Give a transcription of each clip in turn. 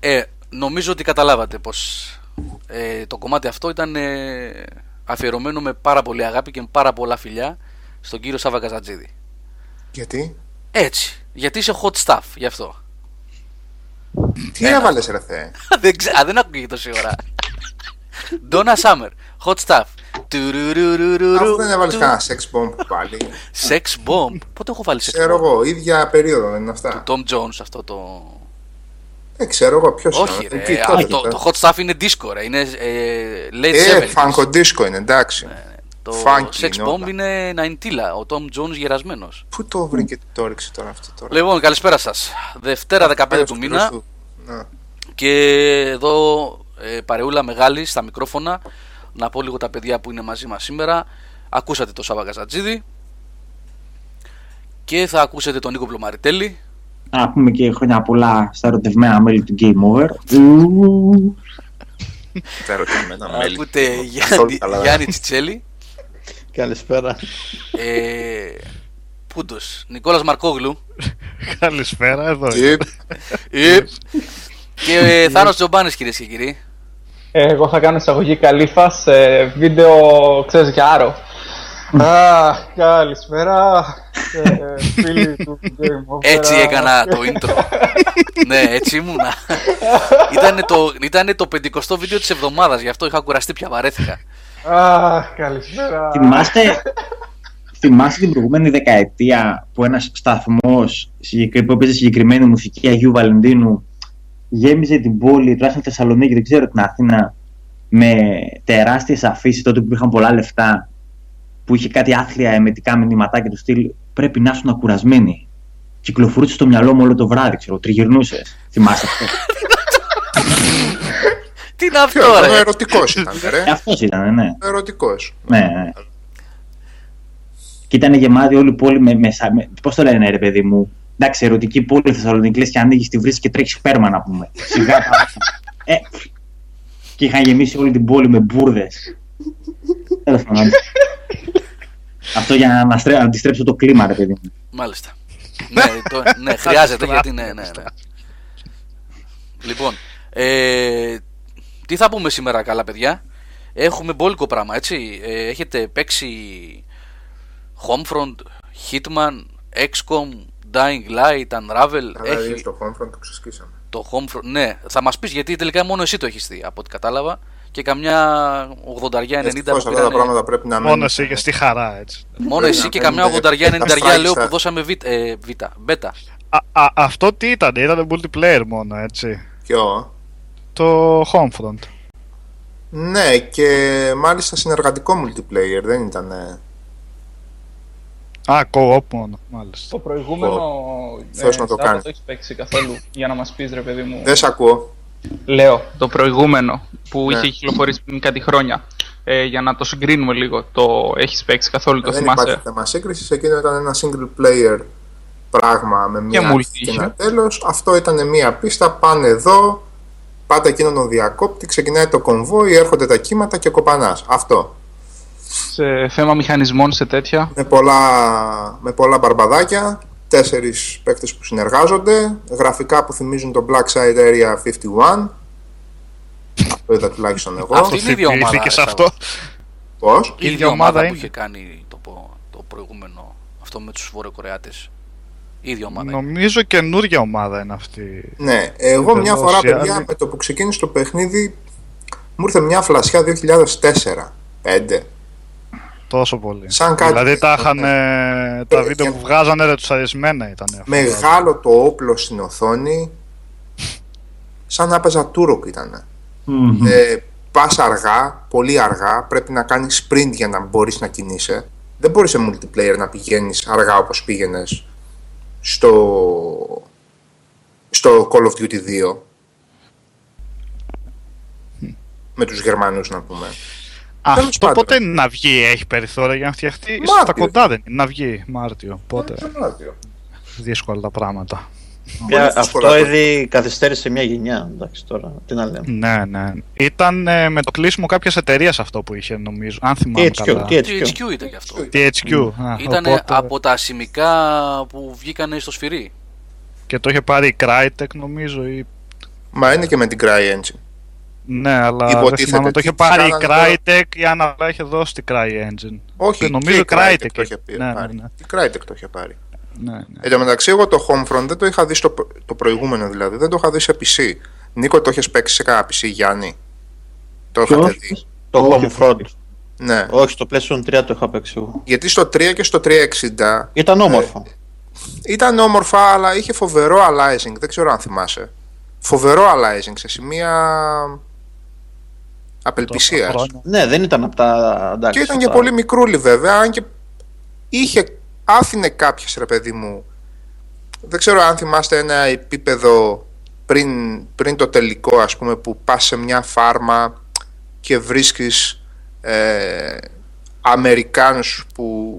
Ε, νομίζω ότι καταλάβατε πως ε, το κομμάτι αυτό ήταν ε, αφιερωμένο με πάρα πολύ αγάπη και με πάρα πολλά φιλιά στον κύριο Σάβα Καζατζίδη. Γιατί; Έτσι. Γιατί είσαι hot stuff, γι' αυτό. Τι έβαλες ρε θεέ; δεν, ξέ, α, δεν ακούγεται τόση ώρα. Donna Summer, hot stuff. Αφού δεν έβαλες κανένα sex bomb πάλι. Sex bomb. Πότε έχω βάλει sex Ξέρω bomb; εγώ, ίδια περίοδο δεν είναι αυτά; Tom Jones αυτό το. Δεν ξέρω εγώ ποιος Όχι, είναι. ρε, Τι, α, τότε, το, τότε. το hot stuff είναι disco, ρε. Είναι ε, late Ε, 70s. φανκο disco είναι, εντάξει. Το funky sex είναι bomb όλα. είναι 90 ο Tom Jones γερασμένος. Πού το βρήκε το έριξε τώρα αυτό τώρα; Λοιπόν, καλησπέρα σας. Δευτέρα 15 Πέρας του του μήνα Χριστού. Να. και εδώ ε, παρεούλα μεγάλη στα μικρόφωνα. Να πω λίγο τα παιδιά που είναι μαζί μας σήμερα. Ακούσατε το Σάβα Καζατζίδη και θα ακούσετε τον Νίκο Πλωμαριτέλη. Να πούμε και χρόνια πολλά στα ερωτευμένα μέλη του Game Over. Ου. Τα ερωτημένα μέλη. Ακούτε Καθόλου Γιάννη, καλά δεν Γιάννη Τσιτσέλη. Καλησπέρα. Ε, Πούντος, Νικόλας Μαρκόγλου Καλησπέρα, εδώ. Τι, ε, και ε, Θάνος Τζομπάνης κυρίες και κύριοι. Ε, Εγώ θα κάνω εισαγωγή καλήφα σε βίντεο, ξέρεις, για άρο. Α, καλησπέρα, ε, φίλοι του Game Over. Έτσι έκανα το intro. ναι, έτσι ήμουνα. Ήτανε το, ήτανε το 50 βίντεο της εβδομάδας, γι' αυτό είχα κουραστεί πια, βαρέθηκα. Α, καλησπέρα. Θυμάστε, θυμάστε την προηγούμενη δεκαετία που ένας σταθμός συγκεκρι- που έπαιζε συγκεκριμένη μουσική Αγίου Βαλεντίνου γέμιζε την πόλη, τουλάχιστον Θεσσαλονίκη, δεν ξέρω την Αθήνα, με τεράστιες αφήσεις τότε που είχαν πολλά λεφτά, που είχε κάτι άθλια εμετικά μηνυματάκια του στυλ πρέπει να ήσουν κουρασμένοι. Κυκλοφορούσε στο μυαλό μου όλο το βράδυ, ξέρω, τριγυρνούσες. Θυμάστε αυτό; Τι είναι αυτό, ποιο, ο ρε; ερωτικός ήταν, ρε. Αυτός ήταν, ναι. Ο ερωτικός. Ναι, ναι. Και ήταν γεμάτη όλη η πόλη με, με, σα- με πώς το λένε, ρε παιδί μου; Εντάξει, ερωτική πόλη Θεσσαλονίκης, λες και ανοίγεις τη βρύση και τρέχεις πέρμα να πούμε. Σιγά τα ε, Και είχαν γεμίσει όλη την πόλη με μπουρδες. Τέλος πάντων. Αυτό για να, αναστρέ- να αντιστρέψω το κλίμα, ρε παιδί μου. Μάλιστα. ναι, το, ναι, χρειάζεται γιατί ναι, ναι, ναι. Λοιπόν, ε, τι θα πούμε σήμερα καλά παιδιά; Έχουμε μπόλικο πράγμα, έτσι. Ε, έχετε παίξει Homefront, Hitman, XCOM, Dying Light, Unravel. Αλλά Έχει είναι στο Homefront το ξεσκίσαμε. το Homefront. Ναι, θα μας πεις γιατί τελικά μόνο εσύ το έχεις δει από ό,τι κατάλαβα. Και καμιά 80-90 Ευτυχώς που αυτά τα πήρανε- πράγματα πρέπει να μένουν. Μόνο εσύ και στη χαρά, έτσι. Μόνο εσύ και καμιά Πρέπει να 80-90 μένουν λέω στα- που δώσαμε β, ε, β, μπέτα. Α, α, αυτό τι ήταν, ήταν multiplayer μόνο, έτσι. Ποιο; Το Homefront. Ναι, και μάλιστα συνεργατικό multiplayer, δεν ήταν. ε, Α, co-op μόνο, μάλιστα. Το προηγούμενο. Θες να το Σάβα, κάνεις. το έχεις παίξει καθόλου για να μας πεις, ρε παιδί μου; Δεν σ' ακούω. Λέω, το προηγούμενο που Ναι. είχε κυκλοφορήσει πριν κάτι χρόνια. Ε, για να το συγκρίνουμε λίγο. Το έχεις παίξει καθόλου, το δεν θυμάσαι; υπάρχει θέμα σύγκρισης. Εκείνο ήταν ένα single player πράγμα με μία multi αρχή και είχε. ένα τέλος. Αυτό ήταν μία πίστα. Πάνε εδώ, πάτε εκείνον τον διακόπτη, ξεκινάει το κομβόι, έρχονται τα κύματα και κοπανάς. Αυτό. Σε θέμα μηχανισμών, σε τέτοια. Με πολλά, με πολλά μπαρμπαδάκια, τέσσερις παίκτες που συνεργάζονται, γραφικά που θυμίζουν το Black Side Area 51. Αυτό είδα τουλάχιστον εγώ. Αυτό είναι η ίδια ομάδα, θυμήθηκες ρε, αυτό. Πώς; Η ίδια ίδια ομάδα ομάδα που είναι. είχε κάνει το, πο- το προηγούμενο αυτό με τους Βορειοκορεάτες. Η ίδια ομάδα. είναι. Νομίζω καινούργια ομάδα είναι αυτή. Ναι, εγώ μια Εντελώς φορά, οι παιδιά, άλλοι. με το που ξεκίνησε το παιχνίδι, μου ήρθε μια φλασιά 2004. 5. Τόσο πολύ. Σαν κάτι- Δηλαδή τα είχαν. Ναι. ε, τα Ε, βίντεο για- που βγάζανε ρετσαρισμένα ήταν. αυτά. Μεγάλο το όπλο στην οθόνη. Σαν να έπαιζα τούροκ ήταν. Μμμ. Ε, πας αργά, πολύ αργά, πρέπει να κάνεις sprint για να μπορείς να κινείσαι. Δεν μπορείς σε multiplayer να πηγαίνεις αργά όπως πήγαινες στο, στο Call of Duty 2. Με τους Γερμανούς να πούμε. Τέλος Αυτό πάντων. πότε είναι να βγει, έχει περιθώρια για να φτιαχτεί. Μάρτιο. Στα κοντά δεν είναι να βγει Μάρτιο. Πότε. Δύσκολα τα πράγματα. Πολύ αυτό δύσκολα το- ήδη καθυστέρησε μια γενιά. Εντάξει τώρα, τι να λέμε. Ναι, ναι. Ήταν ε, με το κλείσιμο κάποια εταιρεία αυτό που είχε νομίζω. Αν θυμάμαι THQ, καλά. THQ. THQ ήταν και αυτό. THQ. Α, Ήταν οπότε- από τα σημικά που βγήκανε στο σφυρί. Και το είχε πάρει η Crytek νομίζω ή Μα είναι και με την CryEngine. Ναι, αλλά δεν Υποτίθεται θυμάμαι αν το τι είχε πάρει η κάνανε τώρα. Crytek ή αν απλά είχε δώσει την CryEngine. Όχι, Δεν νομίζω και η Crytek το είχε πει- Ναι, ναι, πάρει. ναι. Η Crytek το είχε πάρει. ναι, ναι. Εν τω μεταξύ, εγώ το Homefront δεν το είχα δει στο προ- το προηγούμενο δηλαδή, δεν το είχα δει σε PC. Νίκο, το έχεις παίξει σε κανένα PC, Γιάννη; Το είχατε Ποιος; δει; Το Όχι, Homefront. Ναι. Όχι, στο PlayStation 3 το είχα παίξει εγώ. Γιατί στο 3 και στο 360 Ήταν όμορφο. ήταν όμορφα, αλλά είχε φοβερό aliasing. Δεν ξέρω αν θυμάσαι. Φοβερό aliasing σε σημεία απελπισίας. Τόσα χρόνια. Ναι, δεν ήταν από τα. Εντάξει, Και ήταν και τα- πολύ μικρούλι βέβαια, αν και είχε, άφηνε κάποιες ρε παιδί μου. Δεν ξέρω αν θυμάστε ένα επίπεδο πριν, πριν το τελικό ας πούμε που πας σε μια φάρμα και βρίσκεις ε, Αμερικάνους που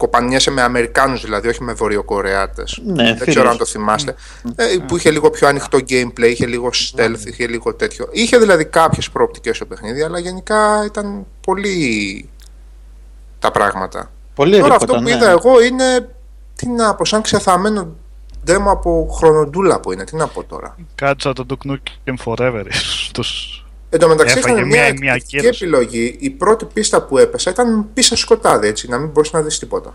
κοπανιέσαι με Αμερικάνους δηλαδή, όχι με Βορειοκορεάτες. Ναι, Δεν φίλους. ξέρω αν το θυμάστε. Ε, που είχε λίγο πιο ανοιχτό gameplay, είχε λίγο stealth, είχε λίγο τέτοιο. Είχε δηλαδή κάποιες προοπτικές στο παιχνίδι, αλλά γενικά ήταν πολύ τα πράγματα. Πολύ Τώρα ρήπο αυτό ήταν, που ναι. είδα εγώ είναι, τι να πω, σαν ξεθαμένο demo από χρονοτούλα που είναι. Τι να πω τώρα. Κάτσα το Duke Nukem Forever στους... Εν τω μεταξύ Έφαγε είχαν μια, μια- μια μια κύρωση. επιλογή. Η πρώτη πίστα που έπεσα ήταν πίσω σκοτάδι, έτσι, να μην μπορείς να δεις τίποτα.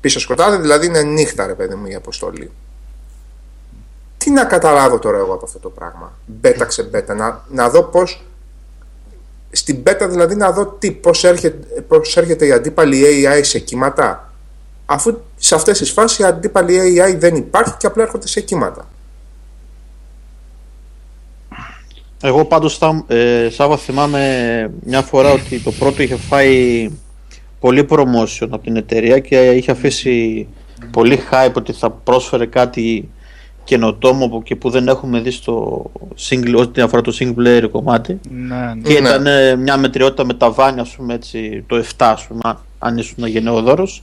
Πίσω σκοτάδι δηλαδή είναι νύχτα, ρε παιδί μου, η αποστολή. Τι να καταλάβω τώρα εγώ από αυτό το πράγμα; Μπέτα σε μπέτα. Να, να δω πώς... Στην μπέτα δηλαδή να δω τι, πώς, έρχεται, πώς έρχεται η αντίπαλη AI σε κύματα. Αφού σε αυτές τις φάσεις η αντίπαλη AI δεν υπάρχει και απλά έρχονται σε κύματα. Εγώ πάντως θα, ε, Σάβα θυμάμαι μια φορά ότι το πρώτο είχε φάει πολύ promotion από την εταιρεία και είχε αφήσει πολύ hype ότι θα πρόσφερε κάτι καινοτόμο που και που δεν έχουμε δει στο single, ό,τι αφορά το single player κομμάτι Ναι, ναι. και Ναι. ήταν ε, μια μετριότητα με τα βάνια ας πούμε έτσι το 7 ας πούμε αν ήσουν γενναιόδωρος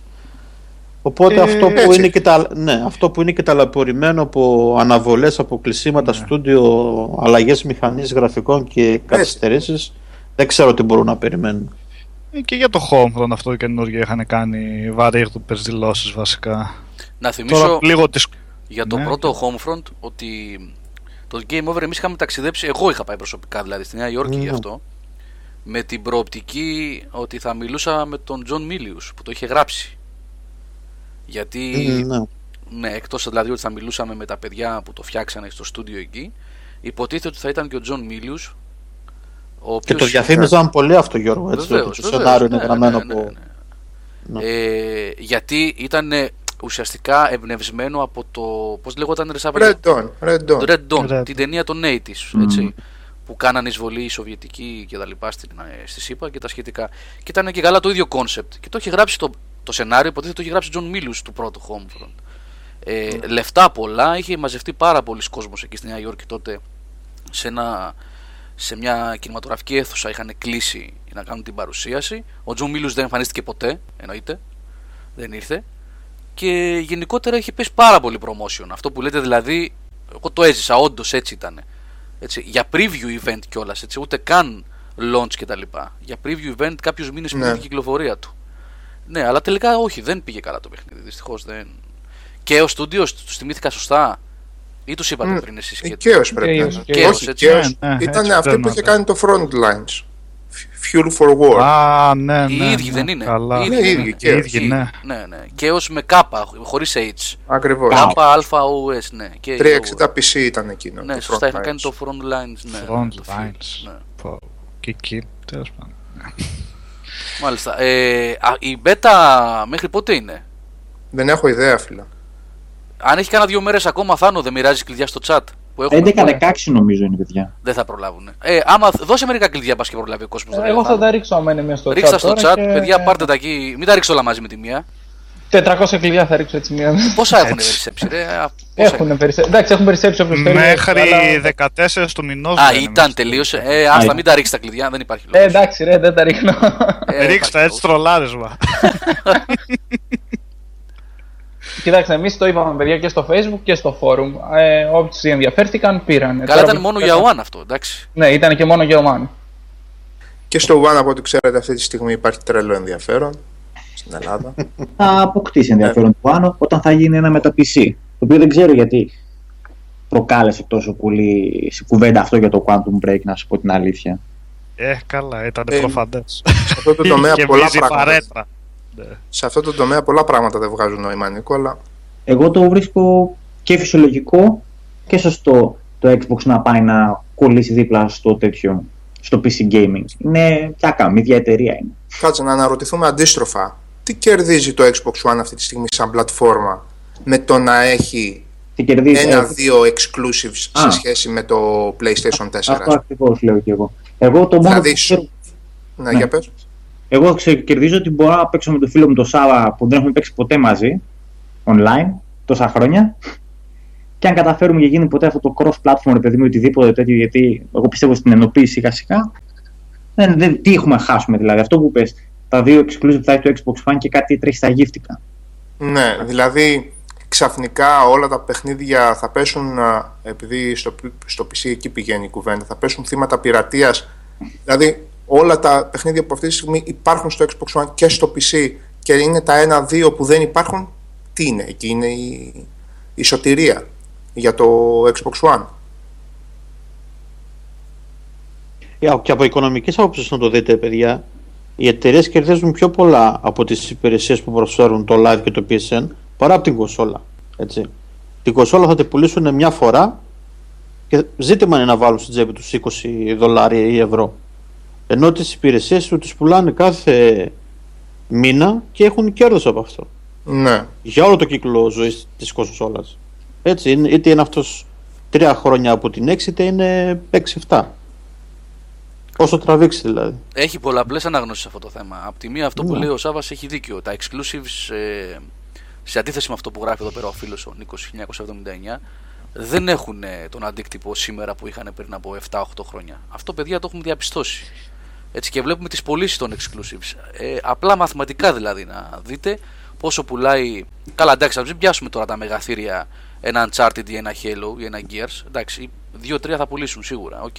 Οπότε Ε, αυτό, που έτσι. είναι και τα, ναι, αυτό που είναι και ταλαιπωρημένο από αναβολές, από κλεισίματα στούντιο, αλλαγές μηχανής γραφικών και καθυστερήσεις, δεν ξέρω τι μπορούν να περιμένουν. Ε, Και για το Homefront αυτό το καινούργιο είχαν κάνει βαρύγδουπες δηλώσεις βασικά. Να θυμίσω Τώρα λίγο τις... για το Ναι. πρώτο Homefront ότι το Game Over εμείς είχαμε ταξιδέψει, εγώ είχα πάει προσωπικά δηλαδή στη Νέα Υόρκη Ναι. γι' αυτό, με την προοπτική ότι θα μιλούσα με τον Τζον Μίλιους που το είχε γράψει. Γιατί Mm, ναι. ναι, εκτός δηλαδή ότι θα μιλούσαμε με τα παιδιά που το φτιάξανε στο στούντιο εκεί, υποτίθεται ότι θα ήταν και ο Τζον Μίλιους, ο Και οποίος... το διαφήμιζαν πολύ αυτό Γιώργο, έτσι, Βεβαίως, ότι το βεβαίως, σενάριο είναι ναι, γραμμένο ναι, ναι, από... ναι. Ε, γιατί ήταν ουσιαστικά εμπνευσμένο από το. Πώς λέγονταν ρε Σάβα, Red Dawn, Red Dawn. το Red Dawn, Red. την ταινία των 80s, έτσι, που κάνανε εισβολή οι Σοβιετικοί και τα λοιπά στην, ε, στις ΗΠΑ και τα σχετικά. Και ήταν και καλά το ίδιο concept. Και το έχει γράψει το, το σενάριο, υποτίθεται το έχει γράψει Τζον Μίλιους του πρώτου Homefront. Ε, Λεφτά πολλά, είχε μαζευτεί πάρα πολύς κόσμος εκεί στη Νέα Υόρκη τότε σε, ένα, σε μια κινηματογραφική αίθουσα είχαν κλείσει να κάνουν την παρουσίαση. Ο Τζον Μίλιους δεν εμφανίστηκε ποτέ, εννοείται. Δεν ήρθε. Και γενικότερα είχε πέσει πάρα πολύ promotion. Αυτό που λέτε δηλαδή, εγώ το έζησα, όντως έτσι ήταν. Έτσι, για preview event κιόλας, ούτε καν launch κτλ. Για preview event κάποιους μήνες πριν Ναι. την κυκλοφορία του. Ναι, αλλά τελικά όχι, δεν πήγε καλά το παιχνίδι. Δυστυχώς δεν. Και ο στούντιος του θυμήθηκα σωστά. Ή τους είπατε Μμ, πριν εσείς. Ε, Chaos πρέπει να Chaos, είναι. Chaos, Όχι, έτσι. Chaos. Ναι, ναι, Ήταν έτσι αυτή πρέπει που να είχε είναι. κάνει το Frontlines. Fuel for War. Α, ναι, ναι. Οι ίδιοι ναι, δεν είναι. Καλά. Οι Ναι, ίδιοι οι είναι. ίδιοι, Οι Chaos. ίδιοι, ναι. Ναι, ναι. Και ως με κάπα, χωρίς H. Ακριβώς. Κάπα, αλφα, OS, ναι. Και 360 PC ήταν εκείνο. Ναι, το σωστά, είχαν Frontlines. κάνει το front lines. Ναι, Front το Fuel, lines. ναι. Πω, Και εκεί, τέλος πάντων. Μάλιστα. Ε, α, η beta μέχρι πότε είναι; Δεν έχω ιδέα, φίλε. Αν έχει κάνα δύο μέρες ακόμα, Θάνο, δεν μοιράζει κλειδιά στο chat. Που έχουμε. 11-16 νομίζω είναι, παιδιά. Δεν θα προλάβουν. Ε, άμα δώσε μερικά κλειδιά, πα και προλάβει ο κόσμος. Εγώ θα τα ρίξω άμα είναι μια στο Ρίξτε chat στο τώρα chat, και- παιδιά, πάρτε τα εκεί. Μην τα ρίξω όλα μαζί με τη μία. 400 κλειδιά θα ρίξω έτσι μία. Πόσα έχουν Έτσι. περισσέψει, ρε. α, πόσα Έχουν περισσέψει. Εντάξει, έχουν περισσέψει όποιος θέλει. Μέχρι αλλά- 14 του μηνός. Α, ήταν, τελείωσε. Ε, άστα, ήταν. μην τα ρίξεις τα κλειδιά, δεν υπάρχει Ε, λόγο. εντάξει, ρε, δεν τα ρίχνω. Ρίξτε έτσι τρολάρισμα. Κοιτάξτε, εμείς το είπαμε παιδιά και στο facebook και στο forum. Ε, όσοι ενδιαφέρθηκαν πήραν. Καλά, ήταν μόνο για One αυτό, εντάξει. Ναι, ήταν και μόνο για One. Και στο One, από ό,τι ξέρετε, αυτή τη στιγμή υπάρχει τρελό ενδιαφέρον στην Ελλάδα. Θα αποκτήσει ενδιαφέρον του πάνω όταν θα γίνει ένα με τα PC. Το οποίο δεν ξέρω γιατί προκάλεσε τόσο πολύ σε κουβέντα αυτό για το Quantum Break, να σου πω την αλήθεια. Ε, καλά, ήταν Ε, προφανές. Σε αυτό το τομέα Και πολλά βίζει πράγματα. παρέτρα. Ναι. Σε αυτό το τομέα πολλά πράγματα δεν βγάζουν νόημα, Νίκο, αλλά Εγώ το βρίσκω και φυσιολογικό και σωστό το Xbox να πάει να κολλήσει δίπλα στο τέτοιο, στο PC Gaming. Είναι πια κάνουμε, ίδια εταιρεία είναι. κάτσε να αναρωτηθούμε αντίστροφα. Τι κερδίζει το Xbox One αυτή τη στιγμή σαν πλατφόρμα με το να έχει Τι κερδίζει. ε, ένα-δύο exclusives Α. σε σχέση με το PlayStation 4. αυτό ακριβώς λέω και εγώ. Εγώ το μόνο Δηλαδή, που ξέρω, Ναι, Ναι. για πες. εγώ ξε- κερδίζω ότι μπορώ να παίξω με τον φίλο μου τον Σάβα που δεν έχουμε παίξει ποτέ μαζί, online, τόσα χρόνια. Και αν καταφέρουμε και γίνει ποτέ αυτό το cross-platform, ρε παιδί μου, οτιδήποτε τέτοιο, γιατί εγώ πιστεύω στην ενοποίηση σιγά σιγά. Δεν, δεν, τι έχουμε να χάσουμε δηλαδή. Αυτό που πες, τα δύο exclusive που θα έχει το Xbox One και κάτι τρέχει στα γύφτικα. Ναι, δηλαδή ξαφνικά όλα τα παιχνίδια θα πέσουν, α, επειδή στο, στο PC εκεί πηγαίνει η κουβέντα, θα πέσουν θύματα πειρατείας. Δηλαδή όλα τα παιχνίδια που αυτή τη στιγμή υπάρχουν στο Xbox One και στο PC και είναι τα ένα-δύο που δεν υπάρχουν, τι είναι, εκεί είναι η, η σωτηρία για το Xbox One. Ε, Και από οικονομικές άποψεις να το δείτε, παιδιά, οι εταιρείες κερδίζουν πιο πολλά από τις υπηρεσίες που προσφέρουν το Live και το PSN παρά από την κονσόλα. Έτσι. Την κονσόλα θα την πουλήσουν μια φορά και ζήτημα είναι να βάλουν στην τσέπη τους 20 δολάρια ή ευρώ. Ενώ τις υπηρεσίες του τις πουλάνε κάθε μήνα και έχουν κέρδος από αυτό. Ναι. Για όλο το κύκλο ζωής της κονσόλας. Έτσι, είναι- είτε είναι αυτός τρία χρόνια από την 6, είτε είναι 6-7. Όσο τραβήξει δηλαδή. Έχει πολλαπλές αναγνώσεις αυτό το θέμα. Απ' τη μία, αυτό που Ναι. λέει ο Σάβα έχει δίκιο. Τα exclusives, ε, σε αντίθεση με αυτό που γράφει εδώ πέρα ο φίλος ο Νίκος 1979, δεν έχουν ε, τον αντίκτυπο σήμερα που είχαν πριν από 7-8 χρόνια. Αυτό, παιδιά, το έχουμε διαπιστώσει. Έτσι και βλέπουμε τις πωλήσεις των exclusives. Ε, απλά μαθηματικά δηλαδή να δείτε πόσο πουλάει. Καλά, εντάξει, ας μην πιάσουμε τώρα τα μεγαθήρια ένα Uncharted ή ένα Halo ή ένα Gears. Εντάξει, 2-3 θα πουλήσουν σίγουρα. οκ.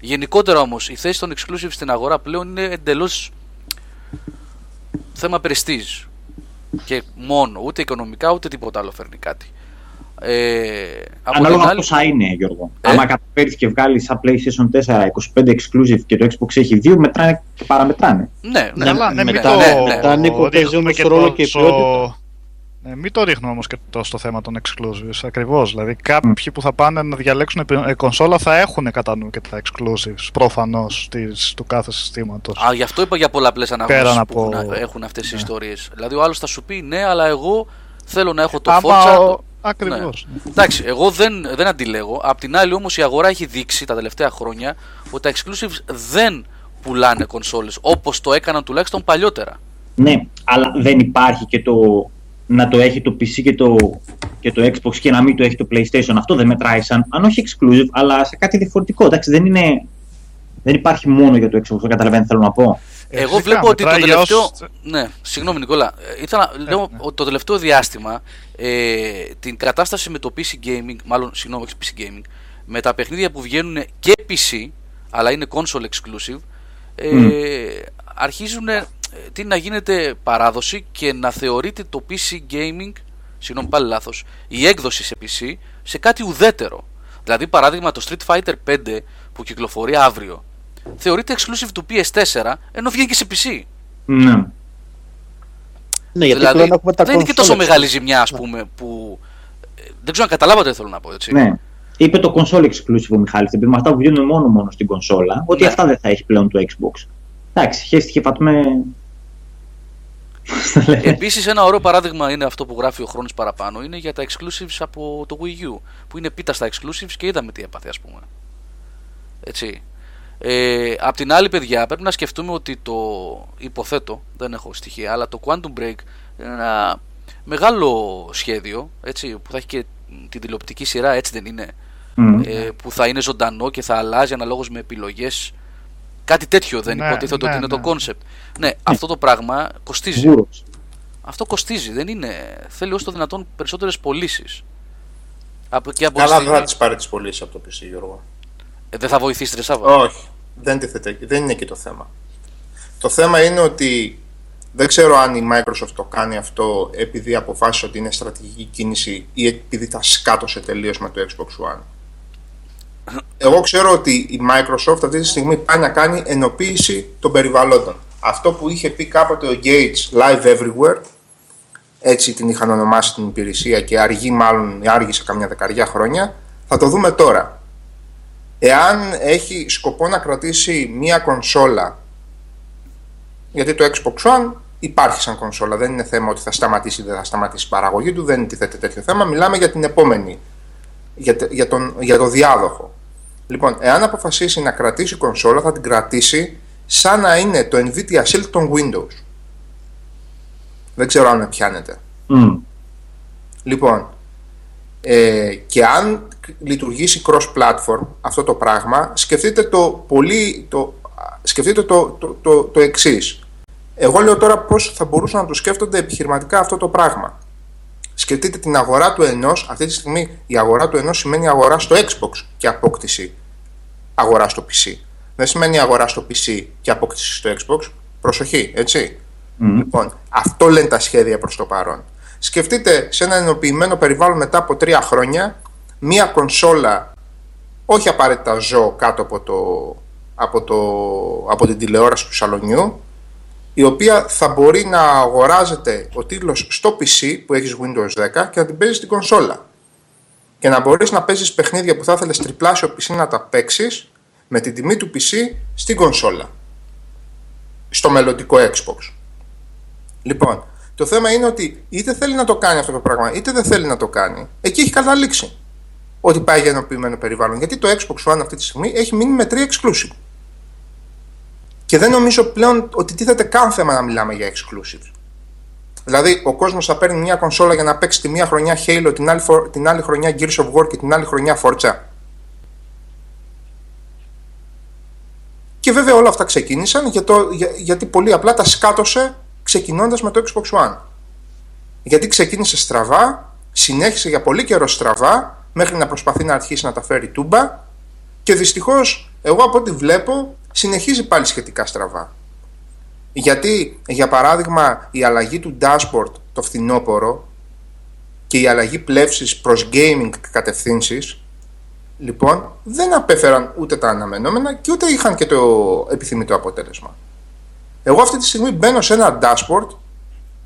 Γενικότερα όμως η θέση των exclusive στην αγορά πλέον είναι εντελώς θέμα prestige. Και μόνο, ούτε οικονομικά ούτε τίποτα άλλο φέρνει κάτι. Ε, από Ανάλογα την άλλη, πόσα είναι, Γιώργο. Ε; Άμα καταφέρεις και βγάλεις σαν PlayStation 4 25 exclusive και το Xbox έχει 2, μετράνε και παραμετράνε. ναι, ναι, Καλά, ναι, μην μετά- το... ναι, ναι. Μετά, Νίκο, παίζει ρίχνουμε όμως και ρόλο το και η στο- ποιότητα. Ναι, μην το ρίχνουμε όμως και το στο θέμα των exclusives, ακριβώς. Δηλαδή κάποιοι που θα πάνε να διαλέξουν επι- ε, κονσόλα θα έχουν κατά νου και τα exclusives, προφανώς, της, του κάθε συστήματος. Α, γι' αυτό είπα για πολλαπλέ Πέραν αναγνώσει από- που έχουν, έχουν αυτές οι Ναι. ιστορίες. Δηλαδή, ο άλλος θα σου πει ναι, αλλά εγώ θέλω να έχω το Άμα Forza. ο- το- Ακριβώς. ναι. Εντάξει, εγώ δεν, δεν αντιλέγω. Απ' την άλλη, όμως, η αγορά έχει δείξει τα τελευταία χρόνια ότι τα exclusives δεν πουλάνε κονσόλες όπως το έκαναν τουλάχιστον παλιότερα. Ναι, αλλά δεν υπάρχει και το να το έχει το PC και το, και το Xbox και να μην το έχει το PlayStation. Αυτό δεν μετράει σαν, αν όχι exclusive, αλλά σε κάτι διαφορετικό. Εντάξει, δεν είναι. Δεν υπάρχει μόνο για το Xbox, το καταλαβαίνετε θέλω να πω. Ε, Εγώ φυσικά, βλέπω ότι το μετράει για τελευταίο. όσους- Ναι, συγγνώμη Νικόλα. Ε, Ήθελα να λέω ναι. ότι το τελευταίο διάστημα ε, την κατάσταση με το PC Gaming, μάλλον συγγνώμη, όχι PC Gaming, με τα παιχνίδια που βγαίνουν και PC, αλλά είναι console exclusive, ε, Μμ. αρχίζουν ε, τι να γίνεται παράδοση και να θεωρείται το PC Gaming, συγγνώμη πάλι λάθος, η έκδοση σε PC σε κάτι ουδέτερο. Δηλαδή παράδειγμα το Street Fighter 5 που κυκλοφορεί αύριο θεωρείται exclusive του PS4 ενώ βγαίνει και σε PC. Ναι. Ναι, γιατί δηλαδή πλέον έχουμε τα δεν είναι και τόσο κονσόλες. μεγάλη ζημιά ας πούμε που ε, δεν ξέρω αν καταλάβατε τι θέλω να πω έτσι. ναι. Είπε το console exclusive ο Μιχάλης, επειδή με αυτά που βγαίνουν μόνο μόνο στην κονσόλα, ότι Ναι. αυτά δεν θα έχει πλέον το Xbox. Εντάξει, χέστηκε και φατμέ. Πώς το λένε. Επίσης, ένα ωραίο παράδειγμα είναι αυτό που γράφει ο χρόνος παραπάνω. Είναι για τα exclusives από το Wii U. Που είναι πίτα στα exclusives και είδαμε τι έπαθε, ας πούμε. Έτσι. Ε, απ' την άλλη, παιδιά, πρέπει να σκεφτούμε ότι το υποθέτω, δεν έχω στοιχεία, αλλά το Quantum Break είναι ένα μεγάλο σχέδιο έτσι, που θα έχει και την τηλεοπτική σειρά, έτσι δεν είναι. Μμ. Ε, που θα είναι ζωντανό και θα αλλάζει αναλόγως με επιλογές Κάτι τέτοιο δεν Ναι, υποτίθεται ναι, ότι είναι ναι. το concept. Ναι, αυτό το πράγμα κοστίζει. Σίγουρος. Αυτό κοστίζει, δεν είναι. Θέλει όσο το δυνατόν περισσότερες πωλήσεις. Από, και από τη Καλά, δεν στιγμή- θα τις πάρει τις πωλήσεις από το PC, Γιώργο. Ε, δεν θα βοηθήσει, ρε Σάβα. Όχι. Δεν, τίθεται, δεν είναι εκεί το θέμα. Το θέμα είναι ότι Δεν ξέρω αν η Microsoft το κάνει αυτό επειδή αποφάσισε ότι είναι στρατηγική κίνηση ή επειδή τα σκάτωσε τελείως με το Xbox One. Εγώ ξέρω ότι η Microsoft αυτή τη στιγμή πάει να κάνει ενοποίηση των περιβαλλόντων. Αυτό που είχε πει κάποτε ο Gates Live Everywhere, έτσι την είχαν ονομάσει την υπηρεσία και αργεί μάλλον, άργησε καμιά δεκαριά χρόνια, θα το δούμε τώρα. Εάν έχει σκοπό να κρατήσει μία κονσόλα, γιατί το Xbox One υπάρχει σαν κονσόλα, δεν είναι θέμα ότι θα σταματήσει ή δεν θα σταματήσει η παραγωγή του, δεν τίθεται τέτοιο θέμα, μιλάμε για την επόμενη, για, τε- για, τον, για το διάδοχο. Λοιπόν, εάν αποφασίσει να κρατήσει κονσόλα, θα την κρατήσει σαν να είναι το Nvidia Shield των Windows. Δεν ξέρω αν με πιάνετε. Μμ. Λοιπόν, ε, και αν λειτουργήσει cross-platform αυτό το πράγμα, σκεφτείτε το πολύ, το, σκεφτείτε το, το, το, το εξής. Εγώ λέω τώρα πώς θα μπορούσαν να το σκέφτονται επιχειρηματικά αυτό το πράγμα. Σκεφτείτε την αγορά του ενός, αυτή τη στιγμή η αγορά του ενός σημαίνει αγορά στο Xbox και απόκτηση αγορά στο PC. Δεν σημαίνει αγορά στο PC και απόκτηση στο Xbox. Προσοχή, έτσι. Μμ. Λοιπόν, αυτό λένε τα σχέδια προς το παρόν. Σκεφτείτε σε ένα ενοποιημένο περιβάλλον μετά από τρία χρόνια μία κονσόλα, όχι απαραίτητα ζω κάτω από, το, από, το, από την τηλεόραση του σαλονιού, η οποία θα μπορεί να αγοράζεται ο τίτλος στο PC που έχεις Windows 10 και να την παίζεις στην κονσόλα. Και να μπορείς να παίζεις παιχνίδια που θα ήθελες τριπλάσιο PC να τα παίξεις με την τιμή του PC στην κονσόλα. Στο μελλοντικό Xbox. Λοιπόν, το θέμα είναι ότι είτε θέλει να το κάνει αυτό το πράγμα, είτε δεν θέλει να το κάνει. Εκεί έχει καταλήξει ότι πάει για ενοποιημένο περιβάλλον. Γιατί το Xbox One αυτή τη στιγμή έχει μείνει με τρία exclusive. Και δεν νομίζω πλέον ότι τίθεται καν θέμα να μιλάμε για exclusive. Δηλαδή, ο κόσμος θα παίρνει μια κονσόλα για να παίξει τη μία χρονιά Halo, την άλλη, φο- την άλλη χρονιά Gears of War και την άλλη χρονιά Forza. Και βέβαια όλα αυτά ξεκίνησαν για το, για- γιατί πολύ απλά τα σκάτωσε ξεκινώντας με το Xbox One. Γιατί ξεκίνησε στραβά, συνέχισε για πολύ καιρό στραβά, μέχρι να προσπαθεί να αρχίσει να τα φέρει τούμπα και δυστυχώς, εγώ από ό,τι βλέπω, συνεχίζει πάλι σχετικά στραβά. Γιατί, για παράδειγμα, η αλλαγή του dashboard το φθινόπωρο και η αλλαγή πλεύσης προς gaming κατευθύνσεις, λοιπόν, δεν απέφεραν ούτε τα αναμενόμενα και ούτε είχαν και το επιθυμητό αποτέλεσμα. Εγώ αυτή τη στιγμή μπαίνω σε ένα dashboard,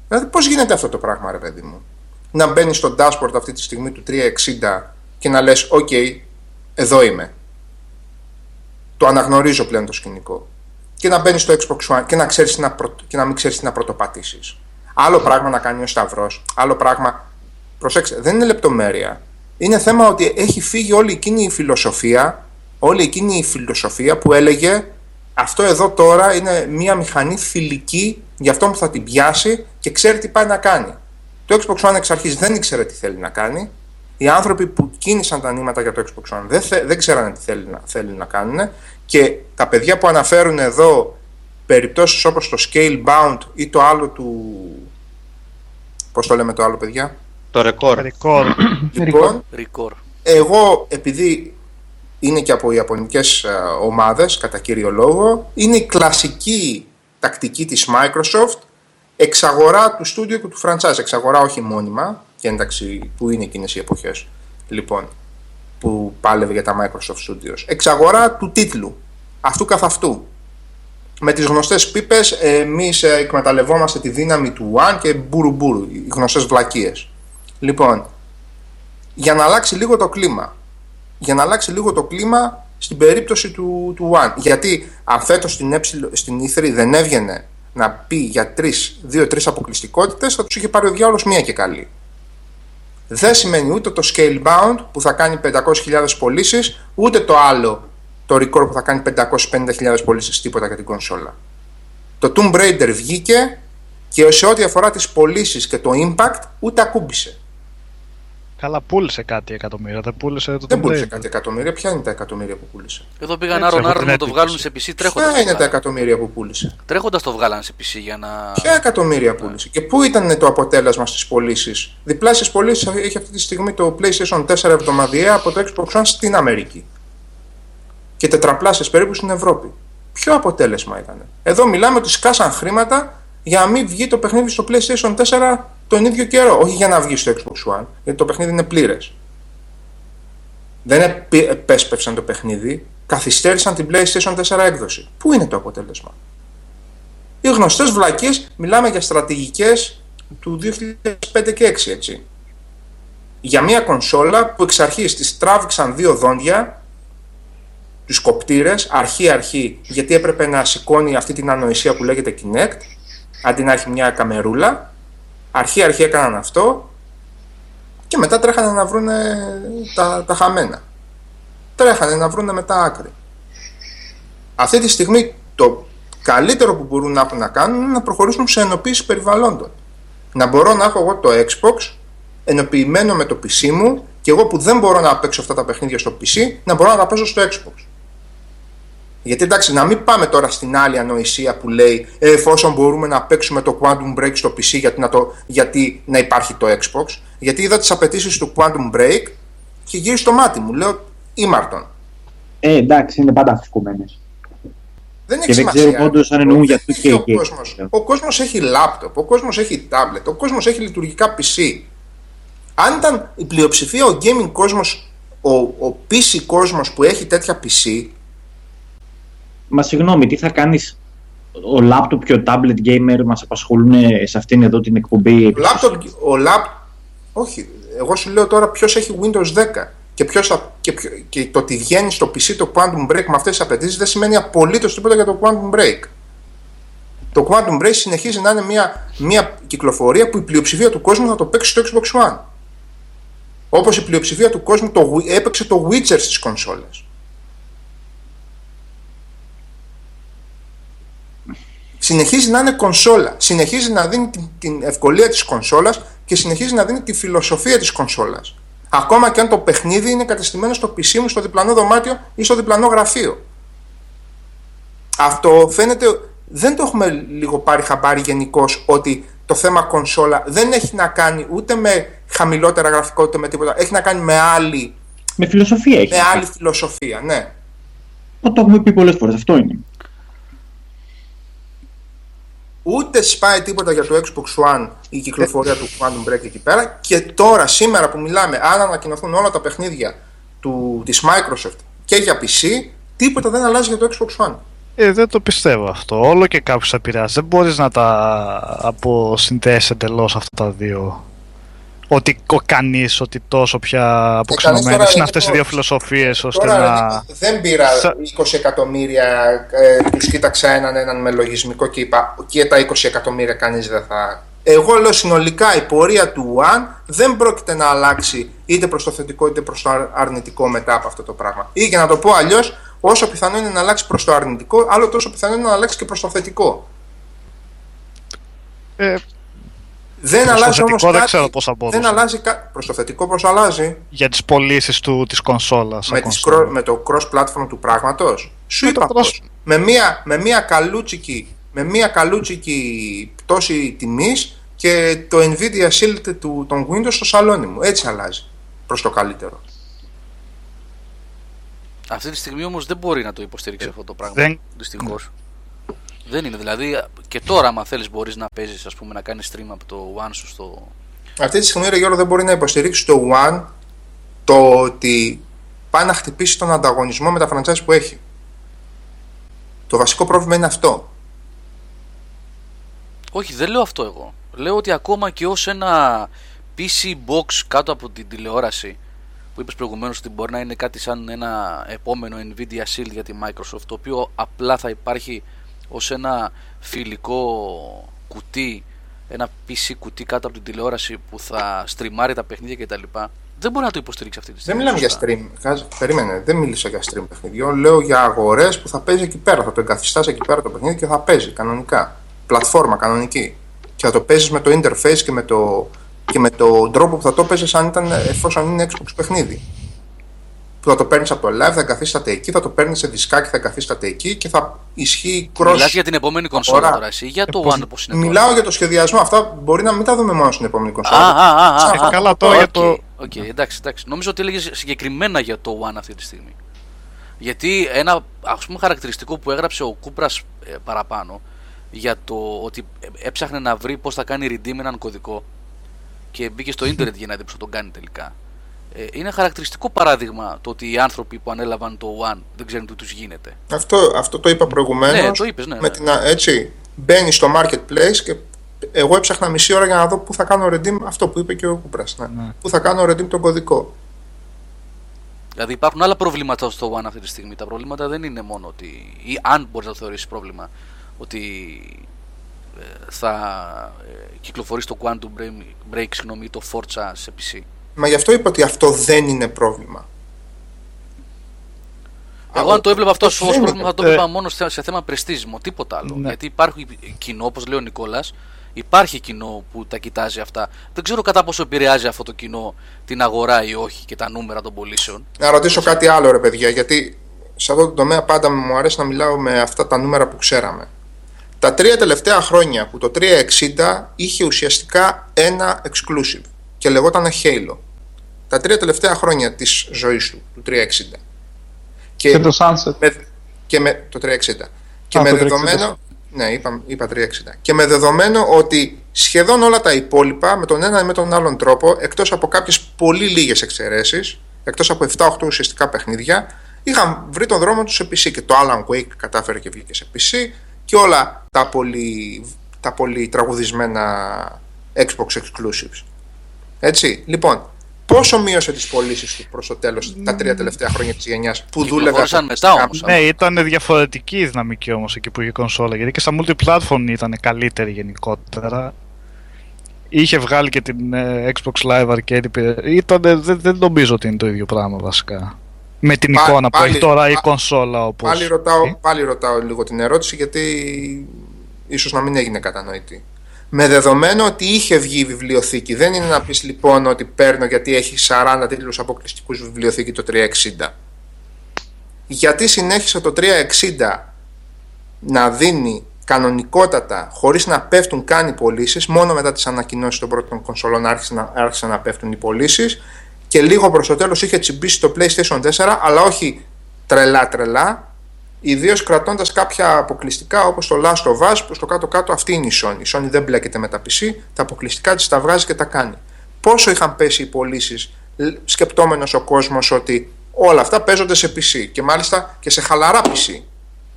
δηλαδή πώς γίνεται αυτό το πράγμα ρε παιδί μου; Να μπαίνεις στο dashboard αυτή τη στιγμή του 360 και να λες, ok, εδώ είμαι. Το αναγνωρίζω πλέον το σκηνικό. Και να μπαίνεις στο Xbox One και να, ξέρεις τι να, πρω... και να μην ξέρεις τι να πρωτοπατήσεις. Άλλο πράγμα να κάνει ο Σταυρός, άλλο πράγμα... Προσέξτε, δεν είναι λεπτομέρεια. Είναι θέμα ότι έχει φύγει όλη εκείνη η φιλοσοφία, όλη εκείνη η φιλοσοφία που έλεγε αυτό εδώ τώρα είναι μια μηχανή φιλική για αυτό που θα την πιάσει και ξέρει τι πάει να κάνει. Το Xbox One εξ αρχής δεν ήξερε τι θέλει να κάνει. Οι άνθρωποι που κίνησαν τα νήματα για το Xbox One δεν, θε, δεν ξέρανε τι θέλει να, θέλει να κάνουν και τα παιδιά που αναφέρουν εδώ περιπτώσεις όπως το Scalebound ή το άλλο του... Πώς το λέμε το άλλο παιδιά; Το ρεκόρ. Record. Λοιπόν, Record. εγώ επειδή είναι και από ιαπωνικές ε, ομάδες κατά κύριο λόγο είναι η κλασική τακτική της Microsoft εξαγορά του στούντιο και του franchise εξαγορά όχι μόνιμα και εντάξει που είναι εκείνες οι εποχές; Λοιπόν που πάλευε για τα Microsoft Studios εξαγορά του τίτλου αυτού καθ' αυτού με τις γνωστές πίπες εμείς ε, εκμεταλλευόμαστε τη δύναμη του One και μπουρου μπουρου οι γνωστές βλακίες λοιπόν για να αλλάξει λίγο το κλίμα για να αλλάξει λίγο το κλίμα στην περίπτωση του, του One. Γιατί αν φέτος στην, ε, στην E3 δεν έβγαινε να πει για τρεις, δύο-τρεις αποκλειστικότητες, θα τους είχε πάρει ο διάολος μία και καλή. Δεν σημαίνει ούτε το Scalebound που θα κάνει 500.000 πωλήσεις, ούτε το άλλο, το Record που θα κάνει 550.000 πωλήσεις τίποτα για την κονσόλα. Το Tomb Raider βγήκε και σε ό,τι αφορά τις πωλήσεις και το impact, ούτε ακούμπησε. Καλά, πούλησε κάτι εκατομμύρια. Δεν πούλησε το Δεν Tomb πούλησε Raider. κάτι εκατομμύρια. Ποια είναι τα εκατομμύρια που πούλησε; Εδώ πήγαν Έτσι, άρον έχω άρον την να το βγάλουν σε εντύπωση. PC τρέχοντας. Ποια είναι τα εκατομμύρια που πούλησε; Τρέχοντας το βγάλαν σε PC για να. Ποια εκατομμύρια πούλησε; Και πού ήταν το αποτέλεσμα στις πωλήσεις; Διπλάσιες πωλήσεις έχει αυτή τη στιγμή το PlayStation 4 εβδομαδιαία από το Xbox One στην Αμερική. Και τετραπλάσιες περίπου στην Ευρώπη. Ποιο αποτέλεσμα ήταν. Εδώ μιλάμε ότι σκάσαν χρήματα για να μην βγει το παιχνίδι στο PlayStation 4 τον ίδιο καιρό. Όχι για να βγεις στο Xbox One, γιατί το παιχνίδι είναι πλήρες. Δεν επί- επέσπευσαν το παιχνίδι, καθυστέρησαν την PlayStation 4 έκδοση. Πού είναι το αποτέλεσμα; Οι γνωστές βλακίες μιλάμε για στρατηγικές του 2005 και 6, έτσι. Για μια κονσόλα που εξ αρχής της τράβηξαν δύο δόντια, τους κοπτήρες, αρχή-αρχή, γιατί έπρεπε να σηκώνει αυτή την ανοησία που λέγεται Kinect, αντί να έχει μια καμερούλα. Αρχή-αρχή έκαναν αυτό και μετά τρέχανε να βρουν τα, τα χαμένα. Τρέχανε να βρουν μετά άκρη. Αυτή τη στιγμή το καλύτερο που μπορούν να, έχουν να κάνουν είναι να προχωρήσουν σε ενοποίηση περιβαλλόντων. Να μπορώ να έχω εγώ το Xbox ενοποιημένο με το PC μου και εγώ που δεν μπορώ να παίξω αυτά τα παιχνίδια στο PC, να μπορώ να τα παίζω στο Xbox. Γιατί εντάξει, να μην πάμε τώρα στην άλλη ανοησία που λέει ε, εφόσον μπορούμε να παίξουμε το Quantum Break στο PC γιατί να, το, γιατί να υπάρχει το Xbox. Γιατί είδα τις απαιτήσεις του Quantum Break και γύρισε το μάτι μου. Λέω ήμαρτον. Ε, εντάξει, είναι πάντα αφισκωμένε. Δεν έχει Και δεν σημασία. ξέρουμε όντως αν εννοούν για Δεν έχει 2K. Ο κόσμος. ο κόσμος έχει λάπτοπ, ο κόσμος έχει tablet, ο κόσμος έχει λειτουργικά PC. Αν ήταν η πλειοψηφία ο gaming κόσμος, ο, ο PC κόσμος που έχει τέτοια PC, Μα συγγνώμη, τι θα κάνεις; Ο laptop και ο tablet gamer μας απασχολούν σε αυτήν εδώ την εκπομπή; ο laptop, ο lap, όχι, εγώ σου λέω τώρα ποιος έχει Windows 10 και, ποιος θα, και, ποιο- και το ότι βγαίνει στο PC το Quantum Break με αυτές τις απαιτήσεις δεν σημαίνει απολύτως τίποτα για το Quantum Break. Το Quantum Break συνεχίζει να είναι μια, μια κυκλοφορία που η πλειοψηφία του κόσμου θα το παίξει στο Xbox One. Όπως η πλειοψηφία του κόσμου το, Wii- έπαιξε το Witcher στις κονσόλες. Συνεχίζει να είναι κονσόλα. Συνεχίζει να δίνει την, την ευκολία της κονσόλας και συνεχίζει να δίνει τη φιλοσοφία της κονσόλας. Ακόμα και αν το παιχνίδι είναι κατεστημένο στο PC μου, στο διπλανό δωμάτιο ή στο διπλανό γραφείο. Αυτό φαίνεται, δεν το έχουμε λίγο πάρει χαμπάρι γενικώ ότι το θέμα κονσόλα δεν έχει να κάνει ούτε με χαμηλότερα γραφικό ούτε με τίποτα. Έχει να κάνει με άλλη, Με φιλοσοφία έχει. με άλλη φιλοσοφία, ναι. Το έχουμε πει πολλές φορές. Αυτό είναι. Ούτε σπάει τίποτα για το Xbox One η κυκλοφορία του Quantum Break εκεί πέρα και τώρα, σήμερα που μιλάμε, αν ανακοινωθούν όλα τα παιχνίδια του, της Microsoft και για PC, τίποτα δεν αλλάζει για το Xbox One. Ε, δεν το πιστεύω αυτό. Όλο και κάποιος επηρεάζει. Δεν μπορείς να τα αποσυνδέσεις εντελώς αυτά τα δύο. Ότι ο κανείς, ότι τόσο πια αποξενωμένε τώρα, είναι αυτές οι εγώ- δύο φιλοσοφίες ώστε Τώρα να. δεν πήρα Σα- 20 εκατομμύρια, ε, τους κοίταξα έναν έναν με λογισμικό και είπα και τα 20 εκατομμύρια κανείς δεν θα... Εγώ λέω συνολικά η πορεία του One δεν πρόκειται να αλλάξει είτε προς το θετικό είτε προς το αρ- αρνητικό μετά από αυτό το πράγμα. Ή για να το πω αλλιώς, όσο πιθανό είναι να αλλάξει προς το αρνητικό, άλλο τόσο πιθανό είναι να αλλάξει και προς το θετικό. Ε, Δεν Προς το αλλάζει όμως θετικό δεν κάτι. ξέρω πώς θα μπορούσε. δεν αλλάζει κα... Προς το θετικό πώς αλλάζει. για τις πωλήσεις της κονσόλας. με, σαν τις κονσόλα. cro- με το cross-platform του πράγματος. Σου Με είπα το πώς. Με μία, με μία καλούτσικη, με μία καλούτσικη πτώση τιμής και το Nvidia Shield του, των Windows στο σαλόνι μου. Έτσι αλλάζει προς το καλύτερο. Αυτή τη στιγμή όμως δεν μπορεί να το υποστηρίξει αυτό το πράγμα. δεν- Δυστυχώς. Δεν είναι. Δηλαδή και τώρα, άμα θέλεις, μπορείς να παίζεις, ας πούμε, να κάνεις stream από το One σου στο. Αυτή τη στιγμή, ρε Γιώργο, δεν μπορεί να υποστηρίξει το One το ότι πάει να χτυπήσει τον ανταγωνισμό με τα franchise που έχει. Το βασικό πρόβλημα είναι αυτό. Όχι, δεν λέω αυτό εγώ. Λέω ότι ακόμα και ως ένα PC box κάτω από την τηλεόραση που είπες προηγουμένως ότι μπορεί να είναι κάτι σαν ένα επόμενο Nvidia Shield για τη Microsoft το οποίο απλά θα υπάρχει ως ένα φιλικό κουτί ένα PC κουτί κάτω από την τηλεόραση που θα στριμάρει τα παιχνίδια κτλ. Δεν μπορεί να το υποστηρίξει αυτή τη Δεν στιγμή. μιλάμε για σωστά. stream. Κάτσε, Περίμενε, δεν μίλησα για stream παιχνιδιών. Λέω για αγορές που θα παίζει εκεί πέρα. Θα το εγκαθιστάς εκεί πέρα το παιχνίδι και θα παίζει κανονικά. Πλατφόρμα κανονική. Και θα το παίζεις με το interface και με, το, και με τον τρόπο που θα το παίζεις αν ήταν εφόσον είναι Xbox παιχνίδι. Που θα το παίρνεις από το live, θα εγκαθίσταται εκεί, θα το παίρνεις σε δισκάκι, θα εγκαθίσταται εκεί και θα ισχύει cross. Μιλάς για την επόμενη κονσόλα αγορά. τώρα εσύ ή για το πώς- One όπως είναι Μιλάω τώρα. για το σχεδιασμό. Αυτά μπορεί να μην τα δούμε μόνο στην επόμενη Α, κονσόλα. α, α, α, Σαν α, Ε, καλά, α, τώρα οκ, για το- Οκ, εντάξει, εντάξει. Νομίζω ότι έλεγες συγκεκριμένα για το One αυτή τη στιγμή. Γιατί ένα ας πούμε χαρακτηριστικό που έγραψε ο Κούπρας ε, παραπάνω για το ότι έψαχνε να βρει πώς θα κάνει redeem έναν κωδικό και μπήκε στο ίντερνετ για να δει πώς θα τον κάνει τελικά. Ε, είναι χαρακτηριστικό παράδειγμα το ότι οι άνθρωποι που ανέλαβαν το One δεν ξέρουν τι τους γίνεται. Αυτό, αυτό το είπα προηγουμένως. Ναι, το είπες, ναι, με ναι. την, α- έτσι, μπαίνει στο marketplace και εγώ έψαχνα μισή ώρα για να δω πού θα κάνω redeem αυτό που είπε και ο Κούπρας. Ναι. Ναι. Πού θα κάνω redeem τον κωδικό. Δηλαδή υπάρχουν άλλα προβλήματα στο One αυτή τη στιγμή. Τα προβλήματα δεν είναι μόνο ότι, ή αν μπορείς να το θεωρήσεις πρόβλημα, ότι ε, θα ε, κυκλοφορήσει το Quantum Break, break συγγνώμη, ή το Forza σε PC. Μα γι' αυτό είπα ότι αυτό δεν είναι πρόβλημα. Εγώ αν το έβλεπα αυτό ως δεν είναι. πρόβλημα θα το Ε, έβλεπα μόνο σε, σε θέμα πρεστίζιμο, τίποτα άλλο. Ναι. Γιατί υπάρχει κοινό, όπως λέει ο Νικόλας, υπάρχει κοινό που τα κοιτάζει αυτά. Δεν ξέρω κατά πόσο επηρεάζει αυτό το κοινό την αγορά ή όχι και τα νούμερα των πωλήσεων. Να ρωτήσω κάτι άλλο, ρε παιδιά, γιατί σε αυτό το τομέα πάντα μου αρέσει να μιλάω με αυτά τα νούμερα που ξέραμε. Τα τρία τελευταία χρόνια που το 360 είχε ουσιαστικά ένα exclusive και λεγόταν Halo. Τα τρία τελευταία χρόνια της ζωής του, του 360. Και, Και το Sunset. με, και με το 360. Και Α, με το 360. δεδομένο. Ναι, είπα, είπα 360. Και με δεδομένο ότι σχεδόν όλα τα υπόλοιπα με τον ένα ή με τον άλλον τρόπο, εκτός από κάποιες πολύ λίγες εξαιρέσεις, εκτός από 7-8 ουσιαστικά παιχνίδια, είχαν βρει τον δρόμο τους σε PC. Και το Alan Wake κατάφερε και βγήκε σε PC και όλα τα πολύ, τα πολύ τραγουδισμένα Xbox exclusives. Έτσι, λοιπόν, πόσο μείωσε τις πωλήσεις του προς το τέλος τα τρία τελευταία χρόνια της γενιάς που δούλευε Κυκλοφόρησαν μετά αποκλειστικά όμως. Ναι, ήταν διαφορετική η δυναμική όμως εκεί που είχε κονσόλα. Γιατί και στα multiplatform ήταν καλύτερη γενικότερα. Είχε βγάλει και την ε, Xbox Live Arcade. υπηρε- Ήτανε, δεν, δεν νομίζω ότι είναι το ίδιο πράγμα βασικά. Με την Πα- εικόνα που πάλι- έχει τώρα η πα- κονσόλα όπως... Πάλι ρωτάω, Ε, πάλι ρωτάω λίγο την ερώτηση γιατί ίσως να μην έγινε κατανοητή. Με δεδομένο ότι είχε βγει η βιβλιοθήκη, δεν είναι να πεις λοιπόν ότι παίρνω γιατί έχει 40 τίτλους αποκλειστικούς βιβλιοθήκη το 360. Γιατί συνέχισε το 360 να δίνει κανονικότατα, χωρίς να πέφτουν καν οι πωλήσεις, μόνο μετά τις ανακοινώσεις των πρώτων κονσολών άρχισαν να, άρχισαν να πέφτουν οι πωλήσεις και λίγο προς το τέλος είχε τσιμπήσει το PlayStation 4, αλλά όχι τρελά τρελά, ιδίως κρατώντας κάποια αποκλειστικά όπως το Last of Us, που στο κάτω-κάτω αυτή είναι η Sony. Η Sony δεν μπλέκεται με τα PC, τα αποκλειστικά της τα βγάζει και τα κάνει. Πόσο είχαν πέσει οι πωλήσεις, σκεπτόμενος ο κόσμος ότι όλα αυτά παίζονται σε PC και μάλιστα και σε χαλαρά PC.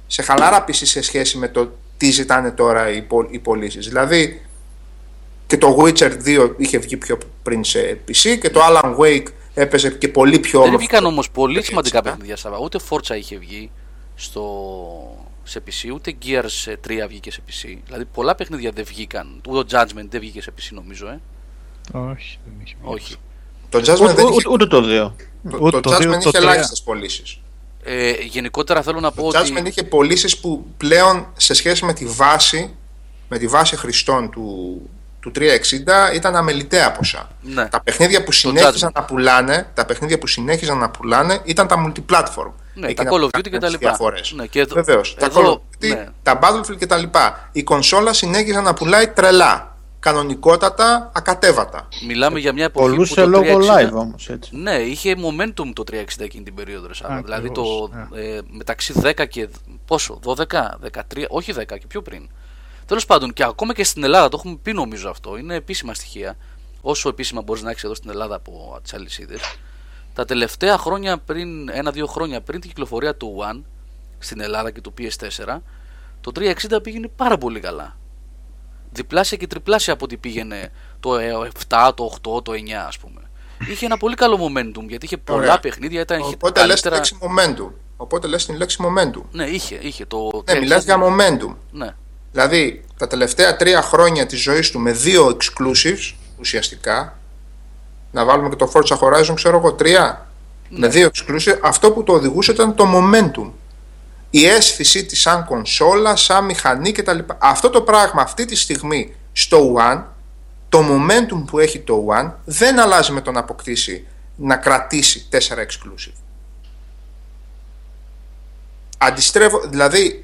Σε χαλαρά PC σε σχέση με το τι ζητάνε τώρα οι, πω- οι πωλήσεις. Δηλαδή και το Witcher 2 είχε βγει πιο πριν σε PC και το Alan Wake έπαιζε και πολύ πιο Δεν όμορφο. βγήκαν όμως πολύ Έτσι, σημαντικά ε. παιχνίδια Σάβα. Ούτε Forza είχε βγει στο... σε PC, ούτε Gears 3 βγήκε σε PC. Δηλαδή πολλά παιχνίδια δεν βγήκαν. Ούτε το Judgment δεν βγήκε σε PC νομίζω, ε. Όχι, δεν είχε βγει. Όχι. Το Judgment Ούτε, δεν είχε ούτε, ούτε το 2. Το, Ούτε το το δύο, Judgment το είχε τρία. ελάχιστες πωλήσεις. Ε, γενικότερα θέλω να πω Το ότι. Judgment είχε πωλήσεις που πλέον σε σχέση με τη βάση, με τη βάση χρηστών του, του 360 ήταν αμεληταία ποσά. Ναι. Τα παιχνίδια που συνέχιζαν Judgment. να πουλάνε, τα παιχνίδια που συνέχιζαν να πουλάνε ήταν τα multiplatform. Ναι, Εκείνα τα Call που of Duty κάνανε και τα τις λοιπά. διαφορές. Ναι, και εδώ- Βεβαίως. Τα εδώ- Call of Duty, ναι. τα Battlefield και τα λοιπά. Η κονσόλα συνέχιζαν να πουλάει τρελά. Κανονικότατα, ακατέβατα. Μιλάμε για μια εποχή Πολλούσε που το λόγω 360 live όμως έτσι. Ναι, είχε momentum το 360 εκείνη την περίοδο. Ρε, Σάβα. δηλαδή το Ακριβώς, ε, μεταξύ 10 και. Πόσο, 12, 13, όχι 10 και πιο πριν. Τέλος πάντων, και ακόμα και στην Ελλάδα, το έχουμε πει νομίζω αυτό, είναι επίσημα στοιχεία. Όσο επίσημα μπορείς να έχεις εδώ στην Ελλάδα από τι αλυσίδε. Τα τελευταία χρόνια πριν, ένα-δύο χρόνια πριν την κυκλοφορία του One στην Ελλάδα και του PS4, το 360 πήγαινε πάρα πολύ καλά. Διπλάσια και τριπλάσια από ό,τι πήγαινε το ε, 7, το 8, το 9 ας πούμε. Είχε ένα πολύ καλό momentum γιατί είχε πολλά Ωραία. παιχνίδια, ήταν είχε Οπότε λες την καλύτερα... λέξη momentum. Οπότε λες την λέξη momentum. Ναι, είχε, είχε το... Ναι, μιλάς για momentum. Ναι, Δηλαδή, τα τελευταία τρία χρόνια της ζωής του με δύο exclusives, ουσιαστικά, να βάλουμε και το Forza Horizon, ξέρω εγώ, τρία, Ναι. με δύο exclusives, αυτό που το οδηγούσε ήταν το momentum. Η αίσθησή της σαν κονσόλα, σαν μηχανή κτλ. Αυτό το πράγμα αυτή τη στιγμή στο One, το momentum που έχει το One, δεν αλλάζει με το να αποκτήσει, να κρατήσει τέσσερα exclusive. Αντιστρέφω, δηλαδή,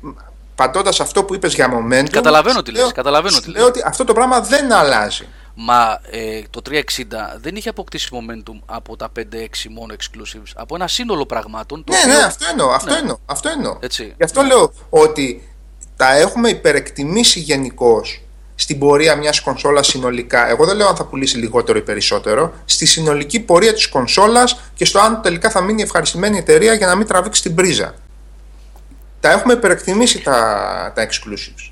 πατώντας αυτό που είπες για momentum. Καταλαβαίνω τι σου λέω- λες, καταλαβαίνω σου τι λέω λες. ότι αυτό το πράγμα δεν αλλάζει. Μα ε, το 360 δεν είχε αποκτήσει momentum από τα 5-6 μόνο exclusives, από ένα σύνολο πραγμάτων. το Ναι, οποίο- ναι, αυτό εννοώ. Αυτό, Ναι. εννοώ, αυτό εννοώ. Έτσι. Γι' αυτό λέω ότι τα έχουμε υπερεκτιμήσει γενικώ στην πορεία μιας κονσόλας συνολικά. Εγώ δεν λέω αν θα πουλήσει λιγότερο ή περισσότερο. Στη συνολική πορεία της κονσόλας και στο αν τελικά θα μείνει ευχαριστημένη η εταιρεία για να μην τραβήξει την πρίζα. Τα έχουμε υπερεκτιμήσει τα, τα exclusives.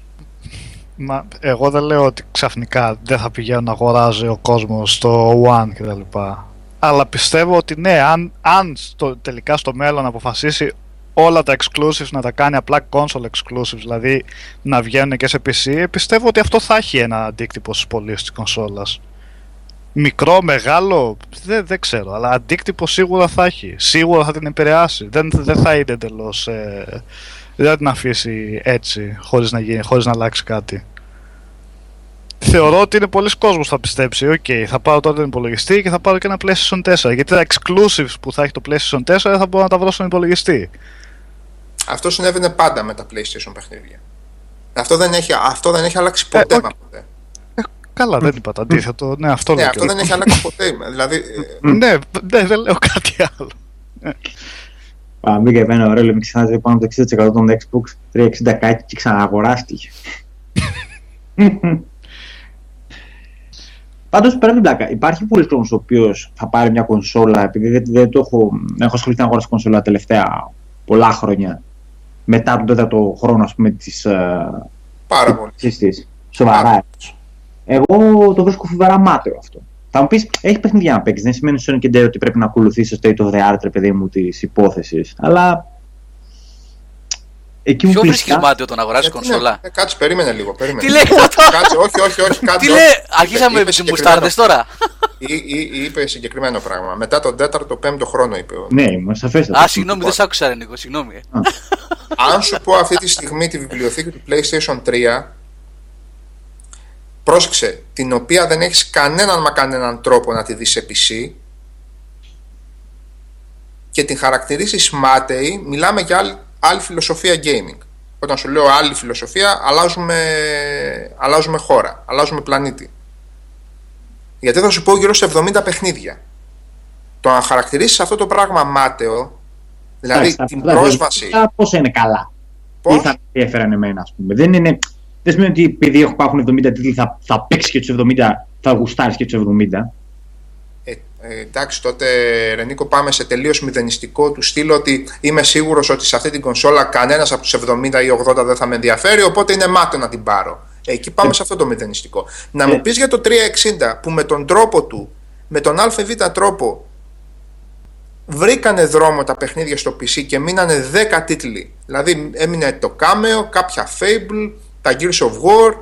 Μα εγώ δεν λέω ότι ξαφνικά δεν θα πηγαίνω να αγοράζει ο κόσμος στο One κτλ. Αλλά πιστεύω ότι ναι, αν, αν στο, τελικά στο μέλλον αποφασίσει όλα τα exclusives να τα κάνει απλά console exclusives, δηλαδή να βγαίνουν και σε PC, πιστεύω ότι αυτό θα έχει ένα αντίκτυπο στις πωλήσει της κονσόλας. Μικρό, μεγάλο, δεν, δεν ξέρω, αλλά αντίκτυπο σίγουρα θα έχει. Σίγουρα θα την επηρεάσει. Δεν, δεν θα είναι εντελώς. Ε, δεν θα την αφήσει έτσι, χωρίς να, γίνει, χωρίς να αλλάξει κάτι. Θεωρώ ότι είναι πολλοί κόσμος θα πιστέψει. Οκ, okay, θα πάρω τώρα τον υπολογιστή και θα πάρω και ένα PlayStation 4. Γιατί τα exclusives που θα έχει το PlayStation 4 δεν θα μπορώ να τα βρω στον υπολογιστή. Αυτό συνέβαινε πάντα με τα PlayStation παιχνίδια. Αυτό δεν έχει, αυτό δεν έχει αλλάξει ποτέ. Ε, μα οκ. ποτέ. Ε, καλά, δεν είπα το αντίθετο. Ναι, αυτό Ναι, λέω. αυτό και- δεν έχει αλλάξει ποτέ. δηλαδή, ε, Ναι, ναι, δεν λέω κάτι άλλο. Α, μπήκα εμένα ωραίο, μην ξεχνάτε πάνω από το 60% των Xbox 360 κάτι και ξαναγοράστηκε. Πάντως πέρα από την πλάκα, υπάρχει πολλοί κόσμος ο οποίος θα πάρει μια κονσόλα, επειδή δεν, δεν το έχω, δεν έχω ασχοληθεί να αγοράσω κονσόλα τα τελευταία πολλά χρόνια. Μετά τον τέταρτο χρόνο, ας πούμε, της πάρα πολύ. τη. Σοβαρά. Εγώ το βρίσκω φοβερά μάταιο αυτό. Θα μου πεις, έχει παιχνίδια να παίξεις. Δεν σημαίνει στον και ότι πρέπει να ακολουθήσεις το state of the art, ρε παιδί μου, της υπόθεσης. Αλλά. Εκεί μου Ποιο βρίσκεις πλησιά- μάτιο το να αγοράσει Γιατί κονσόλα; ναι, ε, κάτσε, περίμενε λίγο. Περίμενε. Τι λέει αυτό, Κάτσε, όχι, όχι, όχι. Κάτσε, τι λέει, όχι. αρχίσαμε Είπε με τις συγκεκριμένο- μουστάρδες τώρα. Ή, ή, ή είπε συγκεκριμένο πράγμα. Μετά τον τέταρτο, πέμπτο χρόνο είπε. ο- Ναι, είμαι σαφέστατα. Α, συγγνώμη, δεν σ' άκουσα, ρε Νίκο, συγγνώμη. ε. Αν σου πω αυτή τη στιγμή τη βιβλιοθήκη του PlayStation 3, πρόσεξε, την οποία δεν έχεις κανέναν μα κανέναν τρόπο να τη δεις σε PC και την χαρακτηρίσεις μάταιη, μιλάμε για άλλη, άλλη φιλοσοφία gaming. Όταν σου λέω άλλη φιλοσοφία, αλλάζουμε, αλλάζουμε χώρα, αλλάζουμε πλανήτη. Γιατί θα σου πω γύρω σε 70 παιχνίδια. Το να χαρακτηρίσεις αυτό το πράγμα μάταιο, δηλαδή Εντάξει, την αυτά τα πρόσβαση... δεδομένα Πόσα είναι καλά. Πώς; Τι θα με ενδιαφέραν εμένα, ας πούμε. Δεν, είναι, δεν σημαίνει ότι επειδή υπάρχουν 70 τίτλοι θα, θα παίξει και τους 70, θα γουστάρεις και τους 70. Ε, ε, εντάξει, τότε Ρενίκο, πάμε σε τελείως μηδενιστικό του στυλ ότι είμαι σίγουρος ότι σε αυτή την κονσόλα κανένας από τους 70 ή 80 δεν θα με ενδιαφέρει, οπότε είναι μάτιο να την πάρω. Ε, Εκεί πάμε σε αυτό το μηδενιστικό. Να Ε. μου πεις για το 360 που με τον τρόπο του, με τον ΑΒ τρόπο, βρήκανε δρόμο τα παιχνίδια στο PC και μείνανε 10 τίτλοι. Δηλαδή έμεινε το Cameo, κάποια Fable, τα Gears of War,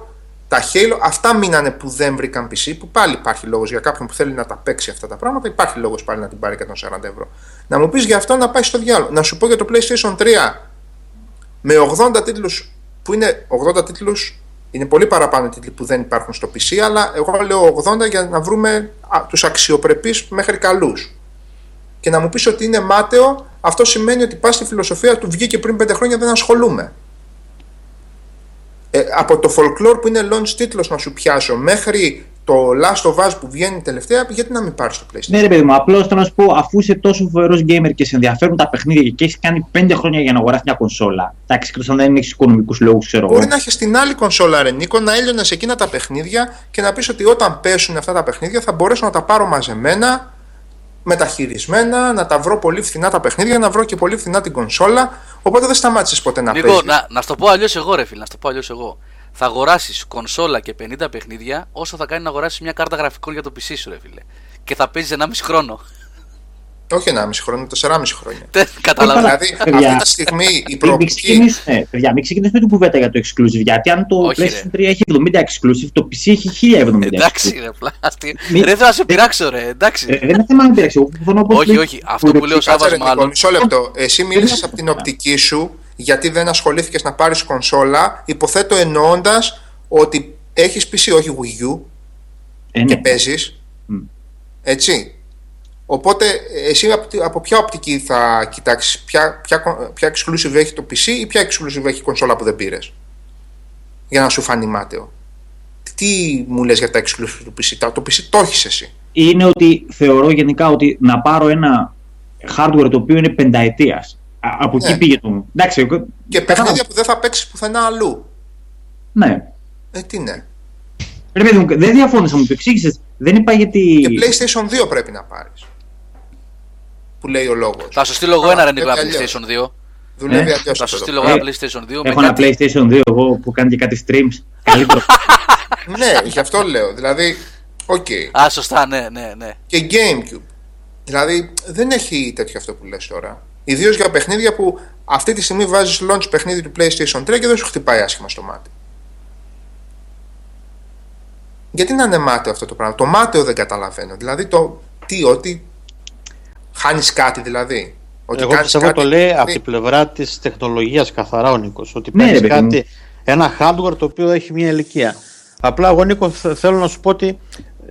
τα Halo. Αυτά μείνανε που δεν βρήκαν PC, που πάλι υπάρχει λόγος για κάποιον που θέλει να τα παίξει αυτά τα πράγματα. Υπάρχει λόγος πάλι να την πάρει 140 ευρώ. Να μου πεις για αυτό να πάει στο διάλογο. Να σου πω για το PlayStation 3 με 80 τίτλους που είναι 80 τίτλους είναι πολύ παραπάνω οι τίτλοι που δεν υπάρχουν στο PC, αλλά εγώ λέω 80 για να βρούμε α, τους αξιοπρεπείς μέχρι καλούς. Και να μου πεις ότι είναι μάταιο, αυτό σημαίνει ότι πας στη φιλοσοφία του βγήκε πριν 5 χρόνια δεν ασχολούμαι. Ε, από το folklore που είναι launch τίτλος να σου πιάσω μέχρι το Last of Us που βγαίνει τελευταία, γιατί να μην πάρεις το PlayStation; Ναι, ρε παιδί μου, απλώς θέλω να σου πω, αφού είσαι τόσο φοβερός gamer και σε ενδιαφέρουν τα παιχνίδια και έχεις κάνει 5 χρόνια για να αγοράσεις μια κονσόλα. Εντάξει, εκτός αν δεν έχεις οικονομικούς λόγους, ξέρω εγώ. Μπορεί να έχεις την άλλη κονσόλα, ρε Νίκο, να έλειωνες εκείνα τα παιχνίδια και να πεις ότι όταν πέσουν αυτά τα παιχνίδια θα μπορέσω να τα πάρω μαζεμένα, μεταχειρισμένα, να τα βρω πολύ φθηνά τα παιχνίδια, να βρω και πολύ φθηνά την κονσόλα. Οπότε δεν σταμάτησες ποτέ να Νίκο, παίζεις. να, να σου το πω αλλιώς εγώ, ρε φίλε, να σου το πω αλλιώς εγώ. Θα αγοράσεις κονσόλα και 50 παιχνίδια όσο θα κάνει να αγοράσεις μια κάρτα γραφικών για το PC σου, ρε φίλε. Και θα παίζεις 1,5 χρόνο. Όχι 1,5 χρόνο, 4,5 χρόνια. Δεν καταλαβαίνω. καλά. δηλαδή παιδιά. αυτή τη στιγμή η Μην- Μην προοπτική. ξεκινήσουμε, παιδιά, μην ξεκινήσουμε την κουβέντα για το exclusive. Γιατί αν το Όχι, PlayStation 3 έχει 70 exclusive, το PC έχει 1070 Εντάξει, exclusive. ρε πλάστη. Μη- Ρε, θέλω να σε πειράξω, ρε. Εντάξει. Ε, δεν είναι θέμα να μην πειράξεις. Εγώ συμφωνώ πως Όχι, λέει- όχι. Αυτό που λέει ο Κάτσε, Σάβα, ρε, Νίκο, μάλλον. μισό λεπτό. Εσύ μίλησες από την οπτική σου γιατί δεν ασχολήθηκες να πάρεις κονσόλα, υποθέτω εννοώντας ότι έχεις PC, όχι Wii U Ε, ναι. και παίζεις. Μμ. Έτσι. Οπότε, εσύ από, τι- από ποια οπτική θα κοιτάξεις, ποια, ποια, ποια exclusive έχει το PC ή ποια exclusive έχει η κονσόλα που δεν πήρες; Για να σου φανεί μάταιο. Τι μου λες για τα exclusive του PC, Τα- το PC το έχεις εσύ; είναι ότι θεωρώ γενικά ότι να πάρω ένα hardware το οποίο είναι πενταετίας. Από Ναι. εκεί πήγε το. Εντάξει, εγώ- Και κατάλαβα. παιχνίδια που δεν θα παίξεις πουθενά αλλού. Ναι. Ε, τι ναι. Ρε παιδί μου, δεν διαφώνησα, μου το εξήγησες. Δεν είπα γιατί. Και PlayStation 2 πρέπει να πάρεις. Που λέει ο λόγος. Θα σου στείλω εγώ ένα Α, ρενικό δουλεύει ένα αλλιώς. PlayStation 2. Δουλεύει Ε, αλλιώς. Θα σου στείλω εγώ Ε, ένα PlayStation 2. με Έχω ένα κάτι- PlayStation 2 εγώ που κάνει και κάτι streams. Καλύτερο. Ναι, γι' αυτό λέω. Δηλαδή, οκ. Α, σωστά, ναι, ναι, ναι. Και GameCube. Δηλαδή, δεν έχει τέτοιο αυτό που λες τώρα. Ιδίως για παιχνίδια που αυτή τη στιγμή βάζεις launch παιχνίδι του PlayStation 3 και δεν σου χτυπάει άσχημα στο μάτι. Γιατί να είναι μάταιο αυτό το πράγμα; Το μάταιο δεν καταλαβαίνω. Δηλαδή, το τι, ότι χάνεις κάτι δηλαδή. Ότι Εγώ κάνεις πιστεύω κάτι- το λέει από δηλαδή, την πλευρά της τεχνολογίας καθαρά ο Νίκος. Ότι Ναι, παίρνεις ρε παιδί μου. κάτι, ένα hardware το οποίο έχει μια ηλικία. Απλά εγώ Νίκο θε- θέλω να σου πω ότι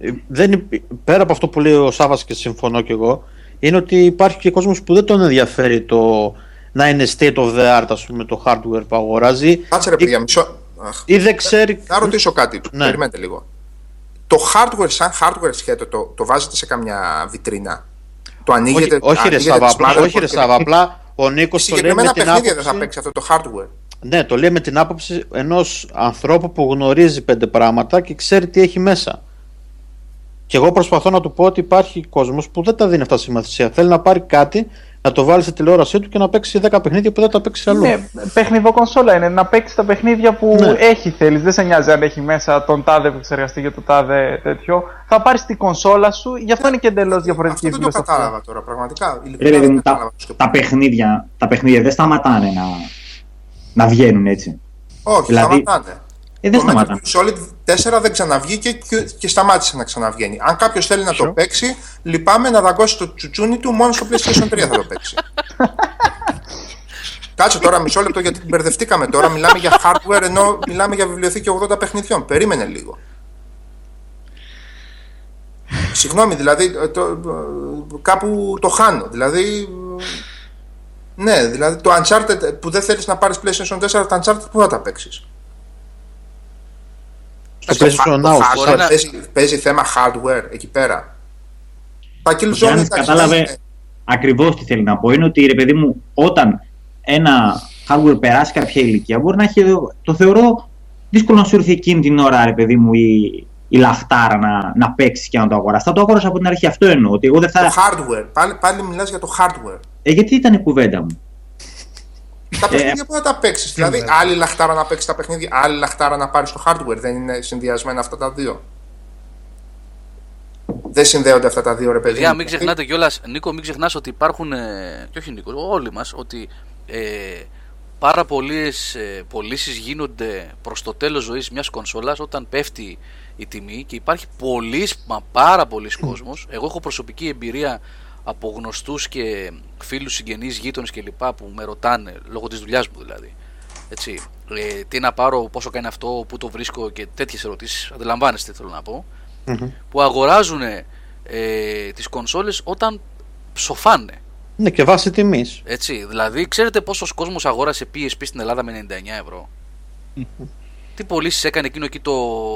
ε, δεν, υπ- πέρα από αυτό που λέει ο Σάβας και συμφωνώ κι εγώ, είναι ότι υπάρχει και κόσμος που δεν τον ενδιαφέρει το να είναι state of the art, ας πούμε, το hardware που αγοράζει. Κάτσε ρε ή, παιδιά, μισό. Αχ, ή δεν ξέρει. Να ρωτήσω κάτι. Ναι. Περιμένετε λίγο. Το hardware σαν hardware σχέτο το, το βάζετε σε καμιά βιτρίνα; Το ανοίγετε. Όχι, όχι ρε ανοίγετε Σάβα, τις απλά, motherboard όχι ρε και- Σάβα, απλά ο Νίκος το λέει Συγκεκριμένα με την παιχνίδια δεν θα άποψη. παίξει αυτό το hardware. Ναι, το λέει με την άποψη ενός ανθρώπου που γνωρίζει πέντε πράγματα και ξέρει τι έχει μέσα. Και εγώ προσπαθώ να του πω ότι υπάρχει κόσμος που δεν τα δίνει αυτά σημασία. Θέλει να πάρει κάτι, να το βάλεις στη τηλεόρασή του και να παίξει 10 παιχνίδια που δεν τα παίξει αλλού. Ναι, παιχνιδό κονσόλα είναι. Να παίξεις τα παιχνίδια που Ναι. έχει θέλεις. Δεν σε νοιάζει αν έχει μέσα τον τάδε επεξεργαστή για το τάδε τέτοιο. Θα πάρεις την κονσόλα σου, γι' αυτό είναι και εντελώς διαφορετική Αυτό δεν το φιλοσοφία. κατάλαβα τώρα, πραγματικά. Ρε Ειλικρινά παιδί δεν μου, κατάλαβα τα, πώς το τα, πούμε. παιχνίδια, τα παιχνίδια δεν σταματάνε να, να βγαίνουν έτσι. Όχι, δηλαδή- σταματάνε. Ε, δεν Το σταματάνε. Metal Gear Solid 4 δεν ξαναβγήκε και, και σταμάτησε να ξαναβγαίνει. Αν κάποιος θέλει να το παίξει, λυπάμαι να δαγκώσει το τσουτσούνι του μόνο στο PlayStation 3 θα το παίξει. Κάτσε τώρα μισό λεπτό γιατί μπερδευτήκαμε τώρα. Μιλάμε για hardware ενώ μιλάμε για βιβλιοθήκη 80 παιχνιδιών. Περίμενε λίγο. Συγγνώμη, δηλαδή ε, το, ε, κάπου το χάνω. Δηλαδή. ε, Ναι, δηλαδή το Uncharted που δεν θέλεις να πάρεις PlayStation 4, το Uncharted που θα τα παίξεις; Στο Το PlayStation hard- το Now. hardware μπορεί να- παίζει, παίζει θέμα hardware εκεί πέρα. Τα Killzone Γιάννης εντάξει, κατάλαβε είναι- ακριβώς τι θέλει να πω. Είναι ότι ρε παιδί μου, όταν ένα hardware περάσει κάποια ηλικία, μπορεί να έχει. Το θεωρώ δύσκολο να σου έρθει εκείνη την ώρα, ρε παιδί μου, η, η λαχτάρα να, να παίξει και να το αγοράσει. Θα το αγόρασα από την αρχή. Αυτό εννοώ. Ότι εγώ δεν Το θα. hardware. Πάλι, πάλι μιλάς για το hardware. Ε, γιατί ήταν η κουβέντα μου. Τα παιχνίδια που θα τα παίξεις. Δηλαδή, άλλη λαχτάρα να παίξεις τα παιχνίδια, άλλη λαχτάρα να πάρεις το hardware. Δεν είναι συνδυασμένα αυτά τα δύο. Δεν συνδέονται αυτά τα δύο, ρε παιδί. Παιδιά, μου. μην ξεχνάτε κιόλας, Νίκο, μην ξεχνάς ότι υπάρχουν. Ε, και όχι Νίκο, όλοι μας, ότι ε, πάρα πολλές ε, πωλήσεις γίνονται προς το τέλος ζωής μιας κονσόλας όταν πέφτει η τιμή και υπάρχει πολλής, μα πάρα πολλοί κόσμος. Εγώ έχω προσωπική εμπειρία από γνωστούς και φίλους, συγγενείς, γείτονες κλπ. που με ρωτάνε, λόγω της δουλειάς μου δηλαδή. Έτσι, ε, τι να πάρω, πόσο κάνει αυτό, πού το βρίσκω και τέτοιες ερωτήσεις. Αντιλαμβάνεστε, θέλω να πω που αγοράζουν ε, τις κονσόλες όταν ψοφάνε. Ναι, και βάσει τιμής. Έτσι, δηλαδή, ξέρετε πόσος κόσμος αγόρασε PSP στην Ελλάδα με 99 ευρώ; Τι πωλήσεις έκανε εκείνο εκεί το,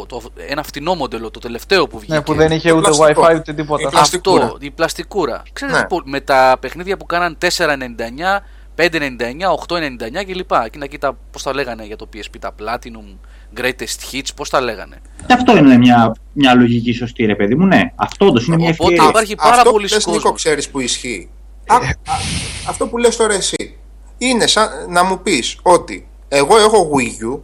το, ένα φτηνό μοντέλο, το τελευταίο που βγήκε. Ναι, που δεν είχε Το ούτε πλαστικό. WiFi ούτε τίποτα. Η πλαστικούρα. Αυτό, η πλαστικούρα. Ξέρετε, Ναι. πο- με τα παιχνίδια που κάναν 4,99, 5,99, 8,99 κλπ. Εκείνα κοίτα πώς τα λέγανε για το PSP, τα Platinum, Greatest Hits, πώς τα λέγανε. Και αυτό είναι μια, μια λογική σωστή, ρε παιδί μου. Ναι, αυτό όντως είναι μια Οπότε ευκαιρία. υπάρχει πάρα αυτό πολλοί που λες, Νίκο, κόσμος. ξέρεις που ισχύει. Α, α, αυτό που λες τώρα εσύ είναι σαν να μου πεις ότι εγώ έχω Wii U,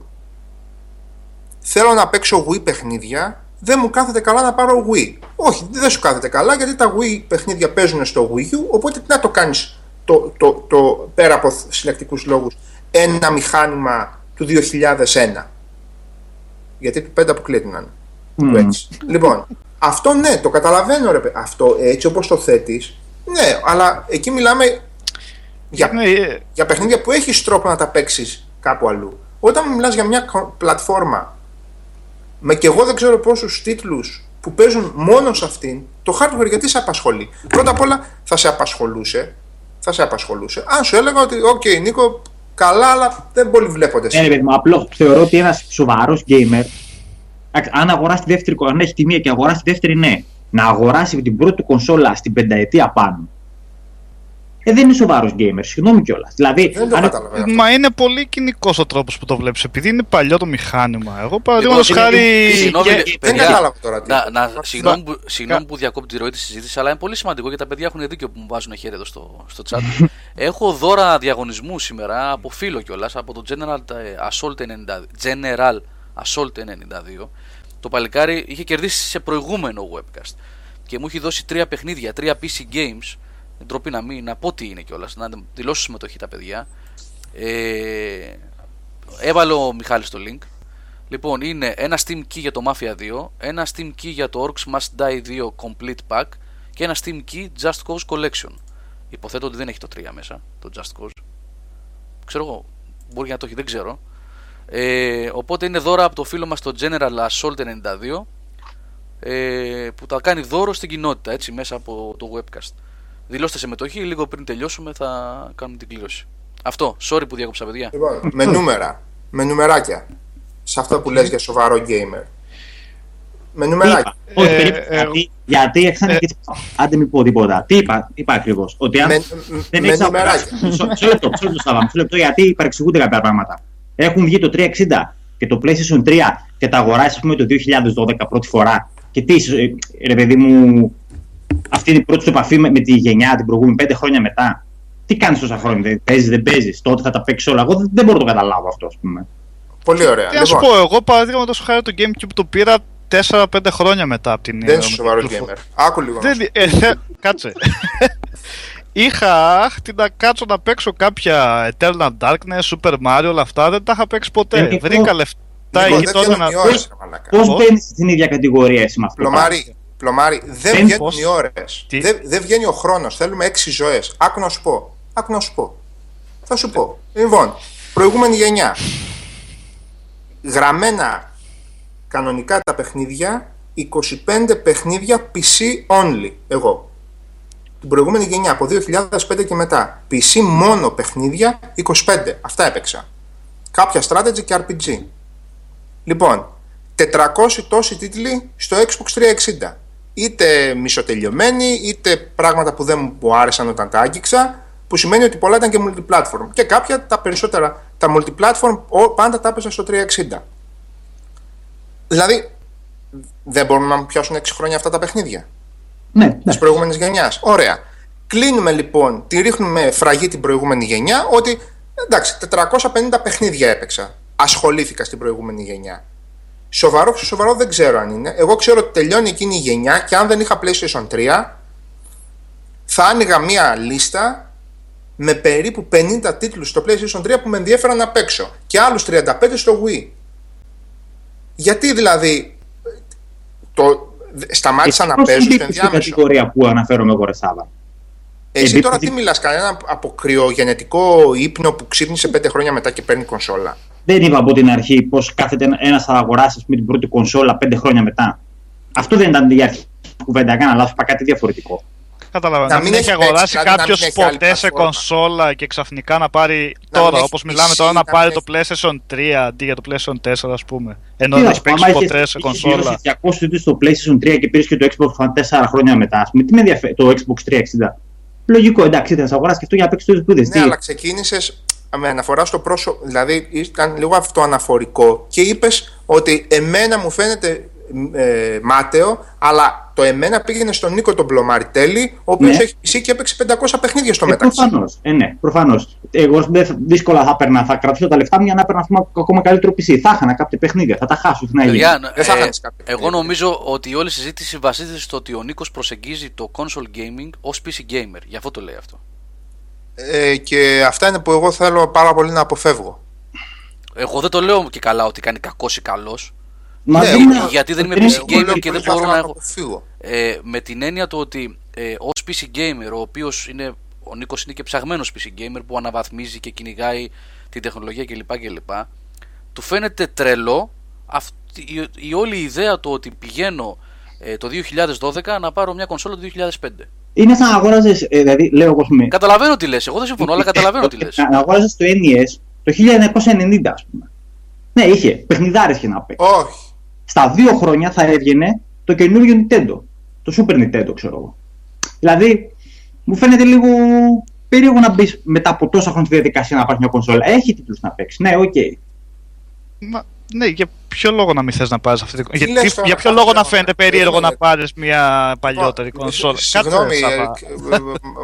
θέλω να παίξω Wii παιχνίδια, δεν μου κάθεται καλά να πάρω Wii. Όχι, δεν σου κάθεται καλά γιατί τα Wii παιχνίδια παίζουν στο Wii U, οπότε τι να το κάνεις το, το, το, πέρα από συλλεκτικούς λόγους ένα μηχάνημα του 2001. Γιατί του 5 αποκλείεται να είναι. Μμμ. Του έτσι. Λοιπόν, αυτό ναι, το καταλαβαίνω ρε παι- Αυτό έτσι όπως το θέτεις, ναι, αλλά εκεί μιλάμε για, Ναι, ε, για παιχνίδια που έχεις τρόπο να τα παίξεις κάπου αλλού. Όταν μιλάς για μια κο- πλατφόρμα με και εγώ δεν ξέρω πόσους τίτλους που παίζουν μόνο σε αυτήν, το hardware γιατί σε απασχολεί. Πρώτα απ' όλα θα σε απασχολούσε, θα σε απασχολούσε. Αν σου έλεγα ότι, οκ, Νίκο, καλά, αλλά δεν πολύ βλέπονται Ναι, ρε παιδί μου, απλώς θεωρώ ότι ένας σοβαρός gamer, εντάξει, αν αγοράσει τη δεύτερη, αν έχει τη μία και αγοράσει τη δεύτερη, ναι. Να αγοράσει την πρώτη του κονσόλα στην πενταετία πάνω. Ε, δεν είναι σοβαρός gamer, συγγνώμη κιόλας. Δηλαδή, Δεν το αν- κατάλαβα. αυτό. Μα είναι πολύ κυνικός ο τρόπος που το βλέπεις. Επειδή είναι παλιό το μηχάνημα. Εγώ παραδείγματος Εγώ- χάρη. Συγγνώμη, και- Δεν παιδιά, κατάλαβα τώρα τι. Να, να, είπες. συγγνώμη, που, συγγνώμη που διακόπτω τη ροή της συζήτησης, αλλά είναι πολύ σημαντικό και τα παιδιά έχουν δίκιο που μου βάζουν χέρι εδώ στο, στο chat. Έχω δώρα διαγωνισμού σήμερα από φίλο κιόλας από το General ε, Assault 92. General Assault 92. Το παλικάρι είχε κερδίσει σε προηγούμενο webcast και μου έχει δώσει τρία παιχνίδια, τρία PC games. Δεν τροπή να μην να πω τι είναι κιόλας, να δηλώσω συμμετοχή τα παιδιά. Ε, έβαλε ο Μιχάλης το link. Λοιπόν, είναι ένα Steam Key για το Mafia 2, ένα Steam Key για το Orcs Must Die 2 Complete Pack και ένα Steam Key Just Cause Collection. Υποθέτω ότι δεν έχει το 3 μέσα, το Just Cause. Ξέρω εγώ, μπορεί να το έχει, δεν ξέρω. Ε, οπότε είναι δώρα από το φίλο μας το General Assault 92 ε, που τα κάνει δώρο στην κοινότητα έτσι μέσα από το webcast. Δηλώστε συμμετοχή, λίγο πριν τελειώσουμε θα κάνουμε την κλήρωση. Αυτό, sorry που διάκοψα παιδιά. Λοιπόν, με νούμερα. Με νουμεράκια. Σε αυτά που λες για σοβαρό gamer. Με Τι νουμεράκια. είπα. Όχι, Ε, περίμενε. ε, γιατί, γιατί έξανε και Άντε μην πω τίποτα. Τι είπα, τι είπα ακριβώς. Ότι αν Με, δεν με έχεις νουμεράκια. αγοράσει- Μισό μισό λεπτό, μισό λεπτό, Σάβα, μισό λεπτό, γιατί παρεξηγούνται κάποια πράγματα. Έχουν βγει το 360 και το PlayStation 3 και τα αγοράσει, ας πούμε, το 2012 πρώτη φορά. Και τι, ε, ρε παιδί μου, αυτή είναι η πρώτη σου επαφή με, με τη γενιά την προηγούμενη πέντε χρόνια μετά. Τι κάνεις τόσα χρόνια, δεν παίζεις, δεν παίζεις. Τότε θα τα παίξεις όλα. Εγώ δεν, δεν μπορώ να το καταλάβω αυτό, ας πούμε. Πολύ ωραία. Τι να σου Λοιπόν, πω, εγώ παραδείγματο χάρη το GameCube το πήρα 4-5 χρόνια μετά από την δεν ε, είσαι σοβαρός κυκλοφορία. gamer. Άκου λίγο. Δεν, ε, θε- κάτσε. Είχα άχτη να κάτσω να παίξω κάποια Eternal Darkness, Super Mario, όλα αυτά. Δεν τα είχα παίξει ποτέ. Ε, Νικό, Βρήκα λεφτά Λοιπόν, εκεί δεν τότε βγαίνουν να. οι ώρες, ρε μαλάκα. Πώς Πώς; μπαίνεις στην ίδια κατηγορία εσύ με αυτό. Πλωμάρι, πλωμάρι, δεν Δεν βγαίνουν πώς. οι ώρες. Τι; Δεν, δεν βγαίνει ο χρόνος. Θέλουμε έξι ζωές. Άκου να σου πω. Άκου να σου πω. Θα σου πω. Λοιπόν, προηγούμενη γενιά. Γραμμένα κανονικά τα παιχνίδια, 25 παιχνίδια PC only. Εγώ. Την προηγούμενη γενιά, από 2005 και μετά. PC μόνο παιχνίδια, 25. Αυτά έπαιξα. Κάποια strategy και RPG. Λοιπόν, 400 τόσοι τίτλοι στο Xbox 360. Είτε μισοτελειωμένοι, είτε πράγματα που δεν μου άρεσαν όταν τα άγγιξα, που σημαίνει ότι πολλά ήταν και multiplatform. Και κάποια, τα περισσότερα, τα multiplatform ο- πάντα τα έπαιζα στο 360. Δηλαδή, δεν μπορούν να μου πιάσουν 6 χρόνια αυτά τα παιχνίδια Ναι, ναι. της προηγούμενης γενιάς. Ωραία. Κλείνουμε λοιπόν, τη ρίχνουμε φραγή την προηγούμενη γενιά ότι εντάξει, 450 παιχνίδια έπαιξα. Ασχολήθηκα στην προηγούμενη γενιά. Σοβαρό, σοβαρό δεν ξέρω αν είναι. Εγώ ξέρω ότι τελειώνει εκείνη η γενιά και αν δεν είχα PlayStation 3, θα άνοιγα μία λίστα με περίπου 50 τίτλους στο PlayStation 3 που με ενδιαφέραν να παίξω και άλλους 35 στο Wii. Γιατί δηλαδή το, σταμάτησα να πώς παίζω στο μπήκες στην ενδιάμεσο; κατηγορία που αναφέρομαι εγώ, ρε Σάβα; Εσύ Επειδή- τώρα τι μιλάς, κανένα από κρυογενετικό ύπνο που ξύπνησε 5 χρόνια μετά και παίρνει κονσόλα; Δεν είπα από την αρχή πώ κάθεται ένας θα αγοράσει ας πούμε, την πρώτη κονσόλα πέντε χρόνια μετά. Αυτό δεν ήταν η αρχή του κουβέντα. Έκανα λάθος, είπα κάτι διαφορετικό. Κατάλαβα. Να Να, μην μην έχει έχεις παίξει, αγοράσει δηλαδή να κάποιος μην έχεις άλλη ποτέ σε πλατφόρμα. κονσόλα και ξαφνικά να πάρει Να τώρα, μην όπως έχει μιλάμε PC, τώρα, να να πάρει μην το PlayStation 3 αντί για το PlayStation 4, ας πούμε. Ενώ Τι δεν να έχει σου πω, άμα παίξει είχες- ποτέ σε είχες κονσόλα. πληρώσει 200 τίτλους στο PlayStation 3 και πήρες και το Xbox One 4 χρόνια μετά. Ας πούμε, τι με ενδιαφέρει το Xbox 360. Λογικό, εντάξει, θα αγοράσει και αυτό για να παίξεις το που είδες. Ναι, Τι- αλλά ξεκίνησες με αναφορά στο πρόσωπο, δηλαδή ήταν λίγο αυτοαναφορικό και είπες ότι εμένα μου φαίνεται ε, μάταιο, αλλά το εμένα πήγαινε στον Νίκο τον Πλωμαριτέλη, ο οποίος Ναι. έχει PC και έπαιξε 500 παιχνίδια στο Ε, μεταξύ. Προφανώς. Ε, ναι, προφανώς. Εγώ δεν θα- δύσκολα θα παίρνα, θα κρατήσω τα λεφτά μου για να παίρνα ας πούμε, ακόμα καλύτερο PC. Θα είχανα κάποια παιχνίδια, θα τα χάσω. Τι να γίνει. Παιδιά, Δεν θα ε, χάνεις κάποια εγώ παιχνίδια. νομίζω ότι η όλη συζήτηση βασίζεται στο ότι ο Νίκος προσεγγίζει το console gaming ως PC gamer. Γι' αυτό το λέει αυτό. Ε, και αυτά είναι που εγώ θέλω πάρα πολύ να αποφεύγω. Εγώ δεν το λέω και καλά ότι κάνει κακός ή καλός. Μα Ναι, δεν εγώ- είναι- γιατί δεν είμαι είναι- PC Εγώ gamer λέω και πολύ δεν μπορώ θέλω να το έχω- αποφύγω. Ε, με την έννοια του ότι ε, ως PC gamer, ο οποίος είναι, ο Νίκος είναι και ψαγμένος PC gamer που αναβαθμίζει και κυνηγάει την τεχνολογία κλπ. κλπ. Του φαίνεται τρελό αυτή, η, η όλη ιδέα του ότι πηγαίνω ε, το 2012 να πάρω μια κονσόλα το 2005. Είναι σαν να αγόραζες. Δηλαδή, λέω εγώ, ας πούμε, Καταλαβαίνω τι λες, εγώ δεν συμφωνώ, αλλά καταλαβαίνω τι λες. Να αγόραζες το NES το 1990, ας πούμε. Ναι, είχε. Παιχνιδάρες είχε να παίξει. Όχι. Στα δύο χρόνια θα έβγαινε το καινούργιο Nintendo. Το Super Nintendo, ξέρω εγώ. Δηλαδή, μου φαίνεται λίγο περίεργο να μπεις μετά από τόσα χρόνια στη διαδικασία να πάρεις μια κονσόλα. Έχει τίτλους να παίξεις. Ναι, οκ. Μα, ναι, για ποιο λόγο να μην θες να πάρεις αυτή την Τι Γιατί, λες τώρα, Για ποιο κάτσε λόγο να λίγο, φαίνεται ναι. περίεργο Περίμενε. να πάρεις μια παλιότερη Λοιπόν, κονσόλα; Συγγνώμη, Σάβα.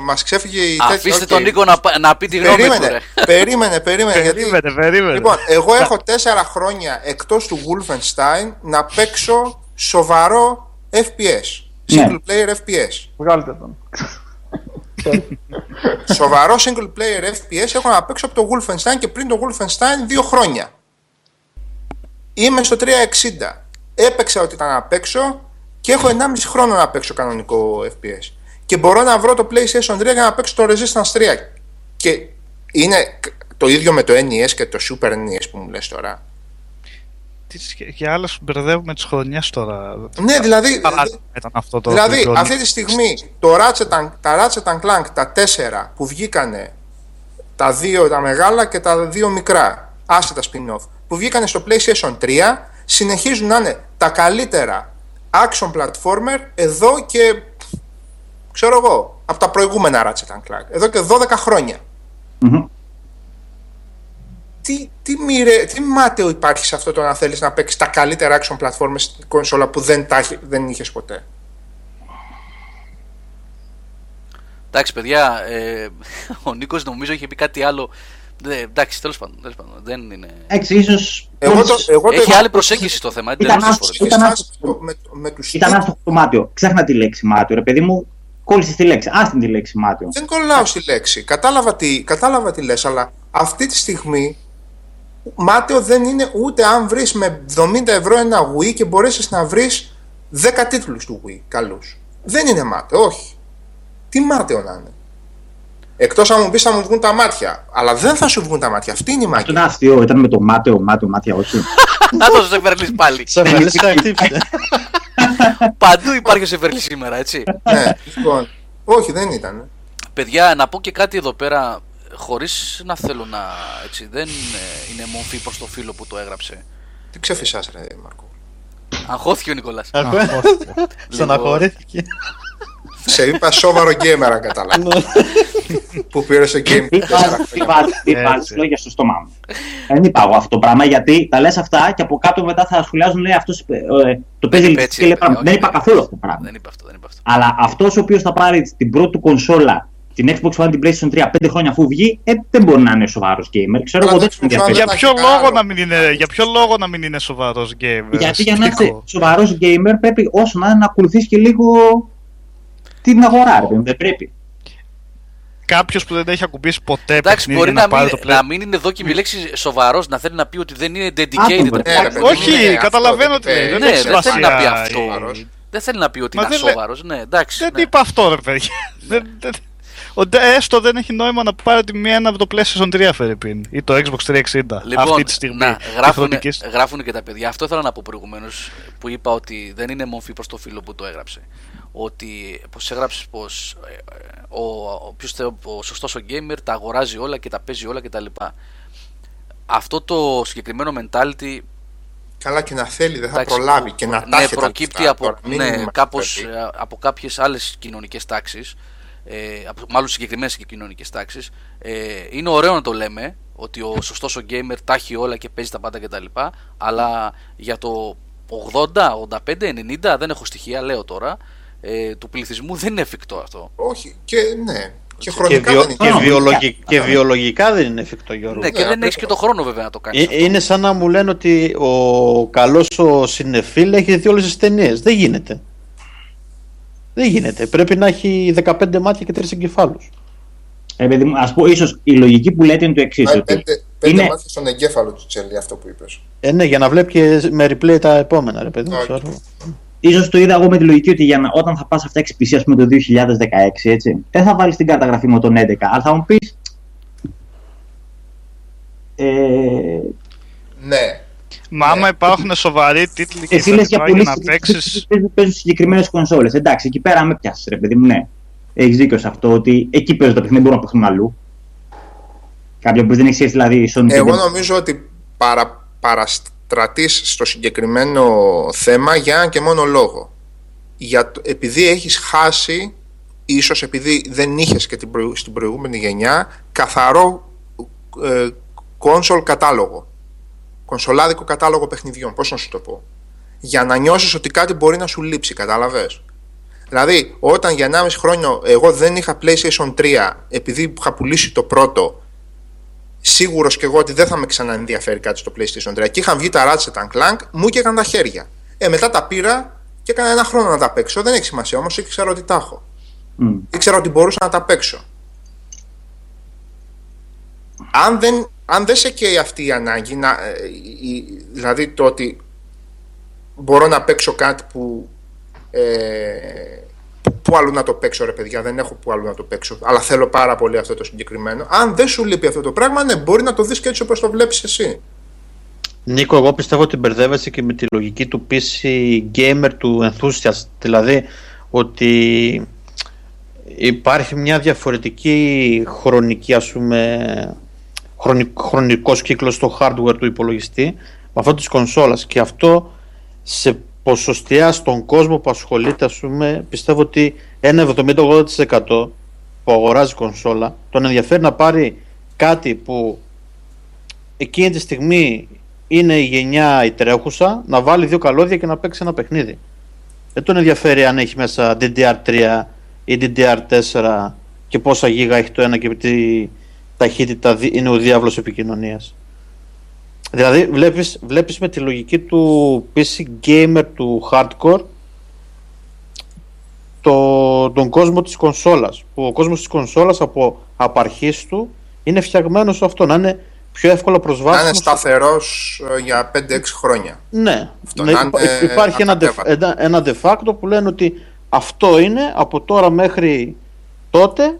μας ξέφυγε η τέτοια. Αφήστε οκ. τον Νίκο να, πα- να πει τη γνώμη του. Περίμενε, ρε. περίμενε, περίμενε. γιατί... Περίμενε, περίμενε. Λοιπόν, εγώ έχω τέσσερα χρόνια εκτός του Wolfenstein να παίξω σοβαρό FPS. Ναι. Single player FPS. Βγάλτε τον. Σοβαρό single player FPS έχω να παίξω από το Wolfenstein και πριν το Wolfenstein δύο χρόνια. Είμαι στο 360. Έπαιξα ό,τι ήταν να παίξω και έχω 1,5 χρόνο να παίξω κανονικό FPS. Και μπορώ να βρω το PlayStation 3 για να παίξω το Resistance 3. Και είναι το ίδιο με το NES και το Super NES που μου λες τώρα. Τι σχέ- Για άλλε μπερδεύουμε τις χρονιές τώρα. Ναι, δηλαδή, Παράδειγμα ήταν αυτό το. δηλαδή το- αυτή τη στιγμή το Ratchet and, τα Ratchet and Clank, τα τέσσερα που βγήκανε, τα δύο τα μεγάλα και τα δύο μικρά, άσχετα spin-off, που βγήκανε στο PlayStation 3, συνεχίζουν να είναι τα καλύτερα action platformer εδώ και, ξέρω εγώ, από τα προηγούμενα Ratchet and Clank, εδώ και 12 χρόνια. Μμμ. Τι, τι, μοιρε, τι μάταιο υπάρχει σε αυτό το να θέλεις να παίξεις τα καλύτερα action platformers στην κονσόλα που δεν, τα, έχει- δεν είχες ποτέ; Εντάξει, παιδιά, ε, ο Νίκος νομίζω είχε πει κάτι άλλο. Ναι, εντάξει, τέλος πάντων, τέλος πάντων. Δεν είναι... Εντάξει, ίσω. Εγώ το, εγώ το Έχει άλλη προσέγγιση στο θέμα. Ήταν εντελώς άστοχο. διαφορετική. Ήταν Είχες άστοχο. φτάσει με, με τους Ήταν άστοχο το μάτιο. Ξέχνα τη λέξη μάτιο, ρε παιδί μου. Κόλλησε τη λέξη. Άστην τη λέξη μάτιο. Δεν κολλάω στη λέξη. Κατάλαβα τι, κατάλαβα τι λες, αλλά αυτή τη στιγμή μάταιο δεν είναι ούτε αν βρεις με 70 ευρώ ένα Wii και μπορέσεις να βρεις 10 τίτλους του Wii καλούς. Δεν είναι μάταιο, όχι. Τι μάταιο να είναι. Εκτός αν μου πεις θα μου βγουν τα μάτια. Αλλά δεν θα σου βγουν τα μάτια. Αυτή είναι η Αυτό είναι μαγεία. αστείο. Ήταν με το μάτιο, μάτιο, μάτια, όχι. Να το σε φέρνει πάλι. Σε βαλίσσα χτύπησε. Παντού υπάρχει ο Σεφερλή σήμερα, έτσι. ναι, λοιπόν. Όχι, δεν ήταν. Παιδιά, να πω και κάτι εδώ πέρα, χωρίς να θέλω να. Έτσι, δεν ε, είναι μορφή προς το φίλο που το έγραψε. Τι ξεφυσάς ρε Μαρκό. Αγχώθηκε ο Νικολά. Στεναχωρήθηκε. Σε είπα σοβαρό gamer αν κατάλαβα. που πήρες το game Τι τέσσερα βάζεις- τι χρόνια. βάζεις- τι Έτσι. βάζεις λόγια στο στόμα μου. Δεν είπα εγώ αυτό το πράγμα γιατί τα λες αυτά και από κάτω μετά θα σχολιάζουν λέει αυτός το παίζει είπε λεπτή έτσι, και λέει ρε, πράγματα. όχι, Δεν είπα δεν- καθόλου αυτό το πράγμα. Δεν είπα αυτό, δεν είπα αυτό. Αλλά αυτός ο οποίος θα πάρει την πρώτη του κονσόλα, την Xbox One, την PlayStation 3, 5 χρόνια αφού βγει, ε, δεν μπορεί να είναι σοβαρός gamer. Ξέρω Αλλά εγώ το δεν τον Xbox One ενδιαφέρει. Για θα ποιο, έχει λόγο άλλο. να μην είναι, για ποιο λόγο να μην είναι σοβαρός gamer. Γιατί για να Νίκο; είσαι σοβαρός gamer πρέπει όσο να είναι να ακολουθείς και λίγο την αγορά, ρε, παιδί μου, δεν πρέπει. Κάποιος που δεν έχει ακουμπήσει ποτέ Εντάξει, παιχνίδι μπορεί να, να, πάρει μην, το να play. μην είναι δόκιμη λέξη σοβαρός, να θέλει να πει ότι δεν είναι Άκου, dedicated. βρε. ρε Ναι, ρε, παιδί. παιδί, Όχι, είναι αυτό, καταλαβαίνω δεν τι λέει. είπε. Δεν Ναι, έχει δεν θέλει να πει σημασία. αυτό. Σοβαρός. Δεν θέλει να πει ότι Μα είναι δεν λέ- σοβαρός. Ναι, εντάξει. Δεν ναι. είπα αυτό, ρε παιδιά. Δεν- δεν- ο- δε- Έστω δεν έχει νόημα να πάρει τη μία ένα από το PlayStation 3 Φερρυπίν ή το Xbox 360 Λοιπόν, αυτή τη στιγμή. να, της γράφουν, χρονικής. γράφουν και τα παιδιά. Αυτό ήθελα να πω προηγουμένως που είπα ότι δεν είναι μορφή προς το φίλο που το έγραψε. Ότι πως έγραψες πως ο, ο, ποιος θε- ο σωστός ο gamer τα αγοράζει όλα και τα παίζει όλα κτλ. Αυτό το συγκεκριμένο mentality Καλά και να θέλει, δεν θα εντάξει, προλάβει και να τα ναι, έχει τα προκύπτει λεφτά από, τώρα, μην ναι, είμαστε κάπως, παιδί. ε, από κάποιες άλλες κοινωνικές τάξεις ε, από, μάλλον συγκεκριμένες και κοινωνικές τάξεις ε, είναι ωραίο να το λέμε ότι ο σωστός ο gamer τα έχει όλα και παίζει τα πάντα κτλ αλλά για το 80, 85, 90 δεν έχω στοιχεία λέω τώρα ε, του πληθυσμού δεν είναι εφικτό αυτό Όχι, και ναι. Και Και, χρονικά βιο- δεν είναι. και, Α, βιολογι- ωραία. και βιολογικά δεν είναι εφικτό Γιώργο. ναι, και δεν ακριβώς. έχεις και το χρόνο βέβαια να το κάνεις Ε, αυτό. είναι σαν να μου λένε ότι ο καλός ο συνεφίλ έχει δει όλες τις ταινίες. Δεν γίνεται. Δεν γίνεται. Πρέπει να έχει 15 μάτια και 3 εγκεφάλους. Ε, παιδί μου, ας πω, ίσως η λογική που λέτε είναι το εξής. Πάει πέντε, πέντε είναι- μάτια στον εγκέφαλο του Τσέλη αυτό που είπες. Ε, ναι, για να βλέπεις και με replay τα επόμενα, ρε παιδί μου. Όχι. Ξέρω. Ίσως το είδα εγώ με τη λογική ότι για να, όταν θα πας αυτά PC, ας πούμε το 2016, έτσι, δεν θα βάλεις την καταγραφή με τον 11, αλλά θα μου πεις... Ε, Ναι. Μα άμα υπάρχουν σοβαροί τίτλοι και εσύ τα λες για λοιπά πολύ για να παίξει. παίζουν, παίζουν συγκεκριμένες κονσόλες. Εντάξει, εκεί πέρα με πιάσεις, ρε παιδί μου, ναι. Έχεις δίκιο σε αυτό ότι εκεί παίζουν τα παιχνίδια, μπορούν να παίξουν αλλού. Κάποιο που δεν έχεις σχέση, δηλαδή η Sony. Εγώ δεν- νομίζω ότι παρα, παραστρατείς στο συγκεκριμένο θέμα για έναν και μόνο λόγο. Για, το- επειδή έχεις χάσει ίσως επειδή δεν είχες και την προηγου- στην προηγούμενη γενιά καθαρό ε, console κατάλογο. Κονσολάδικο κατάλογο παιχνιδιών, πώς να σου το πω. Για να νιώσεις ότι κάτι μπορεί να σου λείψει, κατάλαβες. Δηλαδή, όταν για 1,5 χρόνο εγώ δεν είχα PlayStation 3 επειδή είχα πουλήσει το πρώτο, σίγουρος και εγώ ότι δεν θα με ξαναενδιαφέρει κάτι στο PlayStation 3 και είχαν βγει τα Ratchet and Clank, μου έκαιγαν τα χέρια. Ε, μετά τα πήρα και έκανα ένα χρόνο να τα παίξω. Δεν έχει σημασία όμως, ήξερα ότι τα έχω. Μμ. Ήξερα ότι μπορούσα να τα παίξω. Αν δεν, αν δεν σε καίει αυτή η ανάγκη, να, ε, η- δηλαδή το ότι μπορώ να παίξω κάτι που, ε, που, που αλλού να το παίξω ρε παιδιά, δεν έχω που αλλού να το παίξω, αλλά θέλω πάρα πολύ αυτό το συγκεκριμένο. Αν δεν σου λείπει αυτό το πράγμα, ναι, μπορεί να το δεις και έτσι όπως το βλέπεις εσύ. Νίκο, εγώ πιστεύω ότι μπερδεύεσαι και με τη λογική του PC gamer του enthusiast. Δηλαδή ότι υπάρχει μια διαφορετική χρονική, ας πούμε, χρονικ, χρονικός κύκλος στο hardware του υπολογιστή με αυτό της κονσόλας και αυτό σε ποσοστιά στον κόσμο που ασχολείται, ας πούμε, πιστεύω ότι ένα 70-80% που αγοράζει κονσόλα τον ενδιαφέρει να πάρει κάτι που εκείνη τη στιγμή είναι η γενιά η τρέχουσα να βάλει δύο καλώδια και να παίξει ένα παιχνίδι. Δεν τον ενδιαφέρει αν έχει μέσα DDR3 ή DDR4 και πόσα γίγα έχει το ένα και τι ταχύτητα δι- είναι ο διάβλος επικοινωνίας. Δηλαδή βλέπεις, βλέπεις με τη λογική του PC gamer του hardcore το, τον κόσμο της κονσόλας που ο κόσμος της κονσόλας από απαρχής του είναι φτιαγμένος σε αυτό να είναι πιο εύκολα Να προσβάσιμο είναι σταθερός ε, για 5-6 χρόνια. ναι, Αυτό ναι, να υπά- είναι υπάρχει ένα, de, ακατέβατο. ένα, ένα de facto που λένε ότι αυτό είναι από τώρα μέχρι τότε,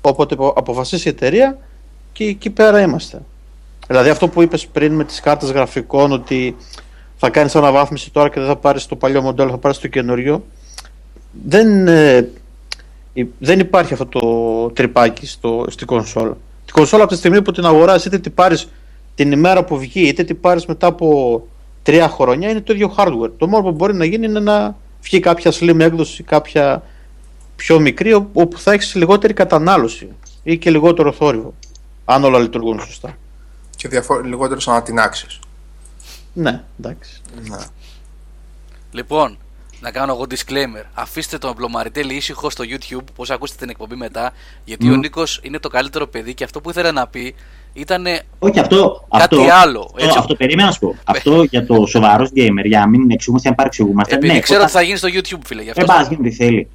όποτε απο- αποφασίσει η εταιρεία και εκεί πέρα είμαστε. Δηλαδή αυτό που είπες πριν με τις κάρτες γραφικών ότι θα κάνεις αναβάθμιση τώρα και δεν θα πάρεις το παλιό μοντέλο, θα πάρεις το καινούριο. Δεν, ε, υ- δεν υπάρχει αυτό το τρυπάκι στο, στην κονσόλα. Την κονσόλα από τη στιγμή που την αγοράζει είτε την πάρεις την ημέρα που βγει είτε την πάρεις μετά από τρία χρόνια είναι το ίδιο hardware. Το μόνο που μπορεί να γίνει είναι να βγει κάποια slim έκδοση, κάποια πιο μικρή όπου όπου θα έχεις λιγότερη κατανάλωση ή και λιγότερο θόρυβο αν όλα λειτουργούν σωστά. Και διαφο- λιγότερο σαν να την άξεις. Ναι, εντάξει. Ναι. Λοιπόν, να κάνω εγώ disclaimer. Αφήστε τον Μπλομαριτέλη ήσυχο στο YouTube, πώς ακούσετε την εκπομπή μετά, γιατί ο Νίκος είναι το καλύτερο παιδί και αυτό που ήθελε να πει ήταν. Όχι, αυτό. Κάτι αυτό, άλλο, Αυτό, έτσι. αυτό περίμενα να σου πω. αυτό για το σοβαρός gamer, για να μην εξηγούμαστε αν παρεξηγούμαστε. Επειδή ναι, ξέρω όταν- ότι θα γίνει στο YouTube, φίλε. Γι' Δεν αυτό. πα γίνει τι θέλει.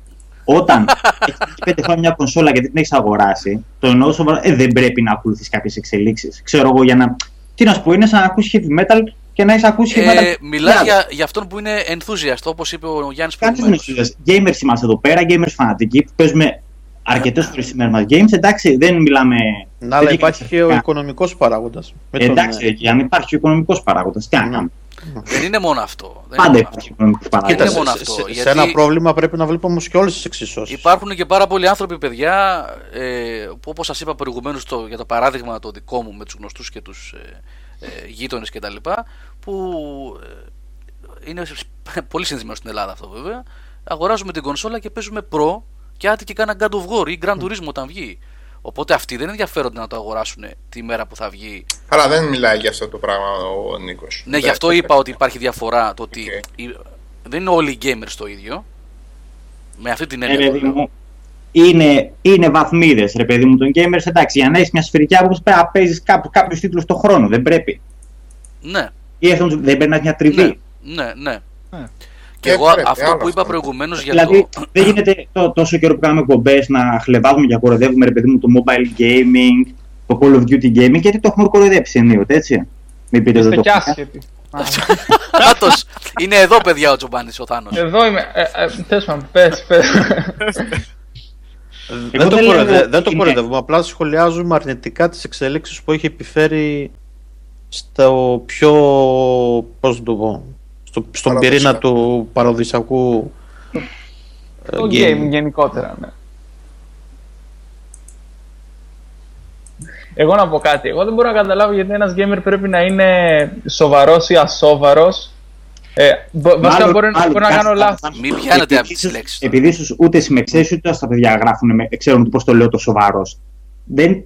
Όταν έχεις πέντε χρόνια μια κονσόλα και δεν την έχεις αγοράσει, το εννοώ σοβαρά, ε, δεν πρέπει να ακολουθείς κάποιες εξελίξεις. Ξέρω εγώ για να. Τι να σου πω, είναι σαν να ακούσεις heavy metal και να έχει ακούσεις heavy metal. Ε, Μιλά για, για αυτόν που είναι enthusiast, όπως είπε ο Γιάννης Κάτι προηγουμένως. Gamers είμαστε εδώ πέρα, gamers φανατικοί που παίζουμε αρκετές φορές σήμερα μας games. Εντάξει, δεν μιλάμε. Ναι, αλλά δεν υπάρχει και ο είναι- οικονομικός παράγοντας. Με τον, Εντάξει, ε, και αν υπάρχει ο οικονομικός παράγοντας, τι να Ναι. κάνουμε. Δεν είναι μόνο αυτό. Δεν Πάντα είναι μόνο υπάρχει αυτό. οικονομικός παράγοντας. είναι Κοίτα, μόνο σε, αυτό, σε- σε γιατί- ένα πρόβλημα πρέπει να βλέπουμε όμως και όλες τις εξισώσεις. Υπάρχουν και πάρα πολλοί άνθρωποι, παιδιά, ε, που όπως σας είπα προηγουμένως το, για το παράδειγμα το δικό μου με τους γνωστούς και τους ε, ε, γείτονες και τα λοιπά, που ε, είναι πολύ συνηθισμένο στην Ελλάδα αυτό βέβαια, αγοράζουμε την κονσόλα και παίζουμε Pro και άτι και κάνα God of War ή Gran Turismo όταν βγει. Οπότε αυτοί δεν ενδιαφέρονται να το αγοράσουν τη μέρα που θα βγει. Αλλά δεν μιλάει για αυτό το πράγμα ο Νίκος. Ναι, γι' αυτό είπα ότι υπάρχει διαφορά. Το ότι Οκ. οι- δεν είναι όλοι οι gamers το ίδιο. Με αυτή την Ε, έννοια. το παιδί λέω. μου, είναι, είναι βαθμίδες, ρε παιδί μου, των gamers. Εντάξει, για να έχεις μια σφαιρική άποψη πρέπει να παίζει κάποιους τίτλους το χρόνο. Δεν πρέπει. Ναι, Ή αυτό δεν πρέπει να έχει μια τριβή. ναι, ναι. ναι. Ναι. Και Ε, εγώ πρέπει, αυτό άλλο που είπα αυτό. προηγουμένως για Δηλαδή, το. δεν γίνεται τό- τόσο καιρό που κάνουμε εκπομπές να χλεβάζουμε και κοροϊδεύουμε, ρε παιδί μου, το mobile gaming, το Call of Duty gaming, γιατί το έχουμε κοροϊδέψει ενίοτε, έτσι. Μην πείτε δεν Είστε το κι έχουμε. άσχετοι. Άτος, είναι εδώ, παιδιά, ο Τζομπάνης, ο Θάνος. Εδώ είμαι. Ε, ε, Τέλος πάντων, πες, πες. δεν, το δεν κοροϊδε- λέω δεν το είναι- κοροϊδεύουμε, απλά σχολιάζουμε αρνητικά τις εξελίξεις που έχει επιφέρει στο πιο, πώς να το πω, στο, στον Παραδοσιακό. πυρήνα του παραδοσιακού ε, Το gaming. game γενικότερα, ναι. Εγώ να πω κάτι. Εγώ δεν μπορώ να καταλάβω γιατί ένας gamer πρέπει να είναι σοβαρός ή ασόβαρος Ε, μπο- βασικά Μάλλον- μπορεί, μάλλον μπορεί να κάτι κάνω θα- λάθος. θα- Μην πιάνετε επειδή από τις ίσως- λέξεις. Επειδή ίσω ούτε συμμεξές ούτε στα παιδιά γράφουν, με, ξέρουν πώς το λέω το σοβαρός. Δεν...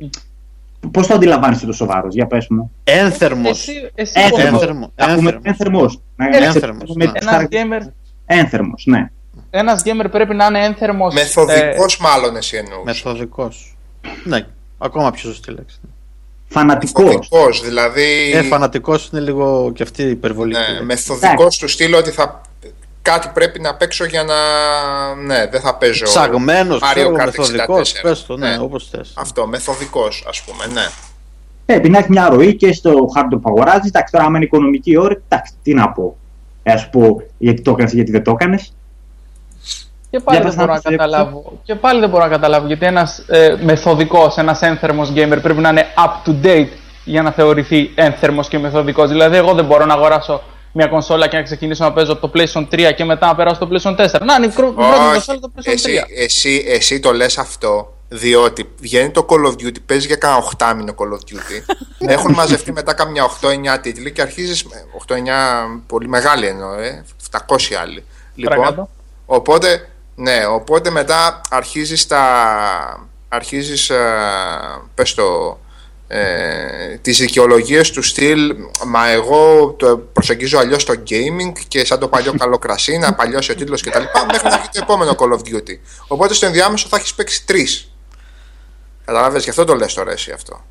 Πώς το αντιλαμβάνεσαι το σοβαρός, για πες μου. Ένθερμος. Εσύ, εσύ Ένθερμος. πώς- Ένθερμο. Να πούμε Ένθερμος. ένθερμος. Ένθερμος, ναι. ένας gamer, Ένθερμος, ναι. ένας gamer πρέπει να είναι ένθερμος. ε, Μεθοδικός, μάλλον εσύ εννοούσες. Μεθοδικός. Ναι, ακόμα πιο σωστή λέξη. Φανατικός. Μεθοδικός, δηλαδή. Ε, φανατικός είναι λίγο και αυτή η υπερβολική. ναι, μεθοδικός του στυλ ότι θα. Κάτι πρέπει να παίξω για να. Ναι, δεν θα παίζω. Ψαγμένος, Mario ξέρω, Kart μεθοδικός. 64. Πες το, ναι, Ναι. όπως θες. Αυτό, μεθοδικός, ας πούμε, ναι. Πρέπει να έχει μια ροή και στο hardware που αγοράζεις. Εντάξει, τώρα άμα είναι οικονομική όρη, εντάξει, τι να πω. Ε, Α πω γιατί το έκανες, γιατί δεν το έκανες. Και πάλι Για δεν πες μπορώ να να πεις, καταλάβω. Και πάλι δεν μπορώ να καταλάβω γιατί ένας ε, μεθοδικός, ένας ένθερμος gamer πρέπει να είναι up to date για να θεωρηθεί ένθερμος και μεθοδικός. Δηλαδή, εγώ δεν μπορώ να αγοράσω μια κονσόλα και να ξεκινήσω να παίζω το PlayStation 3 και μετά να περάσω το PlayStation 4. Να είναι η κρού- η πρώτη Όχι, κονσόλα το PlayStation 3. εσύ, εσύ, εσύ το λες αυτό διότι βγαίνει το Call of Duty, παίζεις για κάνα 8 μήνο Call of Duty. Έχουν μαζευτεί μετά κάμια 8-9 τίτλοι και αρχίζεις. 8-9 πολύ μεγάλη εννοώ, ε, 700 άλλοι. Λοιπόν, Παρακάτω. οπότε, ναι, οπότε μετά αρχίζεις τα. Αρχίζεις, ε, πες το, ε, τις δικαιολογίες του στυλ μα εγώ το προσεγγίζω αλλιώς το gaming και σαν το παλιό καλό κρασί να παλιώσει ο τίτλος κτλ μέχρι να βγει το επόμενο Call of Duty. Οπότε στο ενδιάμεσο θα έχεις παίξει τρεις. Καταλάβες γι' αυτό το λες τώρα εσύ αυτό.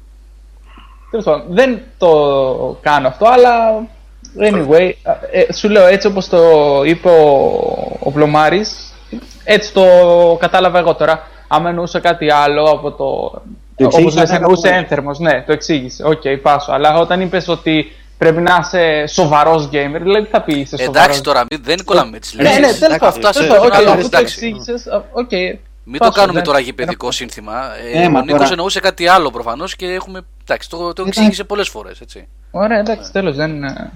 Τέλος πάντων, δεν το κάνω αυτό, αλλά anyway, ε, σου λέω έτσι όπως το είπε ο, ο Βλωμάρης, έτσι το κατάλαβα εγώ τώρα. Άμα εννοούσε κάτι άλλο από το... Το όπως εξήγησα λες κάτι εννοούσε από- ένθερμος, ναι, το εξήγησε. Οκ, πάσω. Αλλά όταν είπες ότι πρέπει να είσαι σοβαρός gamer, δηλαδή τι θα πει είσαι σοβαρός. Εντάξει τώρα, μην- δεν κολλάμε με τι Ναι, ναι, λέξει. τέλος πάντων. Αυτά σε τέλος πάντων, άλλο, οκ, αφού το εντάξει. εξήγησες, α, οκ. Μην το πάσω, κάνουμε δεν- τώρα δεν- γηπεδικό σύνθημα. Ε, Ε, μα ο Νίκος τώρα- εννοούσε κάτι άλλο προφανώς και έχουμε. Εντάξει, το, το εξήγησε πολλές φορές. Ωραία, εντάξει, τέλος, δεν, ε,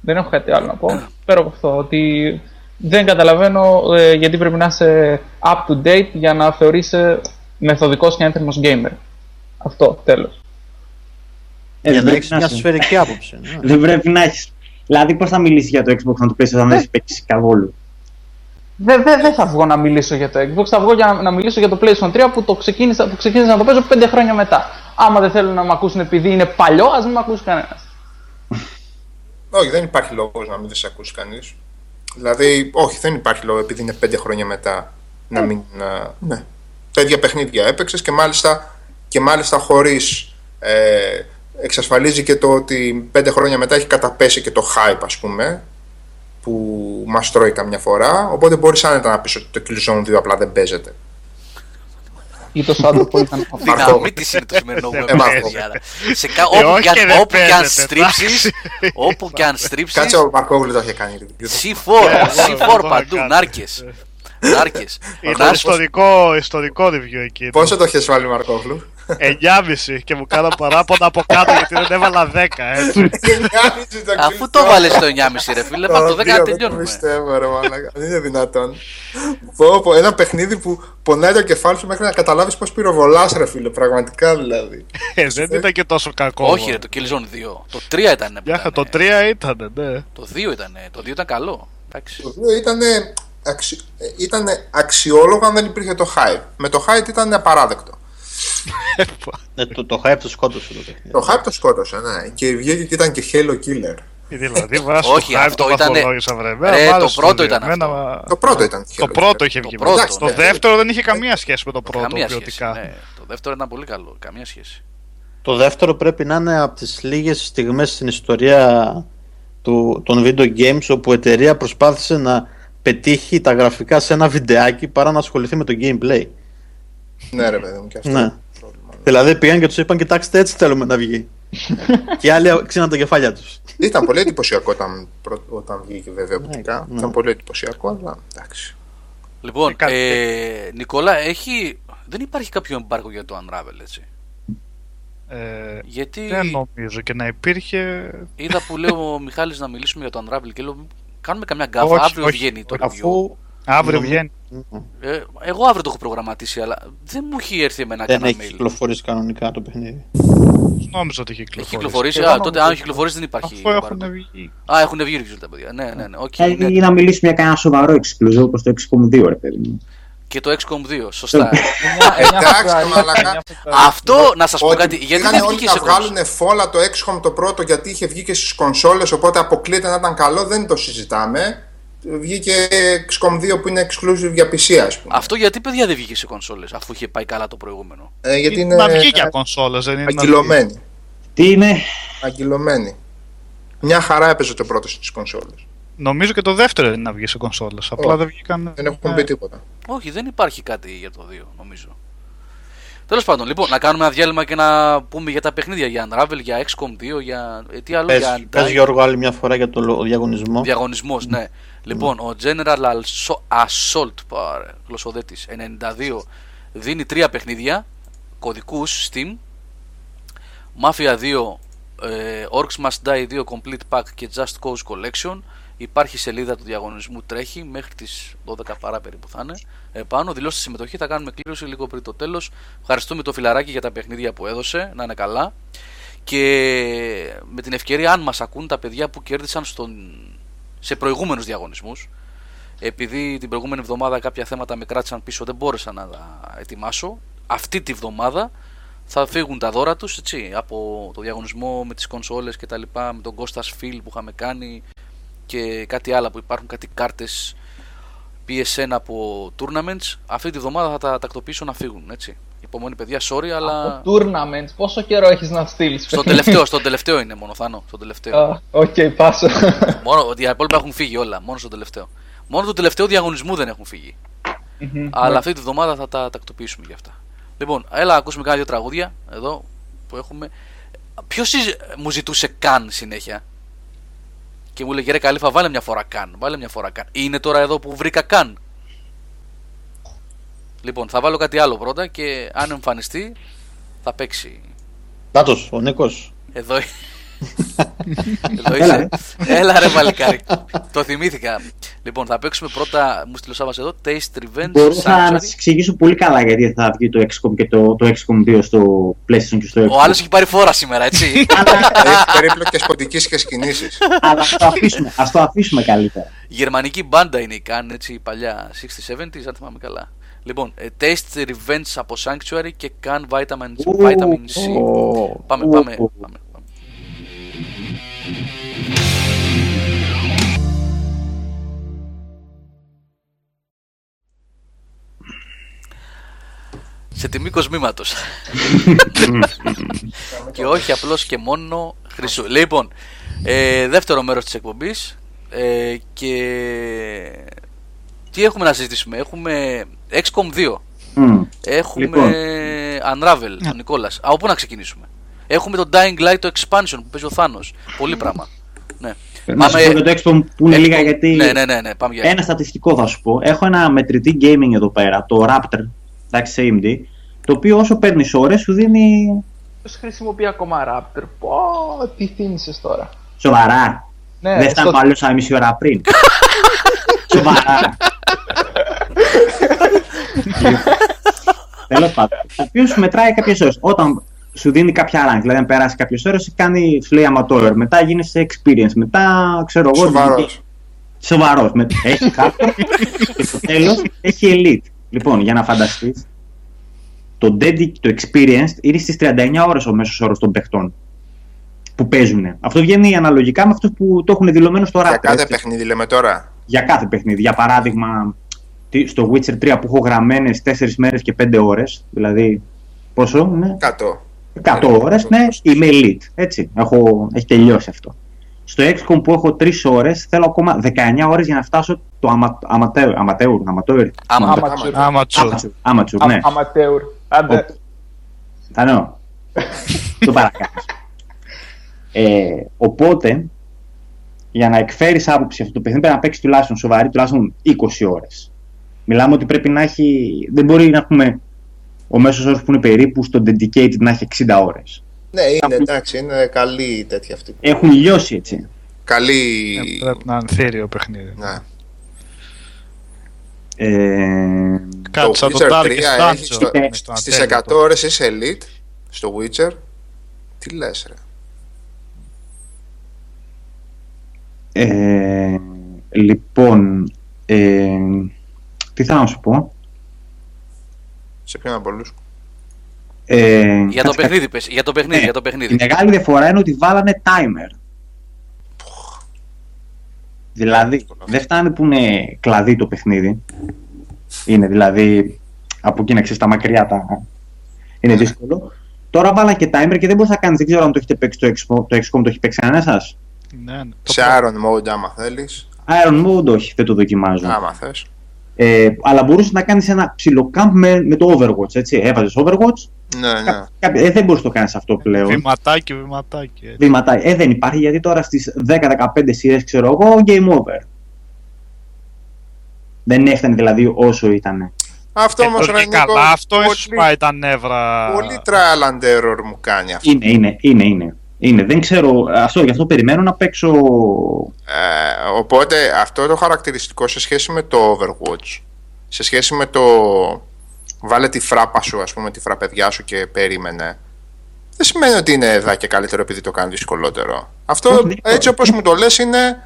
δεν έχω κάτι άλλο να πω. Πέρα από αυτό, ότι δεν καταλαβαίνω ε, γιατί πρέπει να είσαι up to date για να θεωρείσαι μεθοδικός και ένθερμος gamer. Αυτό, τέλος. Ε, Για δεν να πρέπει έχει μια είσαι. σφαιρική άποψη. ναι. Δεν πρέπει να έχεις. Δηλαδή, πώς θα μιλήσεις για το Xbox να του πέσει όταν δεν έχει παίξει καθόλου; Δεν δε, δεν θα βγω να μιλήσω για το Xbox, θα βγω για να, να μιλήσω για το PlayStation 3 που, το ξεκίνησα, που ξεκίνησα να το παίζω 5 χρόνια μετά. Άμα δεν θέλουν να με ακούσουν επειδή είναι παλιό, ας μην με ακούσει κανένας. όχι δεν υπάρχει λόγος να μην δεν σε ακούσει κανείς δηλαδή όχι δεν υπάρχει λόγος επειδή είναι 5 χρόνια μετά να μην να- ναι τέτοια παιχνίδια έπαιξες και μάλιστα, και μάλιστα χωρίς ε, εξασφαλίζει και το ότι 5 χρόνια μετά έχει καταπέσει και το hype ας πούμε που μας τρώει καμιά φορά οπότε μπορείς άνετα να πεις ότι το Killzone 2 απλά δεν παίζεται Ή το Shadow που ήταν αυτό. Μαρκό. Δυναμή τη είναι το σημερινό μου Ε, Μαρκό. παιδιά. Σε κα- Ε, Όπου όχι και αν- και δεν όπου και αν παίζεται, στρίψεις, εντάξει. όπου και αν στρίψεις. Κάτσε ο Μαρκόγλου το είχε κάνει C4, C4 εγώ παντού, κάνω. νάρκες. Νάρκες. Ήταν ιστορικό, ιστορικό review εκεί. Πόσο το έχεις βάλει Μαρκόγλου; 9,5 και μου κάνα παράπονα από κάτω γιατί δεν έβαλα 10. Έτσι. Αφού το βάλες στο 9,5 ρε φίλε, πάμε το 10 να Δεν το τελειώνουμε. πιστεύω, ρε μαλάκα. Δεν είναι δυνατόν. Πω, πω, ένα παιχνίδι που πονάει το κεφάλι σου μέχρι να καταλάβεις πώς πυροβολάς, ρε φίλε. Πραγματικά δηλαδή. Ε, δεν ήταν και τόσο κακό. Όχι ρε, το Killzone 2. Το 3 ήταν. που Για ήταν, το ε, 3 ήταν, ναι. Το 2 ήταν. Το 2 ήταν καλό. Εντάξει. Το οποίο ήταν, αξι... ήταν αξιόλογο αν δεν υπήρχε το hype. Με το hype ήταν απαράδεκτο. Ναι, το, το hype το σκότωσε το παιχνίδι. Το hype το σκότωσε, ναι. Και βγήκε και ήταν και Halo Killer. Δηλαδή βάζεις Όχι, το hype αυτό το ήτανε- βαθμολόγησα βρε. Ρε, Εμένα μου το άρεσε πρώτο δύο. ήταν Εμένα, αυτό. μα- Το πρώτο ήταν Το Halo πρώτο Killer. είχε βγει. πρώτο, μετά. Το ναι. δεύτερο δεν είχε καμία σχέση με το πρώτο Καμία σχέση. ποιοτικά. Ναι. Το δεύτερο ήταν πολύ καλό. Καμία σχέση. Το δεύτερο πρέπει να είναι από τις λίγες στιγμές στην ιστορία του, των video games όπου η εταιρεία προσπάθησε να πετύχει τα γραφικά σε ένα βιντεάκι παρά να ασχοληθεί με το gameplay. Ναι, ρε παιδί μου, και αυτό. Ναι. Δηλαδή πήγαν και τους είπαν κοιτάξτε έτσι θέλουμε να βγει. και οι άλλοι ξύναν τα κεφάλια τους. Ήταν πολύ εντυπωσιακό όταν, πρω- όταν βγήκε βέβαια οπτικά. ναι. Ήταν πολύ εντυπωσιακό, αλλά εντάξει. Λοιπόν, κάτι ε, Νικόλα, έχει... δεν υπάρχει κάποιο εμπάργκο για το Unravel, έτσι; Ε, Γιατί δεν νομίζω και να υπήρχε. είδα που λέει ο Μιχάλης να μιλήσουμε για το Unravel και λέω κάνουμε καμιά γκάφα, Όχι, αύριο όχι, βγαίνει το όχι, review. Αφού Αύριο Νομι- βγαίνει. Ε, εγώ αύριο το έχω προγραμματίσει, αλλά δεν μου έχει έρθει εμένα Δεν κανένα έχει mail. κυκλοφορήσει κανονικά το παιχνίδι. Νόμιζα ότι είχε Έχει κυκλοφορήσει. κυκλοφορήσει. Και Α, εγώ τότε νομίζω αν έχει κυκλοφορήσει δεν υπάρχει. Αφού έχουν embargo. βγει. Α, έχουν βγει reviews τα παιδιά. Ναι, ναι, ναι. οκ, Ε, ναι. Ή να μιλήσουμε για κανένα σοβαρό exclusive όπως το XCOM 2, ρε παιδί μου. Και το XCOM 2. Σωστά. Εννιά- εννιά Εντάξει, Φεβρουαρίου, μαλακά. εννιά Φεβρουαρίου. Αυτό να σας πω Ότι κάτι. Γιατί πήγανε δεν όλοι βγήκε να σε βγάλουν console. φόλα το XCOM το πρώτο γιατί είχε βγει και στις κονσόλες, οπότε αποκλείεται να ήταν καλό, δεν το συζητάμε. Βγήκε XCOM 2 που είναι exclusive για PC, ας πούμε. Αυτό γιατί παιδιά δεν βγήκε σε κονσόλες αφού είχε πάει καλά το προηγούμενο; Ε, γιατί είναι Να βγει για κονσόλες, δεν είναι. να βγει. αγκυλωμένη. Τι είναι, αγκυλωμένη. Μια χαρά έπαιζε το πρώτο στις κονσόλες. Νομίζω και το δεύτερο είναι να βγει σε κονσόλες. Απλά Όχι. δεν βγήκαν. Δεν έχουν ε, πει τίποτα. Όχι, δεν υπάρχει κάτι για το 2, νομίζω. Τέλος πάντων, λοιπόν, να κάνουμε ένα διάλειμμα και να πούμε για τα παιχνίδια. Για Unravel, για XCOM 2, για. ε, τι άλλο, Πες, για πες Undying. Γιώργο άλλη μια φορά για το λο- διαγωνισμό. Διαγωνισμός, ναι. Λοιπόν, ο General Assault- Assault, πάρε, γλωσσοδέτης, 92, δίνει τρία παιχνίδια, κωδικούς Steam, Mafia 2, ε, Orcs Must Die 2 Complete Pack και Just Cause Collection. Υπάρχει σελίδα του διαγωνισμού, τρέχει μέχρι τις 12 παρά περίπου θα είναι. Επάνω, δηλώστε συμμετοχή, θα κάνουμε κλήρωση λίγο πριν το τέλος. Ευχαριστούμε το φιλαράκι για τα παιχνίδια που έδωσε, να είναι καλά. Και με την ευκαιρία, αν μας ακούν τα παιδιά που κέρδισαν στον, σε προηγούμενους διαγωνισμούς, επειδή την προηγούμενη εβδομάδα κάποια θέματα με κράτησαν πίσω, δεν μπόρεσα να τα ετοιμάσω. Αυτή τη βδομάδα θα φύγουν τα δώρα τους, έτσι, από το διαγωνισμό με τις κονσόλες και τα λοιπά, με τον Κώστας Φιλ που είχαμε κάνει και κάτι άλλο που υπάρχουν, κάτι κάρτες PSN από tournaments. Αυτή τη βδομάδα θα τα τακτοποιήσω να φύγουν, έτσι. Υπομονή παιδιά, sorry, αλλά... Από tournaments, πόσο καιρό έχεις να στείλεις. Στο τελευταίο, στο τελευταίο είναι μόνο, Θάνο, στο τελευταίο. Α, Οκ, πάσο. Μόνο ότι τα υπόλοιπα έχουν φύγει όλα, μόνο στο τελευταίο. Μόνο του τελευταίου διαγωνισμού δεν έχουν φύγει. Αλλά αυτή τη βδομάδα θα τα τακτοποιήσουμε για αυτά. Λοιπόν, έλα, ακούσουμε κάνα δύο τραγούδια εδώ που έχουμε. Ποιος μου ζητούσε καν συνέχεια; Και μου λέγε ρε Καλήφα, βάλε μια φορά καν. Βάλε μια φορά καν. Είναι τώρα εδώ που βρήκα καν. Λοιπόν, θα βάλω κάτι άλλο πρώτα και αν εμφανιστεί θα παίξει. Νάτος, ο Νίκος. Εδώ, Εδώ είσαι. Έλα ρε παλικάρι. Το θυμήθηκα. Λοιπόν, θα παίξουμε πρώτα. Μου στείλω Σάββας εδώ. Taste Revenge Μπορούσα να Sanctuary. σας εξηγήσω πολύ καλά γιατί θα βγει το XCOM και το, το XCOM 2 στο PlayStation και στο Xbox. Ο άλλος έχει πάρει φόρα σήμερα, έτσι. Αλλά, Έχει περίπλοκες ποντικές κινήσει. αλλά ας, το αφήσουμε, ας το αφήσουμε καλύτερα. Γερμανική μπάντα είναι η Καν, έτσι, η παλιά 60-70s, αν θυμάμαι καλά. Λοιπόν, ε, Taste Revenge από Sanctuary και Can Vitamin, Ου, Vitamin C. Ω, Πάμε, ου, πάμε, ου. πάμε, πάμε. Σε τιμή κοσμήματος. και όχι απλώς και μόνο χρυσού. Λοιπόν, ε, δεύτερο μέρος της εκπομπής ε, και τι έχουμε να συζητήσουμε; Έχουμε XCOM 2. Μμ. Έχουμε Λοιπόν. Unravel, τον Νικόλας. Από πού να ξεκινήσουμε. Έχουμε το Dying Light, το Expansion που παίζει ο Θάνος. Πολύ πράγμα. Ναι. Να σου πω για το XCOM που είναι XCOM. λίγα γιατί Ναι, ναι, ναι, ναι. Πάμε για ένα στατιστικό θα σου πω. Έχω ένα μετρητή gaming εδώ πέρα, το Raptor, εντάξει σε AMD, το οποίο όσο παίρνεις ώρες σου δίνει Ποιος χρησιμοποιεί ακόμα Raptor; Πω, τι θύμισες τώρα. σοβαρά. Ναι, Δεν ήταν στο- παλιός σαν μισή ώρα πριν. Σοβαρά. Τέλος πάντων. Το οποίος σου μετράει κάποιες ώρες. Όταν σου δίνει κάποια rank, δηλαδή αν περάσει κάποιες ώρες, κάνει, σου λέει amateur. Μετά γίνεσαι experience. Μετά ξέρω εγώ. Σοβαρός. Σοβαρός. Έχει κάποιο. και στο τέλος έχει elite. Λοιπόν, για να φανταστείς, το, dedic, το experience είναι στις 39 ώρες ο μέσος όρος των παιχτών που παίζουν. Αυτό βγαίνει αναλογικά με αυτούς που το έχουν δηλωμένο στο Για Raptor. κάθε έτσι. παιχνίδι λέμε τώρα. Για κάθε παιχνίδι. Για παράδειγμα, τι- στο Witcher 3 που έχω γραμμένες 4 μέρες και 5 ώρες. Δηλαδή, πόσο είναι; 100. 100 ώρες, ναι, είμαι elite. Έτσι, έχω, έχει τελειώσει αυτό. Στο XCOM που έχω 3 ώρες, θέλω ακόμα 19 ώρες για να φτάσω το αμα, amateur. Amateur, amateur. Άμα. Amateur. Amateur. Amateur, amateur, ναι. Α- Amateur. Άντε. Θα νέο. το παρακάνεις. Ε, οπότε, για να εκφέρεις άποψη αυτό το παιχνίδι πρέπει να παίξεις τουλάχιστον σοβαρή, τουλάχιστον 20 ώρες. Μιλάμε ότι πρέπει να έχει, δεν μπορεί να έχουμε ο μέσος όρος που είναι περίπου στο dedicated να έχει 60 ώρες. Ναι, είναι εντάξει, είναι καλή τέτοια αυτή. Έχουν λιώσει έτσι. Καλή. Ε, Πρέπει να είναι θύριο παιχνίδι. Ναι. Ε, Κάτι σαν το Witcher Dark 3 έχει Dungeon. στο- με στο Στις ατέλειο 100 ώρες είσαι elite στο Witcher. Τι λες ρε. ε, λοιπόν, ε, τι θα να σου πω; Σε ποιον από όλους. Ε, Για το κάτσε, παιχνίδι, πες. Για το παιχνίδι, Ε, για το Η παιχνίδι. μεγάλη διαφορά είναι ότι βάλανε timer. Δηλαδή, δεν φτάνει που είναι κλαδί το παιχνίδι. Είναι δηλαδή από εκεί να ξέρεις τα μακριά τα. Είναι δύσκολο. Τώρα βάλανε και timer και δεν μπορείς να κάνεις. Δεν ξέρω αν το έχετε παίξει το XCOM, το, XCOM, το έχει παίξει κανένας σας; Ναι, ναι. Το Σε Iron Mode άμα θέλεις. Iron Mode όχι, δεν το δοκιμάζω. Άμα θες. Ε, αλλά μπορούσες να κάνεις ένα ψιλοκάμπ με, με το Overwatch. Έτσι. Έβαζες Overwatch. Ναι, ναι. Κα- κάποιο- ε, δεν μπορείς να το κάνεις αυτό πλέον. Βηματάκι, βηματάκι. έτσι. Βήματα. Ε, δεν υπάρχει γιατί τώρα στις 10-15 σειρές, ξέρω εγώ, game over. Δεν έφτανε δηλαδή όσο ήταν. Αυτό Ε, όμως το ρε και Νίκο, καλά, αυτό ίσως πολύ, πάει τα νεύρα. πολύ trial and error μου κάνει αυτό. Είναι, είναι, είναι, είναι. Είναι. Δεν ξέρω, αυτό, γι' αυτό περιμένω να παίξω. Ε, οπότε αυτό το χαρακτηριστικό σε σχέση με το Overwatch, σε σχέση με το βάλε τη φραπέ σου, ας πούμε, τη φραπεδιά σου και περίμενε, δεν σημαίνει ότι είναι ντε και καλύτερο επειδή το κάνει δυσκολότερο. Αυτό Όχι, δεν- έτσι όπως μου το λες είναι ε,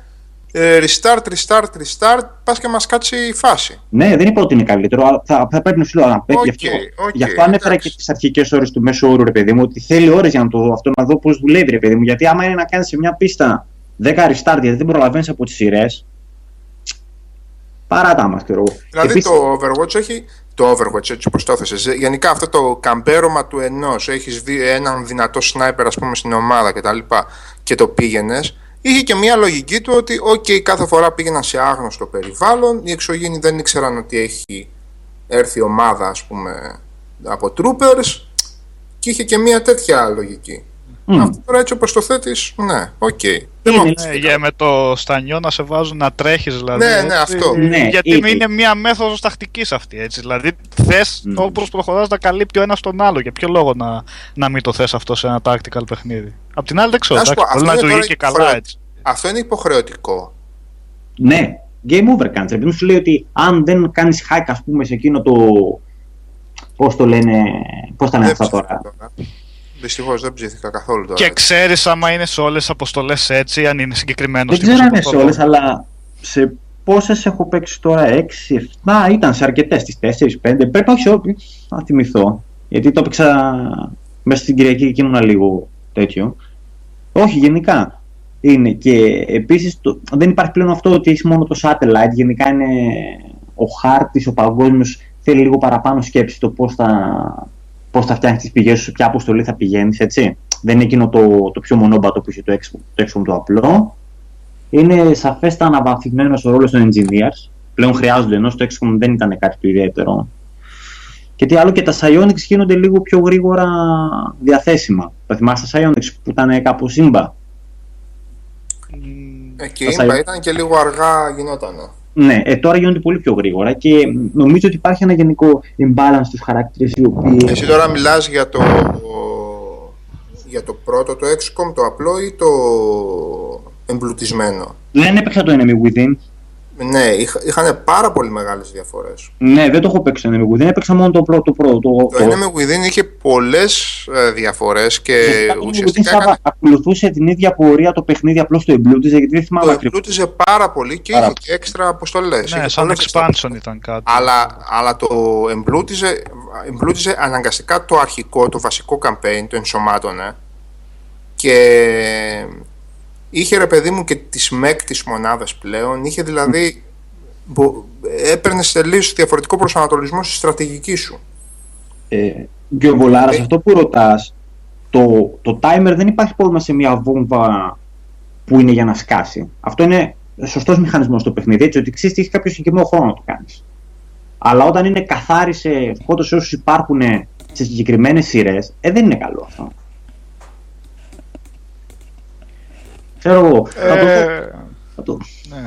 restart, restart, restart, πας και μας κάτσει η φάση. Ναι, δεν είπα ότι είναι καλύτερο, αλλά θα, θα πρέπει να σου λέω να παίξει. Οκ, γι' αυτό, οκ, γι' αυτό ανέφερα εντάξει. και τις αρχικές ώρες του μέσου όρου, ρε παιδί μου, ότι θέλει ώρες για να το δω αυτό, να δω πώς δουλεύει, ρε παιδί μου. Γιατί άμα είναι να κάνεις σε μια πίστα 10 restart γιατί δεν προλαβαίνεις από τις σειρές. Παράτα μας, ξέρω εγώ. Δηλαδή Επίσης- το Overwatch έχει. Το Overwatch, έτσι όπως το έθεσες. Γενικά αυτό το καμπέρωμα του ενός, έχεις δει έναν δυνατό σνάιπερ, ας πούμε, στην ομάδα κτλ. Και, και το πήγαινες. Είχε και μια λογική του ότι, OK, κάθε φορά πήγαιναν σε άγνωστο περιβάλλον. Οι εξωγήινοι δεν ήξεραν ότι έχει έρθει ομάδα, ας πούμε, από troopers. Και είχε και μια τέτοια λογική. Μμ. Αυτό τώρα έτσι όπως το θέτεις, ναι, οκ. Δεν Είναι, μου έτσι. Ναι, για με το στανιό να σε βάζουν να τρέχεις, δηλαδή. Ναι, ναι, έτσι, αυτό. Ναι, γιατί είναι- είναι μια μέθοδος τακτικής αυτή. Έτσι. Δηλαδή, θες Mm. όπως προχωράς να καλύπτει ο ένας τον άλλο. Για ποιο λόγο να, να μην το θες αυτό σε ένα tactical παιχνίδι; Απ' την άλλη, δεν ξέρω. Να σου πω, εντάξει, Μπορεί αυτό να είναι του τώρα είχε και καλά υποχρεω- έτσι. Αυτό είναι υποχρεωτικό. Ναι, game over κάνεις. Επειδή σου λέει ότι αν δεν κάνεις hack, ας πούμε, σε εκείνο το... Πώς το λένε... Πώς τα λένε Δεν αυτά ψήθηκα τώρα. Τώρα. Δυστυχώς δεν ψήθηκα καθόλου τώρα. Και ξέρεις άμα είναι σε όλες τις αποστολές έτσι, αν είναι συγκεκριμένος Δεν ξέρω αν είναι σε όλες, αλλά σε πόσες έχω παίξει τώρα, 6, 7, ήταν σε αρκετές, τις 4, 5, πρέπει όχι σε όλες, να θυμηθώ. Γιατί το έπαιξα μέσα στην Κυριακή και ήμουνα λίγο τέτοιο. Όχι, γενικά. Είναι και επίσης το, δεν υπάρχει πλέον αυτό ότι έχεις μόνο το satellite, γενικά είναι ο χάρτης, ο παγκόσμιος, θέλει λίγο παραπάνω σκέψη το πώς θα, πώς θα φτιάχνεις τις πηγές σου, σε ποια αποστολή θα πηγαίνεις, έτσι. Δεν είναι εκείνο το, το πιο μονόμπατο που είχε το XCOM, το, XCOM το απλό. Είναι σαφέστα αναβαθμισμένο ο ρόλο των engineers. Πλέον χρειάζονται, ενώ στο XCOM δεν ήταν κάτι το ιδιαίτερο. Και τι άλλο, και τα Psionics γίνονται λίγο πιο γρήγορα διαθέσιμα. Θα θυμάστε τα Psionics που ήταν κάπου σύμπα. Εκεί Τα είπα, sci- ήταν και λίγο αργά γινότανε. Ναι, ε, τώρα γίνονται πολύ πιο γρήγορα και νομίζω ότι υπάρχει ένα γενικό imbalance στους χαρακτήρες οι οποίοι... Εσύ τώρα μιλάς για το, για το πρώτο, το XCOM, το απλό ή το εμπλουτισμένο; Δεν έπαιξα το Enemy Within. Ναι, είχα, είχαν πάρα πολύ μεγάλες διαφορές. Ναι, δεν το έχω παίξει το Enemy Within, έπαιξα μόνο το πρώτο. πρώτο το, Το Enemy Within είχε πολλές ε, διαφορές και Γενικά το Enemy Within ουσιαστικά Σάβα, έκανε, ακολουθούσε την ίδια πορεία το παιχνίδι, απλώς το εμπλούτιζε γιατί δεν θυμάμαι το ακριβώς. εμπλούτιζε πάρα πολύ και Πάρα είχε και έξτρα αποστολές. Ναι, Είχε σαν πολλές έξτρα expansion ήταν κάτι. Αλλά, αλλά το εμπλούτιζε, εμπλούτιζε αναγκαστικά το αρχικό, το βασικό campaign, το ενσωμάτωνε και είχε ρε παιδί μου και τις μεκ τις μονάδες πλέον, είχε δηλαδή έπαιρνες τελείως διαφορετικό προσανατολισμό στη στρατηγική σου. Ε, και ο Βολάρας, Ε. αυτό που ρωτάς, το, το timer δεν υπάρχει πρόβλημα σε μια βόμβα που είναι για να σκάσει. Αυτό είναι σωστός μηχανισμός στο παιχνίδι, έτσι ότι ξέρεις ότι έχει κάποιο συγκεκριμένο χρόνο να το κάνεις. Αλλά όταν είναι καθάρισε φώτος όσους υπάρχουν σε συγκεκριμένες σειρές, ε, δεν είναι καλό αυτό. Ξέρω εγώ, θα το δω. Ε, θα το- ναι.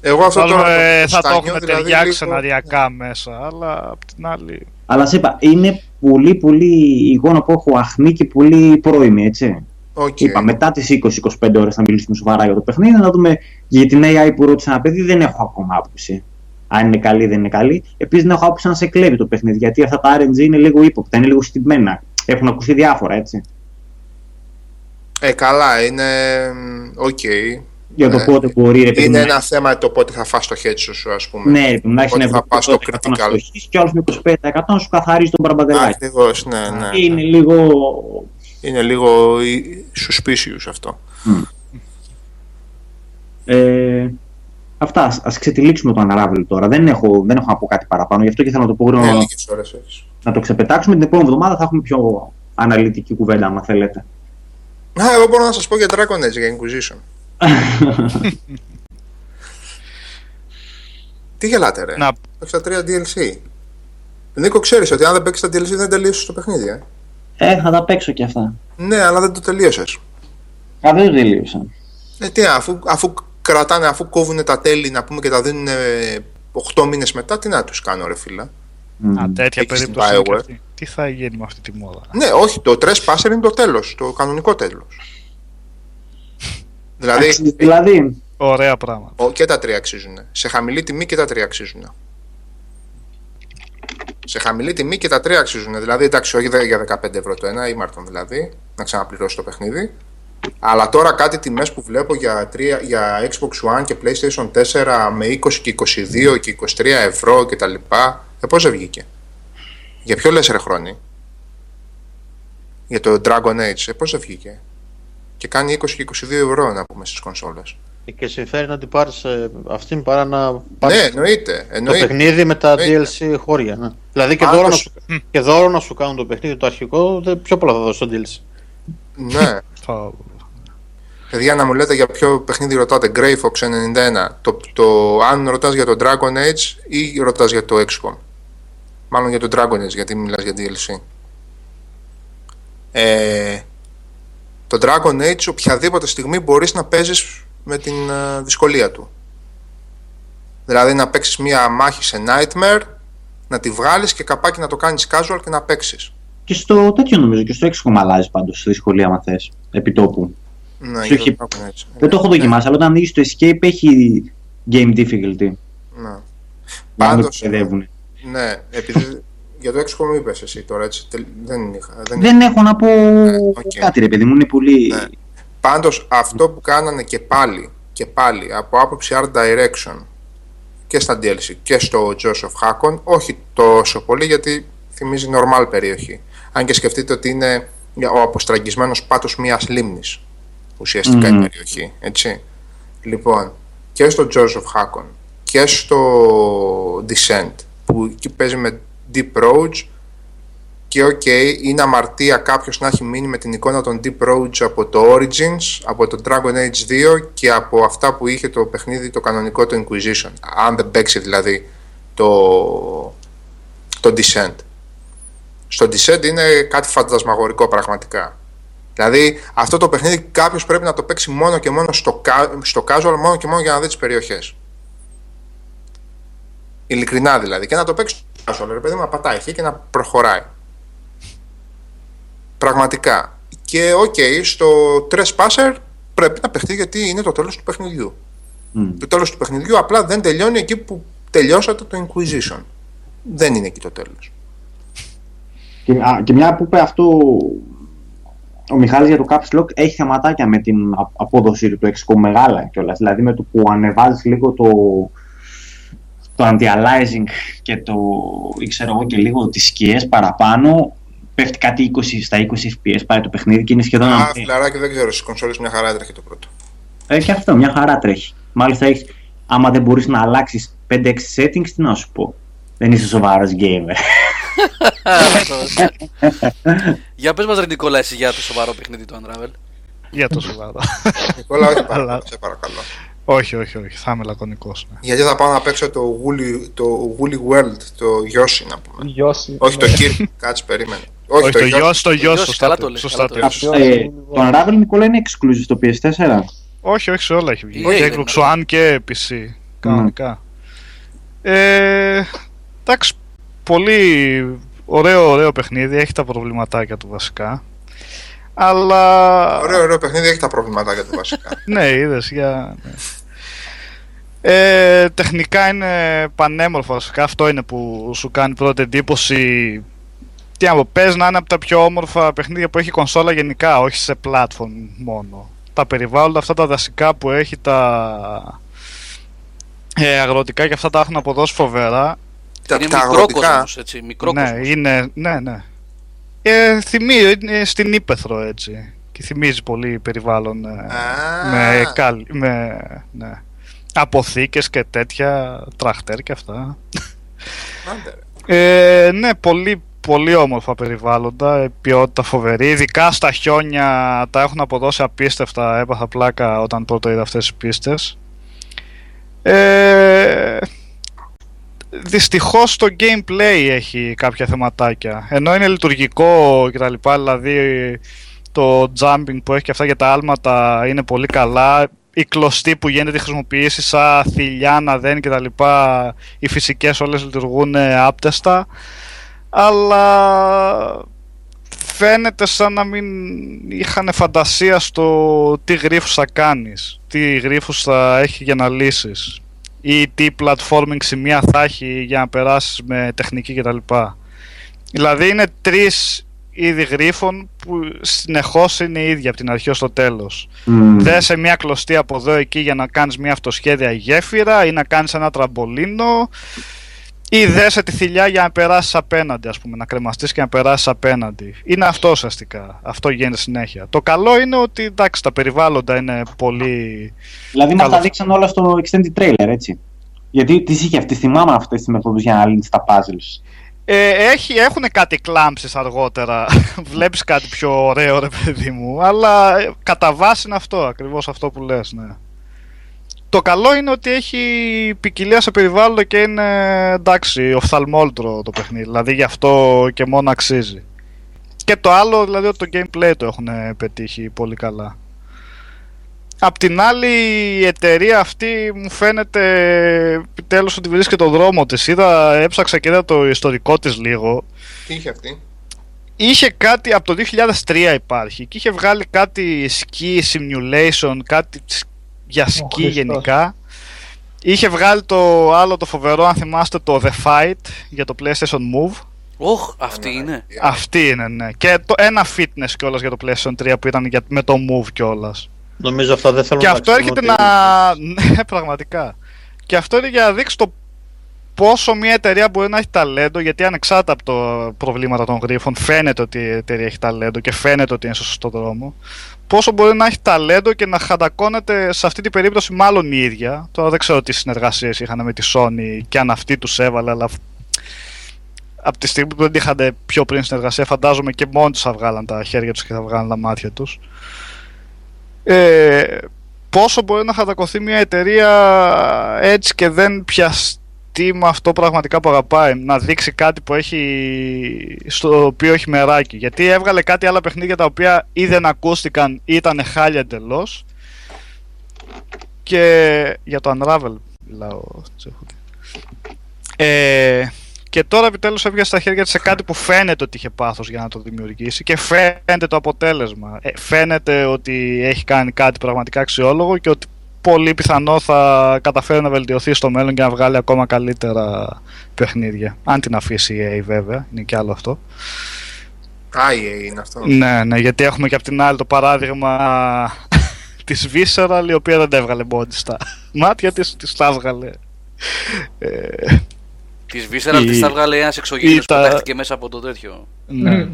Εγώ αυτό Μάλλον, τώρα. ε, το θα το στάνιο, έχουμε δηλαδή, ταιριάξει λίγο- σεναριακά μέσα, αλλά απ' την άλλη. Αλλά σε είπα, είναι πολύ πολύ η εικόνα που έχω αχνή και πολύ πρώιμη, έτσι. Οκ. Είπα, μετά τις 20-25 ώρες θα μιλήσουμε σοβαρά για το παιχνίδι, να δούμε για την AI που ρώτησε ένα παιδί, δεν έχω ακόμα άποψη. αν είναι καλή ή δεν είναι καλή. Επίσης, δεν έχω άποψη να σε κλέβει το παιχνίδι, γιατί αυτά τα RNG είναι λίγο ύποπτα, είναι λίγο στημένα. Έχουν ακουστεί διάφορα, έτσι. Ε, καλά, είναι. μ, Οκ. Για το Ε, πότε μπορεί, ρε παιδί Είναι μου, ένα θέμα το πότε θα φας το headshot σου, ας πούμε. Ναι, ρε παιδί μου, να έχεις Πότε ένα θα πας στο 70% να critical. στοχίσει και άλλο με 25% να σου καθαρίζει τον μπαρμπαντελάκι. Ακριβώς, ναι, ναι. Είναι λίγο. Είναι λίγο ε, suspicious αυτό. Ε, αυτά. ας- ας ξετυλίξουμε το Unravel τώρα. Δεν έχω, δεν έχω να πω κάτι παραπάνω. Γι' αυτό και θέλω να το πω Ναι, γρήγορα. λίγες ώρες έχεις. να το ξεπετάξουμε. Την επόμενη εβδομάδα θα έχουμε πιο αναλυτική κουβέντα, άμα θέλετε. Α, εγώ μπορώ να σας πω για Dragon Age, για Inquisition. Τι γελάτε ρε, Να- Έχεις τα τρία DLC. Νίκο, ξέρεις ότι αν δεν παίξεις τα DLC δεν τελείωσες το παιχνίδι, ε; ε, θα τα παίξω και αυτά. Ναι, αλλά δεν το τελείωσες. Α, δεν το τελείωσα. Ε, τι, αφού, αφού κρατάνε, αφού κόβουν τα τέλη να πούμε και τα δίνουν 8 μήνες μετά, τι να τους κάνω ρε φίλα. Μμ. Α, τέτοια Έχεις την περίπτωση. Είναι και Bioware. αυτή. Τι θα γίνει με αυτή τη μόδα; Ναι, όχι, το Trespasser είναι το τέλος, το κανονικό τέλος. δηλαδή, Αξίζει, Δηλαδή, Ωραία πράγματα. ο- και τα τρία αξίζουν. Σε χαμηλή τιμή και τα τρία αξίζουν. Σε χαμηλή τιμή και τα τρία αξίζουν. Δηλαδή, εντάξει, όχι δε- για 15 ευρώ το ένα, ή Μάρτον δηλαδή, να ξαναπληρώσει το παιχνίδι. Αλλά τώρα κάτι τιμές που βλέπω για, 3, για Xbox One και PlayStation 4 με 20 και 22 και 23 ευρώ και τα λοιπά, ε, πώς δεν βγήκε; Για ποιο λες ρε χρόνι. Για το Dragon Age, ε, πώς δεν βγήκε; Και κάνει 20 και 22 ευρώ να πούμε στις κονσόλες. Και συμφέρει να την πάρεις αυτήν παρά να Ναι, πάρει εννοείται. το εννοείται. παιχνίδι με τα Εννοείται. DLC χώρια. Ναι. Δηλαδή και Πάντως- δώρο, να σου, και δώρο να σου κάνουν το παιχνίδι το αρχικό, δεν- πιο πολλά θα δώσει το DLC. Ναι. Θα... Παιδιά, να μου λέτε για ποιο παιχνίδι ρωτάτε. Grey Fox 91. Το, το, αν ρωτάς για το Dragon Age ή ρωτάς για το XCOM. Μάλλον για το Dragon Age, γιατί μιλάς για DLC. Ε, το Dragon Age οποιαδήποτε στιγμή μπορείς να παίζεις με την ε, δυσκολία του. Δηλαδή να παίξεις μία μάχη σε Nightmare, να τη βγάλεις και καπάκι να το κάνεις casual και να παίξεις. και στο τέτοιο νομίζω, και στο Xcom αλλάζει πάντως στη δυσκολία, άμα θες. Επί τόπου. Ναι, Στο για το έχει- Dragon Age. Δεν το έχω δοκιμάσει, αλλά όταν ανοίγει το Escape έχει game difficulty. Ναι. Για να μην Πάντως, παιδεύουν. Ναι, επειδή για το XCOM είπες εσύ τώρα, έτσι, τελ- δεν είχα. Δεν Δεν έχω να πω οκ. κάτι, ρε παιδί μου. Είναι πολύ. Ναι. Πάντως αυτό που κάνανε και πάλι, και πάλι από άποψη art direction και στα DLC και στο Jaws of Hakkon, όχι τόσο πολύ γιατί θυμίζει normal περιοχή. Αν και σκεφτείτε ότι είναι ο αποστραγγισμένος πάτος μιας λίμνης ουσιαστικά Μμμ. η περιοχή, έτσι. Λοιπόν, και στο Jaws of Hakkon και στο Descent που εκεί παίζει με Deep Roads και οκ, είναι αμαρτία κάποιος να έχει μείνει με την εικόνα των Deep Roads από το Origins, από το Dragon Age 2 και από αυτά που είχε το παιχνίδι το κανονικό το Inquisition. Αν δεν παίξει δηλαδή το, το Descent. Στο Descent είναι κάτι φαντασμαγορικό πραγματικά. Δηλαδή αυτό το παιχνίδι κάποιος πρέπει να το παίξει μόνο και μόνο στο, ca- στο casual, μόνο και μόνο για να δει τις περιοχές. Ειλικρινά δηλαδή. Και να το παίξει στο casual, ρε παιδί μου, να πατάει εκεί και να προχωράει. Πραγματικά. Και οκ, στο Trespasser πρέπει να παιχτεί γιατί είναι το τέλος του παιχνιδιού. Μμ. Το τέλος του παιχνιδιού απλά δεν τελειώνει εκεί που τελειώσατε το Inquisition. Δεν είναι εκεί το τέλος. Και, α, και μια που είπε αυτό ο Μιχάλης για το Caps Lock έχει θεματάκια με την α- απόδοση του XCOM μεγάλα κιόλας. Δηλαδή με το που ανεβάζεις λίγο το, το anti-aliasing και το ή ξέρω εγώ και λίγο τις σκιές παραπάνω πέφτει κάτι 20, στα 20 FPS πάει το παιχνίδι και είναι σχεδόν Α, αμφί- φιλαράκι, δεν ξέρω, στις κονσόλες μια χαρά έτρεχε το πρώτο. ε, και αυτό μια χαρά τρέχει. Μάλιστα έχεις, άμα δεν μπορείς να αλλάξεις 5-6 settings τι να σου πω. Δεν είσαι σοβαρός gamer. Για πες μας ρε Νικόλα εσύ για το σοβαρό παιχνίδι του Unravel. Για το σοβαρό. Νικόλα, όχι Αλλά- παρακαλώ, σε παρακαλώ. Όχι, όχι, όχι. Θα είμαι λακωνικός. Ναι. Γιατί θα πάω να παίξω το Woolly, το Woolly World, το Yoshi να πούμε. Γιώση. Όχι το Kirby, κάτσε περίμενε. Όχι, Όχι, το γιο, το γιο, γιος, σωστά καλά το το λέει, σωστά καλά το το είπες. λέει. Ε, το Unravel Νικόλα είναι exclusive στο PS4. Όχι, όχι σε όλα έχει βγει. Όχι, Και δεν Xbox One και PC. Κανονικά. Ε, εντάξει, πολύ ωραίο, ωραίο παιχνίδι. Έχει τα προβληματάκια του βασικά. Αλλά. Ωραίο, ωραίο παιχνίδι, έχει τα προβληματάκια του βασικά. Ναι, είδες για. Ναι. Ε, τεχνικά είναι πανέμορφο βασικά. Αυτό είναι που σου κάνει πρώτη εντύπωση. Τι να πω, πες να είναι από τα πιο όμορφα παιχνίδια που έχει η κονσόλα γενικά, όχι σε platform μόνο. Τα περιβάλλοντα αυτά τα δασικά που έχει, τα ε, αγροτικά και αυτά τα έχουν αποδώσει φοβερά. Τα, είναι τα μικρό αγροτικά. κόσμος, έτσι, μικρό ναι, κόσμος. είναι, ναι, ναι. Ε, θυμίζει, είναι στην Ήπεθρο έτσι. Και θυμίζει πολύ περιβάλλον ε, Α. με, καλ, με ναι, αποθήκες και τέτοια, τραχτέρ και αυτά. Άντε, ρε. Ε, ναι, πολύ, πολύ όμορφα περιβάλλοντα, ε, ποιότητα φοβερή. Ειδικά στα χιόνια τα έχουν αποδώσει απίστευτα. Έπαθα πλάκα όταν πρώτα είδα αυτές τις πίστες. Ε, δυστυχώς το gameplay έχει κάποια θεματάκια. Ενώ είναι λειτουργικό κτλ. Δηλαδή το jumping που έχει και αυτά για τα άλματα είναι πολύ καλά. Η κλωστή που γίνεται τη χρησιμοποιήσεις σαν θηλιά να δένει κτλ. Οι φυσικές όλες λειτουργούν άπτεστα. Αλλά φαίνεται σαν να μην είχαν φαντασία στο τι γρίφους θα κάνεις, τι γρίφους θα έχει για να λύσεις ή τι platforming σημεία θα έχει για να περάσεις με τεχνική κτλ. Δηλαδή είναι τρεις είδη γρίφων που συνεχώς είναι οι ίδιοι από την αρχή ως το τέλος. Μμμ. Δέσε μια κλωστή από εδώ εκεί για να κάνεις μια αυτοσχέδια γέφυρα ή να κάνεις ένα τραμπολίνο ή δέσε τη θηλιά για να περάσεις απέναντι ας πούμε, να κρεμαστείς και να περάσεις απέναντι. Είναι αυτό ουσιαστικά. Αυτό γίνεται συνέχεια. Το καλό είναι ότι εντάξει τα περιβάλλοντα είναι πολύ... Δηλαδή μας Καλός. τα δείξαν όλα στο extended trailer, έτσι. Γιατί τις είχε αυτή, θυμάμαι αυτές τις μεθόδους για να λύνεις τα puzzles. Ε, έχει, έχουν κάτι κλάμψεις αργότερα. Βλέπεις κάτι πιο ωραίο ρε παιδί μου. Αλλά ε, κατά βάση είναι αυτό, ακριβώς αυτό που λες, ναι. Το καλό είναι ότι έχει ποικιλία σε περιβάλλοντα και είναι εντάξει, οφθαλμόλτρο το παιχνίδι. Δηλαδή γι' αυτό και μόνο αξίζει. Και το άλλο, δηλαδή ότι το gameplay το έχουν πετύχει πολύ καλά. Απ' την άλλη η εταιρεία αυτή μου φαίνεται επιτέλους ότι βρίσκει το δρόμο της. Είδα, έψαξα και είδα το ιστορικό της λίγο. Τι είχε αυτή; Είχε κάτι από το 2003 υπάρχει και είχε βγάλει κάτι ski simulation, κάτι σ- για ski Χριστός. γενικά. Είχε βγάλει το άλλο το φοβερό, αν θυμάστε, το The Fight για το PlayStation Move. Όχ, αυτή είναι. Αυτή είναι, ναι. Και το ένα fitness κιόλας για το PlayStation 3 που ήταν για, με το Move κιόλας. Νομίζω αυτά δεν θέλουν Και να αυτό έρχεται να. χρησιμοποιούν. Ναι, πραγματικά. Και αυτό είναι για να δείξει το πόσο μια εταιρεία μπορεί να έχει ταλέντο, γιατί ανεξάρτητα από το προβλήματα των γρίφων, φαίνεται ότι η εταιρεία έχει ταλέντο και φαίνεται ότι είναι στο σωστό δρόμο. Πόσο μπορεί να έχει ταλέντο και να χαντακώνεται σε αυτή την περίπτωση μάλλον η ίδια. Τώρα δεν ξέρω τι συνεργασίες είχαν με τη Sony και αν αυτή τους έβαλε, αλλά από τη στιγμή που δεν είχαν πιο πριν συνεργασία, φαντάζομαι και μόνοι τους θα βγάλαν τα χέρια τους και θα βγάλαν τα μάτια τους. Ε, πόσο μπορεί να χατακωθεί μια εταιρεία έτσι και δεν πιαστεί με αυτό πραγματικά που αγαπάει. Να δείξει κάτι που έχει στο οποίο έχει μεράκι. Γιατί έβγαλε κάτι άλλα παιχνίδια τα οποία ή δεν ακούστηκαν ή ήταν χάλια εντελώς. Και για το Unravel μιλάω. Τσέχουνε. Ε, και τώρα επιτέλους έβγαλε στα χέρια της σε κάτι που φαίνεται ότι είχε πάθος για να το δημιουργήσει και φαίνεται το αποτέλεσμα. Ε, φαίνεται ότι έχει κάνει κάτι πραγματικά αξιόλογο και ότι πολύ πιθανό θα καταφέρει να βελτιωθεί στο μέλλον και να βγάλει ακόμα καλύτερα παιχνίδια. Αν την αφήσει η EA βέβαια, είναι και άλλο αυτό. Α, η EA είναι αυτός. Ναι, ναι, γιατί έχουμε και από την άλλη το παράδειγμα της Visceral η οποία δεν τα έβγαλε μόνη στα μάτια της, της τα έβγαλε. Ε, Της Visceral Η- τη τα βγάλε ένας εξωγήινος που τα- πετάχτηκε μέσα από το τέτοιο. ναι.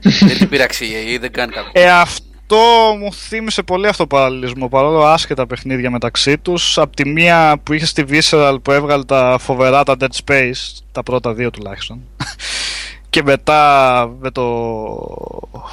δεν την πειράξει η EA, δεν κάνει κακό. Ε, αυτό μου θύμισε πολύ αυτό το παραλληλισμό παρόλο άσχετα παιχνίδια μεταξύ τους απ' τη μία που είχε στη Visceral που έβγαλε τα φοβερά τα Dead Space τα πρώτα δύο τουλάχιστον και μετά με το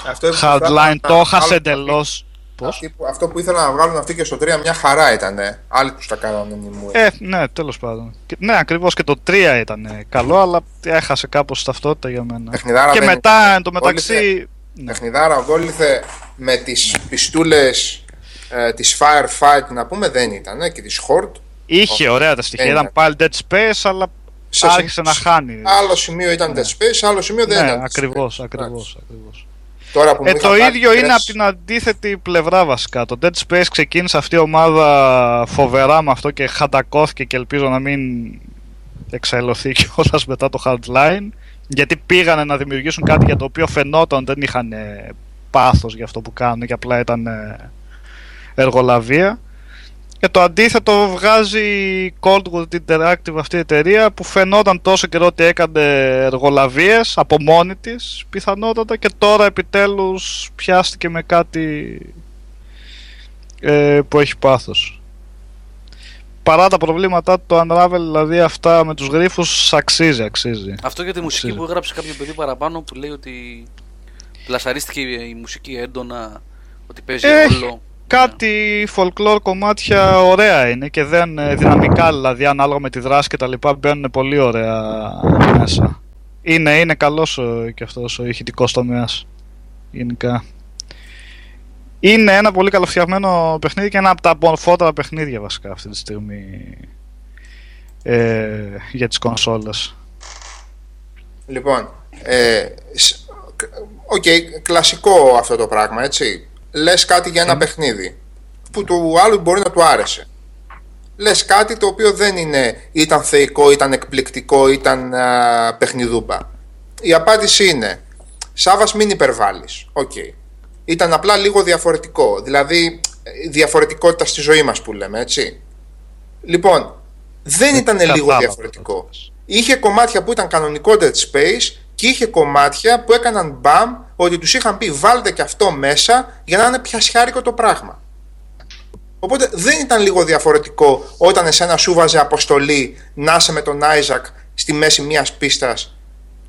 Αυτό που Hardline ήθελα το να έχασε βγάλουν εντελώς. Πώς; αυτοί που- Αυτό που ήθελαν να βγάλουν αυτοί και στο 3 μια χαρά ήταν. Άλλοι τους τα κάνανε μου. Ε, ναι, τέλος πάντων. Και- Ναι, ακριβώς και το 3 ήταν καλό, αλλά έχασε κάπως ταυτότητα για μένα. Παιχνιδάρα και δεν μετά, ήταν. εν τω μεταξύ. Ναι. Παιχνιδάρα, ο Γκόλιθε με τις πιστούλες ε, της Firefight να πούμε δεν ήταν ε, και της Horde. Είχε ωραία τα στοιχεία. δεν Ήταν πάλι Dead Space, αλλά Σε- άρχισε να χάνει. Άλλο σημείο ήταν Dead Space, άλλο σημείο δεν Ναι, ήταν. Dead ακριβώς, Space. ακριβώς. Εντάξει. Ακριβώς. Τώρα που μου Ε, είχαν το βάλει ίδιο είναι τρες- από την αντίθετη πλευρά βασικά. Το Dead Space ξεκίνησε αυτή η ομάδα φοβερά με αυτό και χαντακώθηκε και ελπίζω να μην εξαιλωθεί κιόλας μετά το Hardline. Γιατί πήγανε να δημιουργήσουν κάτι για το οποίο φαινόταν δεν είχαν ε, πάθος για αυτό που κάνουν και απλά ήταν ε, εργολαβία. Και το αντίθετο βγάζει η Coldwood Interactive αυτή η εταιρεία που φαινόταν τόσο καιρό ότι έκανε εργολαβίες από μόνη της πιθανότατα και τώρα επιτέλους πιάστηκε με κάτι ε, που έχει πάθος. Παρά τα προβλήματά του, το Unravel δηλαδή αυτά με τους γρίφους αξίζει, αξίζει. Αυτό για τη μουσική Ξέρω. που έγραψε κάποιο παιδί παραπάνω που λέει ότι πλασαρίστηκε η η μουσική έντονα, ότι παίζει Ε, ρόλο. Κάτι folklore κομμάτια ωραία είναι και δεν ε, δυναμικά δηλαδή ανάλογα με τη δράση και τα λοιπά μπαίνουν πολύ ωραία μέσα. Είναι, είναι καλός ο, και αυτός ο ηχητικός τομέας γενικά. Είναι ένα πολύ καλοφτιαγμένο παιχνίδι και ένα από τα μορφότερα παιχνίδια βασικά αυτή τη στιγμή ε, για τις κονσόλες. Λοιπόν, ε, σ- οκ, κλασικό αυτό το πράγμα, έτσι. Λες κάτι για ένα παιχνίδι που του άλλου μπορεί να του άρεσε. Λες κάτι το οποίο δεν είναι ήταν θεϊκό, ήταν εκπληκτικό, ήταν α, παιχνιδούμπα. Η απάντηση είναι Σάβας μην υπερβάλλεις. Οκ. Ήταν απλά λίγο διαφορετικό. Δηλαδή ε, διαφορετικότητα στη ζωή μας που λέμε, έτσι. Λοιπόν, δεν ήταν λίγο κατάλαβα διαφορετικό. αυτό. Είχε κομμάτια που ήταν κανονικό Dead Space και είχε κομμάτια που έκαναν μπαμ ότι τους είχαν πει βάλτε και αυτό μέσα για να είναι πιασιάρικο το πράγμα. Οπότε δεν ήταν λίγο διαφορετικό όταν εσένα σου βάζε αποστολή να είσαι με τον Άιζακ στη μέση μιας πίστας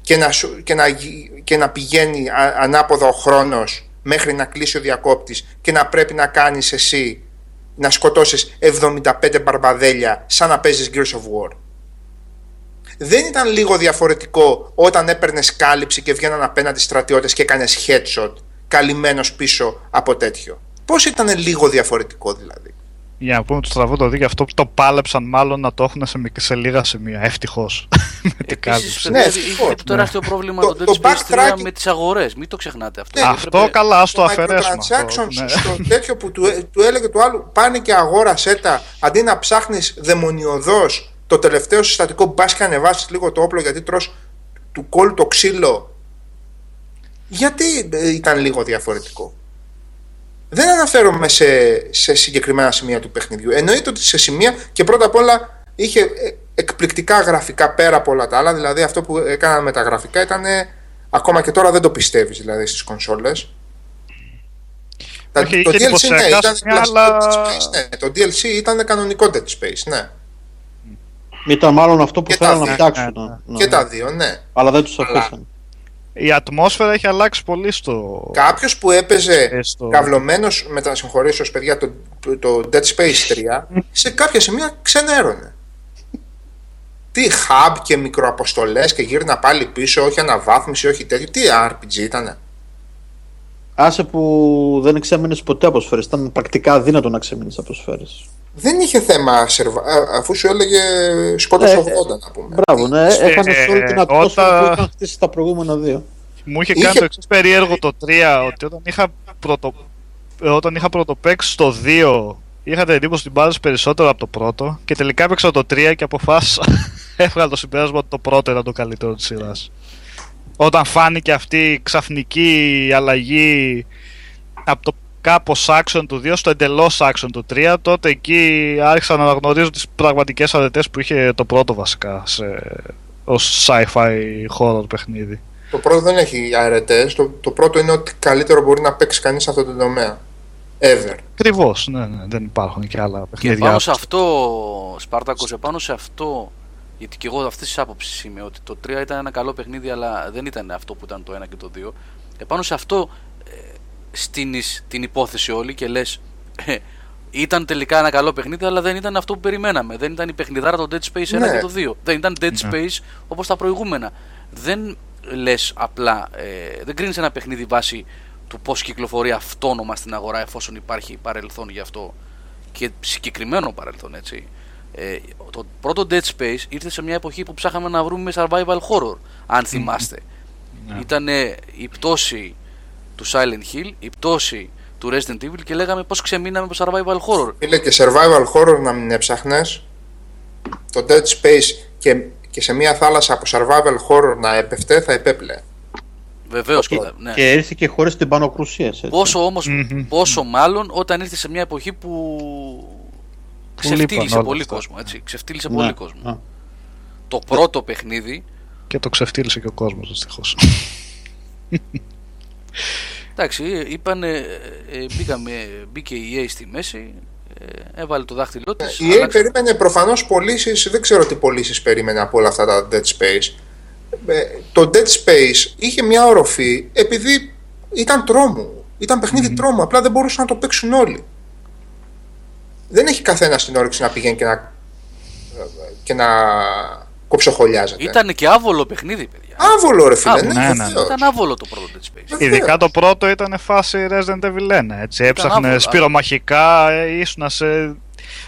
και να, σου- και να, γι- και να πηγαίνει α- ανάποδα ο χρόνος μέχρι να κλείσει ο διακόπτης και να πρέπει να κάνεις εσύ να σκοτώσεις 75 μπαρμπαδέλια σαν να παίζεις Gears of War. Δεν ήταν λίγο διαφορετικό όταν έπαιρνε κάλυψη και βγαίναν απέναντι στρατιώτες και έκανες headshot καλυμμένος πίσω από τέτοιο. Πώς ήταν λίγο διαφορετικό δηλαδή; Για να πούμε το στραβό το δίκιο αυτό που το πάλεψαν μάλλον να το έχουν σε, μικρ- σε λίγα σημεία. Ευτυχώς. με την Επίσης, κάλυψη. Ναι, είχε ευτυχώς, το τεράστιο πρόβλημα Το- το, το Dead Space 3 backtracking- με τις αγορές. Μην το ξεχνάτε αυτό. Ναι, Αυτό Έπρεπε- καλά, ας το Το αφαιρέσουμε. αυτό, microtransactions ναι. στο τέτοιο που του, του έλεγε του άλλου πάνε και αγόρασέ τα αντί να ψάχνεις δαιμονιωδώς το τελευταίο συστατικό μπας και ανεβάσεις λίγο το όπλο γιατί τρως του κόλλου το ξύλο. Γιατί ε, ήταν λίγο διαφορετικό. Δεν αναφέρομαι σε, σε συγκεκριμένα σημεία του παιχνιδιού. Εννοείται ότι σε σημεία και πρώτα απ' όλα είχε ε, εκπληκτικά γραφικά πέρα από όλα τα άλλα. Δηλαδή αυτό που έκαναν με τα γραφικά ήταν ε, ακόμα και τώρα δεν το πιστεύεις δηλαδή στις κονσόλες. Τα- Όχι, το είχε DLC ναι, εντυπωσιακά ήταν σημεία, κλασικό αλλά- Dead Space, ναι. Το DLC ήταν κανονικό Dead Space, ναι. Ήταν μάλλον αυτό που Και τα θέλανε να δύο. φτιάξουν. Ναι, ναι. ναι. Και τα δύο, ναι. Αλλά δεν τους Αλλά- αφήσαν. Η ατμόσφαιρα έχει αλλάξει πολύ στο. Κάποιος που έπαιζε Ε, στο- καυλωμένος με τα συγχωρήσω παιδιά το, το, το Dead Space 3 σε κάποια σημεία ξενέρωνε. Τι hub και μικροαποστολές και γύρνα πάλι πίσω, όχι αναβάθμιση, όχι τέτοιο. Τι RPG ήτανε. Άσε που δεν εξέμεινες ποτέ από σφαίρες. Ήταν πρακτικά αδύνατο να ξέμεινε από σφαίρες. Δεν είχε θέμα σερβα... α, αφού σου έλεγε σκότωσε Ε, 80 να πούμε. Μπράβο, ναι. Ε, Έχανε όλη την ατμόσφαιρα όταν- που είχαν χτίσει τα προηγούμενα δύο. Μου είχε Είχε- κάνει το εξής περίεργο το 3 ότι όταν είχα, πρωτο... ε, όταν είχα πρωτοπαίξει στο 2 είχα την εντύπωση ότι την πάρεις περισσότερο από το πρώτο και τελικά έπαιξα το 3 και αποφάσισα έβγαλα το συμπέρασμα ότι το πρώτο ήταν το καλύτερο της σειράς. Όταν φάνηκε αυτή η ξαφνική αλλαγή από το κάπως action του 2 στο εντελώς action του 3 τότε εκεί άρχισα να αναγνωρίζω τις πραγματικές αρετές που είχε το πρώτο βασικά σε... ως sci-fi horror παιχνίδι. Το πρώτο δεν έχει αρετές. Το, το πρώτο είναι ότι καλύτερο μπορεί να παίξει κανείς σε αυτό το τομέα. Ever. Ακριβώς, ναι, ναι, δεν υπάρχουν και άλλα Και παιχνίδια. πάνω σε αυτό, Σπάρτακος, επάνω σε αυτό, γιατί και εγώ αυτή τη άποψη είμαι, ότι το 3 ήταν ένα καλό παιχνίδι, αλλά δεν ήταν αυτό που ήταν το 1 και το 2. Επάνω σε αυτό ε, στείνεις την υπόθεση όλη και λες ε, ήταν τελικά ένα καλό παιχνίδι, αλλά δεν ήταν αυτό που περιμέναμε. Δεν ήταν η παιχνιδάρα το Dead Space 1 Ναι. και το 2. Δεν ήταν Dead Space όπως τα προηγούμενα. Δεν λες απλά, ε, δεν κρίνεις ένα παιχνίδι βάσει του πώς κυκλοφορεί αυτόνομα στην αγορά εφόσον υπάρχει παρελθόν γι' αυτό και συγκεκριμένο παρελθόν έτσι. Ε, το πρώτο Dead Space ήρθε σε μια εποχή που ψάχαμε να βρούμε survival horror, αν θυμάστε. Ήταν η πτώση του Silent Hill, η πτώση του Resident Evil και λέγαμε πώς ξεμείναμε από survival horror. Φίλε και survival horror να μην έψαχνες; Το Dead Space και, και σε μια θάλασσα από survival horror να έπεφτε, θα επέπλε. Βεβαίως Και, ναι. και ήρθε και χωρίς την πανοκρουσία. έτσι. Πόσο όμως, Μμμ. πόσο μάλλον όταν ήρθε σε μια εποχή που ξεφτύλισε λείπαν όλα πολύ αυτά. κόσμο. Έτσι. Ξεφτύλισε Ναι. πολύ κόσμο. Α. Το πρώτο παιχνίδι, Και το ξεφτύλισε και ο κόσμος δυστυχώς. εντάξει, είπαν, ε, ε, μπήκαμε, μπήκε η EA στη μέση, ε, έβαλε το δάχτυλό της. Η EA περίμενε προφανώς πωλήσεις, δεν ξέρω τι πωλήσεις περίμενε από όλα αυτά τα Dead Space. Ε, το Dead Space είχε μια οροφή επειδή ήταν τρόμου. Ήταν παιχνίδι τρόμου, απλά δεν μπορούσαν να το παίξουν όλοι. Δεν έχει καθένας την όρεξη να πηγαίνει και να, και να κοψοχολιάζεται. Ήταν και άβολο παιχνίδι, παιδιά. Άβολο ρε φίλε, Άβολο. ναι, Ναι, ναι, βεβαίως. Ήταν άβολο το πρώτο Dead Space. Βεβαίως. Ειδικά το πρώτο ήταν φάση Resident Evil 1. Έτσι. Έψαχνε άβολο, σπυρομαχικά, ε, ήσουν σε.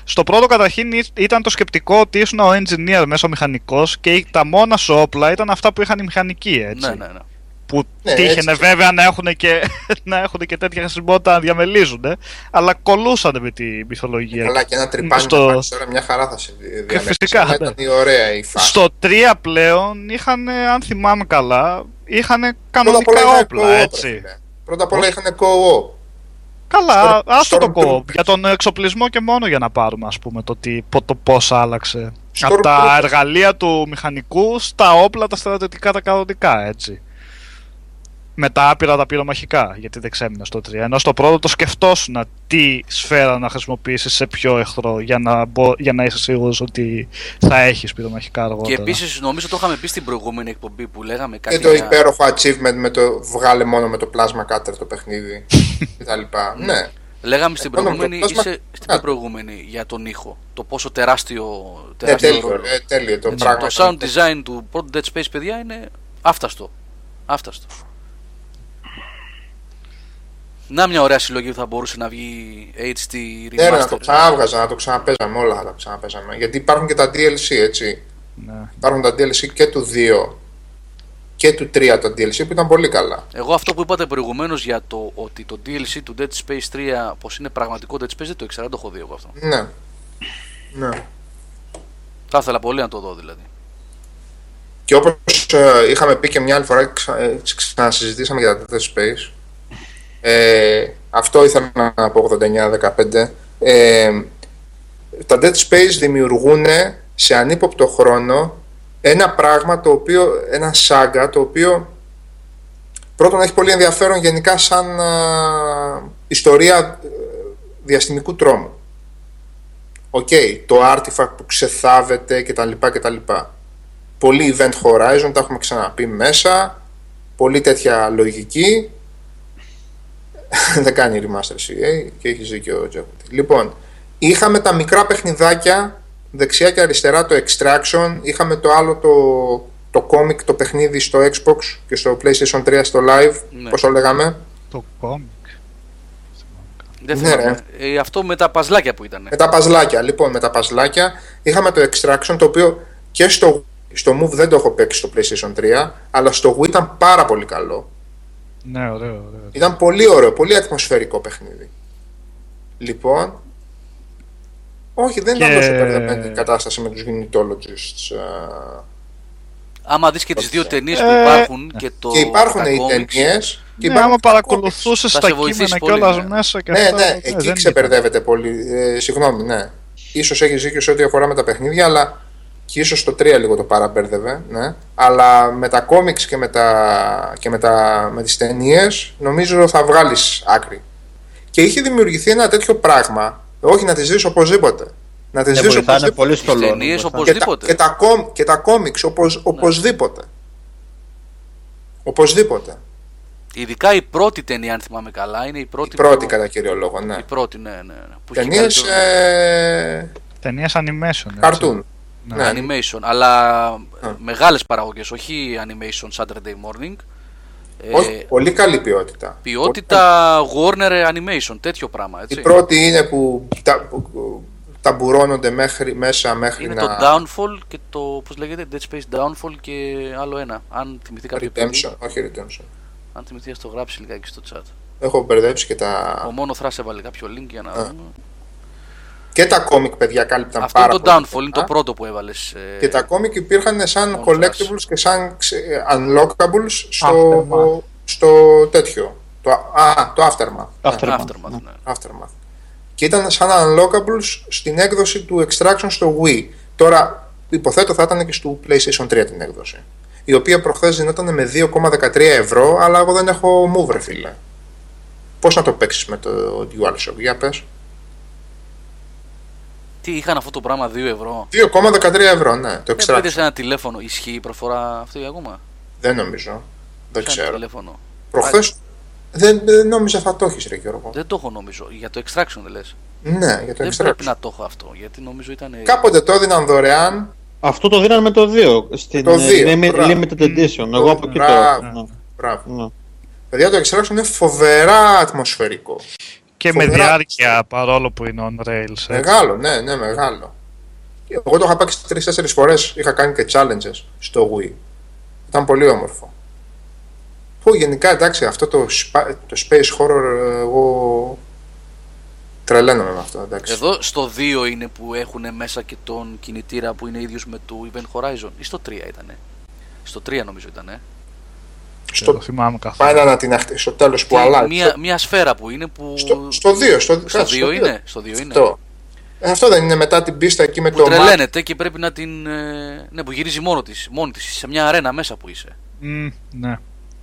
Στο πρώτο καταρχήν ή- ήταν το σκεπτικό ότι ήσουν ο engineer μέσω μηχανικός και τα μόνα σου όπλα ήταν αυτά που είχαν οι μηχανικοί. Έτσι. Ναι, ναι, ναι. Που Ναι, τύχαινε έτσι. βέβαια να έχουν, και, να έχουν και τέτοια χρησιμότητα να διαμελίζουν, αλλά κολούσαν με τη μυθολογία. Καλά και ένα τρυπάνι Στο- στο... να πάρεις τώρα μια χαρά θα σε διαλέξεις. φυσικά, Αλλά ναι. ήταν η ωραία η φάση. Στο 3 πλέον είχαν, αν θυμάμαι καλά, είχαν Πρώτα απ' κανονικά όλα είχαν όπλα, co-op, ρε έτσι. φίλε. Πρώτα απ' όλα είχαν co-op. Καλά, Storm- άστο το Stormtroopers. κόβω. Για τον εξοπλισμό και μόνο για να πάρουμε, ας πούμε, το, τι, πο- το πώς άλλαξε. Stormtroopers. Από τα εργαλεία του μηχανικού στα όπλα, τα στρατιωτικά, τα κανονικά, έτσι. Με τα άπειρα τα πυρομαχικά, γιατί δεν ξέμεινε στο 3. Ενώ στο πρώτο το σκεφτόσουν τι σφαίρα να χρησιμοποιήσεις σε ποιο εχθρό για να, μπο- για να είσαι σίγουρος ότι θα έχεις πυρομαχικά Και αργότερα. επίσης νομίζω το είχαμε πει στην προηγούμενη εκπομπή που λέγαμε κάτι. Και το για- υπέροχο achievement με το βγάλε μόνο με το plasma cutter το παιχνίδι κτλ. ναι. Λέγαμε στην Μόνο με το προηγούμενη, πλάσμα- είσαι στην Α. προηγούμενη για τον ήχο. Το πόσο τεράστιο, Ναι, τεράστιο τέλειο, ρόλο. ε, τέλειο το Έτσι, πράγμα. το sound design του πρώτου Dead Space, παιδιά, είναι άφταστο. Άφταστο. Να μια ωραία συλλογή που θα μπορούσε να βγει HD remaster. Ναι, ρε, να το ξανάβγαζα, να το ξαναπέζαμε όλα, θα τα ξαναπέζαμε. Γιατί υπάρχουν και τα DLC, έτσι. Ναι. Υπάρχουν τα DLC και του 2 και του 3 τα DLC που ήταν πολύ καλά. Εγώ αυτό που είπατε προηγουμένως για το ότι το DLC του Dead Space 3 πως είναι πραγματικό Dead Space δεν το ήξερα, δεν το έχω δει εγώ αυτό. Ναι. Ναι. Θα ήθελα πολύ να το δω δηλαδή. Και όπως ε, είχαμε πει και μια άλλη φορά, ξα, ε, ξανασυζητήσαμε για τα Dead Space. Ε, αυτό ήθελα να πω 89-15. Ε, τα Dead Space δημιουργούν σε ανύποπτο χρόνο ένα πράγμα το οποίο, ένα σάγκα το οποίο πρώτον έχει πολύ ενδιαφέρον γενικά σαν α, ιστορία ε, διαστημικού τρόμου. Οκ, το artifact που ξεθάβεται κτλ. κτλ. Πολύ Event Horizon, τα έχουμε ξαναπεί μέσα. Πολύ τέτοια λογική. Δεν κάνει remaster CA και έχει δίκιο ο Τζέχουντι. Λοιπόν, είχαμε τα μικρά παιχνιδάκια δεξιά και αριστερά το Extraction. Είχαμε το άλλο το, το comic, το παιχνίδι στο Xbox και στο PlayStation 3 στο live. Ναι. Πώς το λέγαμε. Το κόμικ. Δεν Ναι, θυμάμαι. Ε, αυτό με τα παζλάκια που ήταν. Με τα παζλάκια, λοιπόν, με τα παζλάκια είχαμε το Extraction το οποίο και στο, στο Move δεν το έχω παίξει στο PlayStation 3, αλλά στο Wii ήταν πάρα πολύ καλό. Ναι, ωραίο, ωραίο. Ήταν πολύ ωραίο, πολύ ατμοσφαιρικό παιχνίδι. Λοιπόν, όχι, δεν ήταν Και- τόσο μπερδεμένη η κατάσταση με τους Unitologists. α, Άμα δεις και τις δύο ταινίες που Ε, υπάρχουν και το και υπάρχουν τα οι comics, ταινίες. Και ναι, άμα παρακολουθούσες Θα τα σε βοηθήσει κείμενα πολύ, κιόλας ναι. μέσα και Ναι, αυτά, ναι, εκεί δεν ήταν. ξεπερδεύεται πολύ. Ε, συγγνώμη, ναι. Ίσως έχεις δίκιο σε ό,τι αφορά με τα παιχνίδια, αλλά και ίσως το 3 λίγο το παραμπέρδευε, ναι. Αλλά με τα κόμιξ και με, τα, και με, τα, με τις ταινίες νομίζω θα βγάλεις άκρη. Και είχε δημιουργηθεί ένα τέτοιο πράγμα, όχι να τις δεις οπωσδήποτε. Να τις Δεν δεις βοηθάνε οπωσδήποτε. πολύ στο Τις λόγο. ταινίες βοηθάνε. Και τα, οπωσδήποτε. και, τα κόμ, και τα κόμιξ οπωσ, οπωσδήποτε. Οπωσδήποτε. Ειδικά η πρώτη ταινία, αν θυμάμαι καλά, είναι η πρώτη. Η πρώτη που... κατά κύριο λόγο, ναι. Η πρώτη, ναι, ναι. ναι. Που είχε Ταινίες καλύτερο ε, Ταινίες animation. έτσι. cartoon. Ναι. Ναι. animation, αλλά Α. μεγάλες παραγωγές, όχι animation Saturday morning. Ε, Όχι, πολύ καλή ποιότητα. ποιότητα Warner Animation, τέτοιο πράγμα, έτσι. Η πρώτη είναι που τα, που ταμπουρώνονται μέχρι, μέσα μέχρι Είναι να... το Downfall και το, πώς λέγεται, Dead Space Downfall και άλλο ένα, αν θυμηθεί κάποιο παιδί. Redemption, όχι Redemption. Αν θυμηθεί, ας το γράψει λιγάκι στο chat. Έχω μπερδέψει και τα, Ο μόνο Θράς έβαλε κάποιο link για να Α. δούμε. Και τα κόμικ, παιδιά, κάλυπταν Αυτό είναι πάρα το πολύ. downfall, είναι το πρώτο που έβαλες. Και τα κόμικ υπήρχαν σαν Contrast. collectibles και σαν ξε- unlockables στο, Aftermath. στο τέτοιο. Το, α, το Aftermath. Ναι, Aftermath. Aftermath, ναι. Aftermath. Και ήταν σαν unlockables στην έκδοση του Extraction στο Wii. Τώρα, υποθέτω θα ήταν και στο PlayStation 3 την έκδοση. Η οποία προχθές δινόταν με 2,13 ευρώ, αλλά εγώ δεν έχω move, ρε φίλε. Πώς να το παίξεις με το DualShock, για πες. Τι είχαν αυτό το πράγμα 2 ευρώ. 2,13 ευρώ, ναι, το Δεν πήρε Extraction. σε ένα τηλέφωνο. Ισχύει η προφορά αυτή ακόμα. Δεν νομίζω. Δεν Σε ένα ξέρω. τηλέφωνο. Προχθές δεν, δεν νόμιζα θα το έχεις, ρε Γιώργο. Δεν το έχω νομίζω. Για το extraction δεν λες. Ναι, για το Δεν Extraction. πρέπει να το έχω αυτό. Γιατί νομίζω ήταν. Κάποτε το έδιναν δωρεάν. Αυτό το δίνανε με το 2. Στην Το ε, δύο, limi- μπράβο. Limited Edition. Εγώ από εκεί το Μπράβο. έχω. ναι. Μπράβο. Ναι. Παιδιά, το Extraction είναι φοβερά ατμοσφαιρικό. Και με Φοβερά. διάρκεια παρόλο που είναι on rails. έτσι. Μεγάλο, ναι, ναι, μεγάλο. Εγώ το είχα παίξει τρει-τέσσερι φορές. Είχα κάνει και challenges στο Wii. Ήταν πολύ όμορφο. Που γενικά εντάξει, αυτό το, spa- το space horror ε, εγώ τρελαίνομαι με αυτό. Εντάξει. Εδώ στο 2 είναι που έχουν μέσα και τον κινητήρα που είναι ίδιος με το Event Horizon. Ή στο 3 ήτανε; Στο 3 νομίζω ήτανε. Δεν το στο, θυμάμαι καθόλου. πάει να την αχτί, στο τέλος που Και αλλάζει. Μία, μία σφαίρα που είναι που. Στο, στο 2, στο, στο κάτσε, 2 είναι. Στο 2 είναι. Αυτό. Ε, αυτό δεν είναι μετά την πίστα εκεί με Που το μάτι. τρελαίνεται και πρέπει να την. ε, Ναι, που γυρίζει μόνο της, μόνη της σε μια αρένα μέσα που είσαι. Μμ, ναι.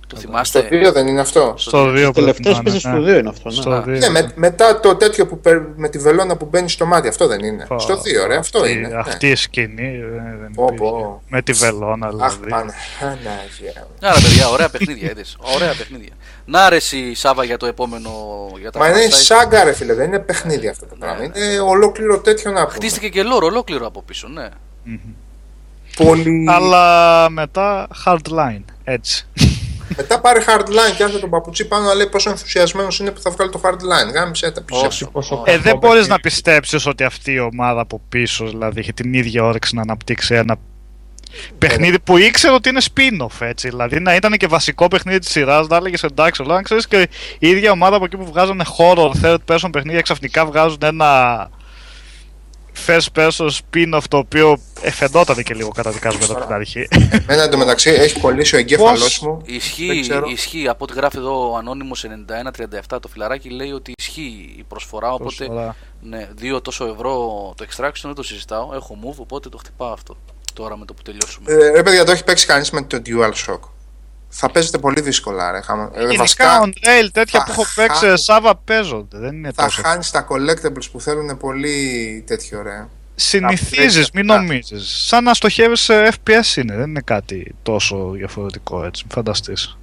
Το Στο θυμάστε; 2 δεν είναι αυτό; Στο 2 πρέπει Τελευταίε να πέσει είναι. στο 2 είναι αυτό. Ναι. Στο 2. Ναι, με, μετά το τέτοιο που παίρ- με τη βελόνα που μπαίνει στο μάτι, αυτό δεν είναι. Στο 2, ρε, αυτό Αυτή- είναι. ναι. Αυτή η σκηνή ε, δεν Πω, υπήρχε. πω. Με τη βελόνα Αχ, δηλαδή. πάνε. Παναγία. Άρα, παιδιά, ωραία παιχνίδια, είδες. Ωραία παιχνίδια. Να αρέσει Σάβα για το επόμενο. Για τα Μα είναι franchise. σάγκα, ρε φίλε, δεν είναι παιχνίδι αυτό το πράγμα. Είναι ολόκληρο τέτοιο να πούμε. Χτίστηκε και λόρο ολόκληρο από πίσω, ναι. Πολύ... Αλλά μετά hardline. Έτσι. Μετά πάρε hardline και άσε τον παπουτσί πάνω να λέει πόσο ενθουσιασμένος είναι που θα βγάλει το hardline. Γάμισε τα Όχι. πίσω. Πόσο Ε, κακό δεν μπορείς παιχνίδι. να πιστέψεις ότι αυτή η ομάδα από πίσω δηλαδή είχε την ίδια όρεξη να αναπτύξει ένα παιχνίδι που ήξερε ότι είναι spin-off έτσι. Δηλαδή να ήταν και βασικό παιχνίδι της σειράς, να έλεγες εντάξει, αλλά να ξέρεις και η ίδια ομάδα από εκεί που βγάζανε horror, third person παιχνίδια ξαφνικά βγάζουν ένα first person spin-off το οποίο εφαινόταν και λίγο καταδικάζουμε από την αρχή. Εμένα εντωμεταξύ έχει κολλήσει ο εγκέφαλός Πώς μου. Δεν Ισχύει, ξέρω. ισχύει. Από ό,τι γράφει εδώ ο Ανώνυμος 9137 το φιλαράκι λέει ότι ισχύει η προσφορά. Οπότε Προσφορά. ναι, δύο τόσο ευρώ το extraction δεν το συζητάω. Έχω move οπότε το χτυπάω αυτό. Τώρα με το που τελειώσουμε. Ε, ρε παιδιά, το έχει παίξει κανείς με το DualShock. Θα παίζετε πολύ δύσκολα, ρε. χαμα- Ε, Γενικά βασικά, on rail τέτοια θα που έχω παίξει χάνει- Σάβα παίζονται. Δεν είναι θα τόσο. χάνεις τα collectibles που θέλουν πολύ τέτοιο, ρε. Συνηθίζεις, μην Α. νομίζεις. Σαν να στοχεύεις σε FPS είναι, δεν είναι κάτι τόσο διαφορετικό έτσι. Μην φανταστείς.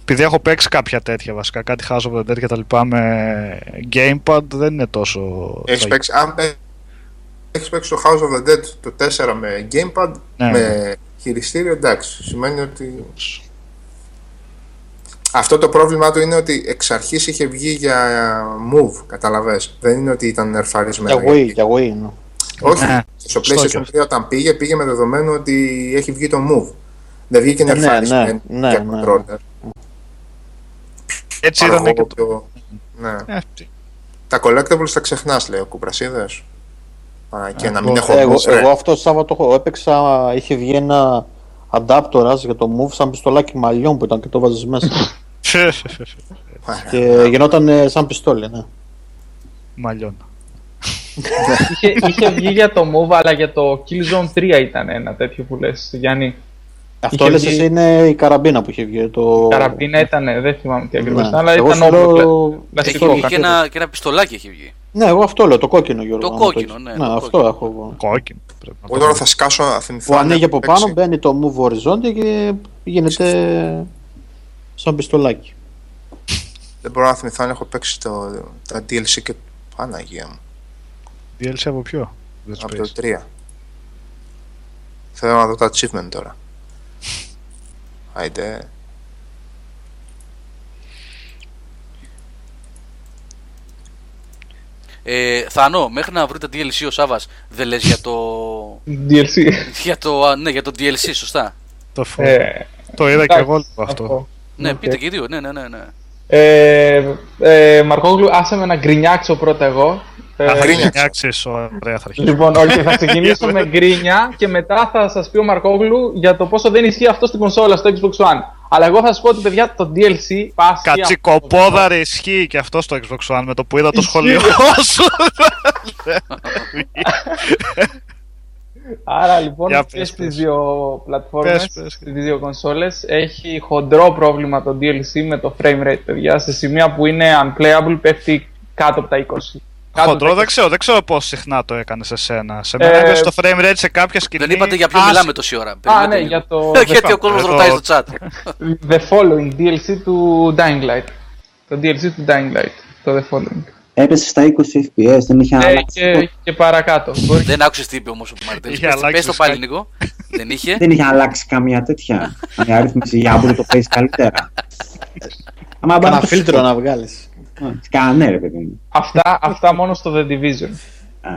Επειδή έχω παίξει κάποια τέτοια βασικά, κάτι House of the Dead και τα λοιπά με Gamepad, δεν είναι τόσο. Έχεις τραγικό. παίξει, αν ε, έχεις παίξει το House of the Dead το 4 με gamepad, Ναι. με χειριστήριο, εντάξει. Σημαίνει ότι. Αυτό το πρόβλημά του είναι ότι εξ αρχής είχε βγει για move, καταλαβες. Δεν είναι ότι ήταν νερφαρισμένο. Για Wii, για Wii. ναι. Όχι, Ναι. στο Σωστό PlayStation και 3 όταν πήγε, πήγε με δεδομένο ότι έχει βγει το move. Δεν βγήκε Ναι, νερφαρισμένο ναι, για ναι, ναι. controller. Έτσι ήταν Αργό, και το. πιο- Ναι. Ε, τι. Τα collectibles τα ξεχνάς, λέει ο Κουμπρασίδες. Και Α, να μην εγώ- έχω Εγώ, move, ρε. εγώ αυτό το Σάββατο έχω- έπαιξα, είχε βγει ένα adapter για το move σαν πιστολάκι μαλλιών που ήταν και το βάζεις μέσα. Άρα. και γινόταν ε, σαν πιστόλι, ναι. Μαλλιών. είχε, είχε βγει για το Move, αλλά για το Killzone 3 ήταν ένα τέτοιο που λες, Γιάννη. Αυτό Είχε λες βγει- εσύ είναι η καραμπίνα που είχε βγει. Το... Η καραμπίνα ήταν, δεν θυμάμαι τι ακριβώς Ναι. ήταν, αλλά Εγώ ήταν σου όπλο. λέω- πλα- Έχει, Πλαστικό είχε κάτι. ένα, και ένα πιστολάκι έχει βγει. Ναι, εγώ αυτό λέω, το κόκκινο Γιώργο. Το άμα κόκκινο, έχεις. ναι, Ναι, το αυτό κόκκινο. έχω εγώ. Κόκκινο. Πρέπει να Εγώ το τώρα δω. θα σκάσω να θυμηθώ. Που αν ανοίγει έχω από πάνω, παίξει. μπαίνει το move οριζόντια και γίνεται σαν πιστολάκι. Δεν μπορώ να θυμηθώ αν έχω παίξει το, τα DLC και Παναγία μου. DLC από ποιο; Dead Από Space. το 3. Θέλω να δω τα achievement τώρα. Άιντε. Ε, Θανό, μέχρι να βρει τα DLC ο Σάβας, δεν λες για το. DLC. για το, α, ναι, για το DLC, σωστά. Το φω- Ε, Το είδα και Εντάξει, εγώ λίγο αυτό. Ναι, Οκ. πείτε και οι δύο. Ναι, ναι, ναι. ναι. Ε, ε, Μαρκόγλου, άσε με να γκρινιάξω πρώτα εγώ. Ε, Θα γκρίνιαξε. γκρινιάξεις, ωραία θα αρχίσει. Λοιπόν, όχι, θα ξεκινήσω με γκρίνια και μετά θα σας πει ο Μαρκόγλου για το πόσο δεν ισχύει αυτό στην κονσόλα στο Xbox One. Αλλά εγώ θα σα πω ότι παιδιά το DLC πάσχει. Κατσικοπόδαρε ισχύει και αυτό στο Xbox One με το που είδα το Ισχύει. σχολείο σου. Άρα λοιπόν Για και πες, στις πες. δύο πλατφόρμες, Πες, πες. στις δύο κονσόλες έχει χοντρό πρόβλημα το DLC με το frame rate παιδιά. Σε σημεία που είναι unplayable πέφτει κάτω από τα 20. Κάτω Χοντρό από τα δεν ξέρω, δεν ξέρω πώ συχνά το έκανε σε σένα. Σε Ε, μένα έπεσε το frame rate σε κάποια σκηνή. Δεν είπατε για ποιο άσχη. μιλάμε τόση ώρα. Α, Περιμένετε ναι, λίγο. για το Γιατί ο κόσμος Ε, το- ρωτάει στο chat. The Following DLC του Dying Light. Το DLC του Dying Light. Το The Following. Έπεσε στα 20 FPS, δεν είχε Ε, αλλάξει. τίποτα. και, και παρακάτω. Μπορεί Δεν άκουσες τι είπε όμως ο Μαρτέλη. Είχε αλλάξει Πες το πάλι φυσικά. λίγο. Δεν είχε. Δεν είχε αλλάξει καμία τέτοια. Μια αρρύθμιση για να το παίζει καλύτερα. Άμα Κάνα το φίλτρο να βγάλεις. Κάνα ναι, ρε παιδί μου. αυτά, αυτά μόνο στο The Division. Α,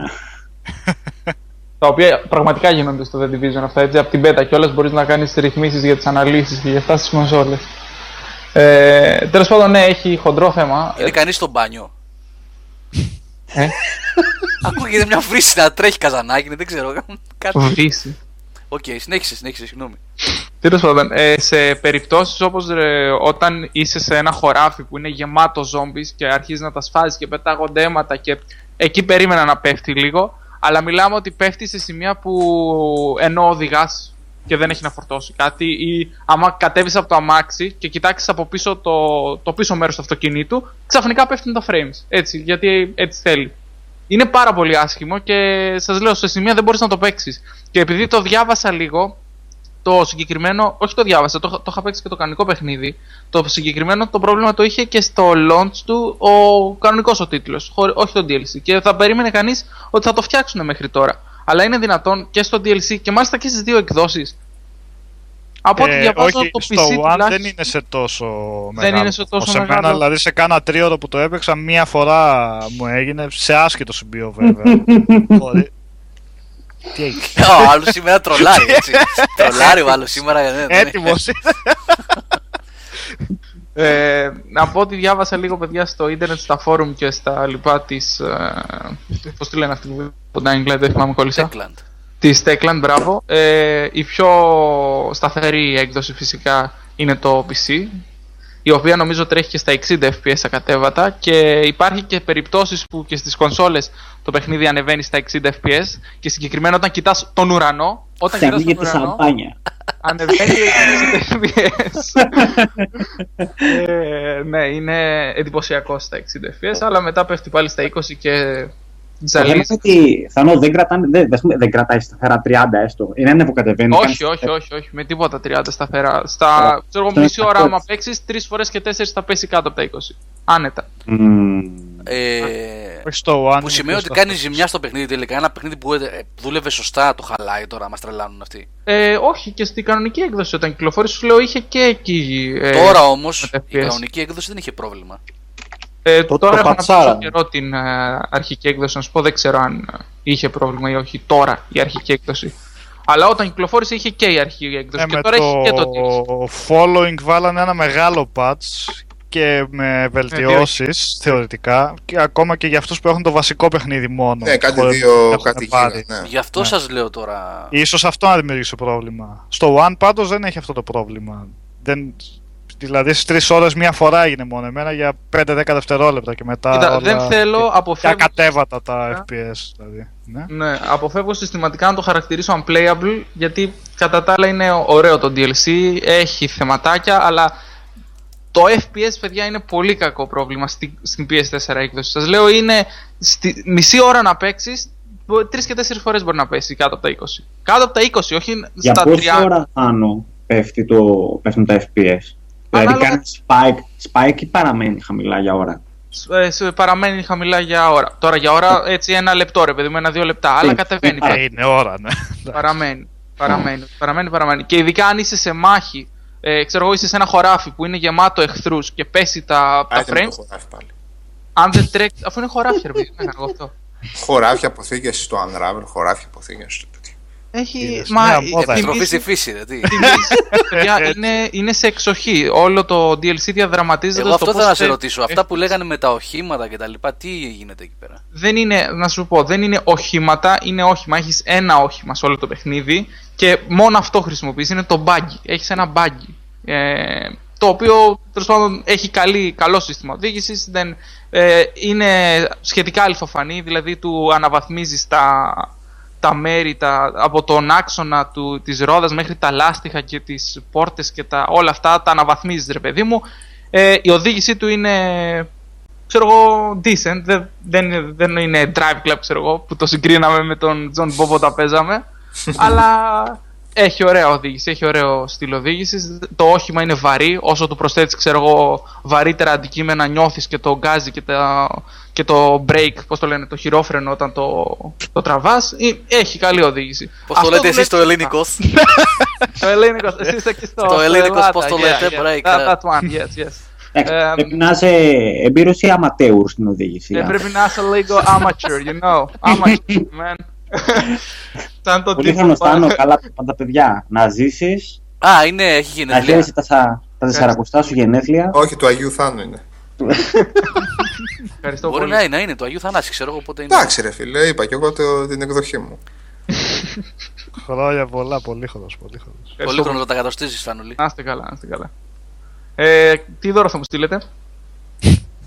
Τα οποία πραγματικά γίνονται στο The Division αυτά έτσι. Από την beta κιόλας μπορείς να κάνεις ρυθμίσεις για τις αναλύσεις και για αυτά στις κονσόλες. Ε, Τέλος πάντων, ναι, έχει χοντρό θέμα. Είναι κανείς στο μπάνιο. Ε, Ακούγεται μια βρύση να τρέχει καζανάκι, δεν ξέρω. Κάτι. βρύση. Οκ, συνέχισε, συνέχισε, συγγνώμη. Τέλος πάντων, ε, σε περιπτώσεις όπως όταν είσαι σε ένα χωράφι που είναι γεμάτο ζόμπις και αρχίζεις να τα σφάζεις και πετάγονται αίματα και εκεί περίμενα να πέφτει λίγο. Αλλά μιλάμε ότι πέφτει σε σημεία που ενώ οδηγάς και δεν έχει να φορτώσει κάτι, ή άμα κατέβεις από το αμάξι και κοιτάξεις από πίσω το, το πίσω μέρος του αυτοκινήτου, ξαφνικά πέφτουν τα frames. Έτσι, γιατί έτσι θέλει. Είναι πάρα πολύ άσχημο και σας λέω, σε σημεία δεν μπορείς να το παίξεις. Και επειδή το διάβασα λίγο, το συγκεκριμένο, όχι το διάβασα, το, το είχα παίξει και το κανονικό παιχνίδι. Το συγκεκριμένο το πρόβλημα το είχε και στο launch του ο κανονικός ο τίτλος, όχι το DLC. Και θα περίμενε κανείς ότι θα το φτιάξουν μέχρι τώρα. Αλλά είναι δυνατόν και στο DLC και μάλιστα και στις δύο εκδόσεις. Από ό,τι Ε, διαβάζω όχι, το PC στο One τουλάχιστον- δεν είναι σε τόσο μεγάλο. είναι σε τόσο σε μεγάλο. Μένα, δηλαδή σε κάνα τρίωρο που το έπαιξα μία φορά μου έγινε σε άσχετο συμπείο βέβαια. Μπορεί- Τι έγινε. Ο άλλος σήμερα τρολάρει, έτσι. Τρολάρει ο άλλος σήμερα. ναι, ναι. Έτοιμος. Ε, να πω ότι διάβασα λίγο παιδιά στο ίντερνετ, στα φόρουμ και στα λοιπά της... Ε, πώς τη λένε αυτή που το Dying Light, δεν θυμάμαι κόλλησα. Techland. Της Techland, μπράβο. Ε, η πιο σταθερή έκδοση φυσικά είναι το PC, η οποία νομίζω τρέχει και στα 60 FPS ακατέβατα και υπάρχει και περιπτώσεις που και στις κονσόλες το παιχνίδι ανεβαίνει στα 60 FPS και συγκεκριμένα όταν κοιτάς τον ουρανό, όταν Και κοιτάς τον ανοίγεται ουρανό, σαμπάνια. Ανεβαίνει 60 FPS. ε, ναι, είναι εντυπωσιακό στα 60 FPS, αλλά μετά πέφτει πάλι στα 20 και Το θέμα είναι ζαλίζει. ότι Θανό, δεν, κρατάνε, δεν, ας πούμε, δεν κρατάει σταθερά 30 έστω. Είναι ανεβοκατεβαίνει. Όχι, όχι, όχι, όχι, με τίποτα 30 σταθερά. Στα ξέρω εγώ, Αυτό μισή είναι ώρα, κακό. άμα παίξεις, τρεις φορές και τέσσερις θα πέσει κάτω από τα 20. Άνετα. Ε, Όχι στο One. που σημαίνει ότι κάνει ζημιά στο παιχνίδι τελικά. Ένα παιχνίδι που ε, δούλευε σωστά το χαλάει τώρα, μας τρελάνουν αυτοί. Ε, όχι, και στην κανονική έκδοση όταν κυκλοφόρησε, σου λέω είχε και εκεί. ε, Τώρα όμως με τα η FPS. κανονική έκδοση δεν είχε πρόβλημα. Ε, Το- τώρα το έχω να πατσάραν. παίξω καιρό την ε, αρχική έκδοση, να σου πω δεν ξέρω αν ε, είχε πρόβλημα ή όχι τώρα η αρχική έκδοση. Αλλά όταν κυκλοφόρησε είχε και η αρχική έκδοση Ε, και με τώρα έχει και το το following βάλανε ένα μεγάλο patch και με βελτιώσεις θεωρητικά και ακόμα και για αυτούς που έχουν το βασικό παιχνίδι μόνο. Ναι, κάτι χωρίς δύο, να έχουν κάτι πάρει. γύρω. Ναι. Γι' αυτό σας λέω τώρα. Ίσως αυτό να δημιουργήσει πρόβλημα. Στο One πάντως δεν έχει αυτό το πρόβλημα. Δεν... Δηλαδή στις τρεις ώρες μία φορά έγινε μόνο εμένα για 5-10 δευτερόλεπτα και μετά Κοίτα, όλα... δεν θέλω, και αποφεύγω, ακατέβατα τα FPS δηλαδή. Ναι. ναι, αποφεύγω συστηματικά να το χαρακτηρίσω unplayable γιατί κατά τα άλλα είναι ωραίο το DLC, έχει θεματάκια αλλά το FPS παιδιά είναι πολύ κακό πρόβλημα στη, στην PS4 έκδοση. Σας λέω είναι στη, μισή ώρα να παίξεις Τρεις και τέσσερις φορές μπορεί να πέσει κάτω από τα 20. Κάτω από τα 20, όχι Για στα πόση 30. ώρα πάνω πέφτει το, πέφτουν τα FPS. Δηλαδή Ανάλογα- κάνεις spike, spike ή παραμένει χαμηλά για ώρα; ε, σε- παραμένει χαμηλά για ώρα. Τώρα για ώρα έτσι ένα λεπτό ρε παιδί μου, ένα-δύο λεπτά. Αλλά Τι- κατεβαίνει. τι Ε, είναι ώρα, ναι. Παραμένει. Παραμένει, παραμένει, παραμένει. Και ειδικά αν είσαι σε μάχη, ε, ξέρω εγώ, είσαι σε ένα χωράφι που είναι γεμάτο εχθρούς και πέσει τα, τα Άιτε με frames, το χωράφι πάλι. αν δεν τρέξει. Αφού είναι χωράφι, ρε παιδί, δεν έκανα εγώ αυτό. Χωράφια αποθήκε στο Unravel, χωράφια αποθήκε στο τέτοιο. Έχει. Είδες, Μα, νέα ε, μόδα. θυμίζει- Τροφή στη φύση, ρε, τι; θυμίζει, παιδιά, είναι, είναι σε εξοχή. Όλο το DLC διαδραματίζεται Εγώ στο αυτό πώς θέλω να σε θε- ρωτήσω. Αυτά που λέγανε με τα οχήματα και τα λοιπά, τι γίνεται εκεί πέρα; δεν είναι, να σου πω, δεν είναι οχήματα, είναι όχημα. Έχεις ένα όχημα σε όλο το παιχνίδι και μόνο αυτό χρησιμοποιείς. Είναι το buggy. Έχεις ένα buggy. Ε, το οποίο τέλος πάντων έχει καλή, καλό σύστημα οδήγησης. Ε, είναι σχετικά αληθοφανή, δηλαδή του αναβαθμίζεις τα, τα μέρη τα, από τον άξονα του, της ρόδας μέχρι τα λάστιχα και τις πόρτες και τα, όλα αυτά τα αναβαθμίζεις ρε παιδί μου. Ε, η οδήγησή του είναι ξέρω εγώ, decent. Δεν, δεν, είναι- δεν είναι drive club, ξέρω εγώ, που το συγκρίναμε με τον John Bob όταν παίζαμε. αλλά έχει ωραία οδήγηση, έχει ωραίο στυλ οδήγησης. Το όχημα είναι βαρύ. Όσο του προσθέτεις, ξέρω εγώ, βαρύτερα αντικείμενα, νιώθεις και το γκάζι και, τα, και το brake, πώς το λένε, το χειρόφρενο όταν το, το τραβάς. Έχει καλή οδήγηση. Πώς το Αυτό λέτε εσείς δουλεύει το σωστά. ελληνικός; Το ελληνικός. Εσύ είσαι εκεί στο. Το στο ελληνικός Ελλάδα, πώς το yeah, λέτε, yeah. break, That, ναι. that one, yes, yes. Εντάξει, Ε, πρέπει να είσαι εμπειρος ή αματέουρ στην οδήγηση. Ε, πρέπει να είσαι λίγο amateur, you know. Amateur, man. Σαν το Πολύ τύπο χρονοστάνω, που- καλά τα παιδιά. Να ζήσεις, Α, είναι, έχει να γενέθλια. χαίρεσαι τα, σα- τα τεσσαρακοστά σου γενέθλια. Όχι, του Αγίου Θάνου είναι. Ευχαριστώ Μπορεί πολύ. να είναι, να είναι του Αγίου Θανάση, ξέρω εγώ πότε είναι. Εντάξει, ρε φίλε, είπα και εγώ το, την εκδοχή μου. Χρόνια πολλά, πολύ χρόνος, πολύ χρόνος. Πολύ Ευχαριστώ χρόνος τα κατοστίζει, Φανουλή. Να είστε καλά, να είστε καλά. Ε, τι δώρο θα μου στείλετε;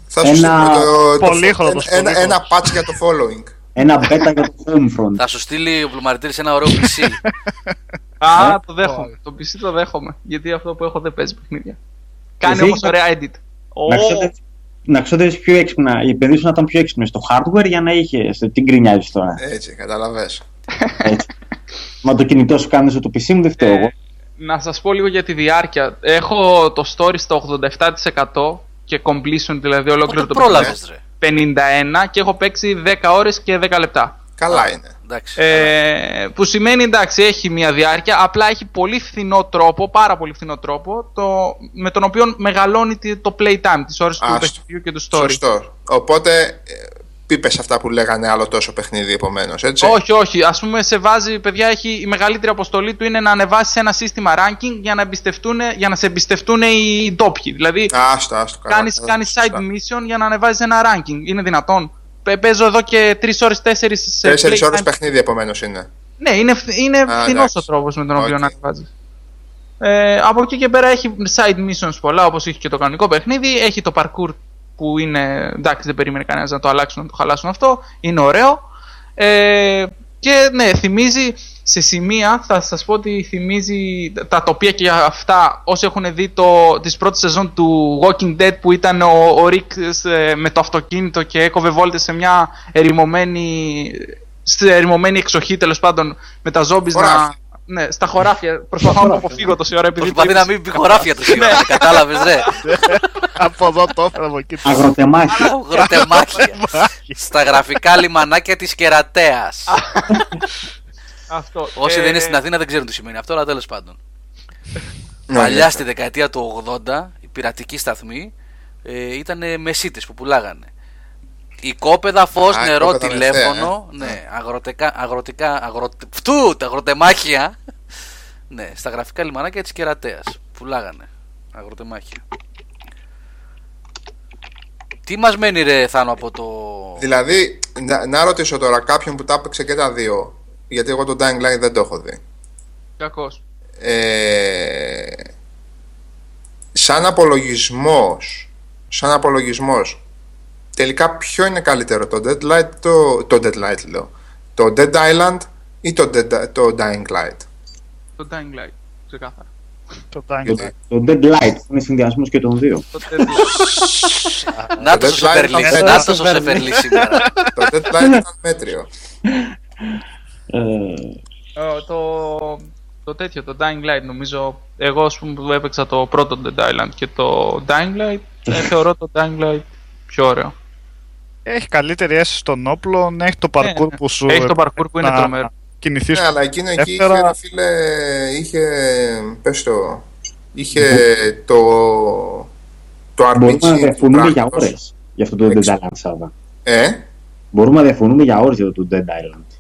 Θα σου Ένα στείλω το, το, πολύχρονος, ένα, ένα, πολύχρονος. ένα patch για το following. Ένα μπέτα για το Homefront. Θα σου στείλει ο Πλουμαριτήρη ένα ωραίο PC. Α, Ε, το δέχομαι. Το PC το δέχομαι. Γιατί αυτό που έχω δεν παίζει παιχνίδια. Κάνει Εσύ όμως είσαι- ωραία edit. Να Ω, ξέρετε- Να ξέρετε πιο έξυπνα, οι επενδύσει να ήταν πιο έξυπνε στο hardware για να είχες. Τι γκρινιάζεις τώρα; Έτσι, καταλαβες. Έτσι. Μα το κινητό σου κάνεις το PC μου, δεν φταίω εγώ. Ε, να σας πω λίγο για τη διάρκεια. Έχω το story στο 87% και completion, δηλαδή ολόκληρο Πότε το πρόλαβες, ρε. 51 και έχω παίξει 10 ώρες και 10 λεπτά. Καλά είναι. Εντάξει. καλά. Ε, που σημαίνει εντάξει έχει μια διάρκεια, απλά έχει πολύ φθηνό τρόπο, πάρα πολύ φθηνό τρόπο, το, με τον οποίο μεγαλώνει τη- το playtime, τις ώρες του Άστο. παιχνιδιού και του story. Σωστό. Οπότε, πίπες αυτά που λέγανε άλλο τόσο παιχνίδι επομένως, έτσι; Όχι, όχι. Ας πούμε, σε βάζει, παιδιά, έχει η μεγαλύτερη αποστολή του είναι να ανεβάσεις ένα σύστημα ranking για να, εμπιστευτούν, για να σε εμπιστευτούν οι ντόπιοι. Δηλαδή, Άστο, άστο. καλά, κάνεις, καλά, κάνεις σωστά. side mission για να ανεβάζει ένα ranking. Είναι δυνατόν; Πε- Παίζω εδώ και 3 ώρες, 4 σε Τέσσερις playtime. ώρες παιχνίδι επομένως είναι. Ναι, είναι, φθ- είναι Α, φθηνός εντάξει. ο τρόπος με τον οποίο Οκ. να ανεβάζει. Ε, από εκεί και πέρα έχει side missions πολλά, όπως έχει και το κανονικό παιχνίδι. Έχει το parkour που είναι. εντάξει, δεν περίμενε κανένας να το αλλάξουν, να το χαλάσουν αυτό. Είναι ωραίο. Ε, και ναι, θυμίζει σε σημεία, θα σας πω ότι θυμίζει τα τοπία και αυτά όσοι έχουν δει το, τις πρώτες σεζόν του Walking Dead που ήταν ο, ο Rick ε, με το αυτοκίνητο και έκοβε βόλτες σε μια ερημωμένη, σε ερημωμένη εξοχή τέλος πάντων με τα zombies να... Χωράφια. Ναι, στα χωράφια. Προσπαθώ να το αποφύγω τόση ώρα επειδή... Προσπαθεί να μην πει χωράφια του σήμερα. Κατάλαβες, ρε. από εδώ το έφερα από εκεί. Αγροτεμάχια. Γροτεμάχια. Στα γραφικά λιμανάκια της Κερατέας. Αυτό. Όσοι Ε, δεν είναι στην Αθήνα δεν ξέρουν τι σημαίνει αυτό, αλλά τέλος πάντων. Ναι, Παλιά ναι. στη δεκαετία του 80, οι πειρατικοί σταθμοί ε, ήταν μεσίτες που πουλάγανε. Οικόπεδα, φως, Α, νερό, οικόπεδα τηλέφωνο. μεσαία, ε. Ναι, αγροτικά, αγροτικά, αγροτε... Φτού, τα αγροτεμάχια. ναι, στα γραφικά λιμανάκια της Κερατέας. Πουλάγανε. Αγροτεμάχια. Τι μας μένει ρε Θάνο από το... Δηλαδή, να, να ρωτήσω τώρα κάποιον που τα έπαιξε και τα δύο, γιατί εγώ το Dying Light δεν το έχω δει. Κακός. Ε, σαν απολογισμός, σαν απολογισμός, τελικά ποιο είναι καλύτερο, το Deadlight, το, το Deadlight λέω, το Dead Island ή το, Dead, το Dying Light; Το Dying Light. Ξεκάθαρα. Το Dying Το, Light. το Deadlight που είναι συνδυασμός και των δύο. Το Dead Light. Να το Deadline σε φερλί, ήταν να μέτριο. το σε φερλί σήμερα. το Deadlight ήταν μέτριο. Ε, Ε, το, το τέτοιο, το Dying Light νομίζω. Εγώ ας πούμε που έπαιξα το πρώτο Dead Island και το Dying Light, ε, θεωρώ το Dying Light πιο ωραίο. Έχει καλύτερη αίσθηση των όπλων, έχει το parkour Ναι, ναι. που σου. Έχει το parkour που είναι να τρομερό. Κινηθείς Ναι, αλλά εκείνο εκεί είχε, Δεύτερα- ρε φίλε, είχε, πες το, είχε το, το μπορούμε αρμίτσι να του διαφωνούμε για πράγματος. ώρες για αυτό το Dead Έξω. Island, Σάβα. Ε, Μπορούμε να διαφωνούμε για ώρες για το Dead Island.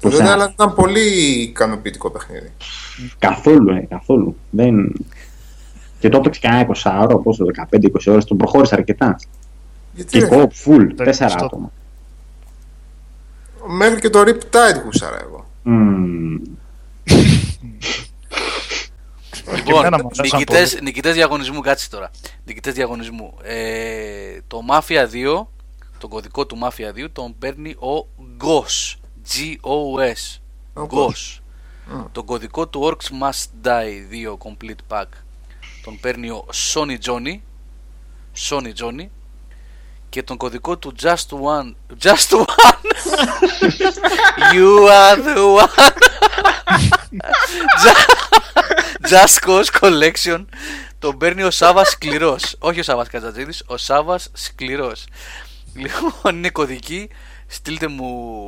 Το Ποσά. Dead Island ήταν πολύ ικανοποιητικό παιχνίδι. Καθόλου, ε, καθόλου. Δεν... Και το έπαιξε κανένα 20 ώρο, πόσο, 15-20 ώρες, τον προχώρησε αρκετά. Γιατί Και ρε, co full, Δεν 4 στο- άτομα. μέχρι και το Rip Tide γούσαρα εγώ. Μμμ. Λοιπόν, εμένα μου αρέσαν νικητές, πολύ. νικητές διαγωνισμού, κάτσε τώρα. Νικητές διαγωνισμού. Ε, το Mafia 2, τον κωδικό του Mafia 2 τον παίρνει ο GOS. G-O-S. Ο GOS. Τον κωδικό του Orcs Must Die 2 Complete Pack τον παίρνει ο Sony Johnny. Sony Johnny. Και τον κωδικό του Just One. Just One! you are the one! Just Cause Collection τον παίρνει ο Σάβας Σκληρός. Όχι ο Σάβας Κατζατζίδης, ο Σάβας Σκληρός. Λοιπόν, είναι κωδική. Στείλτε μου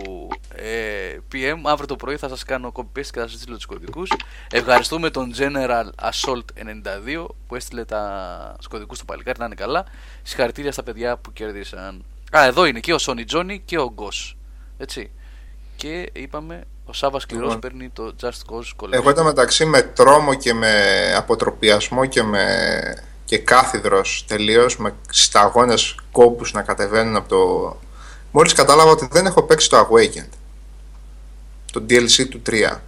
ε, PM. Αύριο το πρωί θα σας κάνω copy paste και θα σας στείλω τους κωδικούς. Ευχαριστούμε τον General Assault 92 που έστειλε τα κωδικούς στο παλικάρι να είναι καλά. Συγχαρητήρια στα παιδιά που κέρδισαν. Α, εδώ είναι και ο Sony Johnny και ο Γκος. Έτσι. Και είπαμε, ο Σάβα Σκληρό Λοιπόν. παίρνει το Just Cause Collection. Εγώ ήταν μεταξύ με τρόμο και με αποτροπιασμό και με και κάθιδρος τελείως με σταγόνες κόπους να κατεβαίνουν από το... Μόλις κατάλαβα ότι δεν έχω παίξει το Awakened το DLC του 3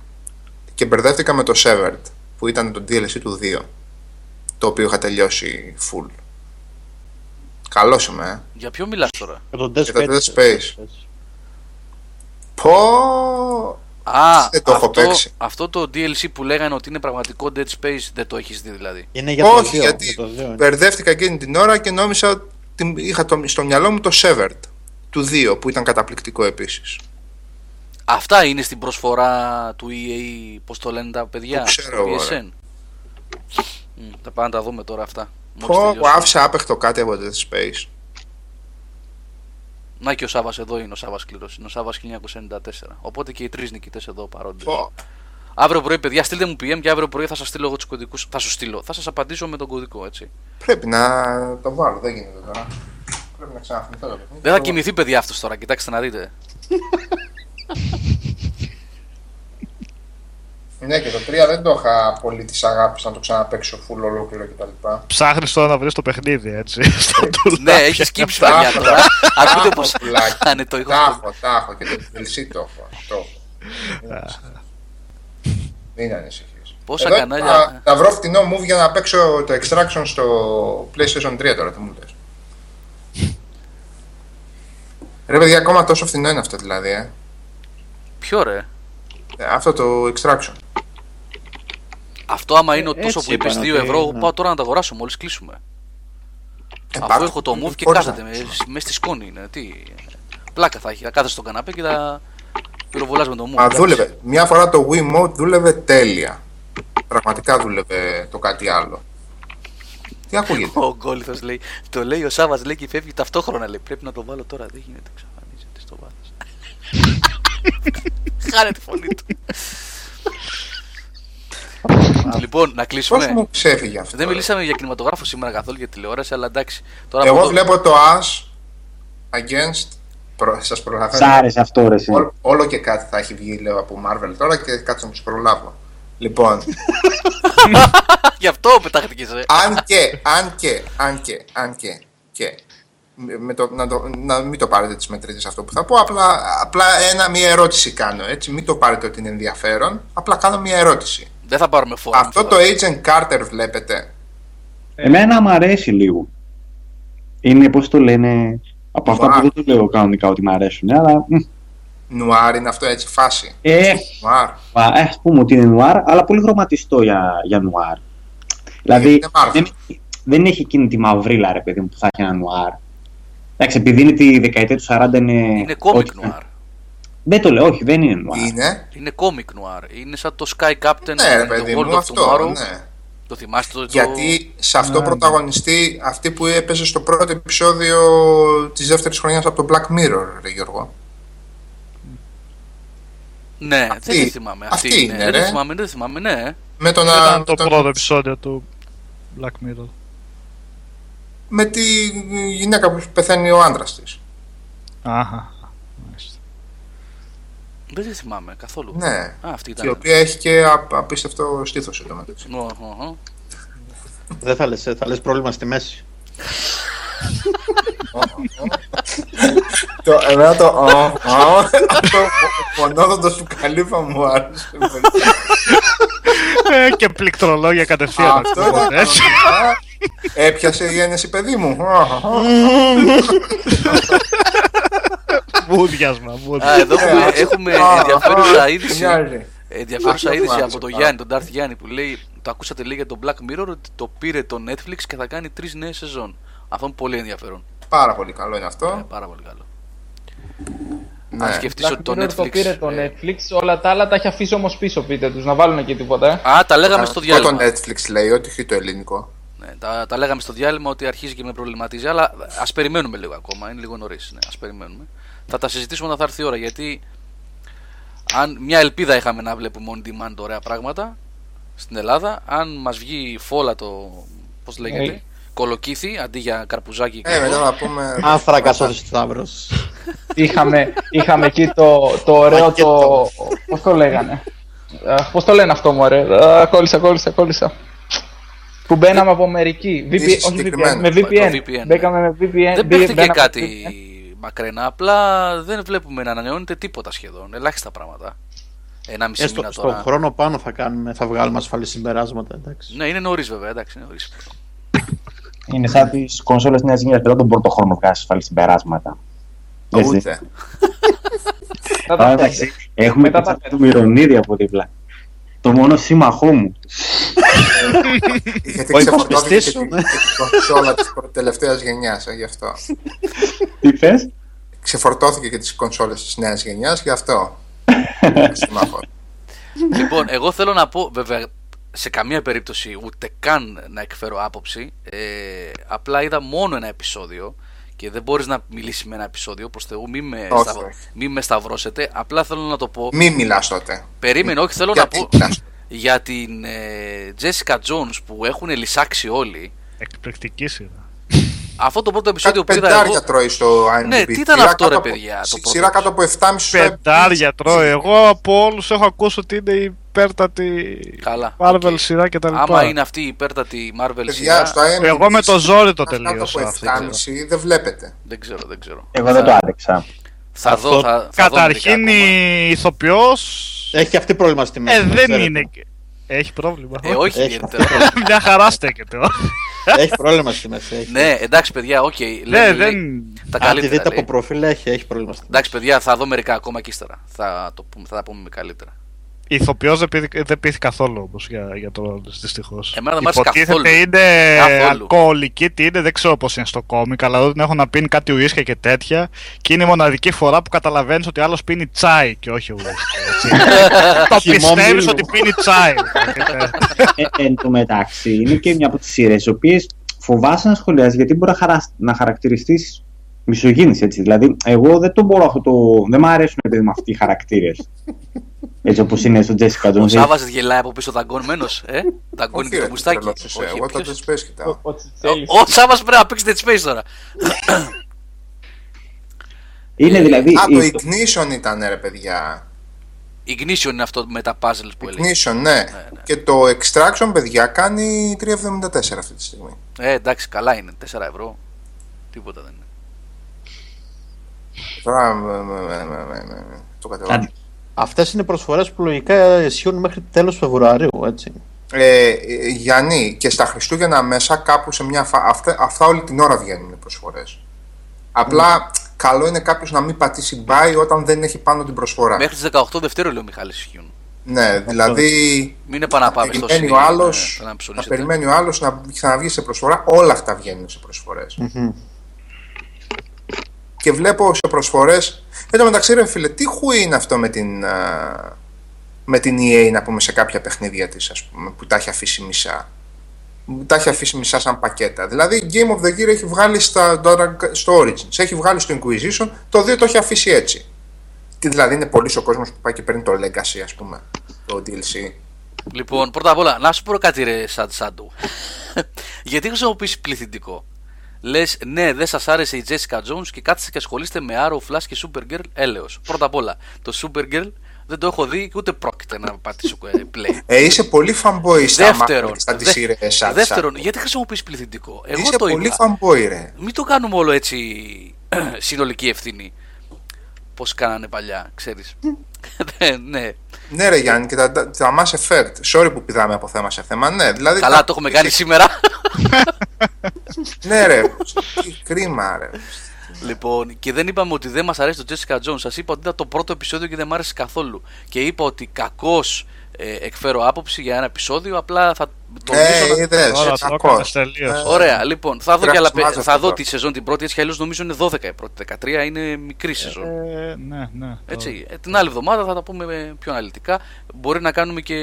και μπερδεύτηκα με το Severed που ήταν το DLC του 2 το οποίο είχα τελειώσει full Καλός είμαι, ε. Για ποιο μιλάς τώρα; Για τον Dead Για το Space. Dead Space. Πω... Α, Δεν το έχω αυτό, παίξει. αυτό το DLC που λέγανε ότι είναι πραγματικό Dead Space δεν το έχεις δει δηλαδή. Είναι για το Όχι, 2. γιατί Για το 2 είναι. μπερδεύτηκα εκείνη την ώρα και νόμιζα ότι είχα το, στο μυαλό μου το Severed του 2 που ήταν καταπληκτικό επίσης. Αυτά είναι στην προσφορά του EA, πώς το λένε τα παιδιά, Το ξέρω του εγώ, PSN. Μμ, θα πάμε να τα δούμε τώρα αυτά. Μόλις Πω, τελειώσουμε. άφησα άπεχτο κάτι από το Dead Space. Να και ο Σάβας εδώ είναι ο Σάβας σκληρός, είναι ο Σάβας 1994. Οπότε και οι τρεις νικητές εδώ παρόντες. Πω, Αύριο πρωί, παιδιά, στείλτε μου PM και αύριο πρωί θα σας στείλω εγώ τους κωδικούς. Θα σου στείλω, θα σας απαντήσω με τον κωδικό, έτσι. πρέπει να το βάλω, δεν γίνεται τώρα. Πρέπει να ξαναθυμηθώ το παιχνίδι. Δεν θα Το- κοιμηθεί, παιδιά, αυτός τώρα, κοιτάξτε να δείτε. Ναι, και το 3 δεν το είχα πολύ της αγάπης να το ξαναπαίξω full ολόκληρο κτλ. Ψάχνεις τώρα να βρεις το παιχνίδι, έτσι. Στα Ναι, τουλάχια. έχεις σκύψει, Τα παιδιά, έχω, τώρα. τα Ακούτε έχω, πώς πουλάκι. κάνει το ήχο. Τα έχω, τα έχω και το DLC το έχω. Το έχω. Μην ανησυχείς. Μην ανησυχείς. Πόσα Εδώ κανάλια- Θα, θα βρω φτηνό move για να παίξω το Extraction στο PlayStation 3 τώρα, τι μου λες. Ρε παιδιά, ακόμα τόσο φθηνό είναι αυτό δηλαδή, ε. Ποιο ρε; Ε, Αυτό το Extraction. Αυτό άμα είναι Ε, τόσο έτσι που είπες είπαν 2 ότι ευρώ, είναι. πάω τώρα να τα αγοράσω μόλις κλείσουμε. Ε, Αφού πάρτε έχω το move και Forza. κάθεται με, μες στη σκόνη είναι. Τι, πλάκα θα έχει. Θα κάθεσαι στον καναπέ και θα πυροβολάς με το move. Α, εντάξει. δούλευε. Μια φορά το Wiimote δούλευε τέλεια. Πραγματικά δούλευε το κάτι άλλο. Τι ακούγεται; Ο Γκόλιθος λέει, το λέει ο Σάβας λέει και φεύγει ταυτόχρονα λέει. Πρέπει να το βάλω τώρα, δεν γίνεται, εξαφανίζεται στο βάθος. Χάρε τη φωνή του. λοιπόν, να Πώς κλείσουμε. μου ξέφυγε αυτό. Δεν ρε. μιλήσαμε για κινηματογράφο σήμερα καθόλου για τηλεόραση, αλλά εντάξει. Τώρα Εγώ από το- βλέπω το As Against. Προ, σας Σ' προλαβαίνω. άρεσε αυτό, ρε. εσύ. Ό, όλο και κάτι θα έχει βγει λέω από Marvel τώρα και κάτσε να τους προλάβω. Λοιπόν, Γι' αυτό πετάχτηκες ρε. αν και, αν και, αν και, αν και, και με με το, να, το, να μην το πάρετε τις μετρήσεις αυτό που θα πω, απλά, απλά ένα, μία ερώτηση κάνω, έτσι, μην το πάρετε ότι είναι ενδιαφέρον, απλά κάνω μία ερώτηση. Δεν θα πάρουμε φόρμα. Αυτό το Agent Carter βλέπετε, Εμένα μου αρέσει λίγο. Είναι, πώς το λένε, από αυτά Νουάρ. που δεν το λέω κανονικά ότι μου αρέσουν, αλλά... μ, νουάρ είναι αυτό έτσι φάση, Ε, νουάρ. α, ας πούμε ότι είναι νουάρ, αλλά πολύ χρωματιστό για, για νουάρ. Δηλαδή, Είναι Marvel. δεν, δεν έχει εκείνη τη μαυρίλα, ρε παιδί μου, που θα έχει ένα νουάρ. Εντάξει, επειδή είναι τη δεκαετία του 40 είναι... Είναι κόμικ ό,τι- νουάρ. Δεν το λέω, όχι, δεν είναι νουάρ. Είναι, Είναι κόμικ νουάρ. Είναι σαν το Sky Captain ναι ρε το παιδί World μου of αυτό, Tomorrow. ναι. Το θυμάστε το. Γιατί σε αυτό Ναι. πρωταγωνιστεί αυτή που έπαιζε στο πρώτο επεισόδιο της δεύτερης χρονιάς από το Black Mirror, ρε Γιώργο. Ναι, Αυτή- δεν τη θυμάμαι. Αυτή, αυτή είναι. είναι, Δεν τη ρε. θυμάμαι, δεν τη θυμάμαι, ναι. Με, τον, Ήταν με, το τον- πρώτο επεισόδιο του Black Mirror. με τη γυναίκα που πεθαίνει ο άντρας της. Αχα. Μάλιστα. Δεν τη θυμάμαι καθόλου. Ναι. Α, αυτή Και η ήταν. οποία έχει και α- απίστευτο στήθος εδώ μεταξύ. Ω, ω, ω. Δεν θα λες, ε, θα λες πρόβλημα στη μέση. Το, εμένα το «Ω, ω», το φωνόδοντο σου καλύφα μου άρεσε. Ε, και πληκτρολόγια κατευθείαν. Αυτό ήταν ακούγονται, έτσι. κανονικά. Έπιασε η ένεση παιδί μου. Ω, ω, ω. Μούδιασμα, Α, μούδιασμα. εδώ έχουμε, έχουμε Α, ενδιαφέρουσα α, είδηση. μοιάζει. Ενδιαφέρουσα Αυτό είδηση μου από τον άρεσε Γιάννη, τον Darth Γιάννη που λέει το ακούσατε λέει για το Black Mirror ότι το πήρε το Netflix και θα κάνει τρεις νέες σεζόν. Αυτό είναι πολύ ενδιαφέρον. Πάρα πολύ καλό είναι Ε, αυτό. πάρα πολύ καλό. Ναι. Αν σκεφτείς ότι το Black Mirror Netflix. το πήρε το ε, Netflix, όλα τα άλλα τα έχει αφήσει όμως πίσω, πείτε τους, να βάλουν εκεί τίποτα. Ε. Α, τα λέγαμε στο Αυτό διάλειμμα. το Netflix λέει, όχι το ελληνικό. Ναι, τα, τα λέγαμε στο διάλειμμα ότι αρχίζει και με προβληματίζει, αλλά ας περιμένουμε λίγο ακόμα. Είναι λίγο νωρίς. Ναι, ας περιμένουμε. Θα τα συζητήσουμε όταν θα έρθει η ώρα γιατί αν μια ελπίδα είχαμε να βλέπουμε on demand ωραία πράγματα στην Ελλάδα, αν μας βγει φόλα το. Πώς λέγεται, Ε. κολοκύθι αντί για καρπουζάκι. και Ε, αυτό. μετά να πούμε. Άνθρακα ο Σταύρος. είχαμε, είχαμε εκεί το, το ωραίο Πακέτο. το. Πώς το λέγανε; Πώς το λένε αυτό, μωρέ; Α, Κόλλησα, κόλλησα, κόλλησα. Που μπαίναμε από Αμερική. VPN, Είσαι όχι VPN, συγκεκριμένος. με Το VPN. VPN, Μπήκαμε με VPN. Δεν μπή- παίχτηκε μπαίναμε κάτι με VPN. μακρινά, απλά δεν βλέπουμε να ανανεώνεται τίποτα σχεδόν. Ελάχιστα πράγματα. Ένα μισή Έστω μήνα στον τώρα. χρόνο πάνω θα, κάνουμε, θα βγάλουμε ασφαλή συμπεράσματα. Εντάξει. Ναι, είναι νωρίς βέβαια, εντάξει, είναι νωρίς. Είναι σαν τις κονσόλες νέας γενιάς. Δεν τον πρώτο χρόνο βγάζει ασφαλή συμπεράσματα. Έτσι. Ούτε. Θα τα Α, πούμε. εντάξει, Έχουμε Μετά και τα το Μυρονίδη από δίπλα. Το μόνο σύμμαχό μου. Γιατί Ο ξεφορτώθηκε υπασπιστής και σου, την ναι. κονσόλα της τελευταίας γενιάς, γι' αυτό. Τι θες; Ξεφορτώθηκε και τις κονσόλες της νέας γενιάς, γι' αυτό. Συμμάχο. λοιπόν, εγώ θέλω να πω, βέβαια, σε καμία περίπτωση ούτε καν να εκφέρω άποψη. Ε, απλά είδα μόνο ένα επεισόδιο και δεν μπορείς να μιλήσεις με ένα επεισόδιο. Προς Θεού, μην με, Όχι, σταυ- όχι. μη με σταυρώσετε. Απλά θέλω να το πω. Μη μιλάς τότε. Περίμενε, όχι, θέλω να Γιατί πω μιλάς. για την ε, Jessica Jones που έχουν λυσάξει όλοι. Εκπληκτική σειρά. Αυτό το πρώτο Κάτι επεισόδιο που είδα πεντάρια εγώ. τρώει στο IMDb. Ναι, τι ήταν Σειρά αυτό, ρε κάτω από- παιδιά, το πρώτο Σειρά κάτω από 7,5 Πεντάρια τρώει. Εγώ από όλους έχω ακούσει ότι είναι η υπέρτατη Καλά, Marvel οκ. σειρά κτλ. Άμα είναι αυτή η υπέρτατη Marvel Παιδιά, σειρά, στο IMDb. Εγώ με το ζόρι το κάτω τελείωσα από αυτή. 7,5 δεν βλέπετε. δεν ξέρω, δεν ξέρω. Εγώ δεν το άντεξα. Θα Αυτό- δω, θα, θα δω Καταρχήν μερικά ακόμα. η ηθοποιός. Έχει και αυτή πρόβλημα στη μέση. Ε, να δεν ξέρετε. είναι. Έχει πρόβλημα. Ε, όχι, Έχει ιδιαίτερα. Μια χαρά στέκεται. Έχει πρόβλημα στη μέση. Έχει. ναι, εντάξει, παιδιά, οκ. λέμε, Ναι, λέει, δεν. Τα Αν τη καλύτερα. δείτε λέει. από προφίλ, έχει, έχει πρόβλημα στη μέση. Εντάξει, παιδιά, θα δω μερικά ακόμα και ύστερα. Θα, το πούμε, θα τα πούμε καλύτερα. Η ηθοποιός δεν πείθει, δεν πείθει καθόλου όμως για, για το ρόλο της δυστυχώς. Εμένα δεν μ' άρεσε Υποτίθεται καθόλου. είναι Καθόλου. αλκοολική, τι είναι, δεν ξέρω πώς είναι στο κόμικ, αλλά δεν έχω να πίνει κάτι ουίσκια και τέτοια. Και είναι η μοναδική φορά που καταλαβαίνεις ότι άλλος πίνει τσάι και όχι ουίσκια. έτσι. το Χυμό πιστεύεις μήλου. ότι πίνει τσάι. Ε, εν τω μεταξύ, είναι και μια από τις σειρές οι οποίες φοβάσαι να σχολιάζει γιατί μπορεί να, χαρα... να χαρακτηριστείς μισογίνηση. Έτσι. Δηλαδή, εγώ δεν το μπορώ αυτό το. Δεν μου αρέσουν επειδή με αυτοί οι χαρακτήρες. Έτσι όπως είναι στο Jessica Ο Jones. Σάβα γελάει από πίσω δαγκώνμένος. Ε, δαγκώνει και Όχι, το ρε, μουστάκι. τρελός είσαι. Όχι, Εγώ το ποιος- Dead Space κοιτάω. Ο Τσιτσέλης. Ο Σάβα πρέπει να παίξει Dead Space τώρα. Είναι δηλαδή. Α, το η- Ignition ήταν, ρε παιδιά. Ignition είναι αυτό με τα puzzles που έλεγε. Ignition, ναι. Και το Extraction, παιδιά, κάνει 3,74 αυτή τη στιγμή. Ε, εντάξει, καλά είναι. 4 ευρώ. Τίποτα δεν είναι. Τώρα με- με- με- με- με- με- το κατεβάζω. Αυτές είναι προσφορές που λογικά ισχύουν μέχρι τέλος Φεβρουαρίου, έτσι. Ε, ε, Γιάννη, και στα Χριστούγεννα μέσα κάπου σε μια φα... αυτά, αυτά όλη την ώρα βγαίνουν οι προσφορές. Απλά καλό είναι κάποιος να μην πατήσει buy όταν δεν έχει πάνω την προσφορά. Μέχρι τις 18 Δευτέρου λέει ο Μιχάλης ισχύουν. Ναι, δηλαδή Μην είναι πάνω να πάμε στο περιμένει σινί, ο άλλο ναι, να να ψωνίσετε. περιμένει ο άλλος να ξαναβγεί σε προσφορά. Όλα αυτά βγαίνουν σε προσφορές. Και βλέπω σε προσφορές. Εν τω μεταξύ, ρε φίλε, τι χουί είναι αυτό με την, α, με την EA να πούμε σε κάποια παιχνίδια της, ας πούμε, που τα έχει αφήσει μισά; Που Τα έχει αφήσει μισά σαν πακέτα. Δηλαδή, η Game of the Year έχει βγάλει στα, τώρα στο Origins, έχει βγάλει στο Inquisition, το 2 το έχει αφήσει έτσι. Τι δηλαδή, είναι πολύ ο κόσμος που πάει και παίρνει το Legacy, ας πούμε, το DLC. Λοιπόν, πρώτα απ' όλα, να σου πω κάτι ρε Σαν Σάντου. Γιατί χρησιμοποιήσει πληθυντικό; Λες, ναι, δεν σας άρεσε η Jessica Jones και κάθεστε και ασχολείστε με Arrow, Flash και Supergirl. Έλεος. Πρώτα απ' όλα, το Supergirl δεν το έχω δει και ούτε πρόκειται να πατήσω ε, play. Ε, είσαι πολύ fanboy στα Δεύτερον, Marvel, στα τις δε- σειρές, σαν- δεύτερον, γιατί χρησιμοποιείς πληθυντικό; Εγώ Είσαι το πολύ είπα. fanboy, ρε. Μην το κάνουμε όλο έτσι συνολική ευθύνη. Πώς κάνανε παλιά, ξέρεις. ναι. Ναι, ρε Γιάννη, και τα, τα Mass Effect. Sorry που πηδάμε από θέμα σε θέμα. Ναι, δηλαδή. Καλά, τα- το έχουμε κάνει σήμερα. Ναι, ρε. Τι κρίμα, ρε. λοιπόν, και δεν είπαμε ότι δεν μας αρέσει το Jessica Jones. Σας είπα ότι ήταν το πρώτο επεισόδιο και δεν μ' άρεσε καθόλου. Και είπα ότι κακώς ε, εκφέρω άποψη για ένα επεισόδιο. Απλά θα τονίσω. Ε, να- είδες, Τώρα έτσι, το κακός. έκανες τελείως. Ε, Ωραία, λοιπόν, θα δω, και άλλα, πε- Γράψεις θα μάζα δω αυτό. τη σεζόν την πρώτη, έτσι κι αλλιώ νομίζω είναι 12 η πρώτη. 13 είναι μικρή σεζόν. Ε, ναι, ναι. Έτσι. Ε, την άλλη εβδομάδα θα τα πούμε πιο αναλυτικά. Μπορεί να κάνουμε και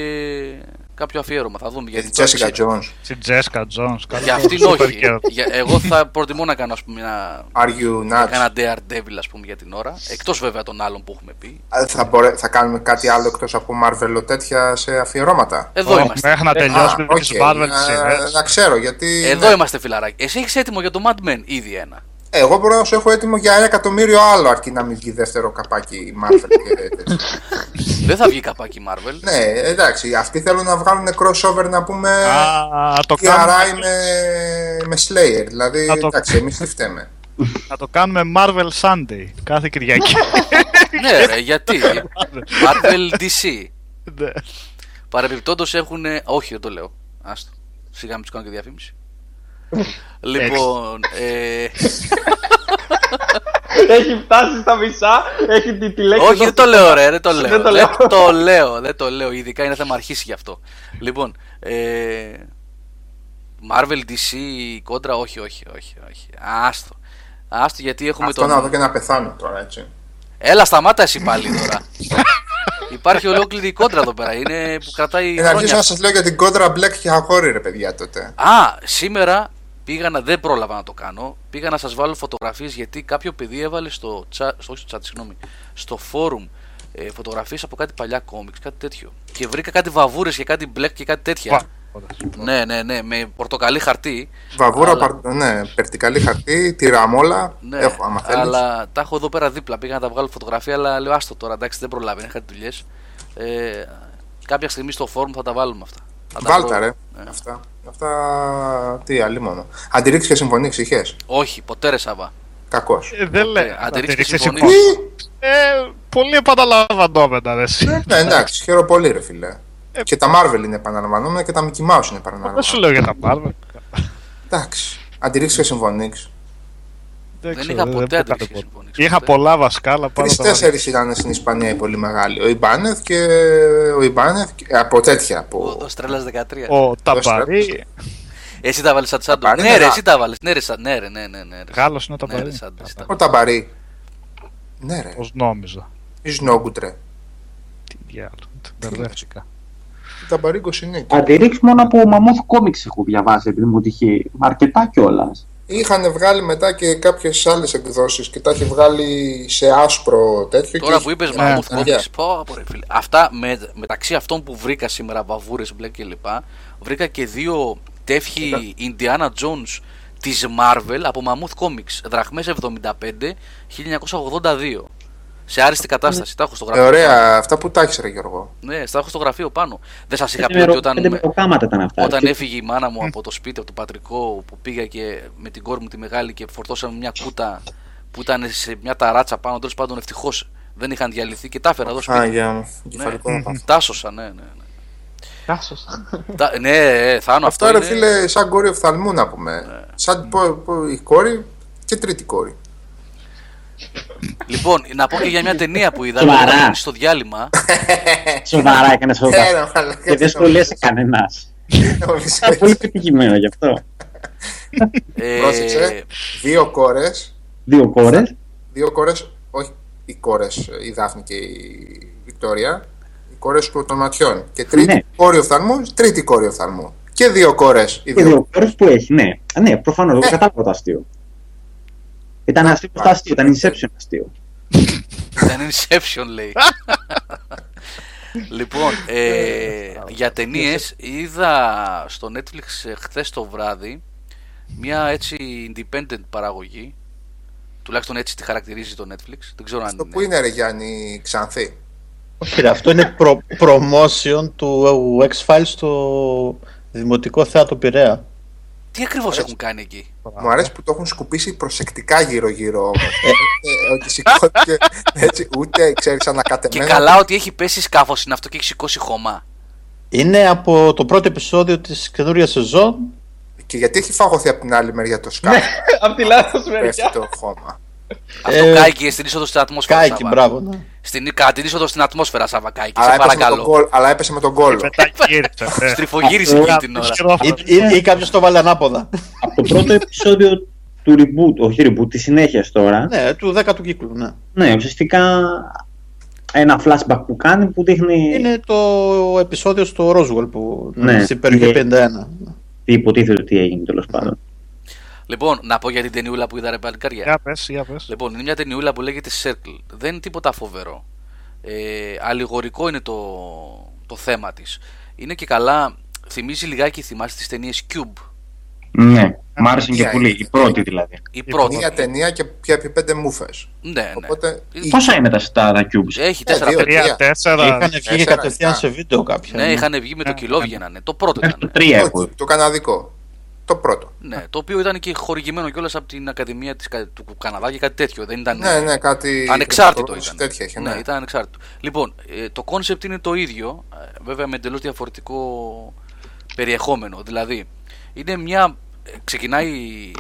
κάποιο αφιέρωμα. Θα δούμε Για γιατί την τώρα Jessica ξέρω. Jones. Στην Jessica Jones. καλά, Για το αυτήν Supergirl. όχι. Για, εγώ θα προτιμώ να κάνω ας πούμε, ένα, Are you nuts? ένα Daredevil ας πούμε, για την ώρα. Εκτός βέβαια των άλλων που έχουμε πει. Ε, Θα, μπορέ... θα κάνουμε κάτι άλλο εκτός από Marvel τέτοια σε αφιερώματα; Εδώ Όχι, είμαστε. Μέχρι να τελειώσουμε Α, τις οκ. Marvel Ε, σειρές. Να ξέρω γιατί. Εδώ ναι. είμαστε φιλαράκι. Εσύ έχεις έτοιμο για το Mad Men ήδη ένα. Ε, Εγώ μπορώ να σου έχω έτοιμο για ένα εκατομμύριο άλλο αρκεί να μην βγει δεύτερο καπάκι Marvel και τέτοια. Δεν θα βγει καπάκι Marvel. Ναι, εντάξει. Αυτοί θέλουν να βγάλουν crossover να πούμε. Α, το Τι κάνουμε, αράει με, με Slayer. Δηλαδή, Να το- εντάξει, εμείς τι φταίμε. να το κάνουμε Marvel Sunday κάθε Κυριακή. ναι, ρε, γιατί; Marvel DC. Ναι. Παρεμπιπτόντως έχουν. Όχι, δεν το λέω. Άστο. Σιγά μην τους κάνω και διαφήμιση. Λοιπόν. Ε, Έχει φτάσει στα μισά, έχει τη, τη λέξη. όχι, εδώ δεν το στο- λέω, ρε. Δεν το λέω. Δεν το Δεν λέω. το λέω. Δεν το λέω. Ειδικά είναι θέμα αρχίσει γι' αυτό. Λοιπόν. Ε, Marvel DC κόντρα, όχι, όχι, όχι. όχι. Άστο. Άστο γιατί έχουμε Αυτό τον. να δω και να πεθάνω τώρα, έτσι. Έλα, σταμάτα εσύ πάλι τώρα. Υπάρχει ολόκληρη κόντρα εδώ πέρα. Είναι που κρατάει. Ε, να αρχίσω χρόνια. να σας λέω για την κόντρα Black και αγόρι, ρε παιδιά τότε. Α, σήμερα πήγα να, δεν πρόλαβα να το κάνω. Πήγα να σας βάλω φωτογραφίες γιατί κάποιο παιδί έβαλε στο chat, στο, όχι στο chat, συγγνώμη, στο forum ε, φωτογραφίες από κάτι παλιά κόμιξ, κάτι τέτοιο. Και βρήκα κάτι βαβούρες και κάτι μπλεκ και κάτι τέτοια. Ναι, ναι, ναι, με πορτοκαλί χαρτί. Βαβούρα, Αλλά- παρ... ναι, περτικαλή χαρτί, τυραμόλα. Ναι, Έχω, άμα θέλεις. αλλά τα έχω εδώ πέρα δίπλα. Πήγα να τα βγάλω φωτογραφία, αλλά λέω άστο τώρα, εντάξει, δεν προλάβει, είχα δουλειέ. Ε, κάποια στιγμή στο forum θα τα βάλουμε αυτά. Θα τα Βάλτα, βρω. ρε. Ναι. Αυτά. Αυτά. Τι άλλη μόνο. Αντιρρήξει και συμφωνήσει είχε. Όχι, ποτέ ρε Σαββά. Κακός. Ε, δεν λέει. Ε, αντιρρήξεις και Αντιρρήξεις συμφωνείς; συμφωνείς. Ε, πολύ επαναλαμβανόμενα, ρε. εσύ. ναι, εντάξει, χαίρομαι πολύ, ρε φιλέ. Ε, και τα Marvel είναι επαναλαμβανόμενα και τα Mickey Mouse είναι Δεν σου επαναλαμβανόμενα. λέω για τα Marvel. Εντάξει. Αντιρρήξει και συμφωνήσει. Δεν Δεν ξέρω, είχα δεν ποτέ έχω αντιρρήξει κάτι και συμφωνήσεις, Είχα ποτέ. πολλά βασικά, αλλά πάντα τα Τρει-τέσσερι ήταν στην Ισπανία οι πολύ μεγάλοι. Ο Ιμπάνεθ και ο Ιμπάνεθ. και- Από τέτοια. Ο, Από... ο Στρέλλας 13. Ο Ταμπαρί. Εσύ τα βάλεις σαν τσάντο. Ταμπαρί Ναι, είναι ρε, γα- εσύ τα βάλεις. Ναι, ρε, σαν- ναι, ρε, ναι, ναι, ναι. ρε. Γάλλος είναι ο Ναι, ρε, Ταμπαρί. σαν- εσύ τα Ο Ταμπαρί. Ναι, ρε. Πώς νόμιζα. Εις νόγκουτρε. Τι διάλογο. Μπερδεύτηκα. Ταμπαρί 29. Αντιρρήξει μόνο από Mammoth Comics έχω διαβάσει επειδή μου τυχεί. Αρκετά κιόλας. Είχαν βγάλει μετά και κάποιες άλλες εκδόσεις και τα έχει βγάλει σε άσπρο τέτοιο. Τώρα και που είπες Ναι, Mammoth ναι. Comics, πω, πω, ρε, φίλε. Αυτά με, μεταξύ αυτών που βρήκα σήμερα, βαβούρες, μπλε κλπ. Βρήκα και δύο τεύχη Indiana Jones της Marvel από Mammoth Comics. Δραχμές 75-1982. Σε άριστη κατάσταση. Τα έχω στο Ε, γραφείο. ωραία, αυτά που τα έχεις, ρε Γιώργο. Ναι, τα έχω στο γραφείο πάνω. Δεν σας είχα πει ότι όταν, Πέντε μεροκάματα ήταν αυτά. όταν έτσι. έφυγε η μάνα μου από το σπίτι, από το πατρικό, που πήγα και με την κόρη μου τη μεγάλη και φορτώσαμε μια κούτα που ήταν σε μια ταράτσα πάνω. Τέλος πάντων, ευτυχώς δεν είχαν διαλυθεί και τα έφερα εδώ Α, σπίτι. για κεφαλικό να πάω. Τα έσωσα, ναι, ναι. ναι. Τάσος. Τα- ναι, ε, Θάνο, αυτό Αυτά, ρε είναι... φίλε, σαν κόρη οφθαλμού να πούμε. Σαν πω- πω- η κόρη και τρίτη κόρη. Λοιπόν, να πω και για μια ταινία που είδα Σοβαρά. όταν ήμουν στο διάλειμμα. Σοβαρά έκανε αυτό. Ε, ρε, μαλάκα, Και δεν σχολίασε κανένας. Νομίζεις Ήταν πολύ πετυχημένο γι' αυτό. ε, Πρόσεξε. Δύο κόρες. Δύο κόρες. Δύο κόρες, όχι οι κόρες, η Δάφνη και η Βικτόρια. Οι κόρες των ματιών. Και τρίτη Ναι. κόρη οφθαλμού, τρίτη κόρη οφθαλμού. Και δύο κόρες. Και δύο κόρες που έχει, ναι. Α, Ναι, προφανώς. Εγώ κατάλαβα το αστείο. Ήταν αστείο στο αστείο, ήταν Inception αστείο. Ήταν Inception λέει. λοιπόν, ε, για ταινίες είδα στο Netflix χθες το βράδυ μια έτσι independent παραγωγή. Τουλάχιστον έτσι τη χαρακτηρίζει το Netflix. Δεν ξέρω Αυτό αν που είναι ρε Γιάννη Ξανθή. Όχι, ρε, αυτό είναι προ, promotion του X-Files στο Δημοτικό Θέατρο Πειραιά. Τι ακριβώς έχουν κάνει εκεί; Μου αρέσει που το έχουν σκουπίσει προσεκτικά γύρω-γύρω όμως. Ότι σηκώθηκε έτσι, ούτε ξέρεις Και ανακατεμένο. καλά ότι έχει πέσει σκάφος είναι αυτό και έχει σηκώσει χώμα. Είναι από το πρώτο επεισόδιο της καινούρια σεζόν. Και γιατί έχει φαγωθεί από την άλλη μεριά το σκάφος; Απ' τη λάθος Πέφτει μεριά. το χώμα. Αυτό Ε, κάηκε στην είσοδο στην ατμόσφαιρας. Κάικη, Σάβα. μπράβο. Ναι. Στην, κατά την είσοδο στην ατμόσφαιρα, Σάβα Κάικη. Αλλά Σε έπεσε, με τον παρακαλώ. γκολ, αλλά έπεσε με τον κόλλο. Μετά γύρισε. ναι. Στριφογύρισε εκείνη την ώρα. Ή, ή, ή κάποιος το βάλε ανάποδα. Από το πρώτο επεισόδιο του reboot, όχι reboot, της συνέχειας τώρα. ναι, του 10ου κύκλου. Ναι. Ναι, ουσιαστικά ένα flashback που κάνει που δείχνει Είναι το επεισόδιο στο Roswell που Ναι. στην περιοχή Ναι. 51. τι υποτίθεται ότι έγινε τέλος πάντων. Λοιπόν, να πω για την ταινιούλα που είδα ρε παλικάρια. Για πες, για πες. Λοιπόν, είναι μια ταινιούλα που λέγεται Circle. Δεν είναι τίποτα φοβερό. Ε, αλληγορικό είναι το, το θέμα της. Είναι και καλά, θυμίζει λιγάκι, θυμάστε τις ταινίες Cube; Ναι, μ' άρεσε και ποια πολύ. είναι; Η πρώτη δηλαδή. Η πρώτη. Μία ταινία και πια επί πέντε μούφε. Ναι, ναι. Οπότε. Πόσα είναι τα, τα, τα Cubes; Έχει Ε, 4-5. δύο. Τρία, τέσσερα. Είχαν βγει τέσσερα, κατευθείαν εφτά. σε βίντεο κάποια. Ναι, είχαν βγει με το Ναι, κιλό ναι. βγαίνανε. Το πρώτο Μέχρι το ήταν. τρία έχω. Όχι, το καναδικό. Το πρώτο. Ναι, το οποίο ήταν και χορηγημένο κιόλας από την Ακαδημία της, Κα- του Καναδά και κάτι τέτοιο. Δεν ήταν. Ναι, ναι, κάτι. Ανεξάρτητο κάτι ήταν. Τέτοια είχε, ναι, ναι. ήταν ανεξάρτητο. Λοιπόν, ε, το κόνσεπτ είναι το ίδιο, ε, βέβαια με εντελώς διαφορετικό περιεχόμενο. Δηλαδή, είναι μια. ε, Ξεκινάει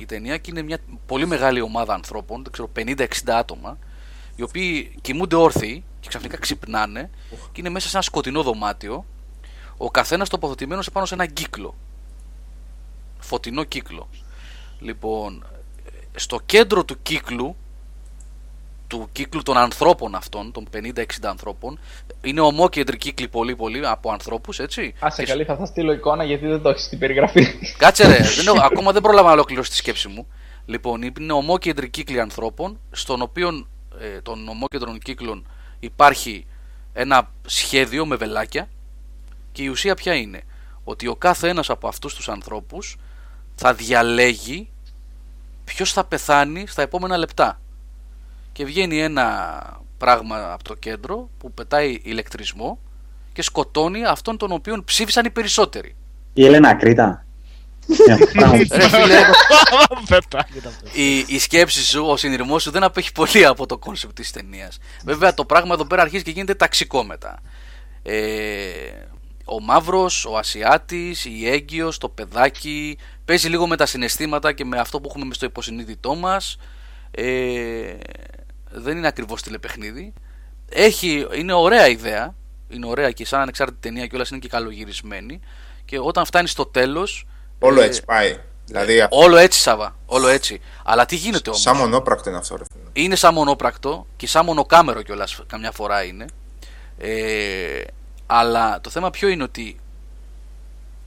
η ταινία και είναι μια πολύ μεγάλη ομάδα ανθρώπων, δεν ξέρω, 50-60 άτομα, οι οποίοι κοιμούνται όρθιοι και ξαφνικά ξυπνάνε και είναι μέσα σε ένα σκοτεινό δωμάτιο, ο καθένας τοποθετημένος επάνω σε ένα κύκλο. Φωτεινό κύκλο. Λοιπόν, ε, στο κέντρο του κύκλου του κύκλου των ανθρώπων αυτών, των 50-60 ανθρώπων, είναι ομόκεντροι κύκλοι πολύ πολύ από ανθρώπους, έτσι. Άσε Και καλή, θα θα στείλω εικόνα γιατί δεν το έχεις στην περιγραφή. Κάτσε ρε, δεν έχω, ακόμα δεν πρόλαβα να ολοκληρώσω τη σκέψη μου. Λοιπόν, είναι ομόκεντροι κύκλοι ανθρώπων, στον οποίο ε, των ομόκεντρων κύκλων υπάρχει ένα σχέδιο με βελάκια και η ουσία ποια είναι; Ότι ο κάθε ένας από αυτούς τους ανθρώπους θα διαλέγει ποιος θα πεθάνει στα επόμενα λεπτά. Και βγαίνει ένα πράγμα από το κέντρο που πετάει ηλεκτρισμό και σκοτώνει αυτόν τον οποίον ψήφισαν οι περισσότεροι. Η Ελένα Κρήτα. Ρε φίλε, Πετάγεται αυτό. η, η σκέψη σου, ο συνειρμός σου δεν απέχει πολύ από το κόνσεπτ της ταινίας. Βέβαια το πράγμα εδώ πέρα αρχίζει και γίνεται ταξικό μετά. Ε, ο μαύρος, ο Ασιάτης, η έγκυος, το παιδάκι. Παίζει λίγο με τα συναισθήματα και με αυτό που έχουμε μες στο υποσυνείδητό μας. Ε, δεν είναι ακριβώς τηλεπαιχνίδι. Έχει, είναι ωραία ιδέα. Είναι ωραία και σαν ανεξάρτητη ταινία κιόλα είναι και καλογυρισμένη. Και όταν φτάνει στο τέλος. Όλο έτσι πάει. Δηλαδή, Όλο έτσι, Σάβα. Όλο έτσι. Αλλά τι γίνεται όμως; σαν μονόπρακτο είναι αυτό, ρε φίλε. Είναι σαν μονόπρακτο και σαν μονοκάμερο κιόλας καμιά φορά είναι. Ε, αλλά το θέμα ποιο είναι ότι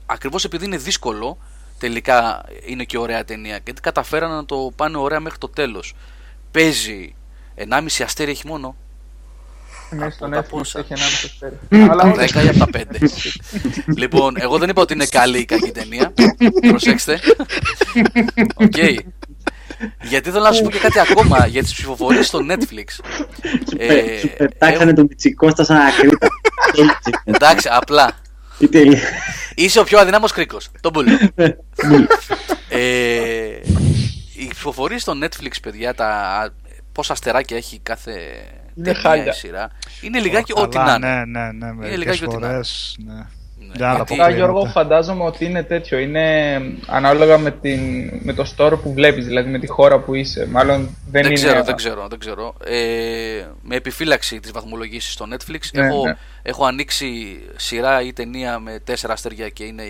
ακριβώς επειδή είναι δύσκολο, τελικά είναι και ωραία ταινία. Γιατί καταφέρανε να το πάνε ωραία μέχρι το τέλος. Παίζει 1,5 αστέρι έχει μόνο. Ναι, στο τα Netflix πόσα. έχει ένα αστέρι. Αλλά όχι. 10 από τα 5. λοιπόν, εγώ δεν είπα ότι είναι καλή ή κακή ταινία. Προσέξτε. Οκ. Γιατί θέλω να σου πω και κάτι ακόμα για τις ψηφοφορίες στο Netflix. Ε, Σου πετάξανε τον Πιτσικώστα σαν ακρίτα. εντάξει, απλά. Τι τέλεια. Είσαι ο πιο αδυνάμος κρίκος. Τον πουλώ. ε, οι ψηφοφορίες στο Netflix, παιδιά, τα πόσα αστεράκια έχει κάθε Είναι ταινία χάλια. ή σειρά, είναι λιγάκι ό,τι Καλά, να είναι. Ναι, ναι, ναι. Μερικές λιγάκι ό,τι να είναι. Φορές, ναι. Ναι, Για να τα γιατί- Βασικά, Γιώργο, αποκλείεται. φαντάζομαι ότι είναι τέτοιο. Είναι ανάλογα με, την, με το store που βλέπεις, δηλαδή με τη χώρα που είσαι. Μάλλον δεν, Δεν είναι. ξέρω, δεν ξέρω, δεν ξέρω. Ε, με επιφύλαξη της βαθμολογήσης στο Netflix Ναι, έχω, ναι. έχω ανοίξει σειρά ή ταινία με 4 αστέρια και είναι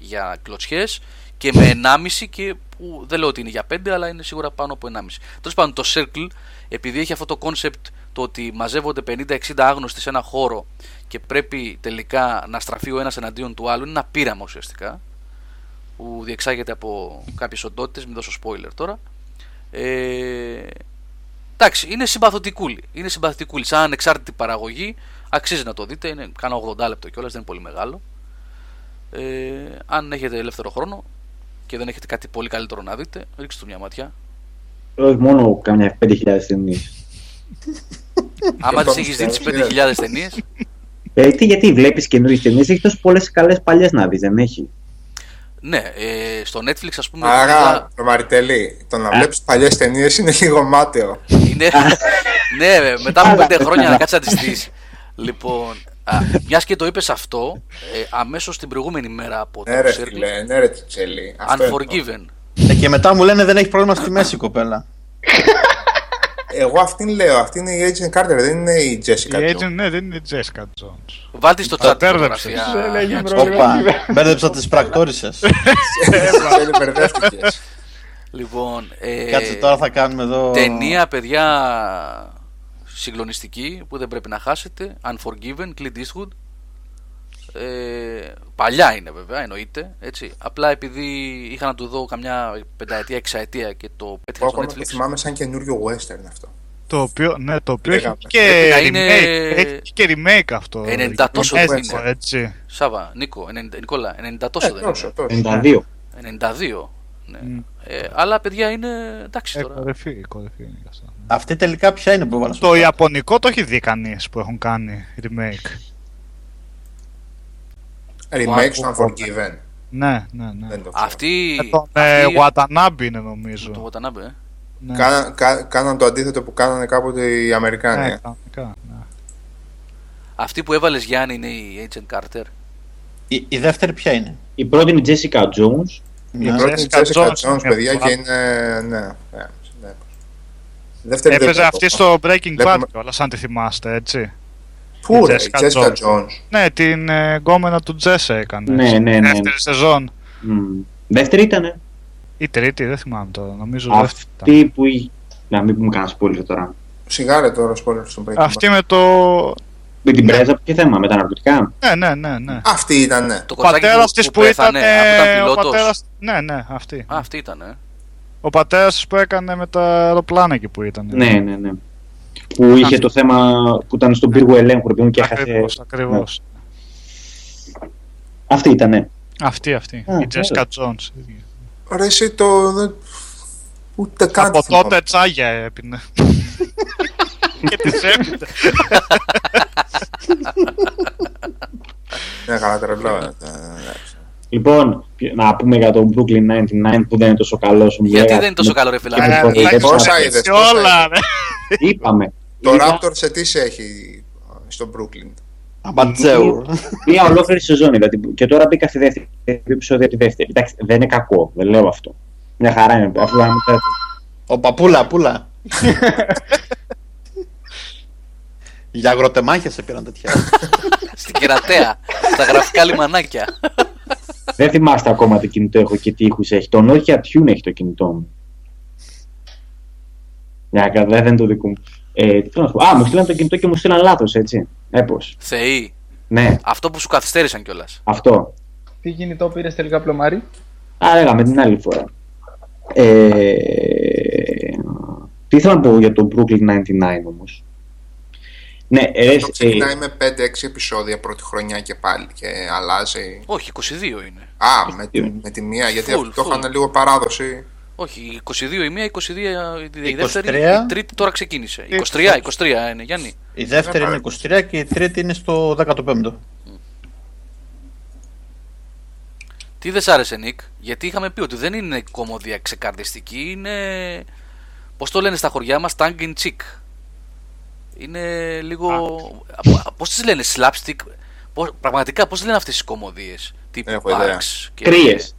για κλωτσιές και με 1,5 και που δεν λέω ότι είναι για 5 αλλά είναι σίγουρα πάνω από 1,5. Τέλος πάντων το Circle επειδή έχει αυτό το concept το ότι μαζεύονται 50-60 άγνωστοι σε ένα χώρο και πρέπει τελικά να στραφεί ο ένας εναντίον του άλλου είναι ένα πείραμα ουσιαστικά που διεξάγεται από κάποιες οντότητες, μην δώσω spoiler τώρα ε, εντάξει, είναι συμπαθητικούλη. Είναι συμπαθητικούλη. Σαν ανεξάρτητη παραγωγή, αξίζει να το δείτε. Είναι κάνα 80 λεπτό κιόλας, δεν είναι πολύ μεγάλο. Ε, αν έχετε ελεύθερο χρόνο, και δεν έχετε κάτι πολύ καλύτερο να δείτε, ρίξτε του μια ματιά. Όχι μόνο καμιά 5.000 ταινίε. Άμα το τι έχεις δει τι πιστεύω, 5.000 ταινίες, Ε, τι, γιατί βλέπεις καινούριες ταινίες, έχεις τόσες πολλές καλές παλιές να δεις, δεν έχει. ναι, ε, στο Netflix ας πούμε. Άρα, το Μαριτελή, το να βλέπεις παλιές ταινίες είναι λίγο μάταιο. Είναι, ναι, μετά από πέντε χρόνια να κάτσεις να τις δεις. Λοιπόν, μιας και το είπες αυτό, ε, αμέσως την προηγούμενη μέρα από το Ναι, ρε Circle, φίλε, ναι, ρε Τσέλη. Αυτό είναι το- Unforgiven. Ε, και μετά μου λένε δεν έχει πρόβλημα στη μέση η κοπέλα. Εγώ αυτήν λέω, αυτή είναι η Agent Carter, δεν είναι η Η Jessica Jones. agent, ναι, δεν είναι η Jessica Jones. Βάλτε στο Τα chat τη μπέρδεψες. φωτογραφία. Δεν έχει για να πρόβλημα. ξέρετε. Όπα, μπέρδεψα τις πρακτόρισε. Τσέλη, μπερδεύτηκες. Λοιπόν, ε, Κάτσε τώρα θα κάνουμε εδώ. ταινία, παιδιά, συγκλονιστική που δεν πρέπει να χάσετε. Unforgiven, Clint Eastwood. Ε, παλιά είναι βέβαια, εννοείται. Έτσι. Απλά επειδή είχα να του δω καμιά πενταετία, εξαετία και το πέτυχα Εγώ στο ακόμα το Netflix. θυμάμαι σαν καινούριο western αυτό. Το οποίο, ναι, το οποίο έχει Λέγαμε. και Πρέπει να remake, είναι- έχει και remake αυτό. 90 τόσο Έτσι, δεν είναι. έτσι. Σάβα, Νίκο, 90, Νικόλα, 90 τόσο Ε, δεν τόσο, είναι. τόσο. 92. 92. Ναι. Μμ. Ε, αλλά παιδιά είναι εντάξει Ε, τώρα. κορυφή, κορυφή είναι και αυτό. Αυτή τελικά ποια είναι που έβαλα στο Το chat? Ιαπωνικό το έχει δει κανείς που έχουν κάνει remake. Remake στο Unforgiven. Ναι, ναι, ναι. Δεν το ξέρω. Αυτή. Με τον ε, αυτή- Watanabe είναι νομίζω. Το Watanabe, ε. Ναι. Κάνα- κα- Κάναν το αντίθετο που κάνανε κάποτε οι Αμερικάνοι. Ναι, ε. κανονικά, ναι. Αυτή που έβαλες Γιάννη είναι η Agent Carter. Η, η δεύτερη ποια είναι; Η πρώτη είναι η Jessica Jones. Η Ναι. πρώτη είναι η Jessica Jessica Jones Jones, είναι παιδιά, αυτό. και είναι. Ναι, ναι. ναι. Δεύτερη δεν Έπαιζε βλέπω. αυτή στο Breaking Bad Βλέπουμε- κιόλας, αν τη θυμάστε, έτσι. Πού ρε, η Jessica Jessica Jones. Jones. Ναι, την ε, γκόμενα του Τζέσσε έκανε. Ναι, στην ναι, ναι. Δεύτερη σεζόν. Μμ. Δεύτερη ήταν Ή τρίτη, δεν θυμάμαι τώρα. Νομίζω δεύτερη ήταν. αυτή που. εί- Να μην πούμε κανένα spoiler τώρα. Σιγάρε τώρα spoiler στον Breaking Bad. Αυτή με το. Με την πρέζα, ποιο θέμα, με τα ναρκωτικά; Ναι, ναι, ναι. ναι. Αυτή ήταν, ναι. Το Ο κοτσάκι πατέρας της που, ήταν. πέθανε, αφού ήταν ε, Ο πιλότος. πατέρας... Ναι, ναι, αυτή. Α, αυτή ήταν, ε. Ο πατέρας της που έκανε με τα αεροπλάνα εκεί που ήταν. Ναι, ναι, ναι. Που είχε το θέμα που ήταν στον πύργο ελέγχου, ρε παιδί μου, και έχασε. Ακριβώς, ακριβώς. Αυτή ήταν, ναι. Αυτή, αυτή. Α, η Jessica ωραία. Jones. Ρε, εσύ το. δεν- Ούτε καν. Από τη θυμάμαι. τότε τσάγια έπινε. και της έπινε. Ναι, καλά, τρελό. ε, ε, εντάξει. Λοιπόν, να πούμε για τον Brooklyn 99 που δεν είναι τόσο καλό. Γιατί δεν είναι τόσο καλό, ρε φίλε; Και με Ε, το- τα έχεις πόσα πει είδες, όλα, πόσα ρε. Είπαμε. Το Είδα Raptor σε τι σε έχει στο Brooklyn; Αμπατζέου. Μία ολόκληρη σεζόν είδα την- και τώρα μπήκα στη δεύτερη επεισόδια τη δεύτερη. Εντάξει, δεν είναι κακό, δεν λέω αυτό. Μια χαρά είναι. Αφού να μην- Ο παπούλα, πούλα. Για αγροτεμάχια σε πήραν τέτοια. Στην κερατέα. στα γραφικά λιμανάκια. Δεν θυμάστε ακόμα τι κινητό έχω και τι ήχους έχει. Το Nokia Tune έχει το κινητό μου. Για κα- δεν είναι το δικό μου. Ε, τι θέλω να σου πω. Α, μου στείλαν το κινητό και μου στείλαν λάθος, έτσι. Έπως. Θεοί. Ναι, Αυτό που σου καθυστέρησαν κιόλας. αυτό. Τι κινητό πήρες τελικά πλωμάρι; Α, λέγαμε την άλλη φορά. Ε, τι ήθελα να πω για το Brooklyn 99 όμως. Ναι, ε, Αυτό ε, ξεκινάει με 5-6 επεισόδια πρώτη χρονιά και πάλι και αλλάζει. Όχι, 22 είναι. Α, με, τη- με τη μία, γιατί Full, αυτό full. είχαν λίγο παράδοση. Όχι, 22 η μία, 22 η 23. δεύτερη, η τρίτη τώρα ξεκίνησε. 23, 23 είναι, Γιάννη. Η δεύτερη Ναι, είναι 23 και η τρίτη είναι στο 15ο. Τι δεν σ' άρεσε, Νικ, γιατί είχαμε πει ότι δεν είναι κομμωδία ξεκαρδιστική, είναι. Πώς το λένε στα χωριά μας, tongue in cheek. Είναι λίγο. Πώς τις λένε, slapstick; Πώς, πραγματικά, πώς λένε αυτές τι κομμωδίες; Τύπου Έχω ιδέα. Parks και. κρύες.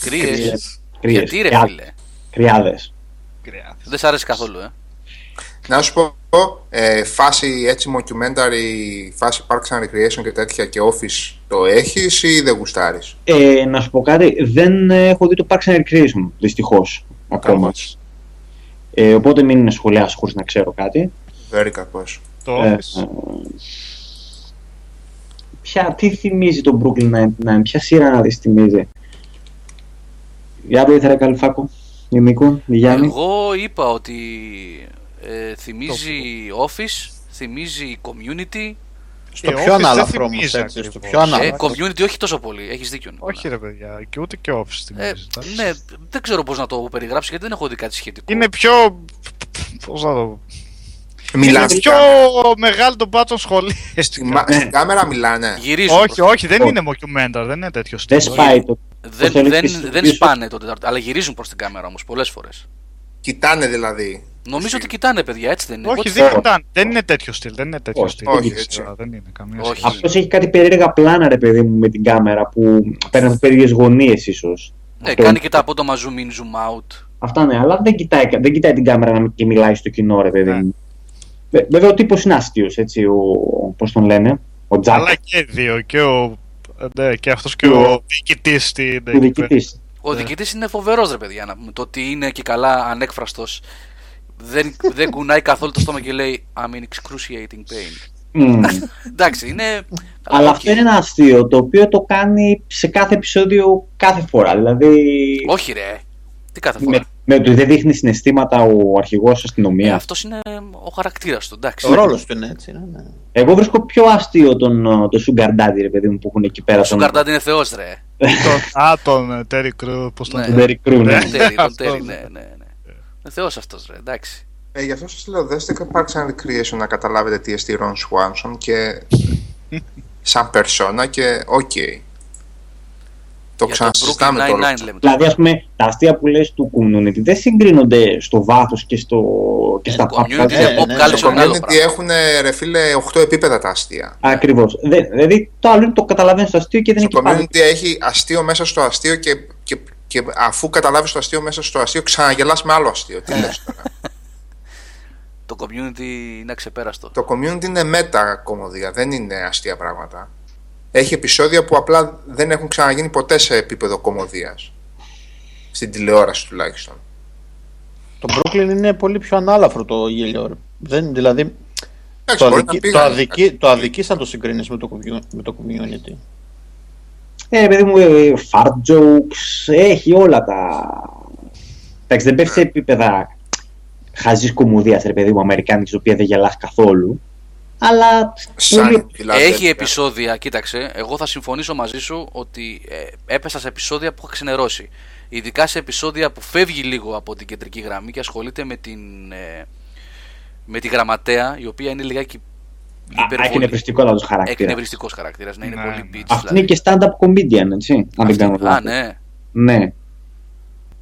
Κρύες. Κρύες. Γιατί ρε Κρυά- φίλε; Κρυάδες. Δεν σ' άρεσε καθόλου, ε. Να σου πω, ε, φάση έτσι documentary, φάση Parks and Recreation και τέτοια και Office το έχεις ή δεν γουστάρεις; Ε, να σου πω κάτι, δεν έχω δει το Parks and Recreation, δυστυχώς, ακόμα. Καλώς. Ε, οπότε μην σχολιάσω χωρίς να ξέρω κάτι. Very κακός. Το Ε, Office. ε, ποια, τι θυμίζει το Brooklyn Nine-Nine, ποια σειρά να δεις θυμίζει; Για το ήθελα Καλυφάκο, η Νίκο, η Γιάννη. Εγώ είπα ότι ε, θυμίζει Office, θυμίζει Community. Στο Ε, πιο Office δεν ανάλαφρο όμως, θυμίζει έτσι. Στο ακριβώς. πιο Ε, ανάλαφρο. community όχι τόσο πολύ. Έχεις δίκιο. Νικόλα. Όχι ρε παιδιά, και ούτε και Office την Ε, ναι, δεν ξέρω πώς να το περιγράψω γιατί δεν έχω δει κάτι σχετικό. Είναι πιο. Πώς να το. Μιλάνε. Είναι πιο μεγάλο το μπάτσο σχολείο. Στη μα- Στην κάμερα μιλάνε. Γυρίζουν. όχι, όχι, δεν Όχι. είναι mockumentary, δεν είναι τέτοιο στυλ. Δεν σπάει το. Δεν, πώς το λες δεν, πίσω- δεν πίσω. σπάνε το τετάρτο, αλλά γυρίζουν προς την κάμερα όμως πολλές φορές. Κοιτάνε δηλαδή. Νομίζω ότι κοιτάνε, παιδιά, έτσι δεν είναι. Όχι, Ό,τι δεν, θα- ήταν, δεν είναι τέτοιο στυλ. Δεν είναι τέτοιο Όχι, στυλ. όχι, Δεν έτσι. ξέρω, Δεν είναι καμία Όχι. σχέση. Αυτός έχει κάτι περίεργα πλάνα, ρε παιδί μου, με την κάμερα που παίρνει από περίεργες γωνίες, ίσως. Ναι, κάνει και τα απότομα zoom in, zoom out. Αυτά ναι, αλλά δεν κοιτάει, δεν κοιτάει την κάμερα να μην- και μιλάει στο κοινό, ρε παιδί Ναι. μου. Βε- Βέβαια ο τύπος είναι άστιος, έτσι, ο. Πώς τον λένε, ο Τζακ. Αλλά και οι δύο. Και, ο, ναι, και αυτός και Και ο ο- διοικητής στην. Ο διοικητής. Ο Ναι. διοικητής είναι φοβερός, ρε παιδιά. Να πούμε. Το ότι είναι και καλά ανέκφραστος. Δεν, δεν κουνάει καθόλου το στόμα και λέει I'm in excruciating pain. Εντάξει, είναι. Αλλά οκ. αυτό είναι ένα αστείο το οποίο το κάνει σε κάθε επεισόδιο κάθε φορά. Δηλαδή. Όχι, ρε. Τι κάθε φορά; με, με ότι δεν δείχνει συναισθήματα ο αρχηγός Ε, αστυνομία. Αυτός είναι ο χαρακτήρας του, εντάξει. Ο ρόλος του είναι έτσι. Ναι, ναι. Εγώ βρίσκω πιο αστείο τον, ε, το Sugar Daddy, ρε παιδί μου, που έχουν εκεί πέρα. Ο Sugar Daddy είναι θεός, ρε. τον, α, τον Terry Crews, πώς τον Ναι. Τον Terry Crews, ναι. Τον Terry, τον Terry, Αυτός. ναι, ναι. ναι. Είναι θεός αυτός, ρε. Εντάξει. Ε, γι' αυτό σας λέω, δέστε Parks and Recreation να καταλάβετε τι εστί Ron Swanson και σαν περσόνα και οκ. Το Για το ξανασυζητάμε Brooklyn τώρα. Nine-Nine λέμε. Δηλαδή, ας πούμε, τα αστεία που λες του Community δεν συγκρίνονται στο βάθος και, στο, και Ε, στα το community πάπια. ναι, είναι pop ναι, culture, ναι. Στο είναι άλλο community πράγμα. έχουν ρε φίλε 8 επίπεδα τα αστεία. Ακριβώς. Δηλαδή, το άλλο είναι το καταλαβαίνεις το αστείο και δεν Στο έχει πάλι. community έχει αστείο μέσα στο αστείο και, και, και αφού καταλάβεις το αστείο μέσα στο αστείο, ξαναγελάς με άλλο αστείο. Τι λες τώρα. Το community είναι αξεπέραστο. Το community είναι μετα κομμωδία, δεν είναι αστεία πράγματα. Έχει επεισόδια που απλά δεν έχουν ξαναγίνει ποτέ σε επίπεδο κομμωδίας. Στην τηλεόραση τουλάχιστον. Το Brooklyn είναι πολύ πιο ανάλαφρο το γέλιο. ρε. Δεν, δηλαδή, Εντάξει, το, μπορεί να αδικεί, το, πήγαν. αδικεί, το αδικείς αν το συγκρίνεις με το, commu- με το community. Ε, ρε παιδί μου, ε, fart jokes, έχει όλα τα. Εντάξει, δεν πέφτει σε επίπεδα χαζή κομμωδίας, ρε παιδί μου, Αμερικάνικη, η οποία δεν γελάς καθόλου. Αλλά. Σαν πολύ- δηλαδή, Έχει τέτοια. επεισόδια, κοίταξε. Εγώ θα συμφωνήσω μαζί σου ότι ε, έπεσα σε επεισόδια που είχα ξενερώσει. Ειδικά σε επεισόδια που φεύγει λίγο από την κεντρική γραμμή και ασχολείται με την, ε, με τη γραμματέα, η οποία είναι λιγάκι Α, Έχει νευριστικό να του χαρακτήρας. Εκνευριστικός χαρακτήρας, να είναι Ναι, πολύ ναι. bitch. Αυτή δηλαδή. είναι και stand-up comedian, έτσι. Αν δεν κάνω Α, λάθος. ναι. Ναι.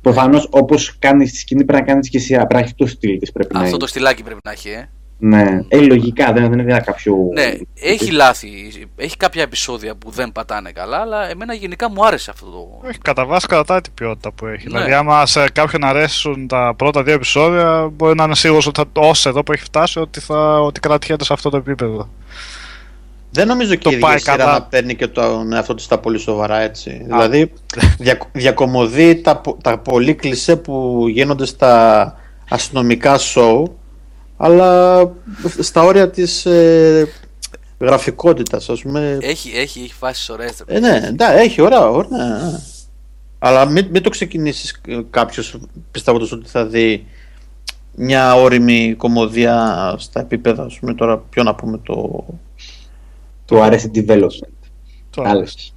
Προφανώς όπως κάνεις στη σκηνή πρέπει να κάνεις και εσύ. Πρέπει να έχει το στυλ της. Πρέπει να Αυτό είναι. το στυλάκι πρέπει να έχει, ε. Ναι. Ε, λογικά δεν, δεν είναι κάποιο. Ναι, έχει λάθη. Έχει κάποια επεισόδια που δεν πατάνε καλά, αλλά εμένα γενικά μου άρεσε αυτό το. Όχι, κατά βάση κρατάει την ποιότητα που έχει. Ναι. Δηλαδή, άμα σε κάποιον αρέσουν τα πρώτα δύο επεισόδια, μπορεί να είναι σίγουρος ότι θα, όσο εδώ που έχει φτάσει, ότι, θα, ότι κρατιέται σε αυτό το επίπεδο. Δεν νομίζω και Το η ίδια πάει σειρά καλά. να παίρνει και τον εαυτό της τα πολύ σοβαρά έτσι. Δηλαδή δια, διακομωδεί τα, πο- τα πολύ κλισέ που γίνονται στα αστυνομικά show αλλά στα όρια της ε, γραφικότητας ας πούμε. Έχει, έχει, έχει φάσει ωραίες. Ε, ναι, εντάξει, έχει ωραία, ωραία. ναι. Αλλά μην, μην το ξεκινήσεις ε, κάποιος πιστεύοντας ότι θα δει μια όρημη κομμωδία στα επίπεδα, ας πούμε, τώρα ποιο να πούμε το... Του αρέσει development. Το, Άλλες.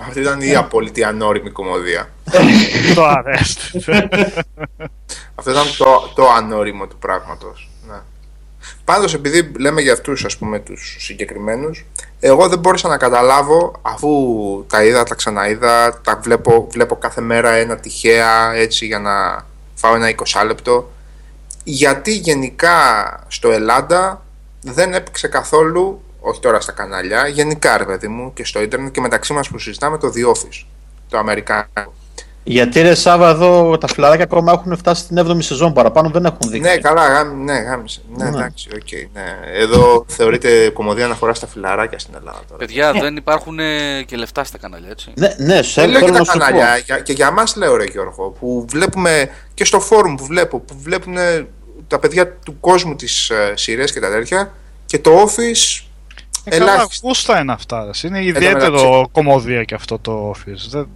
Αυτή ήταν η απόλυτη ανώριμη κομμωδία. το αρέσει. Αυτό ήταν το, το ανώριμο του πράγματος. Ναι. Πάντως επειδή λέμε για αυτούς ας πούμε τους συγκεκριμένους εγώ δεν μπόρεσα να καταλάβω αφού τα είδα, τα ξαναείδα τα βλέπω, βλέπω κάθε μέρα ένα τυχαία έτσι για να φάω ένα 20 λεπτό γιατί γενικά στο Ελλάδα δεν έπαιξε καθόλου όχι τώρα στα κανάλια, γενικά ρε παιδί μου και στο ίντερνετ και μεταξύ μας που συζητάμε το The Office το αμερικάνικο Γιατί ρε Σάβα εδώ τα φιλαράκια ακόμα έχουν φτάσει στην 7η σεζόν παραπάνω, δεν έχουν δείξει. Ναι, καλά, γάμι, ναι, γάμισε. Ναι, Ναι. εντάξει, οκ. ναι. Εδώ θεωρείται κωμωδία αναφορά στα φιλαράκια στην Ελλάδα τώρα. Παιδιά, δεν υπάρχουν ε, και λεφτά στα κανάλια, έτσι. Ναι, ναι, σε Δεν λέω και θέλω τα να σου πω. κανάλια, για, και για μας λέω ρε Γιώργο, που βλέπουμε και στο φόρουμ που βλέπω, που βλέπουν ε, τα παιδιά του κόσμου τις ε, σειρές και τα τέτοια και το Office Ε, καλά, ελάχιστα. γούστα είναι αυτά. ρε. Είναι μεταξύ. ιδιαίτερο κομμωδία και αυτό το Office. Δεν...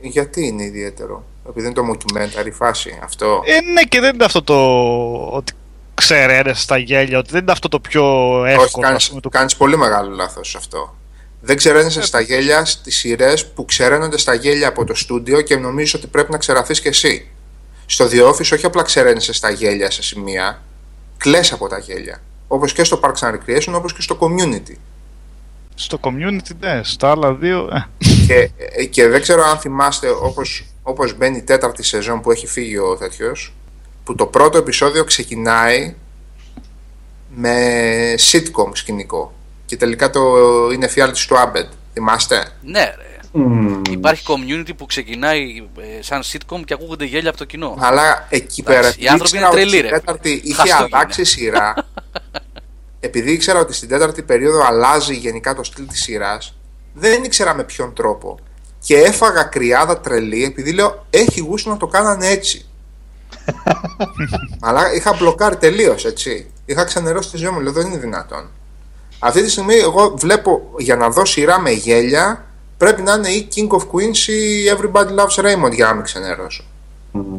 Γιατί είναι ιδιαίτερο, επειδή είναι το documentary φάση αυτό. Ε, ναι, και δεν είναι αυτό το. ότι ξεραίνεσαι στα γέλια, ότι δεν είναι αυτό το πιο Όχι, εύκολο. ας κάνεις, πούμε, το... κάνεις πολύ μεγάλο λάθος αυτό. Δεν ξεραίνεσαι στα γέλια στις σειρές που ξεραίνονται στα γέλια από το στούντιο και νομίζεις ότι πρέπει να ξεραφείς και εσύ. Στο The Office όχι απλά ξεραίνεσαι στα γέλια σε σημεία, κλαις από τα γέλια. Όπως και στο Parks and Recreation, όπως και στο Community. Στο community, ναι, στα άλλα δύο. ε. και, ε, και δεν ξέρω αν θυμάστε όπως, όπως μπαίνει η τέταρτη σεζόν που έχει φύγει ο τέτοιος που το πρώτο επεισόδιο ξεκινάει με sitcom σκηνικό και τελικά το είναι φιάλτης του Άμπεντ θυμάστε; Ναι, ρε. Μμμ. Υπάρχει community που ξεκινάει ε, σαν sitcom και ακούγονται γέλια από το κοινό. αλλά εκεί Εντάξει, πέρα οι επειδή άνθρωποι ήξερα είναι ότι τρελοί, στην ρε. τέταρτη είχε Χαστούκι αλλάξει είναι. σειρά επειδή ήξερα ότι στην τέταρτη περίοδο αλλάζει γενικά το στυλ της σειράς δεν ήξερα με ποιον τρόπο και έφαγα κρυάδα τρελή επειδή λέω έχει γούστο να το κάνανε έτσι Αλλά είχα μπλοκάρει τελείως, έτσι. Είχα ξενερώσει τη ζωή μου, λέω δεν είναι δυνατόν. Αυτή τη στιγμή εγώ βλέπω για να δω σειρά με γέλια πρέπει να είναι ή King of Queens ή Everybody Loves Raymond για να μην ξενερώσω. Μμμ.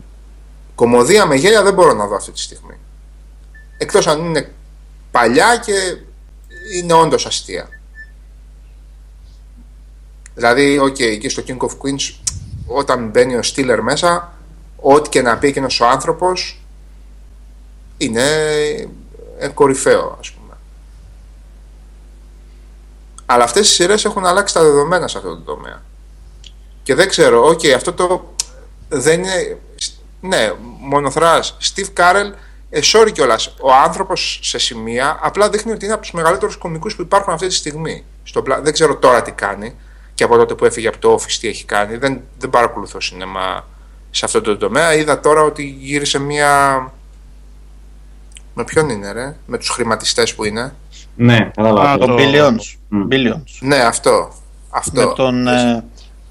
Κωμωδία με γέλια δεν μπορώ να δω αυτή τη στιγμή. Εκτός αν είναι παλιά και είναι όντως αστεία. Δηλαδή, οκ, εκεί στο King of Queens όταν μπαίνει ο Stiller μέσα ό,τι και να πει εκείνος ο άνθρωπος είναι ε, κορυφαίο ας πούμε. Αλλά αυτές οι σειρές έχουν αλλάξει τα δεδομένα σε αυτό το τομέα. Και δεν ξέρω, οκ, αυτό το δεν είναι... Ναι, μονοθράς. Steve Carell, ε, sorry κιόλας, ο άνθρωπος σε σημεία απλά δείχνει ότι είναι από τους μεγαλύτερους κωμικούς που υπάρχουν αυτή τη στιγμή. Στο, πλα- δεν ξέρω τώρα τι κάνει και από τότε που έφυγε από το Office τι έχει κάνει. Δεν, δεν παρακολουθώ σινεμά σε αυτό το τομέα. Είδα τώρα ότι γύρισε μία... Με ποιον είναι ρε, με τους χρηματιστές που είναι. Ναι, κατάλαβα. Α, Το το- Billions. Μμ. Billions. Ναι, αυτό. Αυτό. Με τον. Ε,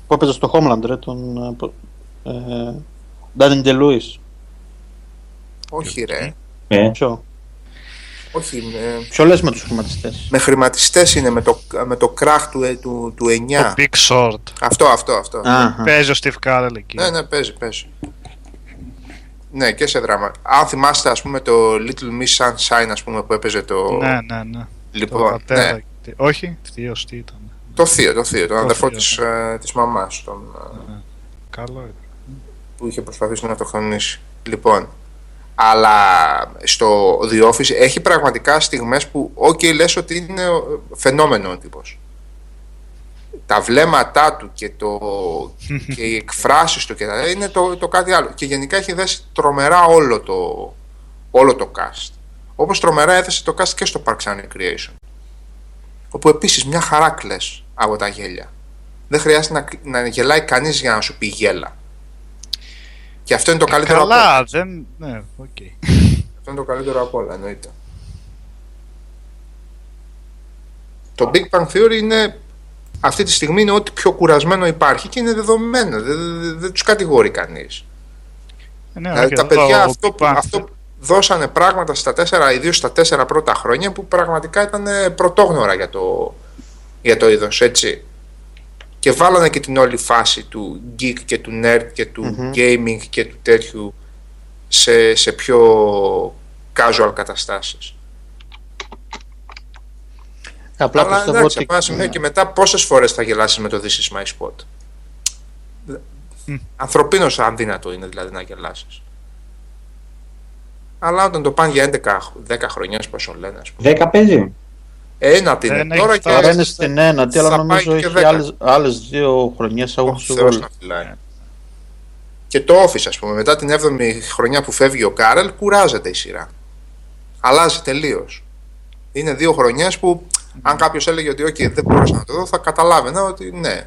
που έπαιζε στο Homeland, ρε, τον. ε, πο- Ε, Daniel DeLuis. Όχι ρε. Ε, Ποιο; Όχι, με, Ποιο λες με τους χρηματιστές; με χρηματιστές είναι, με το, με το κράχ του, ε, του, του 9. Το Big Short. Αυτό, αυτό, αυτό. Αχα. Παίζει ο Steve Carell εκεί. Ναι, ναι, παίζει, παίζει. Ναι, και σε δράμα. Αν θυμάστε, ας πούμε, το Little Miss Sunshine, ας πούμε, που έπαιζε το... ναι, ναι. ναι. Το Λοιπόν, πατέρα. ναι, τι- Όχι, θείος τι ήταν. το θείο, το θείο, τον Το αδερφό θείο, της, ε, της μαμάς, τον, ε, Καλό ήταν. που είχε προσπαθήσει να αυτοκτονήσει. Λοιπόν, αλλά στο The Office έχει πραγματικά στιγμές που, ok, λες ότι είναι ε, φαινόμενο ο τύπος. Τα βλέμματά του και, το, και οι εκφράσεις του και τα, είναι το, το κάτι άλλο. Και γενικά έχει δέσει τρομερά όλο το, όλο το cast. Όπως τρομερά έθεσε το cast και στο Parks and Recreation. Όπου επίσης μια χαρά κλαις από τα γέλια. Δεν χρειάζεται να, να γελάει κανείς για να σου πει γέλα. Και αυτό είναι το καλύτερο από όλα. Καλά, δεν. Ναι, οκ. Αυτό είναι το καλύτερο από όλα, εννοείται. Το Big Bang Theory είναι αυτή τη στιγμή είναι ό,τι πιο κουρασμένο υπάρχει και είναι δεδομένο. Δεν, δεν, δεν τους κατηγορεί κανείς. Ε, Ναι, δηλαδή οκ, τα παιδιά εδώ ο αυτό, Big που- Bang αυτό δώσανε πράγματα στα τέσσερα, ιδίως στα τέσσερα πρώτα χρόνια που πραγματικά ήταν ε, πρωτόγνωρα για το, για το είδος, έτσι. Και βάλανε και την όλη φάση του geek και του nerd και του Μμμ. gaming και του τέτοιου σε, σε πιο casual καταστάσεις. Απλά Αλλά πιστεύω εντάξει, ότι. από ένα σημείο και μετά πόσες φορές θα γελάσεις με το This is my spot. Μμ. Ανθρωπίνως αδύνατο είναι δηλαδή να γελάσεις. Αλλά όταν το πάνε για 11-10 χρονιές πόσο λένε ας πούμε. 10 παίζει. Ένα την Δεν είναι έχει τώρα φτάσει. και Τώρα είναι στην ένατη, αλλά θα νομίζω πάει και έχει δέκα. άλλες, άλλες δύο χρονιές ο αγώνα του Θεός Βόλου. να φυλάει. Και το Office ας πούμε, μετά την 7η χρονιά που φεύγει ο Κάρελ, κουράζεται η σειρά. Αλλάζει τελείως. Είναι δύο χρονιές που αν κάποιος έλεγε ότι okay, δεν μπορούσα να το δω, θα καταλάβαινα ότι ναι,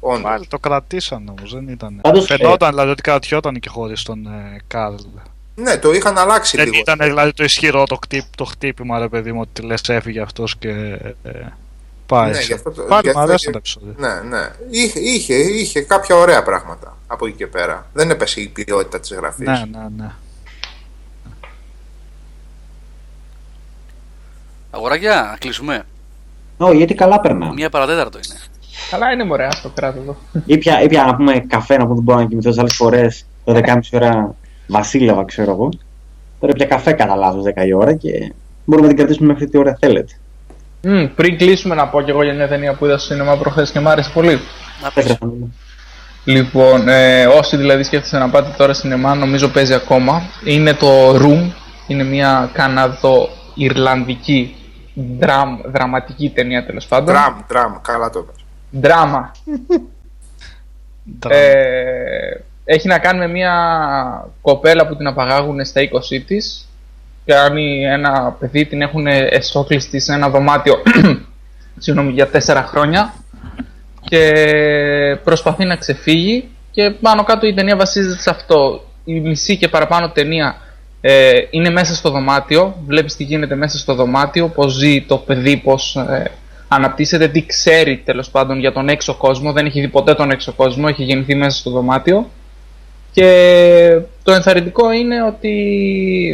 όντως. Πάλι το κρατήσαν όμως, δεν ήταν. Πάντως, Φαινόταν δηλαδή ότι κρατιόταν και χωρίς τον ε, Καρλ. Ναι, το είχαν αλλάξει Δεν λίγο. ήταν δηλαδή το ισχυρό το, κτύπ, το χτύπημα, ρε παιδί μου, ότι λες έφυγε αυτός και ε, πάει. Ναι, σε- γι' αυτό το- Πάλι γι' μου αυτό αρέσουν και- τα επεισόδια. Ναι, ναι. Είχε, είχε, είχε κάποια ωραία πράγματα από εκεί και πέρα. Δεν έπεσε η ποιότητα της γραφής. Ναι, ναι, ναι. Αγοράκια, να κλείσουμε. Όχι, γιατί καλά περνά. Μία παρατέταρτο είναι. Καλά είναι μωρέ, το κράτο εδώ. Ήπια, ήπια να πούμε καφέ να πούμε δεν μπορώ να κοιμηθώ άλλες φορές. Το 10.30 ώρα βασίλευα, ξέρω εγώ. Τώρα πια καφέ κατά λάθος 10 η ώρα και μπορούμε να την κρατήσουμε μέχρι τι ώρα θέλετε. Μμ, πριν κλείσουμε να πω κι εγώ για μια ταινία που είδα στο σινεμά προχθές και μου άρεσε πολύ. Να πεις. Έφερα να Λοιπόν, ε, όσοι δηλαδή σκέφτεστε να πάτε τώρα σινεμά, νομίζω παίζει ακόμα. Είναι το Room, είναι μια Καναδο-Ιρλανδική δραμ, δραματική ταινία τέλος πάντων. Τραμ, τραμ, καλά το είπες. Δράμα. Ε, έχει να κάνει με μια κοπέλα που την απαγάγουν στα 20 της. Κάνει ένα παιδί, την έχουν εσόκλειστη σε ένα δωμάτιο συγγνώμη, για τέσσερα χρόνια. Και προσπαθεί να ξεφύγει και πάνω κάτω η ταινία βασίζεται σε αυτό. Η μισή και παραπάνω ταινία ε, είναι μέσα στο δωμάτιο, βλέπεις τι γίνεται μέσα στο δωμάτιο, πώς ζει το παιδί, πώς ε, αναπτύσσεται, τι ξέρει τέλος πάντων για τον έξω κόσμο, δεν έχει δει ποτέ τον έξω κόσμο, έχει γεννηθεί μέσα στο δωμάτιο και το ενθαρρυντικό είναι ότι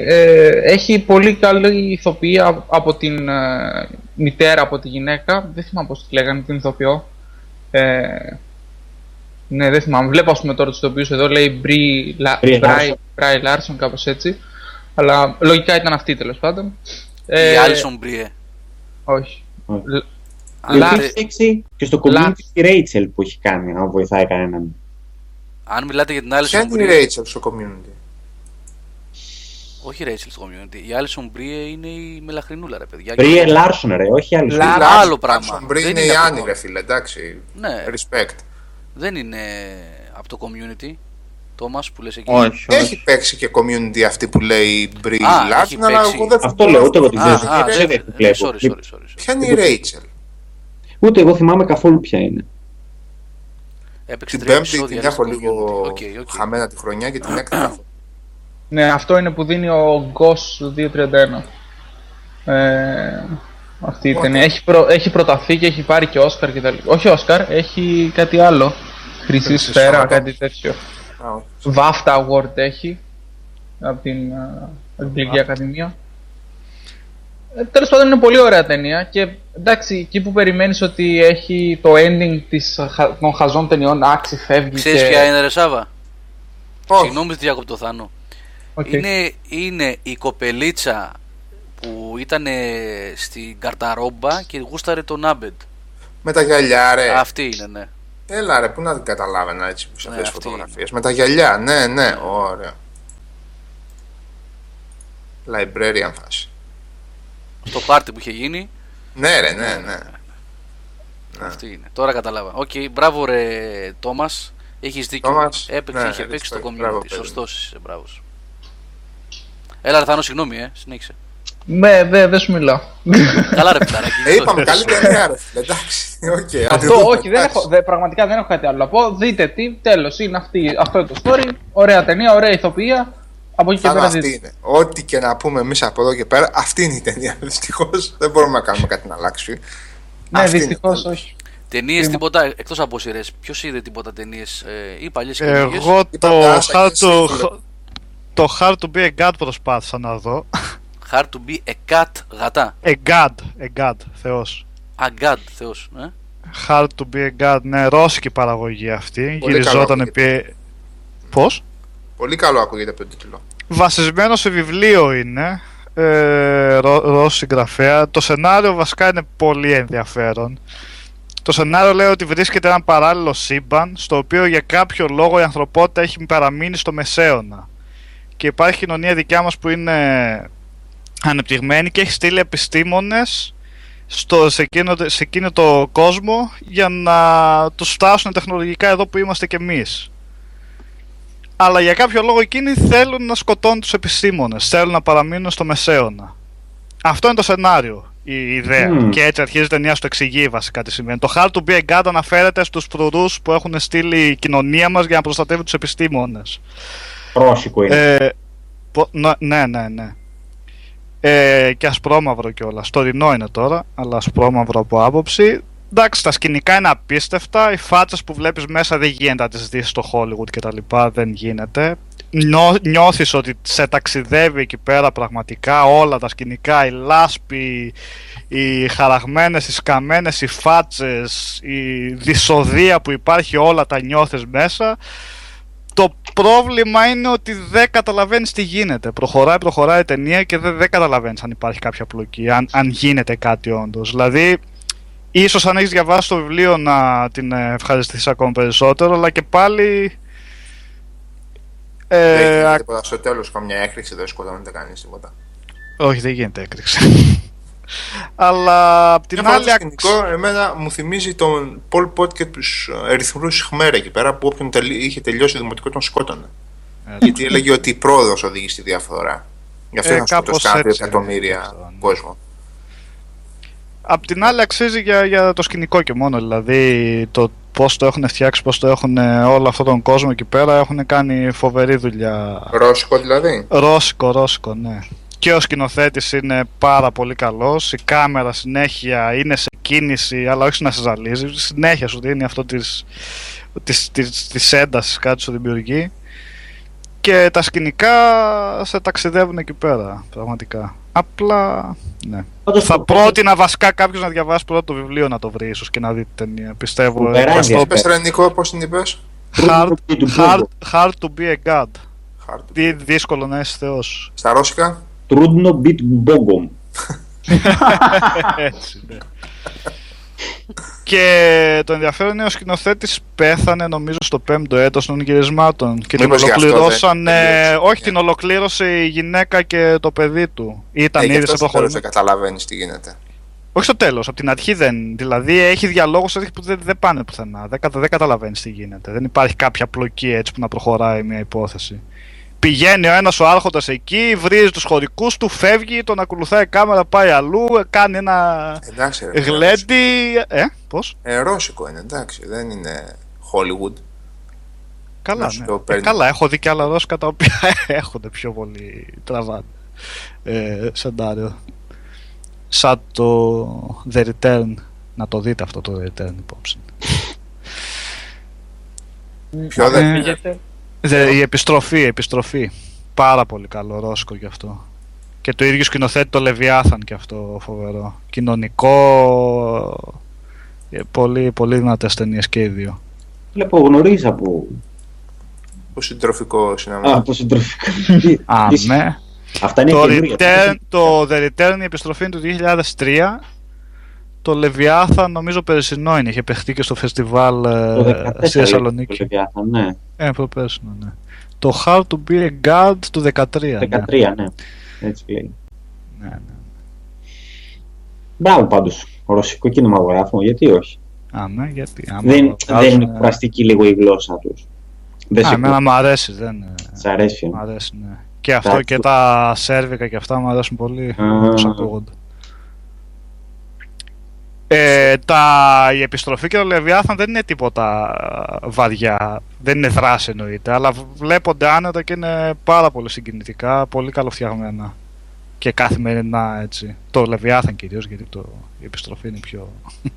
ε, έχει πολύ καλή ηθοποιία από την ε, μητέρα, από τη γυναίκα. Δεν θυμάμαι πώς τη λέγανε την ηθοποιό. Ε, ναι, δεν θυμάμαι. Βλέπω ας πούμε τώρα τους ηθοποιούς εδώ, λέει Μπρι Brie Larson. Μπράι Λάρσον, κάπως έτσι. Αλλά λογικά ήταν αυτή τέλος πάντων. Η Ε, Άλισον Μπριέ. Όχι. Όχι. Λ- Αν Λα- μιλάτε- Έχει παίξει και στο Λα- community τη Rachel που έχει κάνει, αν βοηθάει κανέναν. Αν μιλάτε για την Ποια Άλισον είναι η Μπριέ. Rachel στο community; Όχι Rachel στο community. Η Άλισον Μπριέ είναι η μελαχρινούλα, ρε παιδιά. Brie Larson, ρε, όχι άλλη. Λα- σου. άλλο πράγμα. Μπρι Δεν είναι είναι η από Άννη, το- ρε φίλε, εντάξει. Ναι, Respect. δεν είναι από το community. Τόμας που λες εκεί. Όχι, Έχει όχι. παίξει και community αυτή που λέει Μπρι Α, έχει Λάρσον, αλλά παίξει. εγώ δεν Αυτό λέω, ούτε εγώ την Α, ξέρω. α, Δεν sorry, δεν ναι, βλέπω. sorry, sorry, sorry, sorry. Ποια είναι η Rachel; Ούτε εγώ θυμάμαι καθόλου ποια είναι. Έπαιξε Την τρία πέμπτη επεισόδια την στο έχω λίγο community. Οκ, οκ. χαμένα τη χρονιά και την έκτη καθόλου. Ναι, αυτό είναι που δίνει ο Γκος 231. Ε, αυτή η What? ταινία. Έχει, προ, έχει προταθεί και έχει πάρει και Όσκαρ και τα λοιπά. Όχι Όσκαρ, έχει κάτι άλλο. Χρυσή Χρυσή σφαίρα, σφαίρα. κάτι τέτοιο. Α, όχι. BAFTA Award έχει από την α, Αγγλική Ακαδημία. Ε, Τέλος πάντων είναι πολύ ωραία ταινία και εντάξει, εκεί που περιμένεις ότι έχει το ending της, χα- των χαζών ταινιών, 'ντάξει, φεύγει Ξέρεις και... ποια είναι ρε Σάβα; Όχι. Συγγνώμη που διακόπτω Θάνο. Οκ. Είναι, είναι η κοπελίτσα που ήταν στην γκαρνταρόμπα και γούσταρε τον Άμπεντ. Με τα γυαλιά, ρε. Αυτή είναι, ναι. Έλα, ρε, πού να την καταλάβαινα έτσι σε Ναι, αυτή τι αυτή φωτογραφίες. Με τα γυαλιά, ναι, ναι, ωραία. Librarian φάση. Στο πάρτι που είχε γίνει, Ναι, ρε, ναι, ναι. αυτή είναι. Τώρα κατάλαβα. Οκ, μπράβο ρε Τόμας. Έχεις δίκιο. Τόμας, Έπαιξε, ναι, είχε παίξει στο respect. Μπράβο, community. παιδί. Σωστός είσαι, μπράβος σου. Έλα ρε Θάνο, συγγνώμη, ε. Συνέχισε. Ναι, δεν δεν σου μιλάω. Καλά ρε φιλαράκι. Ε, είπαμε καλή ταινία, ρε. φίλε, Εντάξει, οκ. θα τη Αυτό, δούμε, όχι, δεν εντάξει. έχω, δεν, πραγματικά δεν έχω κάτι άλλο να πω. Δείτε τι, τέλος, είναι αυτή, αυτό είναι το story. Ωραία ταινία, ωραία ηθοποιία. Από εκεί και Θάνο, πέρα αυτή δείτε. είναι. Ό,τι και να πούμε εμείς από εδώ και πέρα, αυτή είναι η ταινία. Δυστυχώς δεν μπορούμε να κάνουμε κάτι να αλλάξει. Ναι, Αυτή είναι. δυστυχώς όχι. Ταινίες Κρίμα. τίποτα εκτός από σειρές. Ποιος είδε τίποτα ταινίες ε, ή παλιές και Εγώ Είπα το τα άστα hard, και to, εσύ, φίλε. το hard to be a god προσπάθησα να δω. Hard to be a cat γατά. A god, a god, θεός. A god, Θεός. Ε; Hard to be a god, ναι, ρώσικη παραγωγή αυτή. Πολύ Γυριζόταν καλό επί... Πώς; Πολύ καλό ακούγεται από τον τίτλο. Βασισμένο σε βιβλίο είναι. Ε, ρω, Ρώσο συγγραφέα. Το σενάριο βασικά είναι πολύ ενδιαφέρον. Το σενάριο λέει ότι βρίσκεται ένα παράλληλο σύμπαν στο οποίο για κάποιο λόγο η ανθρωπότητα έχει παραμείνει στο μεσαίωνα. Και υπάρχει κοινωνία δικιά μας που είναι ανεπτυγμένη και έχει στείλει επιστήμονες στο, σε, εκείνο, σε εκείνο το κόσμο για να τους φτάσουν τεχνολογικά εδώ που είμαστε κι εμείς. Αλλά για κάποιο λόγο εκείνοι θέλουν να σκοτώνουν τους επιστήμονες, θέλουν να παραμείνουν στο μεσαίωνα. Αυτό είναι το σενάριο, η ιδέα. Μμμ. Και έτσι αρχίζει η ταινία στο εξηγεί βασικά τι σημαίνει. Το Hard to be a God αναφέρεται στους φρουρούς που έχουν στείλει η κοινωνία μας για να προστατεύουν τους επιστήμονες. Ρώσικο είναι. Ε, πο- ναι, ναι, ναι. ναι. Ε, και ασπρόμαυρο κιόλας. Τωρινό είναι τώρα, αλλά ασπρόμαυρο από άποψη. Εντάξει, τα σκηνικά είναι απίστευτα. Οι φάτσες που βλέπεις μέσα δεν γίνεται να τις δεις στο Hollywood κτλ. Δεν γίνεται. Νιώ, νιώθεις ότι σε ταξιδεύει εκεί πέρα πραγματικά όλα τα σκηνικά, η λάσπη, οι χαραγμένες, οι σκαμμένες, οι φάτσες, η δυσοδεία που υπάρχει όλα τα νιώθεις μέσα Το πρόβλημα είναι ότι δεν καταλαβαίνεις τι γίνεται. Προχωράει, προχωράει η ταινία και δεν, δεν καταλαβαίνεις αν υπάρχει κάποια πλοκή, αν, αν γίνεται κάτι όντως. Δηλαδή, ίσως αν έχεις διαβάσει το βιβλίο να την ε, ευχαριστηθείς ακόμα περισσότερο, αλλά και πάλι. δεν Ε, γίνεται α- τίποτα στο τέλος, καμιά έκρηξη, δεν σκοτώνεται κανεί τίποτα. όχι, δεν γίνεται έκρηξη. αλλά απ' την Μια φορά άλλη. το αξ- σκηνικό, εμένα μου θυμίζει τον Πολ Πότ και του Ερυθρού Χμέρα εκεί πέρα που όποιον τελει... είχε τελειώσει το δημοτικό τον σκότωνε. Ε, Γιατί έλεγε ότι η πρόοδος οδηγεί στη διαφθορά. Γι' αυτό Ε, είχαν κάπως σκοτώσει κάνα δύο έτσι, εκατομμύρια αυτό, ναι. κόσμο. Απ' την άλλη αξίζει για, για το σκηνικό και μόνο, δηλαδή το πώς το έχουν φτιάξει, πώς το έχουν ε, όλο αυτόν τον κόσμο εκεί πέρα έχουν κάνει φοβερή δουλειά. Ρώσικο δηλαδή; Ρώσικο, ρώσικο, ναι. Και ο σκηνοθέτης είναι πάρα πολύ καλός, η κάμερα συνέχεια είναι σε κίνηση, αλλά όχι να σε ζαλίζει, συνέχεια σου δίνει αυτό της, της, της, της έντασης κάτι σου δημιουργεί. Και τα σκηνικά σε ταξιδεύουν εκεί πέρα, πραγματικά. Απλά, ναι. Πάντως, Θα το- πρότεινα βασικά κάποιος να διαβάσει πρώτα το βιβλίο να το βρει, ίσως και να δει την ταινία. Πιστεύω. Φοβερά ε, στο- ενδιαφέρον. Πες Ρενικό, πώς την είπες; hard, Και του hard, Google. hard to be a god. Χάρτη. Δι, δύσκολο να είσαι θεός. Στα ρώσικα; Τρούντνο μπιτ μπόγκομ. Έτσι, ναι. Και το ενδιαφέρον είναι ο σκηνοθέτης πέθανε νομίζω στο πέμπτο έτος των γυρισμάτων και την Μήπως γι' αυτό δεν ολοκληρώσαν. τελείωσε. όχι, την ολοκλήρωσε η γυναίκα και το παιδί του. Ήταν Ε, γι' ήδη αυτό σε στο τέλος προχωρημένο. δεν καταλαβαίνεις τι γίνεται. Όχι στο τέλος, από την αρχή δεν. Δηλαδή έχει διαλόγους που δεν, δεν πάνε πουθενά. Δεν, κατα- δεν καταλαβαίνεις τι γίνεται. Δεν υπάρχει κάποια πλοκή έτσι που να προχωράει μια υπόθεση. Πηγαίνει ο ένας ο άρχοντας εκεί, βρίζει τους χωρικούς του, φεύγει, τον ακολουθάει η κάμερα, πάει αλλού, κάνει ένα Εντάξει, ρε, γλέντι. Ε, πώς; Ε, ρώσικο είναι, εντάξει, δεν είναι Hollywood. Καλά, Να σου ναι. το Ε, παίρνει. καλά, έχω δει και άλλα ρώσικα τα οποία έχονται πιο πολύ τραβάνε. Ε, σενάριο. Σαν το The Return. Να το δείτε αυτό το The Return υπόψη. Ποιο δεν Ε, Φύγετε. Δε- η επιστροφή, η επιστροφή. Πάρα πολύ καλό ρώσικο γι' αυτό. Και το ίδιο σκηνοθέτη το Λεβιάθαν και αυτό φοβερό. Κοινωνικό. ε, Πολύ, πολύ δυνατές ταινίες και οι δύο. Βλέπω γνωρίζεις από. που συντροφικό Α, σινεμά. από συντροφικά. Α, Ίσως. ναι. Αυτά είναι Το, καινούργια. return, το The Return, η επιστροφή είναι του 2003. Το Leviathan νομίζω περσινό είναι. Είχε παιχτεί και στο φεστιβάλ Το ε, 14 στη Θεσσαλονίκη. Το Leviathan, ναι. Ε, προπέρσινο, ναι. Το How to be a God του 13. ναι. 13, ναι. Έτσι λέει. Ναι, ναι. Μπράβο πάντως. Ρωσικό κινηματογράφο, γιατί όχι; Α, ναι, γιατί. άμα Δεν, το δεν βγάζουν, είναι κουραστική λίγο η γλώσσα τους. Δεν Α, σε εμένα μου αρέσει, δεν. ε, Σ' αρέσει. Μ' αρέσει, ναι. Και αυτό Εντάξει. και τα σέρβικα και αυτά μου αρέσουν πολύ. Α. Όπως ακούγονται. Ε, τα, η επιστροφή και το Λεβιάθαν δεν είναι τίποτα ε, βαριά. Δεν είναι δράση εννοείται. Αλλά βλέπονται άνετα και είναι πάρα πολύ συγκινητικά. Πολύ καλοφτιαγμένα. Και καθημερινά έτσι. Το Λεβιάθαν κυρίως γιατί το, η επιστροφή είναι πιο.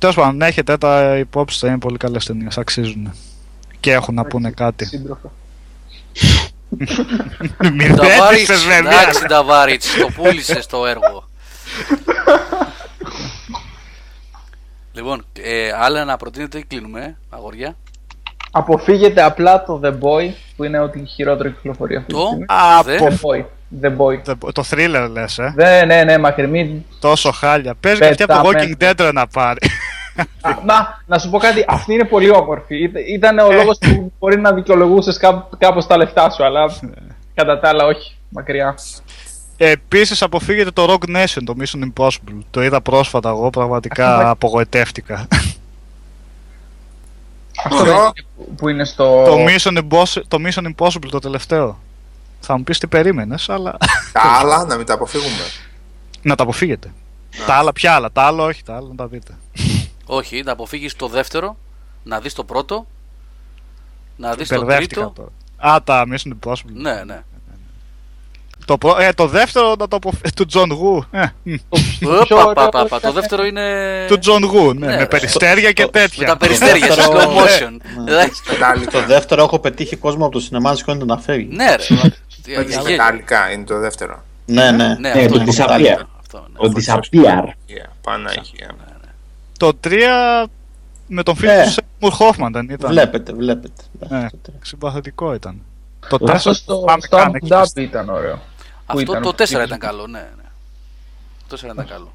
Τέλος πάντων, έχετε τα υπόψη θα είναι πολύ καλές ταινίες. Αξίζουν. Και έχουν να πούνε κάτι. Σύντροφα. Μην Νταβάριτς, δέντησες, βέβαια. εντάξει Νταβάριτς, το πούλησες το έργο. Λοιπόν, ε, άλλα να προτείνετε ή κλείνουμε, ε, αγόρια; Αποφύγετε απλά το The Boy που είναι ό,τι χειρότερο κυκλοφορεί αυτή τη Το; στιγμή. Α, Δε. The Boy. The Boy. Το- Το thriller λες, ε; Ναι, ναι, ναι, μακρινή. Τόσο χάλια. Παίζει και αυτή από το Walking Πεταμένο. Dead ρε, να πάρει. Α, Να, να σου πω κάτι, αυτή είναι πολύ όμορφη. Ήταν- Ήταν ο λόγος που μπορεί να δικαιολογούσες κάπως τα λεφτά σου, αλλά κατά τα άλλα όχι. Μακριά. Επίσης, αποφύγετε το Rock Nation, το Mission Impossible. Το είδα πρόσφατα εγώ, πραγματικά απογοητεύτηκα. Αυτό δεν είναι που- που είναι στο. το, Mission Impossible, το Mission Impossible το τελευταίο. Θα μου πεις τι περίμενες, αλλά Τα άλλα να μην τα αποφύγουμε. να τα αποφύγετε. Τα άλλα, ποια άλλα, τα άλλα όχι, τα άλλα να τα δείτε. Όχι, να αποφύγεις το δεύτερο, να δεις το πρώτο, να δεις το Μπερδεύτηκα τρίτο. τώρα. Α, τα Mission Impossible. Ναι, ναι. Το, πρω- ε, το δεύτερο να το αποφύγει. Του John Woo. Ε, μ, Οπα, πα, πα, πα. Το δεύτερο είναι. του John Woo, ναι, Ναι, με ρε. περιστέρια και Με τα τέτοια. περιστέρια, σε δεύτερο- slow motion. Εντάξει. Το Μετάλλικα. δεύτερο έχω πετύχει κόσμο από το σινεμά και σκόνη να φεύγει. Ναι, ρε. Με τις μετάλλικα είναι το δεύτερο. Ναι, ναι. Ναι, Ναι, αυτό το είναι. Disappear. Αυτό, ναι. Ο Disappear. Yeah, Παναγία. Το 3 με τον φίλο Ε. του Σέμ Σέιμουρ Χόφμαν δεν ήταν. Βλέπετε, βλέπετε. Ναι, συμπαθητικό ήταν. Το Αυτό 4 στο, πάμε στο καν Abu εκεί. Dhabi ήταν ωραίο. Που Αυτό ήταν το ο 4 Πιτίνος. ήταν καλό, ναι. ναι. Το 4 ήταν καλό.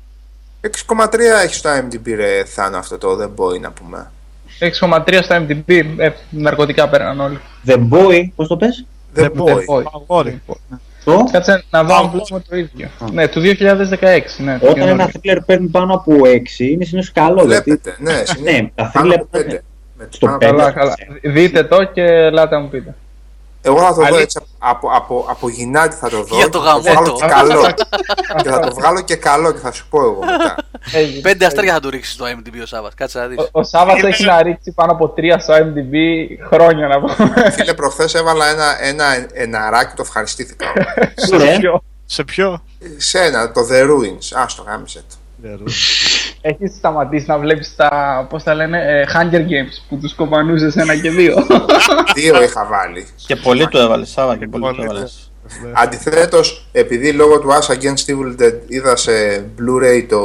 6,3 έχεις στο IMDb ρε Θάνο αυτό το The Boy να πούμε. 6,3 στο MDB. Ε, ναρκωτικά πέραν όλοι. The Boy, πώς το πες; The The Boy. Boy. Αγόρι. Το, Κάτσε να δω Α, αν βλέπουμε το ίδιο. Ναι, του 2016. Ναι, το όταν ένα καινούριο. thriller παίρνει πάνω από 6 είναι συνήθως καλό. Γιατί Βλέπετε, ναι, συνήθως Ναι, τα πάνω thriller από πέντε. πέντε. Με Στο πάνω από πέντε. Καλά, καλά. Δείτε το και ελάτε να μου πείτε. Εγώ θα το δω Αλήθεια. έτσι από, από, από γυνάτι θα το δω. Για το και θα γαμότο. βγάλω και καλό. και θα το βγάλω και καλό και θα σου πω εγώ μετά. Έγινε. Πέντε αστέρια θα του ρίξεις στο IMDb ο Σάβα. Κάτσε να δεις. Ο, ο Σάββας έχει να ρίξει πάνω από 3 στο MDB χρόνια να πούμε. Φίλε, προχθές έβαλα ένα, ένα εναράκι, το ευχαριστήθηκα. Ωραία. Ποιο; Σε ποιο; Σε ένα, το The Ruins. Α, το γάμισε το. Έχεις σταματήσει να βλέπεις τα, πώς τα λένε, ε, Hunger Games που τους κομπανούσε ένα και δύο. Δύο είχα βάλει. Και πολύ το έβαλες, Σάβα, και πολύ το πολύ, έβαλες. Αντιθέτως, επειδή λόγω του Us Against Evil Dead είδα σε Blu-ray το,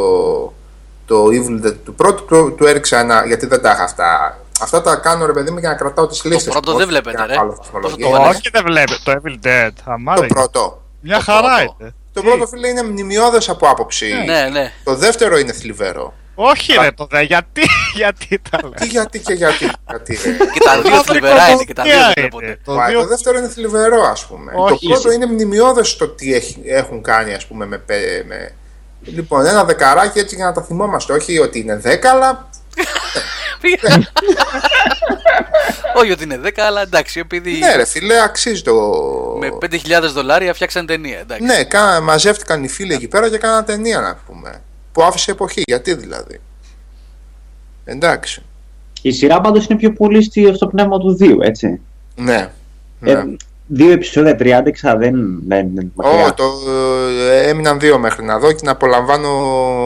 το Evil Dead του πρώτου, του, του έριξα ένα. Γιατί δεν τα είχα αυτά. Αυτά τα κάνω ρε παιδί μου για να κρατάω τις λίστες. πρώτο δεν βλέπετε, ρε. Πόσο το Το, βάλες. Όχι, δεν βλέπετε. Το Evil Dead. Αμάρα. το είναι. πρώτο. Μια το χαρά πρώτο. είναι. Το πρώτο φίλε είναι μνημειώδες από άποψη. Ναι, ναι. Το δεύτερο είναι θλιβερό. Όχι, ρε το δε. Γιατί, γιατί τα Τι λέω. γιατί και γιατί. γιατί ρε. Και τα δύο θλιβερά είναι και τα δύο δεν βλέπονται. Το Μα, δύο Το δεύτερο είναι θλιβερό, ας πούμε. Όχι. Το πρώτο είναι μνημειώδες το τι έχει- έχουν κάνει, ας πούμε, με, πε- με. Λοιπόν, ένα δεκαράκι έτσι για να τα θυμόμαστε. Όχι ότι είναι δέκα, αλλά Όχι ότι είναι 10, αλλά εντάξει, επειδή ναι, ρε φίλε, αξίζει το. με 5.000 δολάρια φτιάξαν ταινία. Εντάξει. Ναι, κα... μαζεύτηκαν οι φίλοι εκεί πέρα και κάναν ταινία, να πούμε. Που άφησε εποχή. Γιατί δηλαδή. Εντάξει. Η σειρά πάντως είναι πιο πολύ στη- στο πνεύμα του 2, έτσι. Ναι. ναι. Ε, δύο επεισόδια, 30 δεν, δεν είναι μακριά. Ω, το, ε, έμειναν δύο μέχρι να δω και να απολαμβάνω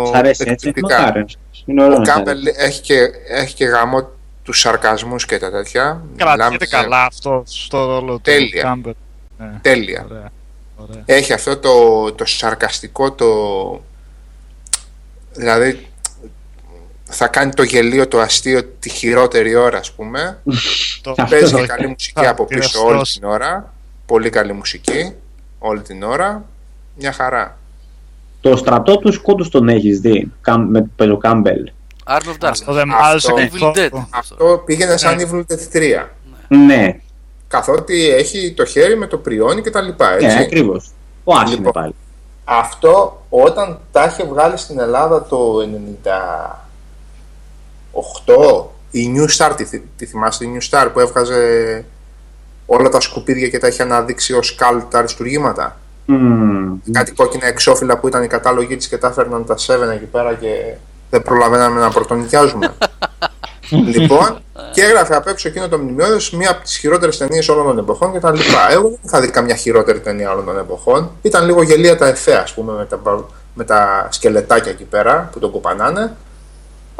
Σ' αρέσει έτσι, εκπληκτικά. μακάρι. Είναι ωραίο Ο να σ' Κάμπελ αρέσει. έχει και, έχει και γαμό τους σαρκασμούς και τα τέτοια. Μιλάμε Κρατιέται σε- καλά αυτό στο ρόλο του. Τέλεια. Κάμπελ. Ναι, Τέλεια. ωραία. ωραία. Έχει αυτό το, το σαρκαστικό το... Δηλαδή θα κάνει το γελίο, το αστείο τη χειρότερη ώρα ας πούμε. Το- Παίζει και το- καλή μουσική θα- από τι πίσω όλη αυτός. την ώρα. Πολύ καλή μουσική όλη την ώρα. Μια χαρά. Το στρατό τους σκότους τον έχεις δει, Καμ- με το Κάμπελ. Arm of Αυτό Darkness. δεν μ' Αυτό- άρεσε Evil Dead. καθόλου. Αυτό πήγαινε σαν Ναι. Evil Dead 3. Ναι, Καθότι έχει το χέρι με το πριόνι και τα λοιπά, έτσι. ναι, ακριβώς. Ο Άσ είναι Λοιπόν. πάλι. Αυτό όταν τα είχε βγάλει στην Ελλάδα το 98 η New Star, τη, θυ- τη θυμάστε η New Star που έβγαζε όλα τα σκουπίδια και τα είχε αναδείξει ως καλ τα αριστουργήματα; Μμμ. Κάτι κόκκινα εξώφυλλα που ήταν οι κατάλογοι της και τα έφερναν τα 7 εκεί πέρα και δεν προλαβαίναμε να πρωτονοικιάζουμε. λοιπόν, και έγραφε απ' έξω εκείνο το μνημειώδες μία από τις χειρότερες ταινίες όλων των εποχών και τα λοιπά. Εγώ δεν είχα δει καμιά χειρότερη ταινία όλων των εποχών. Ήταν λίγο γελία τα εφέ, ας πούμε, με τα, με τα σκελετάκια εκεί πέρα που τον κοπανάνε.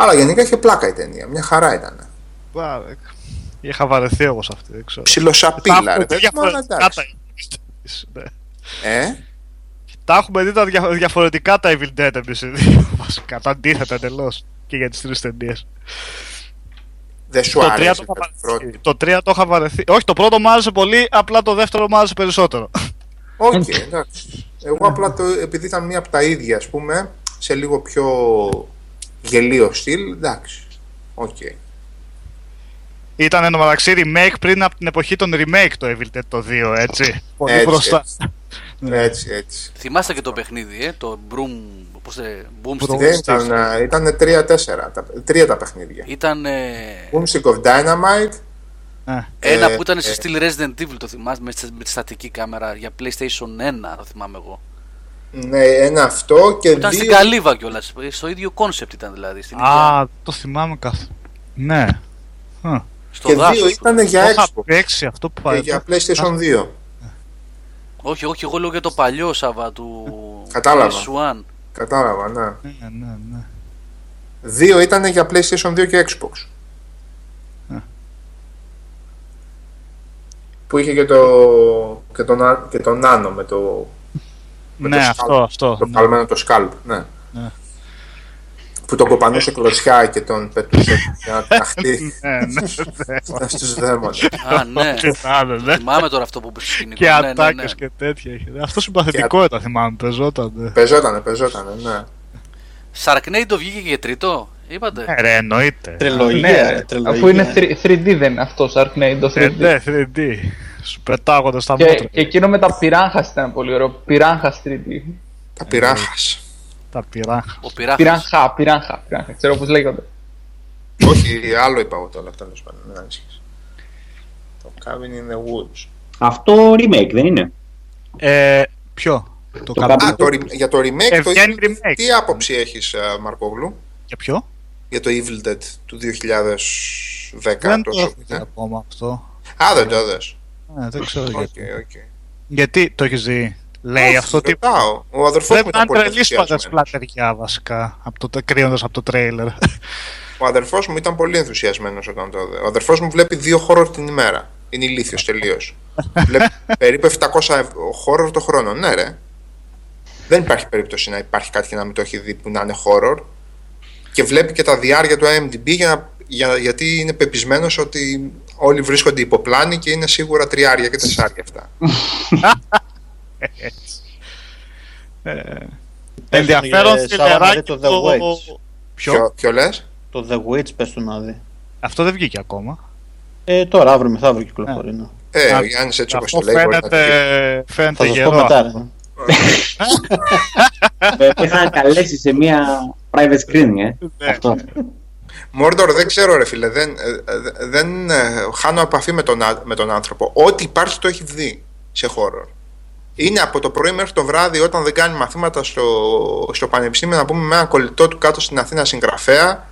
Αλλά γενικά είχε πλάκα η ταινία. Μια χαρά ήταν. Μπα, Είχα βαρεθεί εγώ σε αυτή, δεν ξέρω. Ψιλοσαπίλα, ρε Τα παιδί μου, αλλά έχουμε δει εντάξει. διαφορετικά τα- ναι. Ε, Τα έχουμε δει τα δια- διαφορετικά τα Evil Dead εμείς οι δύο, βασικά. Τα αντίθετα εντελώς και για τις τρεις ταινίες. δεν σου Το 3 αρέσει το, είχα η πρώτη; βαρεθεί. το 3 το είχα βαρεθεί. Όχι, το πρώτο μου άρεσε πολύ, απλά το δεύτερο μου άρεσε περισσότερο. Όχι, εντάξει. Εγώ απλά το, επειδή ήταν μία από τα ίδια, ας πούμε, σε λίγο πιο γελοίο στυλ, εντάξει. Οκ. Ήταν εν τω μεταξύ remake πριν από την εποχή των remake το Evil Dead το 2, έτσι. Πολύ Έτσι, μπροστά. έτσι. Έτσι, έτσι. Θυμάστε και το παιχνίδι, ε, το Boom. Πώς ε, Boomstick. Δεν ήταν, ε, ήταν τρία-τέσσερα, τα, τρία τα παιχνίδια. Ήταν ε, Boomstick of Dynamite, Ε, ένα Ε, που ήταν ε. σε στυλ Resident Evil, το θυμάστε, με, τη- με τη στατική κάμερα για PlayStation 1, το θυμάμαι εγώ. Ναι, ένα αυτό και Που ήταν στην δύο... Καλύβα κιόλας. Στο ίδιο κόνσεπτ ήταν δηλαδή. Στην ίδια, Α, το θυμάμαι καθ. Ναι. Α, στο Και δάσος. δύο ήταν για Το είχα Xbox παίξει αυτό που και πάει. για PlayStation 2. Όχι, όχι, εγώ λέω για το παλιό Σάβα του Κατάλαβα. PS1. Κατάλαβα, ναι. Ναι, ναι, ναι. Δύο ήταν για PlayStation 2 και Xbox. Ε. Που είχε και το, και το, να- και το Nano με το, με Ναι, το αυτό, scalp, αυτό. το ναι. παλμένο το scalp, ναι. Ναι. που τον κοπανούσε κλωτσιά και τον πετούσε για να ταχτεί Ναι, ναι, ναι. στους δαίμονες. Α, ναι. Τι να είναι, ναι. Θυμάμαι τώρα αυτό που είπε στο σκηνικό. Και Ναι, ναι, ναι. ατάκες και τέτοια. είχε. Αυτό συμπαθητικό ήταν, θυμάμαι, παίζονταν. ναι. Παίζότανε, παίζότανε, ναι. Sharknado βγήκε και τρίτο, είπατε; Ε, ρε, εννοείται. Τριλογία, Ναι, ρε, τριλογία. αφού είναι 3- 3D δεν είναι αυτό, Sharknado 3D. Ε, ναι, 3D. Σου πετάγονται στα Και, μούτρα. και εκείνο με τα πυράγχα ήταν πολύ ωραίο. Πυράγχα 3D. Τα πειράχας. Τα πειράχα. Ο πειράχας. Πυράγχα, πυράγχα, πυράγχα. Ξέρω πώς λέγονται. Όχι, άλλο είπα εγώ τώρα, τέλος πάντων, μην ανησυχείς. Το Cabin in the Woods. Αυτό remake δεν είναι; Ε, ποιο; Το Το κάνω. Α, το, re- για το remake, Ε, το βγαίνει Evil Dead, remake. τι άποψη έχεις, ε, Μαρκόγλου, Για ποιο; για το Evil Dead του 2010, Δεν το τόσο έχω δει είναι. ακόμα αυτό. Α, δεν το έδες. Ε, δεν ξέρω Οκ, γιατί. οκ. Γιατί το έχεις δει; Λέει Όχι, αυτό τι. ρωτάω. Ο αδερφός μου Πρέπει να ήταν είναι πολύ τρελής ενθουσιασμένος. σπλατεριά βασικά. Από το, κρύοντας από το τρέιλερ. Ο αδερφός μου ήταν πολύ ενθουσιασμένος όταν το είδε. Ο αδερφός μου βλέπει δύο horror την ημέρα. Είναι ηλίθιος τελείως. βλέπει περίπου 700 horror το χρόνο. Ναι ρε. Δεν υπάρχει περίπτωση να υπάρχει κάτι και να μην το έχει δει που να είναι horror. Και βλέπει και τα διάρκεια του IMDb για να, για, γιατί είναι πεπισμένος ότι όλοι βρίσκονται υποπλάνη και είναι σίγουρα τριάρια και τεσσάρια αυτά. Έτσι. Ε, Πες ενδιαφέρον τον, ε, Σάβα, να θηλεράκι δει το The το... Witch. Ποιο; Ποιο, ποιο λες; Το The Witch, πες του να δει. Αυτό δεν βγήκε ακόμα. Ε, τώρα, αύριο μεθαύριο κυκλοφορεί. ναι. Ε, Α, ο Γιάννης έτσι όπως Αυτό το λέει μπορεί να το πει. φαίνεται, φαίνεται Θα σας πω γερό. μετά. ρε. Ε, Πρέπει να καλέσει σε μια private screening, ε. Ναι. Αυτό. Μόρντορ δεν ξέρω ρε φίλε, δεν, ε, ε, δεν ε, χάνω επαφή με τον, α- με τον άνθρωπο. Ό,τι υπάρχει το έχει δει σε horror. Είναι από το πρωί μέχρι το βράδυ όταν δεν κάνει μαθήματα στο, στο πανεπιστήμιο να πούμε με έναν κολλητό του κάτω στην Αθήνα συγγραφέα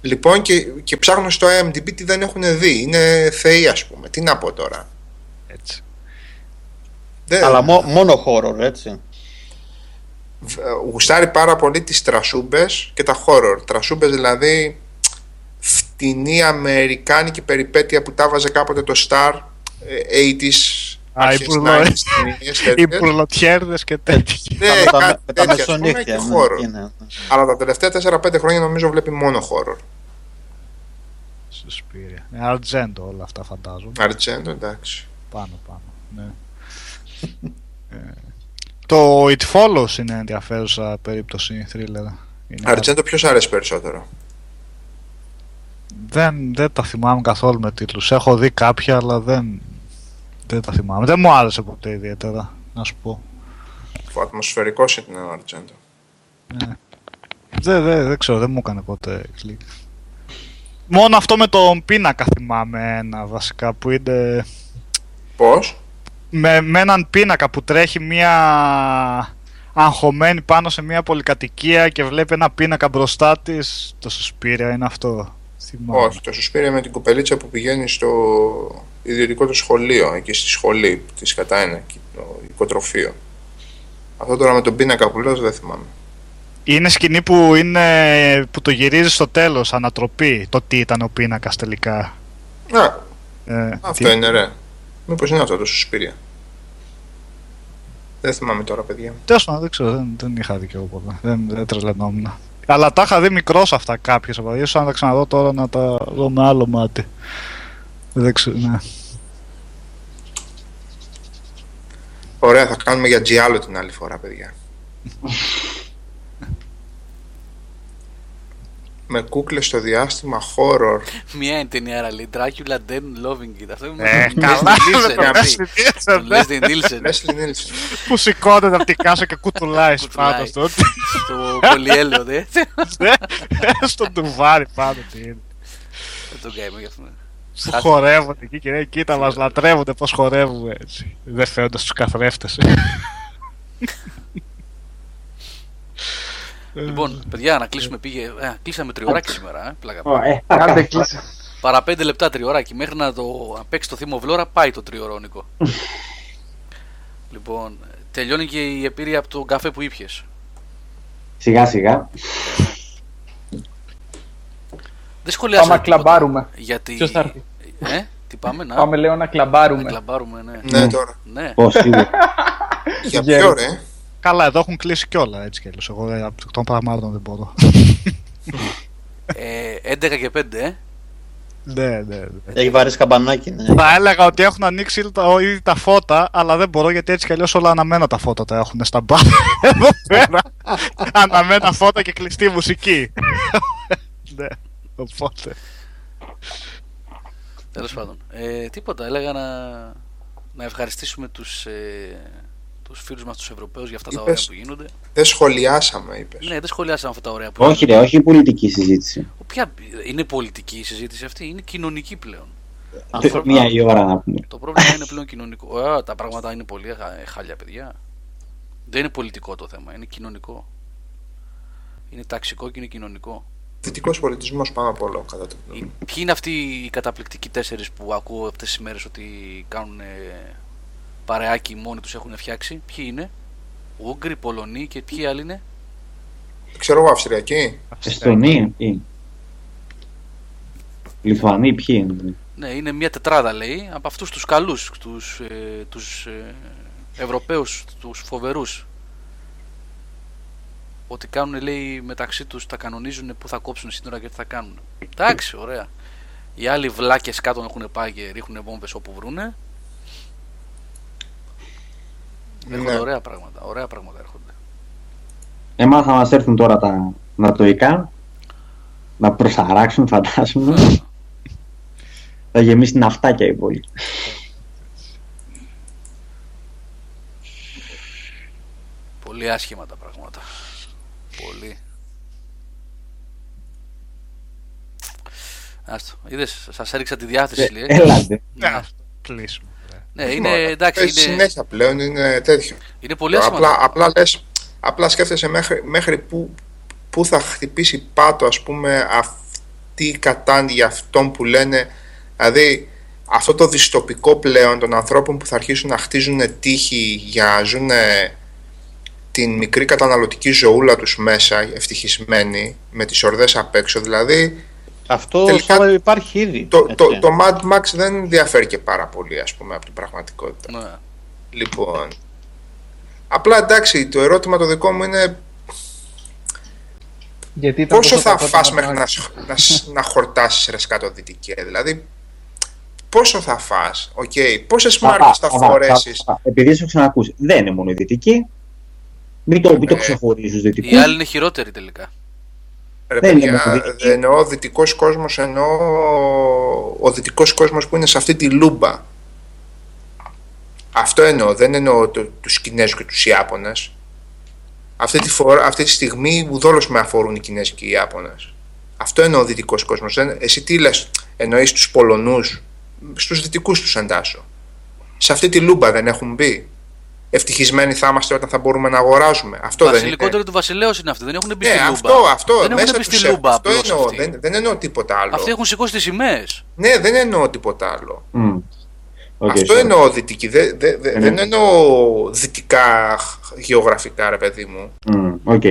λοιπόν και, και ψάχνουν στο IMDb τι δεν έχουν δει. Είναι θεοί ας πούμε. Τι να πω τώρα. Έτσι. Δεν, Αλλά μο- μόνο horror, έτσι. β- ε, γουστάρει πάρα πολύ τις τρασούμπες και τα horror. Τρασούμπες δηλαδή φτηνή αμερικάνικη περιπέτεια που τα βάζε κάποτε το Star ε, 80s Α, αρχές οι πουρλο- 90s ταινίες, Οι τέτοιες. πουρλοτιέρδες και τέτοια. Ναι, με τα, κάτι με τα τέτοια, ας πούμε, μεσονύχτια. και ναι, horror. είναι, ναι. Αλλά τα τελευταία 4-5 χρόνια νομίζω βλέπει μόνο horror. Σουσπίρια. Ε, Αρτζέντο όλα αυτά φαντάζομαι. Αρτσέντο, εντάξει. Πάνω πάνω. Ναι. Ε, το It Follows είναι ενδιαφέρουσα περίπτωση thriller. Είναι Αρτσέντο ποιος αρέσει περισσότερο; Δεν, δεν τα θυμάμαι καθόλου με τίτλους. Έχω δει κάποια αλλά δεν, δεν τα θυμάμαι. Δεν μου άρεσε ποτέ ιδιαίτερα να σου πω. Ο ατμοσφαιρικός ήταν ο Αρτσέντο. Δεν, δεν, δεν ξέρω, δεν μου έκανε ποτέ κλικ. Μόνο αυτό με τον πίνακα θυμάμαι ένα βασικά που είναι Πώς; με, με έναν πίνακα που τρέχει μια αγχωμένη πάνω σε μια πολυκατοικία και βλέπει ένα πίνακα μπροστά της. Το Σουσπίρια είναι αυτό. Θυμάμαι. Όχι, το Σουσπίρια με την κοπελίτσα που πηγαίνει στο ιδιωτικό του σχολείο, εκεί στη σχολή που της κατά ένα, εκεί, το οικοτροφείο. Αυτό τώρα με τον πίνακα που λέω δεν θυμάμαι. Είναι σκηνή που, είναι, που το γυρίζει στο τέλος, ανατροπή, το τι ήταν ο πίνακας τελικά. Α, Ε, αυτό τι- είναι ρε. Μήπως είναι αυτό το Σουσπίρια. Δεν θυμάμαι τώρα, παιδιά. Τέλος πάντων, δεν ξέρω, δεν, δεν είχα δει και εγώ πολλά. Δεν, δεν τρελαινόμουν. Αλλά τα είχα δει μικρός αυτά κάποιες από ίσως αν τα ξαναδώ τώρα να τα δω με άλλο μάτι. Δεν ξέρω, ναι. Ωραία, θα κάνουμε για Giallo την άλλη φορά, παιδιά. με κούκλες στο διάστημα, horror. Μια είναι ταινία λέει Dracula Dead Loving It. Αυτό είναι Ε, με καλά, Leslie με Nielsen, το αυτή. Leslie Nielsen, Τον ναι. Leslie Nielsen. Leslie Nielsen. που σηκώνεται από την κάσα και κουτουλάει Κουτουλάει. πάνω στο, Στο κολλιέλαιο, δε. στο τουβάρι πάνω τι είναι. Δεν τον καημό γι' αυτό. Που χορεύονται εκεί και λέει κοίτα μας λατρεύονται πως χορεύουμε έτσι. Δεν φαίνονται στους καθρέφτες. Λοιπόν, παιδιά, να κλείσουμε. Πήγε, ε, κλείσαμε τριωράκι σήμερα. Ε, πλάκα. Ω, ε, Κάντε κλείσει. Παρά πέντε λεπτά τριωράκι. Μέχρι να το να παίξει το θύμο Βλόρα, πάει το τριωρόνικο. λοιπόν, τελειώνει και η επίρρεια από τον καφέ που ήπιες. Σιγά σιγά. Δεν σχολιάσαμε. Πάμε να τίποτα. κλαμπάρουμε. Γιατί. Ποιος θα έρθει; Ε, τι πάμε να. Πάμε λέω να να κλαμπάρουμε. κλαμπάρουμε, ναι. Ναι, τώρα. ναι. Πώς σίγουρα. Για Γέρι. ποιο ρε; Καλά, εδώ έχουν κλείσει κιόλα έτσι κι αλλιώς. Εγώ ε, από των πραγμάτων δεν μπορώ. Ε, 11 και 5, ε. Ναι, ναι, ναι. Έχει βαρέσει καμπανάκι. Ναι. Θα έλεγα ότι έχουν ανοίξει ήδη τα, ήδη τα φώτα, αλλά δεν μπορώ γιατί έτσι κι αλλιώς όλα αναμένα τα φώτα τα έχουν στα μπαρ. Εδώ πέρα. αναμένα φώτα και κλειστή μουσική. ναι, οπότε. Τέλος πάντων. Ε, τίποτα. Έλεγα να, να ευχαριστήσουμε τους ε, τους φίλους μας, τους Ευρωπαίους, για αυτά τα Είπες. ωραία που γίνονται. Δεν σχολιάσαμε, είπες. Ναι, δεν σχολιάσαμε αυτά τα ωραία που Όχι, ρε, όχι η πολιτική συζήτηση. Ποια είναι πολιτική η συζήτηση αυτή, είναι κοινωνική πλέον. Μία η ώρα να πούμε. Το πρόβλημα είναι πλέον κοινωνικό. Ε, τα πράγματα είναι πολύ χα- χάλια, παιδιά. Δεν είναι πολιτικό το θέμα, είναι κοινωνικό. Είναι ταξικό και είναι κοινωνικό. Δυτικό πολιτισμός πάνω απ' όλα, κατά το Οι- Ποιοι είναι αυτοί οι καταπληκτικοί τέσσερις που ακούω αυτές τις μέρες ότι κάνουν ε, παρεάκι μόνοι τους έχουν φτιάξει. Ποιοι είναι, Ούγγροι, Πολωνοί και ποιοι άλλοι είναι; Ξέρω εγώ, Αυστριακή. Εστονοί ή. Λιθουανοί, ποιοι είναι; Ναι, είναι μια τετράδα λέει από αυτούς τους καλούς, τους ε, τους, ε, Ευρωπαίους, τους φοβερούς. Ότι κάνουν λέει μεταξύ τους, τα κανονίζουν που θα κόψουν σύνορα και τι θα κάνουν. Εντάξει, ωραία. Οι άλλοι βλάκες κάτω έχουν πάει και ρίχνουν βόμβες όπου βρούνε. Έρχονται Ναι. ωραία πράγματα. Ωραία πράγματα έρχονται. Εμάς θα μας έρθουν τώρα τα νατοικά να προσαράξουν φαντάζομαι. θα γεμίσει ναυτάκια η πόλη. Πολύ άσχημα τα πράγματα. Πολύ. Άστο. Είδες, σας έριξα τη διάθεση λέει. Ε, Έλατε. Ναι. αυτό κλείσουμε. Ναι, είναι, εντάξει, Ε, είναι, Συνέχεια πλέον είναι τέτοιο. είναι πολύ άσχημα. Απλά, απλά, λες, απλά σκέφτεσαι μέχρι, μέχρι που, που θα χτυπήσει πάτο ας πούμε αυτή η κατάντη για αυτόν που λένε δηλαδή αυτό το δυστοπικό πλέον των ανθρώπων που θα αρχίσουν να χτίζουν τύχη για να ζουν την μικρή καταναλωτική ζωούλα τους μέσα ευτυχισμένοι με τις ορδές απ' έξω δηλαδή Αυτό Τελικά- Σάβα, υπάρχει ήδη. το, το, έτσι. το Mad Max δεν διαφέρει και πάρα πολύ ας πούμε από την πραγματικότητα Ναι. Λοιπόν. Απλά εντάξει, το ερώτημα το δικό μου είναι Γιατί ήταν πόσο τόσο θα κακό το φας Mad μέχρι Max; να, σ- να, σ- να χορτάσεις ρε σκάτω δυτικέ. Δηλαδή, πόσο θα φας, οκ, πόσες μάρκες θα Παπά, φορέσεις; παπά, Επειδή σου ξανακούσει, δεν είναι μόνο οι δυτικοί. Μην το, μην το Ε, ξεχωρίζεις τους Οι δυτικούς. άλλοι είναι χειρότεροι τελικά. Ρε δεν είναι παιδιά, μόνο δυτική. δεν εννοώ δυτικός κόσμος, εννοώ ο δυτικός κόσμος που είναι σε αυτή τη λούμπα. Αυτό εννοώ, δεν εννοώ το, τους Κινέζους και τους Ιάπωνες. Αυτή τη, φορά, αυτή τη στιγμή ουδόλως με αφορούν οι Κινέζοι και οι Ιάπωνες. Αυτό εννοώ ο δυτικός κόσμος. Δεν, εσύ τι λες, εννοείς τους Πολωνούς, στους δυτικούς τους εντάσσω. Σε αυτή τη λούμπα δεν έχουν μπει; Ευτυχισμένοι θα είμαστε όταν θα μπορούμε να αγοράζουμε. Αυτό δεν είναι. Βασιλικότερο του βασιλέως είναι αυτοί. Δεν έχουν μπει Ναι, στη λούμπα. αυτό, αυτό. δεν μέσα έχουν μπει τους στη έχουν. λούμπα Αυτό απλώς εννοώ. αυτοί. Δεν, δεν εννοώ τίποτα άλλο. Αυτοί έχουν σηκώσει τις σημαίες. Ναι, δεν εννοώ τίποτα άλλο. Μμ. Οκ, Αυτό sorry. εννοώ δυτική. Δεν, δεν, δεν- Ναι. δεν εννοώ δυτικά γεωγραφικά, ρε παιδί μου. Μμ, Οκ.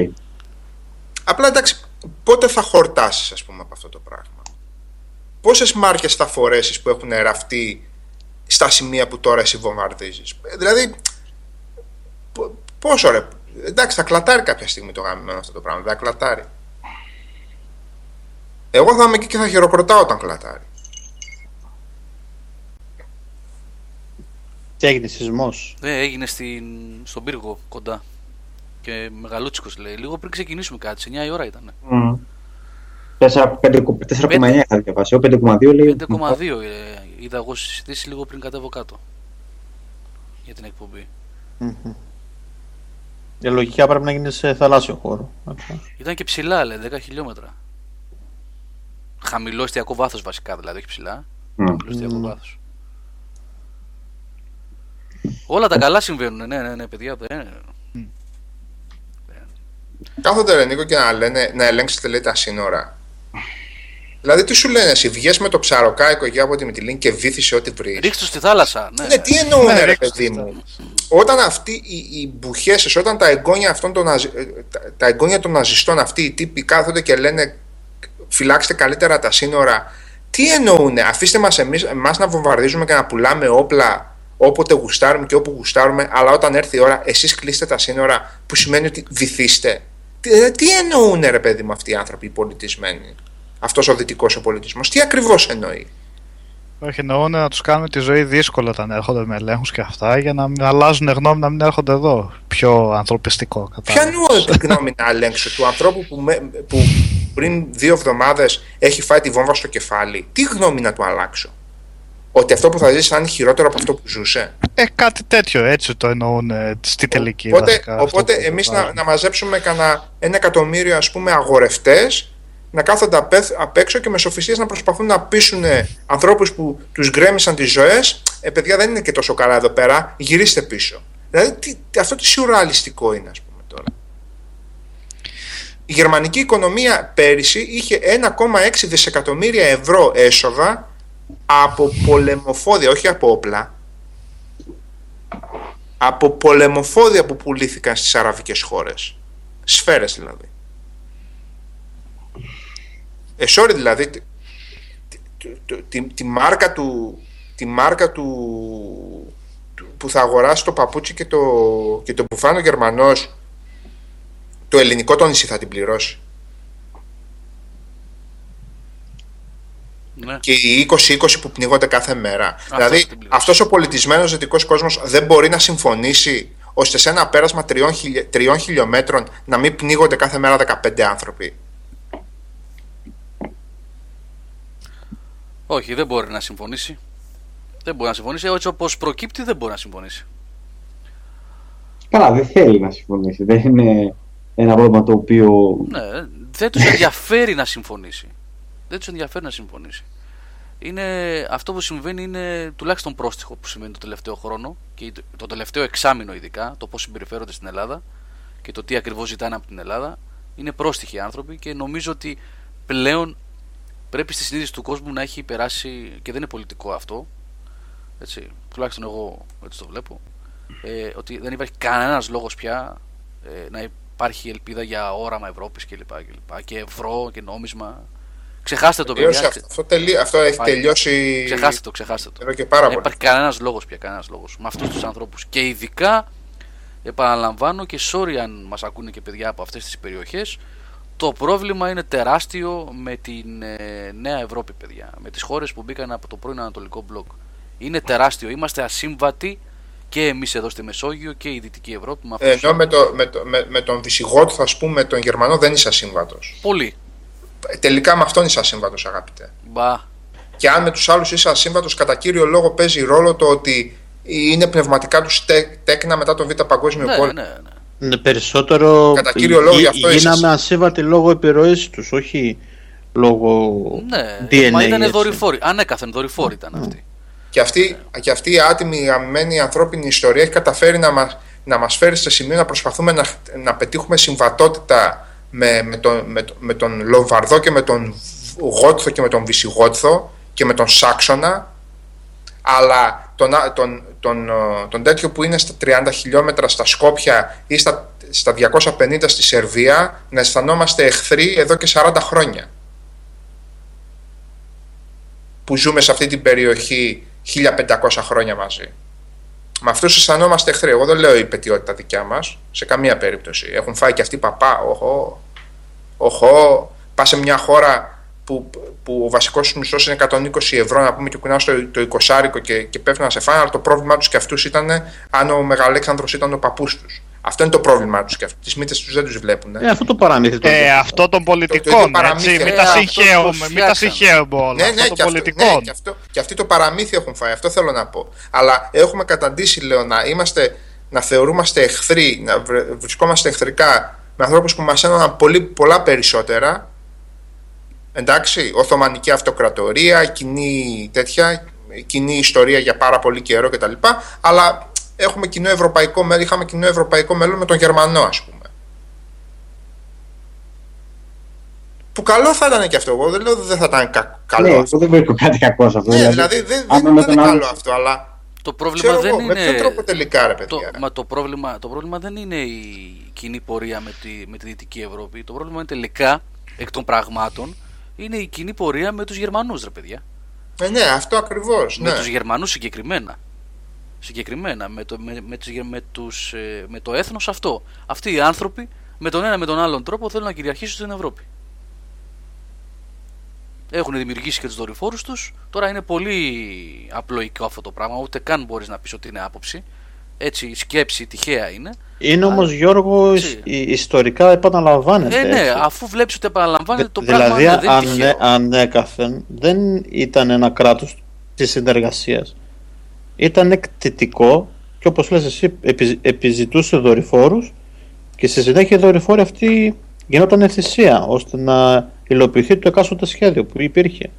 Απλά εντάξει, πότε θα χορτάσεις, ας πούμε, από αυτό το πράγμα; Πόσες μάρκες θα φορέσεις που έχουν ραφτεί στα σημεία που τώρα εσύ βομβαρδίζεις; Δηλαδή, πο- πόσο ρε. Εντάξει, θα κλατάρει κάποια στιγμή το γάμιμένο αυτό το πράγμα. Δεν θα κλατάρει. Εγώ θα είμαι εκεί και θα χειροκροτάω όταν κλατάρει. Τι έγινε, σεισμός; Ναι, έγινε στην, στον πύργο κοντά. Και μεγαλούτσικος λέει. Λίγο πριν ξεκινήσουμε κάτι. Σε 9 η ώρα ήταν. Μμ. 4,9 είχα διαβάσει. Ο 5,2 λέει. 5,2 ε, είδα εγώ στις συζητήσεις λίγο πριν κατέβω κάτω. Για την εκπομπή. Μμμ. Η λογικά πρέπει να γίνει σε θαλάσσιο χώρο. Ήταν και ψηλά, λέει, 10 χιλιόμετρα. Χαμηλό εστιακό βάθος βασικά, δηλαδή, όχι ψηλά. Μμ. Χαμηλό εστιακό βάθος. Όλα τα καλά συμβαίνουν, ναι, ναι, ναι, παιδιά. ναι. Κάθονται ρε Νίκο και να λένε να ελέγξετε λέει τα σύνορα. Δηλαδή τι σου λένε εσύ, βγες με το ψαροκάικο εκεί από τη Μυτιλίνη και βύθισε ό,τι βρεις. Ρίξτε το στη θάλασσα. Ναι, Ναι, τι εννοούν Ναι, ρε ρίξτε παιδί το. μου. Όταν αυτοί οι, οι μπουχέσες, όταν τα εγγόνια, αυτών των, ναζι- ε, τα, τα εγγόνια των ναζιστών αυτοί οι τύποι κάθονται και λένε φυλάξτε καλύτερα τα σύνορα. Τι εννοούν, αφήστε μας εμείς, εμάς να βομβαρδίζουμε και να πουλάμε όπλα όποτε γουστάρουμε και όπου γουστάρουμε, αλλά όταν έρθει η ώρα εσείς κλείστε τα σύνορα που σημαίνει ότι βυθίστε. Τι, ε, τι εννοούν ρε παιδί μου αυτοί οι άνθρωποι οι πολιτισμένοι; Αυτός ο δυτικός ο πολιτισμός. Τι ακριβώς εννοεί; Όχι, εννοούν να τους κάνουμε τη ζωή δύσκολα όταν έρχονται με ελέγχους και αυτά για να μην αλλάζουν γνώμη να μην έρχονται εδώ. Πιο ανθρωπιστικό. Ποια κατάλαβες. είναι η γνώμη να ελέγξω του ανθρώπου που, με, που πριν δύο εβδομάδες έχει φάει τη βόμβα στο κεφάλι. Τι γνώμη να του αλλάξω; Ότι αυτό που θα ζήσει θα είναι χειρότερο από αυτό που ζούσε; Ε, κάτι τέτοιο έτσι το εννοούν ε, στη τελική. Οπότε, βασικά, αυτό οπότε που εμείς να, βάζουν. να μαζέψουμε κανένα ένα εκατομμύριο ας πούμε αγορευτές να κάθονται απ' εθ- απ' έξω και με σοφιστίες να προσπαθούν να πείσουν ανθρώπους που τους γκρέμισαν τις ζωές ε παιδιά δεν είναι και τόσο καλά εδώ πέρα, γυρίστε πίσω. Δηλαδή τι, τι- αυτό τι σιουραλιστικό είναι ας πούμε τώρα. Η γερμανική οικονομία πέρυσι είχε 1,6 δισεκατομμύρια ευρώ έσοδα από πολεμοφόδια, όχι από όπλα, από πολεμοφόδια που πουλήθηκαν στις αραβικές χώρες. Σφαίρες δηλαδή. Ε, sorry δηλαδή, τη, τη, τη- τη- τη μάρκα του, τη μάρκα του, του- που θα αγοράσει το παπούτσι και το, και το μπουφάν ο Γερμανός, το ελληνικό το νησί θα την πληρώσει. Ναι. και οι 20-20 που πνίγονται κάθε μέρα. θα δηλαδή, την πληρώσει. αυτός ο πολιτισμένος δυτικός κόσμος δεν μπορεί να συμφωνήσει ώστε σε ένα πέρασμα τριών, χιλι... τριών χιλιόμετρων να μην πνίγονται κάθε μέρα 15 άνθρωποι. Όχι, δεν μπορεί να συμφωνήσει. Δεν μπορεί να συμφωνήσει. Έτσι όπως προκύπτει, δεν μπορεί να συμφωνήσει. Καλά, δεν θέλει να συμφωνήσει. Δεν είναι ένα πρόβλημα το οποίο. Ναι, δεν τους ενδιαφέρει να συμφωνήσει. Δεν τους ενδιαφέρει να συμφωνήσει. Είναι, αυτό που συμβαίνει είναι τουλάχιστον πρόστιχο που συμβαίνει το τελευταίο χρόνο και το τελευταίο εξάμεινο ειδικά, το πώς συμπεριφέρονται στην Ελλάδα και το τι ακριβώς ζητάνε από την Ελλάδα. Είναι πρόστιχοι οι άνθρωποι και νομίζω ότι πλέον πρέπει στη συνείδηση του κόσμου να έχει περάσει και δεν είναι πολιτικό αυτό. Έτσι, τουλάχιστον εγώ έτσι το βλέπω. Ε, ότι δεν υπάρχει κανένας λόγος πια ε, να υπάρχει ελπίδα για όραμα Ευρώπης κλπ. Και, και, και ευρώ και νόμισμα. Ξεχάστε το Τελείωσε παιδιά. αυτό, αυτό, τελεί- αυτό έχει Πάει. τελειώσει Ξεχάστε το, ξεχάστε το. εδώ και πάρα Δεν πολύ. υπάρχει κανένας λόγος πια, κανένας λόγος με αυτούς τους ανθρώπους. Και ειδικά, επαναλαμβάνω και sorry αν μας ακούνε και παιδιά από αυτές τις περιοχές, το πρόβλημα είναι τεράστιο με την ε, Νέα Ευρώπη, παιδιά. Με τις χώρες που μπήκαν από το πρώην Ανατολικό μπλοκ. Είναι τεράστιο. Είμαστε ασύμβατοι και εμείς εδώ στη Μεσόγειο και η Δυτική Ευρώπη. Με αυτούς Ενώ τους με, το, με, το, με, με τον Βυσιγότ, ας πούμε, τον Γερμανό δεν είσαι ασύμβατος. Πολύ. Τελικά με αυτόν είσαι ασύμβατος, αγαπητέ. Μπα. Και αν με τους άλλους είσαι ασύμβατος, κατά κύριο λόγο παίζει ρόλο το ότι είναι πνευματικά τους τέκνα μετά τον Β' Παγκόσμιο Ναι, Πόλεμο. ναι, ναι. Ναι, περισσότερο Κατά κύριο λόγο, γι' αυτό γίναμε είσαι- ασύμβατοι λόγω επιρροής τους, όχι λόγω Ναι, DNA. μα ήταν έτσι. δορυφόροι. Ανέκαθεν δορυφόροι ήταν αυτοί. Και αυτή, και αυτή η άτιμη, αμμένη ανθρώπινη ιστορία έχει καταφέρει να μας, να μας φέρει σε σημείο να προσπαθούμε να, να πετύχουμε συμβατότητα με, με, τον, με, τον- με τον Λομβαρδό και με τον Γότθο και με τον Βυσιγότθο και με τον Σάξονα αλλά τον, α- τον, τον, ε, τον τέτοιο που είναι στα 30 χιλιόμετρα στα Σκόπια ή στα, στα 250 στη Σερβία να αισθανόμαστε εχθροί εδώ και 40 χρόνια που ζούμε σε αυτή την περιοχή 1500 χρόνια μαζί. Με αυτούς αισθανόμαστε εχθροί. Εγώ δεν λέω η πετιότητα δικιά μας, σε καμία περίπτωση. Έχουν φάει και αυτοί παπά. Οχο, οχο. Πας σε μια χώρα που, που ο βασικός μισθός είναι 120 ευρώ, να πούμε και κουνάς το, το 20 και, και πέφτουν να σε φάνε, αλλά το πρόβλημά τους και αυτούς ήταν αν ο Μεγαλέξανδρος ήταν ο παππούς τους. Αυτό είναι το πρόβλημά τους και αυτού. Τις μύτε τους δεν τους βλέπουν. Ε, αυτό το παραμύθι το Ε, αυτό των το ίδιο πολιτικών, παραμύθι. έτσι. Μην Ε, τα αυτό συγχαίουμε, το μην τα φτιάξαμε. συγχαίουμε όλα. Ναι, ναι, αυτό και, των αυτό, πολιτικών. ναι και, αυτό, και αυτοί το παραμύθι έχουν φάει. Αυτό θέλω να πω. Αλλά έχουμε καταντήσει, λέω, να, είμαστε, να θεωρούμαστε εχθροί, να βρε- βρισκόμαστε εχθρικά με ανθρώπους που μας ένωναν πολύ, πολλά περισσότερα. Εντάξει, Οθωμανική Αυτοκρατορία, κοινή τέτοια, κοινή ιστορία για πάρα πολύ καιρό κτλ. Αλλά έχουμε κοινό ευρωπαϊκό μέλλον, είχαμε κοινό ευρωπαϊκό μέλλον με τον Γερμανό, ας πούμε. Που καλό θα ήταν και αυτό. Εγώ δεν λέω ότι δεν θα ήταν κα- καλό Ναι, αυτό. εγώ δεν βρίσκω κάτι κακό σε αυτό. Ναι, δηλαδή δεν, άμα δεν με ήταν τον καλό άλλο- αυτό, αλλά Το πρόβλημα ξέρω δεν εγώ, είναι. με ποιο τρόπο τελικά ρε Το, παιδιά. μα το πρόβλημα, το πρόβλημα δεν είναι η κοινή πορεία με τη, με τη Δυτική Ευρώπη. Το πρόβλημα είναι τελικά, εκ των πραγμάτων, είναι η κοινή πορεία με τους Γερμανούς, ρε παιδιά. Ε, ναι, αυτό ακριβώς. Με Ναι. τους Γερμανούς συγκεκριμένα. Συγκεκριμένα, με το, με, με, τους, γε- με, τους, ε, με το έθνος αυτό. Αυτοί οι άνθρωποι με τον ένα με τον άλλον τρόπο θέλουν να κυριαρχήσουν στην Ευρώπη. Έχουν δημιουργήσει και τους δορυφόρους τους. Τώρα είναι πολύ απλοϊκό αυτό το πράγμα, ούτε καν μπορείς να πεις ότι είναι άποψη. Έτσι, σκέψη τυχαία είναι. Είναι όμως, Γιώργο, έτσι. ι- ιστορικά επαναλαμβάνεται. Ε, ναι, έτσι. αφού βλέπεις ότι επαναλαμβάνεται το δηλαδή, πράγμα ναι, δεν είναι ανε, τυχαίο. ανέκαθεν δεν ήταν ένα κράτος της συνεργασίας. Ήταν εκτιτικό και όπως λες εσύ, επι- επιζητούσε δορυφόρους και στη συνέχεια οι δορυφόροι αυτοί γινόταν θυσία ώστε να υλοποιηθεί το εκάστοτε σχέδιο που υπήρχε.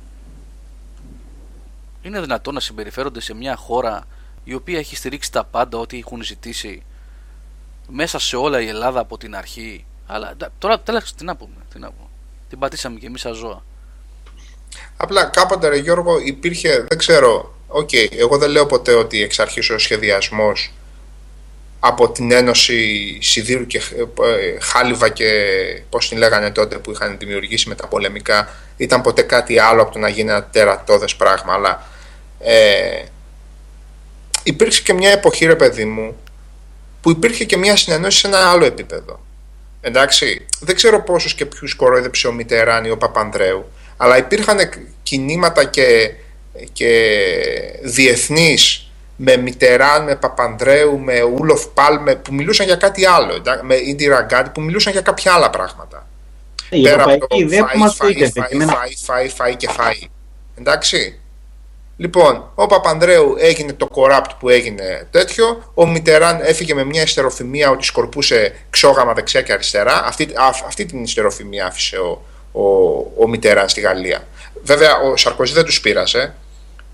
Είναι δυνατόν να συμπεριφέρονται σε μια χώρα η οποία έχει στηρίξει τα πάντα ό,τι έχουν ζητήσει μέσα σε όλα η Ελλάδα από την αρχή. Αλλά ντα- τώρα τέλος τι να πούμε, τι να πούμε. Την πατήσαμε και εμείς σαν ζώα. Απλά κάποτε, ρε Γιώργο, υπήρχε, δεν ξέρω, οκ, εγώ δεν λέω ποτέ ότι εξ αρχής ο σχεδιασμός από την Ένωση Σιδήρου και ε, Χάλυβα και πώς την λέγανε τότε που είχαν δημιουργήσει με τα πολεμικά ήταν ποτέ κάτι άλλο από το να γίνει ένα τερατώδες πράγμα, αλλά ε, υπήρξε και μια εποχή, ρε παιδί μου, που υπήρχε και μια συνεννόηση σε ένα άλλο επίπεδο. Εντάξει, δεν ξέρω πόσους και ποιους κορόιδεψε ο Μιτεράν ή ο Παπανδρέου, αλλά υπήρχαν κινήματα και, και διεθνείς με Μιτεράν, με Παπανδρέου, με Ούλοφ Πάλμε που μιλούσαν για κάτι άλλο, εντάξει, με Ίντι Ραγκάτη που μιλούσαν για κάποια άλλα πράγματα. Η Πέρα από ευρωπαϊκή το ιδέα που φάει, μας φάει, φύγεται. φάει, φάει, φάει, φάει και φάει. Εντάξει. Λοιπόν, ο Παπανδρέου έγινε το corrupt που έγινε τέτοιο. Ο Μιτεράν έφυγε με μια ιστεροφημία ότι σκορπούσε ξόγαμα δεξιά και αριστερά. Αυτή, α- αυτή την ιστεροφημία άφησε ο, ο, ο Μιτεράν στη Γαλλία. Βέβαια, ο Σαρκοζή δεν τους πείρασε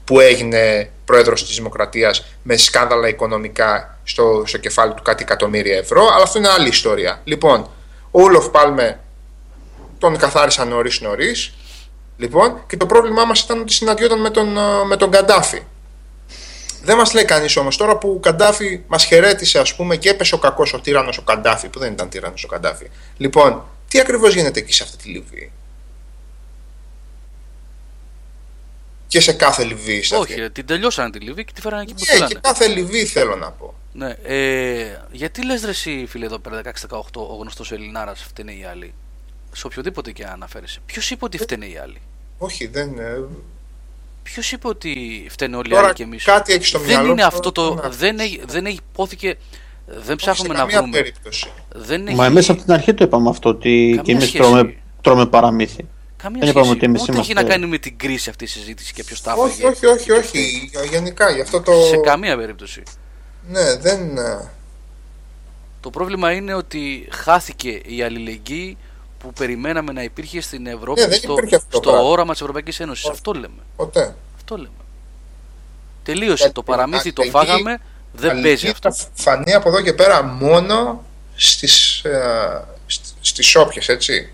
που έγινε πρόεδρος της Δημοκρατίας με σκάνδαλα οικονομικά στο, στο κεφάλι του κάτι εκατομμύρια ευρώ, αλλά αυτό είναι άλλη ιστορία. Λοιπόν, ο Ούλοφ Πάλμε τον καθάρισαν νωρί νωρί. Λοιπόν, και το πρόβλημά μας ήταν ότι συναντιόταν με τον, ε, με τον Καντάφη. Δεν μας λέει κανείς όμως τώρα που ο Καντάφη μας χαιρέτησε, ας πούμε, και έπεσε ο κακός ο τύρανος ο Καντάφη, που δεν ήταν τύρανος ο Καντάφη. Λοιπόν, τι ακριβώς γίνεται εκεί σε αυτή τη Λιβύη; Και σε κάθε Λιβύη. σε αυτή. Όχι, ρε, την τελειώσανε τη Λιβύη και τη φέρανε εκεί που Ναι, και θέλανε. κάθε Λιβύη θέλω να πω. Ναι, ε, γιατί λες ρε εσύ φίλε εδώ πέρα 16-18 ο γνωστός Ελληνάρας φταίνε οι άλλοι; Σε οποιοδήποτε και αν αναφέρεσαι. Ποιος είπε ότι φταίνε οι άλλοι; Όχι, δεν. ε, Ποιος είπε ότι φταίνε όλοι οι Τώρα άλλοι και εμείς; κάτι έχει στο δεν μυαλό είναι σου, αυτό το. να- Δεν, έχει, δεν έχει υπόθηκε. Δεν όχι σε ψάχνουμε να καμία βρούμε. περίπτωση. Δεν Μα έχει εμείς από την αρχή το είπαμε αυτό ότι Καμία και εμείς σχέση. τρώμε, τρώμε παραμύθι. καμία δεν είπαμε σχέση. ότι εμείς Ούτε έχει είμαστε- να κάνει με την κρίση αυτή η συζήτηση και ποιος τα Όχι, έφαγε. όχι, όχι, όχι. Γενικά, γι' αυτό το. Σε καμία περίπτωση. Ναι, δεν. ε, Το πρόβλημα είναι ότι χάθηκε η αλληλεγγύη που περιμέναμε να υπήρχε στην Ευρώπη Ναι, δεν στο, υπήρχε αυτό το στο πράγμα. όραμα της Ευρωπαϊκής Ένωσης. Αυτό λέμε. Ποτέ. Αυτό λέμε. Τελείωσε. Γιατί Το παραμύθι το αλληλεγγύη- φάγαμε. Δεν Αλληλεγγύη παίζει αυτό. θα φανεί από εδώ και πέρα μόνο στις, ε, σ- στις όποιες, έτσι.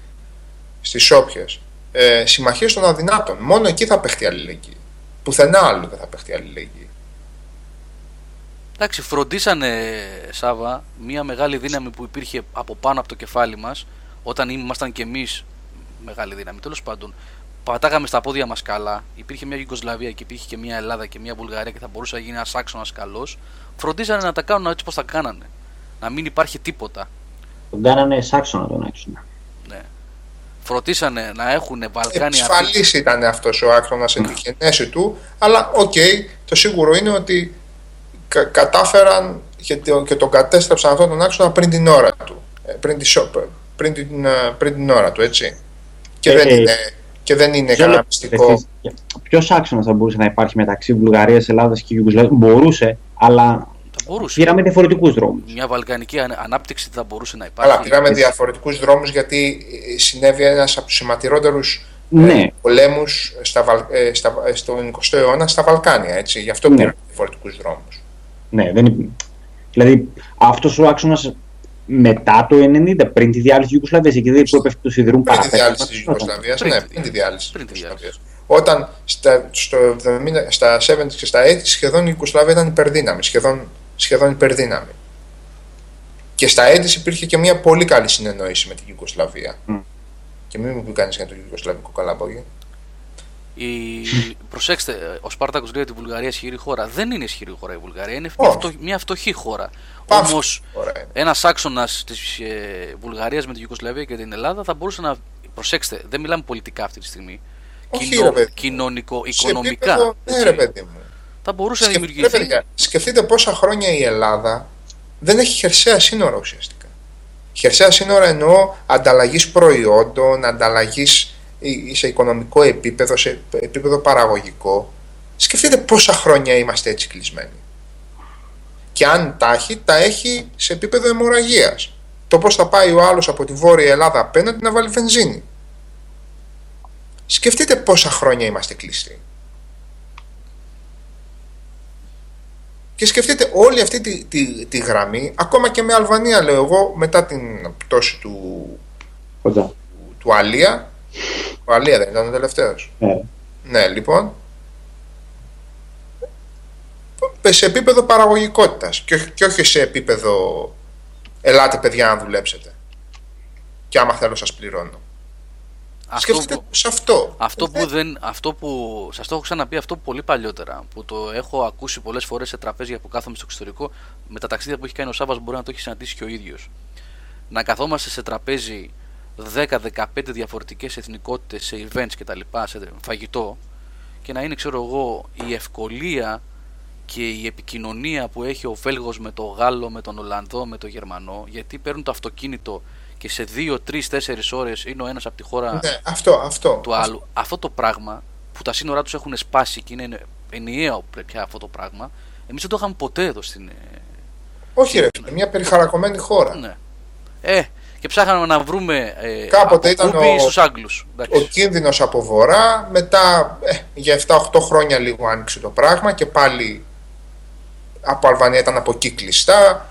Στις όποιες. Ε, συμμαχίες των αδυνάτων. Μόνο εκεί θα παιχτεί αλληλεγγύη. Πουθενά άλλου δεν θα παιχτεί αλληλεγγύη. Εντάξει, φροντίσανε, Σάβα, μια μεγάλη δύναμη που υπήρχε από πάνω από το κεφάλι μας όταν ήμασταν κι εμείς μεγάλη δύναμη. Τέλος πάντων, πατάγαμε στα πόδια μας καλά. Υπήρχε μια Ιουγκοσλαβία και υπήρχε και μια Ελλάδα και μια Βουλγαρία και θα μπορούσε να γίνει ένας άξονας καλός. Φροντίσανε να τα κάνουν έτσι όπως τα κάνανε. Να μην υπάρχει τίποτα. Τον κάνανε σάξονα τον άξονα. Ναι. Φροντίσανε να έχουν Βαλκάνια. Επισφαλής ήταν αυτός ο άξονας εν τη γενέση του, αλλά οκ, το σίγουρο είναι ότι κα- κατάφεραν και, το, και τον κατέστρεψαν αυτόν τον άξονα πριν την ώρα του. Ε, Πριν, τη, σο- πριν, την, ε, πριν την ώρα του, έτσι. Και, Ε, δεν, ε, είναι, και δεν είναι κανένα μυστικό. Ποιος άξονας θα μπορούσε να υπάρχει μεταξύ Βουλγαρίας, Ελλάδας και Ιουγκοσλαβίας; Μπορούσε, αλλά Θα μπορούσε. πήραμε διαφορετικούς δρόμους. Μια βαλκανική ανα- ανάπτυξη θα μπορούσε να υπάρχει. Αλλά πήραμε διαφορετικούς δρόμους γιατί ε, συνέβη ένας από τους σημαντικότερους Ναι. ε, πολέμους στα, Βαλ- ε, στα, ε, στον 20ο αιώνα στα Βαλκάνια. Έτσι. Γι' αυτό Ναι. πήραμε διαφορετικούς δρόμους. Ναι, δεν είναι... Δηλαδή, αυτός ο άξονας μετά το 90, πριν τη διάλυση τη Ιουγκοσλαβία, εκεί δεν που έπεφτε το σιδηρούν Πριν τη παραπέρα. διάλυση της Ιουγκοσλαβίας. Πριν Ναι, τη πριν τη διάλυση Πριν της της διάλυση. Ιουγκοσλαβίας. Όταν στα, στο 70, στα 70 και στα 80 σχεδόν η Ιουγκοσλαβία ήταν υπερδύναμη. Σχεδόν, σχεδόν υπερδύναμη. Και στα 80 υπήρχε και μια πολύ καλή συνεννόηση με την Ιουγκοσλαβία. Μμ. Και μην μου πει κανείς για το Ιουγκοσλαβικό καλαμπόγιο. Η... Προσέξτε, ο Σπάρτακος λέει ότι η Βουλγαρία ισχυρή χώρα. Δεν είναι ισχυρή χώρα η Βουλγαρία, είναι μια, Όχι. φτω... μια φτωχή χώρα. Πάυ- Όμως, Ωραία είναι. ένας άξονας της ε, Βουλγαρίας με την Ιουγκοσλαβία και την Ελλάδα θα μπορούσε να. Προσέξτε, δεν μιλάμε πολιτικά αυτή τη στιγμή. Όχι, ρε παιδί μου. κοινωνικό, Σε οικονομικά. επίπεδο- Ναι, έτσι. ρε παιδί μου. θα μπορούσε να Σκεφ- ρε δημιουργηθεί. παιδιά, σκεφτείτε πόσα χρόνια η Ελλάδα δεν έχει χερσαία σύνορα ουσιαστικά. Χερσαία σύνορα εννοώ ανταλλαγής προϊόντων, ανταλλαγής σε οικονομικό επίπεδο, σε επίπεδο παραγωγικό. Σκεφτείτε πόσα χρόνια είμαστε έτσι κλεισμένοι. Και αν τα έχει, τα έχει σε επίπεδο αιμορραγίας. Το πώς θα πάει ο άλλος από τη Βόρεια Ελλάδα απέναντι να βάλει βενζίνη. Σκεφτείτε πόσα χρόνια είμαστε κλειστοί. Και σκεφτείτε όλη αυτή τη, τη, τη γραμμή, ακόμα και με Αλβανία λέω εγώ, μετά την πτώση του, Κοντά. του Αλία. Ο Αλία δεν ήταν ο τελευταίος. Ε, Ναι, λοιπόν. Σε επίπεδο παραγωγικότητας και, όχι- και όχι σε επίπεδο ελάτε παιδιά να δουλέψετε. Και άμα θέλω σας πληρώνω. Αυτό Σκεφτείτε που, σε αυτό. αυτό Ε, που δεν. Αυτό που. Σας το έχω ξαναπεί αυτό πολύ παλιότερα. Που το έχω ακούσει πολλές φορές σε τραπέζια που κάθομαι στο εξωτερικό. Με τα ταξίδια που έχει κάνει ο Σάβα μπορεί να το έχει συναντήσει και ο ίδιος. Να καθόμαστε σε τραπέζι 10-15 διαφορετικές εθνικότητες σε events κτλ. σε φαγητό και να είναι, ξέρω εγώ, η ευκολία και η επικοινωνία που έχει ο Βέλγος με τον Γάλλο, με τον Ολλανδό, με τον Γερμανό, γιατί παίρνουν το αυτοκίνητο και σε 2, 3, 4 ώρες είναι ο ένας από τη χώρα Ναι, αυτό, αυτό. του άλλου. Αυτό το πράγμα που τα σύνορά τους έχουν σπάσει και είναι ενιαίο πια αυτό το πράγμα, εμείς δεν το είχαμε ποτέ εδώ στην. ε, Όχι ρε φίλε, μια περιχαρακωμένη χώρα. Ναι. Ε, και ψάχναμε να βρούμε ε, Κάποτε από ήταν Κούμπι ο- στους Άγγλους. Ο Εντάξει. κίνδυνος από βορρά, μετά ε, για 7-8 χρόνια λίγο άνοιξε το πράγμα και πάλι από Αλβανία ήταν από εκεί κλειστά.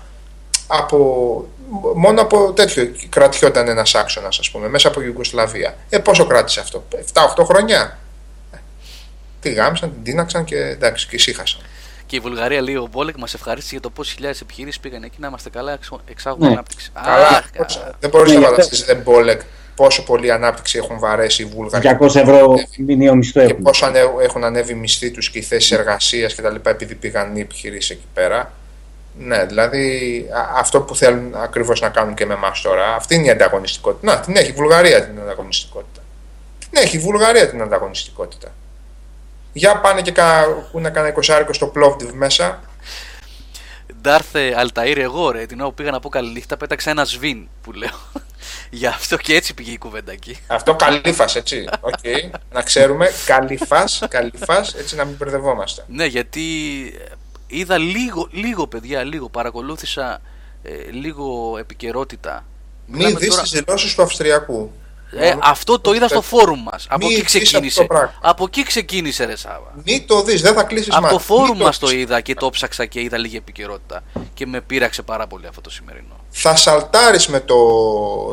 Από, μόνο από τέτοιο κρατιόταν ένας άξονας, ας πούμε, μέσα από Ιουγκοσλαβία. Ε, πόσο κράτησε αυτό, 7-8 χρόνια; Ε, τη γάμισαν, την τίναξαν και εντάξει, και ησύχασαν. Και η Βουλγαρία λέει ο Μπόλεκ μας ευχαρίστησε για το πόσες χιλιάδες επιχειρήσεις πήγαν εκεί να είμαστε καλά, εξ- εξάγουμε Ναι. ανάπτυξη. Καλά, Αχ, πώς- κα- δεν μπορεί Ναι, να γι' αυτό- φανταστείς, δεν μπόλεκ, πόσο πολύ ανάπτυξη έχουν βαρέσει οι Βούλγαροι. 200 ευρώ μηνιαίο μισθό και έχουν. πώ έχουν ανέβει οι μισθοί τους και οι θέσεις εργασίας κτλ. επειδή πήγαν οι επιχειρήσεις εκεί πέρα. Ναι, δηλαδή α- αυτό που θέλουν ακριβώς να κάνουν και με εμάς τώρα. Αυτή είναι η ανταγωνιστικότητα. Να, την έχει η Βουλγαρία την ανταγωνιστικότητα. Την έχει η Βουλγαρία την ανταγωνιστικότητα. Για πάνε και να κάνα 20 στο Πλόβδιβ μέσα. Ντάρθε Αλταήρ, εγώ ρε, την ώρα που πήγα να πω καλή νύχτα, πέταξα ένα σβήν που λέω. Γι' αυτό και έτσι πήγε η κουβέντα εκεί. Αυτό καλύφας, έτσι. Οκ. να ξέρουμε. Καλύφας, καλύφας, έτσι να μην μπερδευόμαστε. Ναι, γιατί ε, είδα λίγο, λίγο παιδιά, λίγο παρακολούθησα ε, λίγο επικαιρότητα. Μην Μιλάμε δεις τώρα- τις δηλώσεις του Αυστριακού. Ε, αυτό το είδα στο φόρουμ μας. Από Μη εκεί δεις αυτό ξεκίνησε. το πράγμα. Από εκεί ξεκίνησε ρε Σάβα. Μην το δεις, δεν θα κλείσεις Από μάτι. το φόρουμ Μην μας το δεις. είδα και το ψάξα και είδα λίγη επικαιρότητα. Και με πείραξε πάρα πολύ αυτό το σημερινό. Θα σαλτάρεις με το.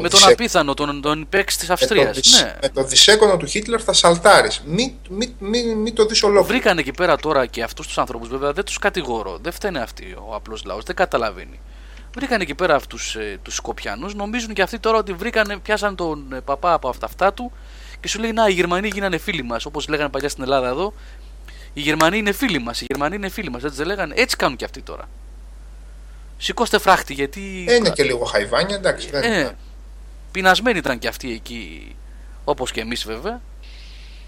Με τον δισέ- απίθανο, τον, τον παίκτη της με το, Αυστρίας. δισ- Ναι. με το δισέκονο του Χίτλερ θα σαλτάρεις. Μην μη, μη, μη το δεις ολόκληρο. Βρήκαν εκεί πέρα τώρα και αυτούς τους ανθρώπους, βέβαια δεν τους κατηγορώ. Δεν φταίνε αυτοί ο απλός λαός, δεν καταλαβαίνει. Βρήκαν εκεί πέρα αυτούς ε, τους Σκοπιανούς, νομίζουν και αυτοί τώρα ότι βρήκαν, πιάσαν τον ε, παπά από αυτά, αυτά του και σου λέει Να, οι Γερμανοί γίνανε φίλοι μας. Όπως λέγανε παλιά στην Ελλάδα εδώ, οι Γερμανοί είναι φίλοι μας. Οι Γερμανοί είναι φίλοι μας. Έτσι δεν λέγανε, έτσι κάνουν και αυτοί τώρα. Σηκώστε φράχτη γιατί. Ε, είναι και λίγο χαϊβάνια, εντάξει. Δεν Ε, είναι. πεινασμένοι ήταν και αυτοί εκεί, όπως και εμείς βέβαια.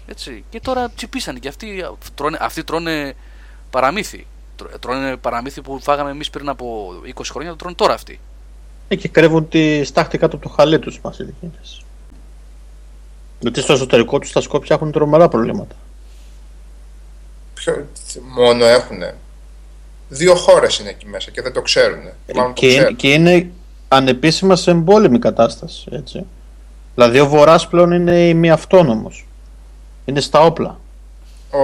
Έτσι. Και τώρα τσιπήσανε και αυτοί. Τρώνε, αυτοί τρώνε παραμύθι. Τρω- Τρώνε παραμύθι που φάγαμε εμείς πριν από 20 χρόνια, το τρώνε τώρα αυτοί. Ε, και κρύβουν τη στάχτη κάτω από το χαλί τους μας οι δικίνες. Γιατί στο εσωτερικό τους τα Σκόπια έχουν τρομερά προβλήματα. Ποιο- μόνο έχουν. Δύο χώρες είναι εκεί μέσα και δεν το ξέρουν. Μάλλον το και, είναι, ξέρουν. και είναι ανεπίσημα σε εμπόλεμη κατάσταση. Έτσι. Δηλαδή ο Βορράς πλέον είναι ημιαυτόνομος. Είναι στα όπλα. Ο...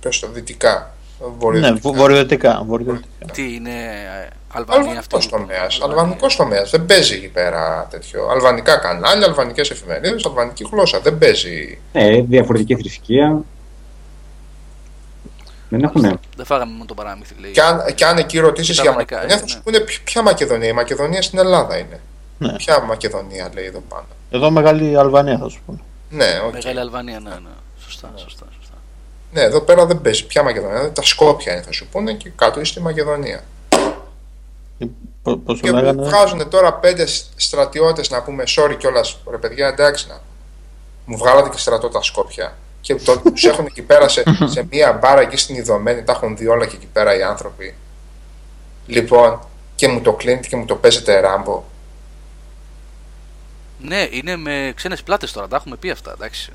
Πες το δυτικά. Ναι, Βορειοδυτικά. βο- βορειοδυτικά. βορειοδυτικά. Τι είναι ε, Αλβανία αυτή; Αλβανικό τομέα. Αλβανικός τομέας. Δεν παίζει εκεί πέρα τέτοιο. Αλβανικά κανάλια, αλβανικές εφημερίδες, αλβανική γλώσσα. Δεν παίζει. Ναι, διαφορετική θρησκεία. Δεν έχουνε. Δεν φάγαμε μόνο το παραμύθι, λέει. Και αν, και αν εκεί ρωτήσεις Και τα για αλβανικά, Μακεδονία, ε, θα σου ναι. πούνε «Ποια- ποια Μακεδονία. Η Μακεδονία στην Ελλάδα είναι. Ναι. Ποια Μακεδονία λέει εδώ πάνω. Εδώ μεγάλη Αλβανία θα σου πούνε. Ναι, οκ. Μεγάλη Αλβανία, ναι, ναι. Σωστά, σωστά, σωστά. Ναι, εδώ πέρα δεν παίζει πια Μακεδονία; Τα Σκόπια είναι, θα σου πούνε και κάτω είσαι στη Μακεδονία. Πώ Και το λέγανε. βγάζουν τώρα πέντε στρατιώτες να πούμε sorry κιόλας, ρε παιδιά, εντάξει να. Μου βγάλατε και στρατό τα Σκόπια. Και τους έχουν εκεί πέρα σε, σε μία μπάρα εκεί στην Ιδωμένη, τα έχουν δει όλα και εκεί πέρα οι άνθρωποι. Λοιπόν, και μου το κλείνετε και μου το παίζετε ράμπο. Ναι, είναι με ξένες πλάτες τώρα, τα έχουμε πει αυτά, εντάξει.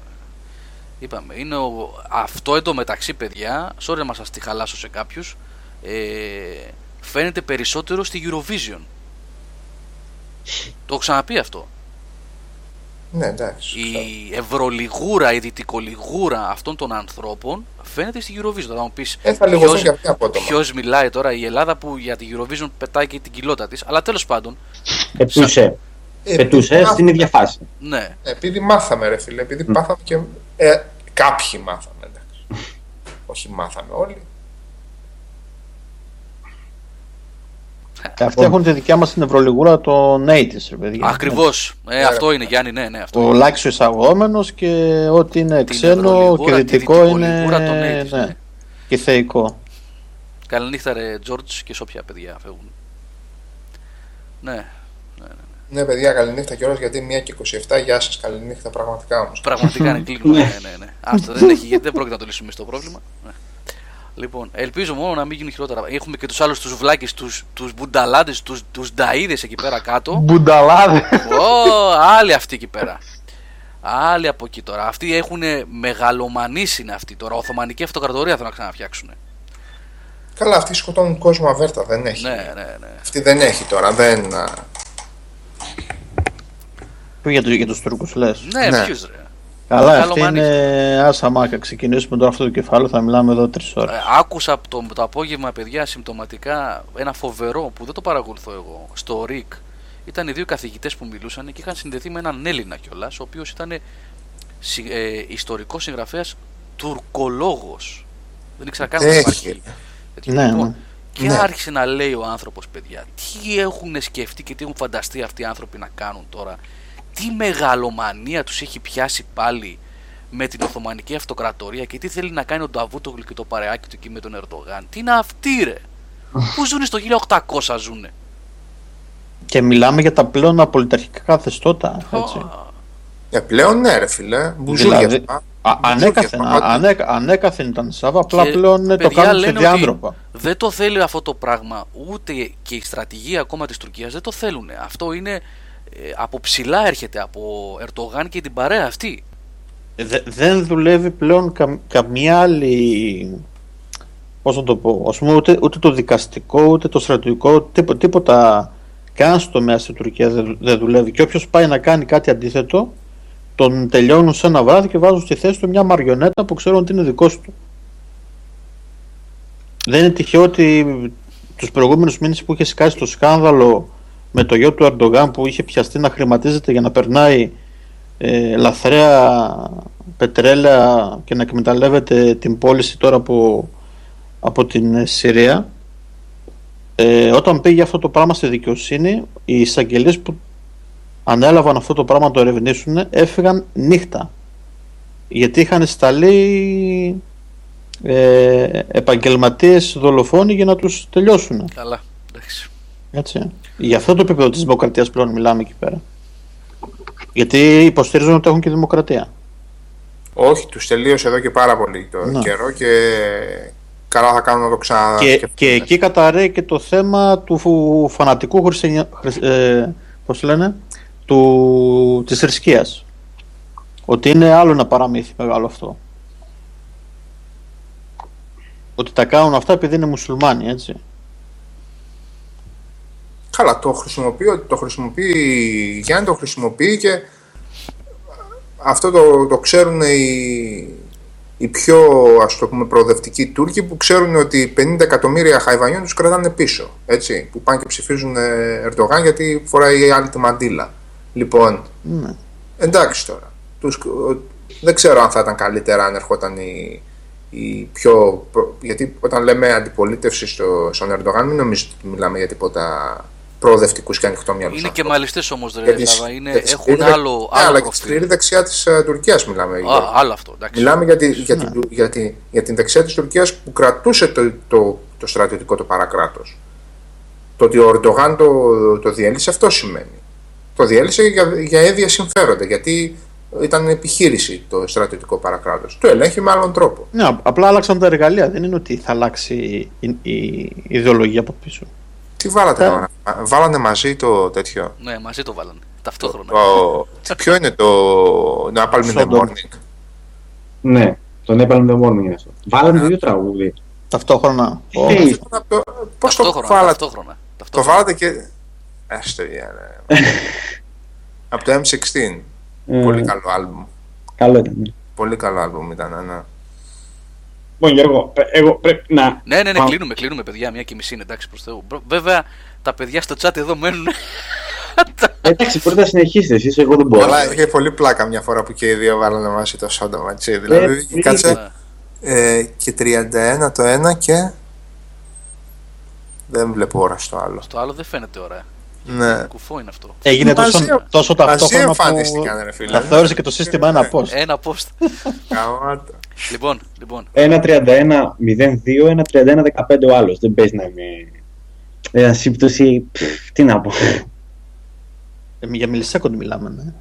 Είπαμε, είναι ο... αυτό εντωμεταξύ, παιδιά, sorry να μας τη χαλάσω σε κάποιους, ε, φαίνεται περισσότερο στη Eurovision. Το έχω ξαναπεί αυτό. Ναι, εντάξει. Η ευρωλιγούρα, η δυτικολιγούρα αυτών των ανθρώπων φαίνεται στη Eurovision. Θα μου πεις Ε, θα λιγοθούν για αυτή απότομα. ποιος μιλάει τώρα, η Ελλάδα που για τη Eurovision πετάει και την κοιλότα της. Αλλά τέλος πάντων, Πετούσε. Ε, Πετούσες επειδή στην ίδια φάση. ναι. Επειδή μάθαμε, ρε φίλε, επειδή πάθαμε και. Ε, κάποιοι μάθαμε, εντάξει. Όχι μάθαμε όλοι. Αυτοί έχουν τη δικιά μας την Ευρωλιγούρα των 80's, ρε παιδιά. Ακριβώς. Ε, αυτό είναι, Γιάννη, ναι, ναι. Αυτό Ο είναι. λάξιο εισαγόμενος και ό,τι είναι Την ξένο Ευρωλιγούρα, και τη δυτικό είναι. δυτικολιγούρα των 80's, ναι. ναι. Και θεϊκό. Καληνύχτα, ρε Τζόρτζ και σ' όποια παιδιά φεύγουν. Ναι, Ναι, παιδιά, καληνύχτα κιόλας γιατί μία και 27. Γεια σας, καληνύχτα, πραγματικά όμως. πραγματικά είναι κλείνουμε. ναι, ναι, ναι. Άστο, δεν έχει, γιατί δεν πρόκειται να το λύσουμε στο πρόβλημα. Ναι. Λοιπόν, ελπίζω μόνο να μην γίνουν χειρότερα. Έχουμε και τους άλλους τους βλάκες, τους τους μπουνταλάδε, τους τους νταίδε εκεί πέρα κάτω. Μπουνταλάδες. Ω, άλλοι αυτοί εκεί πέρα. Άλλοι από εκεί τώρα. Αυτοί έχουν μεγαλομανήσει είναι αυτοί τώρα. Οθωμανική αυτοκρατορία θέλουν να ξαναφτιάξουν. Καλά, αυτοί σκοτώνουν κόσμο αβέρτα, δεν έχει. Ναι, ναι, ναι. Αυτή δεν έχει τώρα, δεν. Α, Πού για, το, για τους Τούρκους λες. Ναι, Ναι. ποιους, ρε. Καλά, αυτή Μεγαλομανείς. είναι άσα μάκα. Ξεκινήσουμε τώρα αυτό το κεφάλαιο, θα μιλάμε εδώ τρεις ώρες. Ε, άκουσα το, το απόγευμα, παιδιά, συμπτωματικά ένα φοβερό που δεν το παρακολουθώ εγώ. Στο ΡΙΚ ήταν οι δύο καθηγητές που μιλούσαν και είχαν συνδεθεί με έναν Έλληνα κιόλας, ο οποίος ήταν ε, ιστορικός συγγραφέας τουρκολόγος. Δεν ήξερα καν ότι Έχει. υπάρχει. τέτοιο. Ναι, Λοιπόν, ναι. Και Ναι. άρχισε να λέει ο άνθρωπος, παιδιά, τι έχουν σκεφτεί και τι έχουν φανταστεί αυτοί οι άνθρωποι να κάνουν τώρα. Τι μεγαλομανία τους έχει πιάσει πάλι με την Οθωμανική Αυτοκρατορία και τι θέλει να κάνει ο Νταβούτογλου και το παρεάκι του εκεί με τον Ερντογάν. Τι είναι αυτοί, ρε; Πού ζουν στο 1800 ζουνε. Και μιλάμε για τα πλέον απολυταρχικά καθεστώτα. Έτσι. Α, Ε, πλέον ναι, ρε φίλε. Μπουζούκια Δηλαδή, αυτά. Α, Μπουζούκια ανέκαθεν, αυτά. α- ανέκα- ανέκαθεν ήταν Σάβα, απλά Και, πλέον ε, το παιδιά, κάνουν σε λένε διάντροπα. ότι Δεν το θέλει αυτό το πράγμα ούτε και η στρατηγία ακόμα της Τουρκίας δεν το θέλουν. Αυτό είναι ε, από ψηλά έρχεται από Ερντογάν και την παρέα αυτή. Δε- δεν δουλεύει πλέον κα- καμία άλλη. Πώς να το πω, ας πούμε, ούτε, ούτε το δικαστικό, ούτε το στρατιωτικό, τίποτα, τίποτα καν στο τομέα στην Τουρκία δεν, δεν δουλεύει. Και όποιος πάει να κάνει κάτι αντίθετο, τον τελειώνουν σε ένα βράδυ και βάζουν στη θέση του μια μαριονέτα που ξέρουν ότι είναι δικό του. Δεν είναι τυχαίο ότι τους προηγούμενους μήνες που είχε σκάσει το σκάνδαλο με το γιο του Ερντογάν που είχε πιαστεί να χρηματίζεται για να περνάει ε, λαθρέα πετρέλαια και να εκμεταλλεύεται την πώληση τώρα από, από την ε, Συρία. Ε, όταν πήγε αυτό το πράγμα στη δικαιοσύνη οι εισαγγελίες που ανέλαβαν αυτό το πράγμα να το ερευνήσουν έφυγαν νύχτα. Γιατί είχαν σταλεί ε, επαγγελματίες δολοφόνοι για να τους τελειώσουν. Καλά, εντάξει. Έτσι. Για αυτό το επίπεδο της δημοκρατίας πλέον μιλάμε εκεί πέρα γιατί υποστηρίζουν ότι έχουν και δημοκρατία Όχι, τους τελείωσε εδώ και πάρα πολύ το Ναι. καιρό και καλά θα κάνουν να το και, ξανασκεφτούν. και εκεί καταραίει και το θέμα του φου- φανατικού χριστιανιά, χρυσ- ε, πώς λένε, του, της θρησκείας. Ότι είναι άλλο ένα παραμύθι μεγάλο αυτό. Ότι τα κάνουν αυτά επειδή είναι μουσουλμάνοι, έτσι. Καλά, το χρησιμοποιεί, το χρησιμοποιεί η Γιάννη, το χρησιμοποιεί και αυτό το, το ξέρουν οι, οι πιο ας το πούμε προοδευτικοί Τούρκοι που ξέρουν ότι 50 εκατομμύρια χαϊβανιών τους κρατάνε πίσω, έτσι, που πάνε και ψηφίζουν ε, Ερντογάν γιατί φοράει η άλλη τη μαντήλα. Λοιπόν, Ναι. εντάξει τώρα, τους, ο- δεν ξέρω αν θα ήταν καλύτερα αν ερχόταν η, η πιο... προ- γιατί όταν λέμε αντιπολίτευση στο, στον Ερντογάν μην νομίζετε ότι μιλάμε για τίποτα προοδευτικούς και ανοιχτόμυαλου. Είναι και μαλιστές όμως, Για ρε τη- Σάβα. Είναι, για τη έχουν σκληρή- άλλο, Ναι, άλλο αλλά και τη σκληρή προφίλ. δεξιά της Τουρκίας μιλάμε. Α, Γιώργο. άλλο αυτό, εντάξει. Μιλάμε για, τη, για, την, για, τη, για την δεξιά της Τουρκίας που κρατούσε το, το, το στρατιωτικό το παρακράτος. Το ότι ο Ερντογάν το, το διέλυσε αυτό σημαίνει. Το διέλυσε για, για έδεια συμφέροντα, γιατί ήταν επιχείρηση το στρατιωτικό παρακράτος. Το ελέγχει με άλλον τρόπο. Ναι, απ- απλά άλλαξαν τα εργαλεία. Δεν είναι ότι θα αλλάξει η, η, η ιδεολογία από πίσω. Τι βάλατε Ε. τώρα, βάλανε μαζί το τέτοιο; Ναι, μαζί το βάλανε. Ταυτόχρονα. Το, ποιο είναι το Napalm in the Σόντο. Morning; Ναι, τον έπαλε το morning είναι αυτό. Βάλαμε το ίδιο τραγούδι. Ταυτόχρονα. Ο- Τι, Πώς το Ταυτόχρονα. βάλατε, ταυτόχρονα. το ταυτόχρονα. βάλατε και... Έστω, yeah, ναι. Από το M16. ε, Πολύ καλό άλμπουμ. Καλό ήταν. ναι. Πολύ καλό άλμπουμ ήταν, ναι. Λοιπόν, Γιώργο, πρέ- εγώ πρέπει να. Ναι, ναι, ναι, Πάω. κλείνουμε, κλείνουμε, παιδιά. Μία και μισή είναι εντάξει προς Θεού. Μπρο- Βέβαια, τα παιδιά στο chat εδώ μένουν. Εντάξει, μπορείτε να συνεχίσετε εσείς, εγώ δεν μπορώ. Αλλά είχε πολύ πλάκα μια φορά που και οι δύο βάλανε μαζί το Σόντομα, έτσι. Δηλαδή, Ε, κάτσε ε, και 31 το ένα και. Δεν βλέπω ώρα στο άλλο. Στο άλλο δεν φαίνεται ωραία. Ναι. Κουφό είναι αυτό. Έγινε Μαζί- τόσο, τόσο μαζί ταυτόχρονα που εμφανίστηκαν, ρε φίλε. τα θεώρησε και το σύστημα ένα post. Ένα post. Καμάτα. λοιπόν, λοιπόν. Ένα 31-02, ένα 31-15 ο άλλος. Δεν παίζει να είναι. Ένα σύμπτωση. πφ, Τι να πω. Ε, Για μιλισέκοντ μιλάμε, ναι.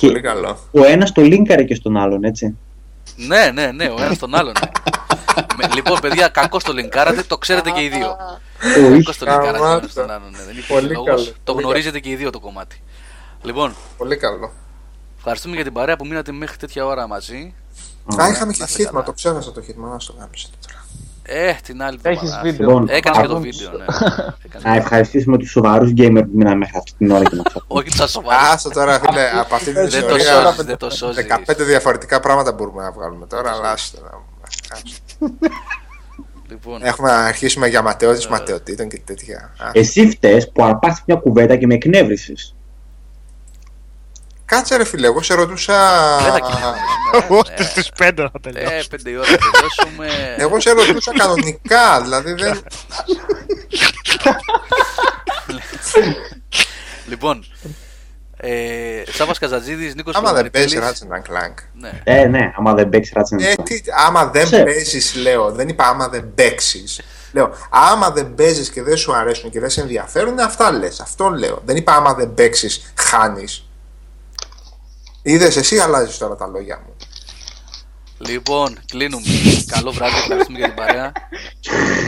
Πολύ Και καλό. ο ένας το λίνκαρε και στον άλλον, έτσι. Ναι, ναι, ναι, ο ένας τον άλλον. ναι. Με- λοιπόν, παιδιά, κακό το λινκάρατε, το ξέρετε και οι δύο. Όχι. Κακό το λινκάρατε ο Καμάτα. ένας τον άλλον. ναι, Δεν Πολύ υπάρχει λόγος. καλό, Το πολύ γνωρίζετε και οι δύο το κομμάτι. Λοιπόν, Πολύ καλό. ευχαριστούμε για την παρέα που μείνατε μέχρι τέτοια ώρα μαζί. Α, είχαμε και να είστε χίτμα, καλά. το ξέχασα το χίτμα, να το γάμισε τώρα. Ε, την άλλη Έχεις εβδομάδα. βίντεο. Λοιπόν, Έκανες και το Α, βίντεο, ναι. Έκανες. Να ευχαριστήσουμε τους σοβαρούς γκέιμερ που μείναμε μέχρι αυτή την ώρα και μα ακούν. Όχι τα σοβαρά. Άστο τώρα, φίλε, από αυτή τη Δεν το θεωρία σώζεις, δεν το σώζεις. 15 διαφορετικά πράγματα μπορούμε να βγάλουμε τώρα, αλλά άστο να- Λοιπόν, Έχουμε να αρχίσουμε για ματαιότητες ματαιοτήτων και τέτοια. Α, Εσύ φταίει που αρπάχθηκε μια κουβέντα και με εκνεύρισες. Κάτσε ρε φίλε, εγώ σε ρωτούσα. δεν θα κοιμηθούμε. Ούτε στις 5 θα τελειώσω. Ε, πέντε η ώρα θα τελειώσουμε. Εγώ σε ρωτούσα κανονικά, δηλαδή δεν. Λοιπόν, ε, Σάβα Καζατζίδης, Νίκος Άμα δεν παίζει Πλωμαριτέλης. Ratchet and Clank. Ναι. Ε, ναι, άμα δεν παίξει ράτσι Ε, τι, άμα δεν Ξέρω. παίζεις, λέω. Δεν είπα άμα δεν παίξεις. Λέω, άμα δεν παίζεις και δεν σου αρέσουν και δεν σε ενδιαφέρουν, αυτά λες. Αυτό λέω. Δεν είπα άμα δεν παίξεις, χάνεις. Είδες εσύ, αλλάζεις τώρα τα λόγια μου. Λοιπόν, κλείνουμε. Καλό βράδυ, ευχαριστούμε για την παρέα.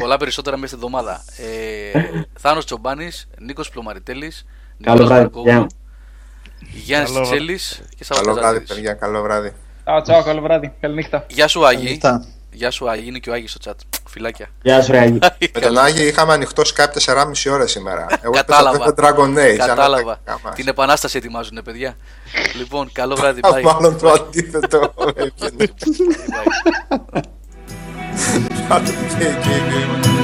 Πολλά περισσότερα μέσα στη εβδομάδα. Ε, Θάνος Τσομπάνης, Νίκος Πλωμαριτέλης, Καλό Νικόλας βράδυ, Μαρκόγλου, παιδιά. Γιάννης Καλό βράδυ. Τσέλης και Σάββας Καλό βράδυ, Καζατζίδης. παιδιά. Καλό βράδυ. Τσάω, τσάω, καλό βράδυ. Καληνύχτα. Γεια σου Άγη. Αυτά. Γεια σου Άγη, είναι και ο Άγης στο chat. Φιλάκια. Γεια σου, Ράγι. Με τον Άγιο είχαμε ανοιχτό Skype 4,5 ώρε σήμερα. Εγώ Κατάλαβα. έπαιζα το Dragon Age. αλλά Κατάλαβα. δεν κάμα. Την επανάσταση ετοιμάζουν, παιδιά. λοιπόν, καλό βράδυ. Α, Bye. Μάλλον το αντίθετο. έβγαινε. Bye.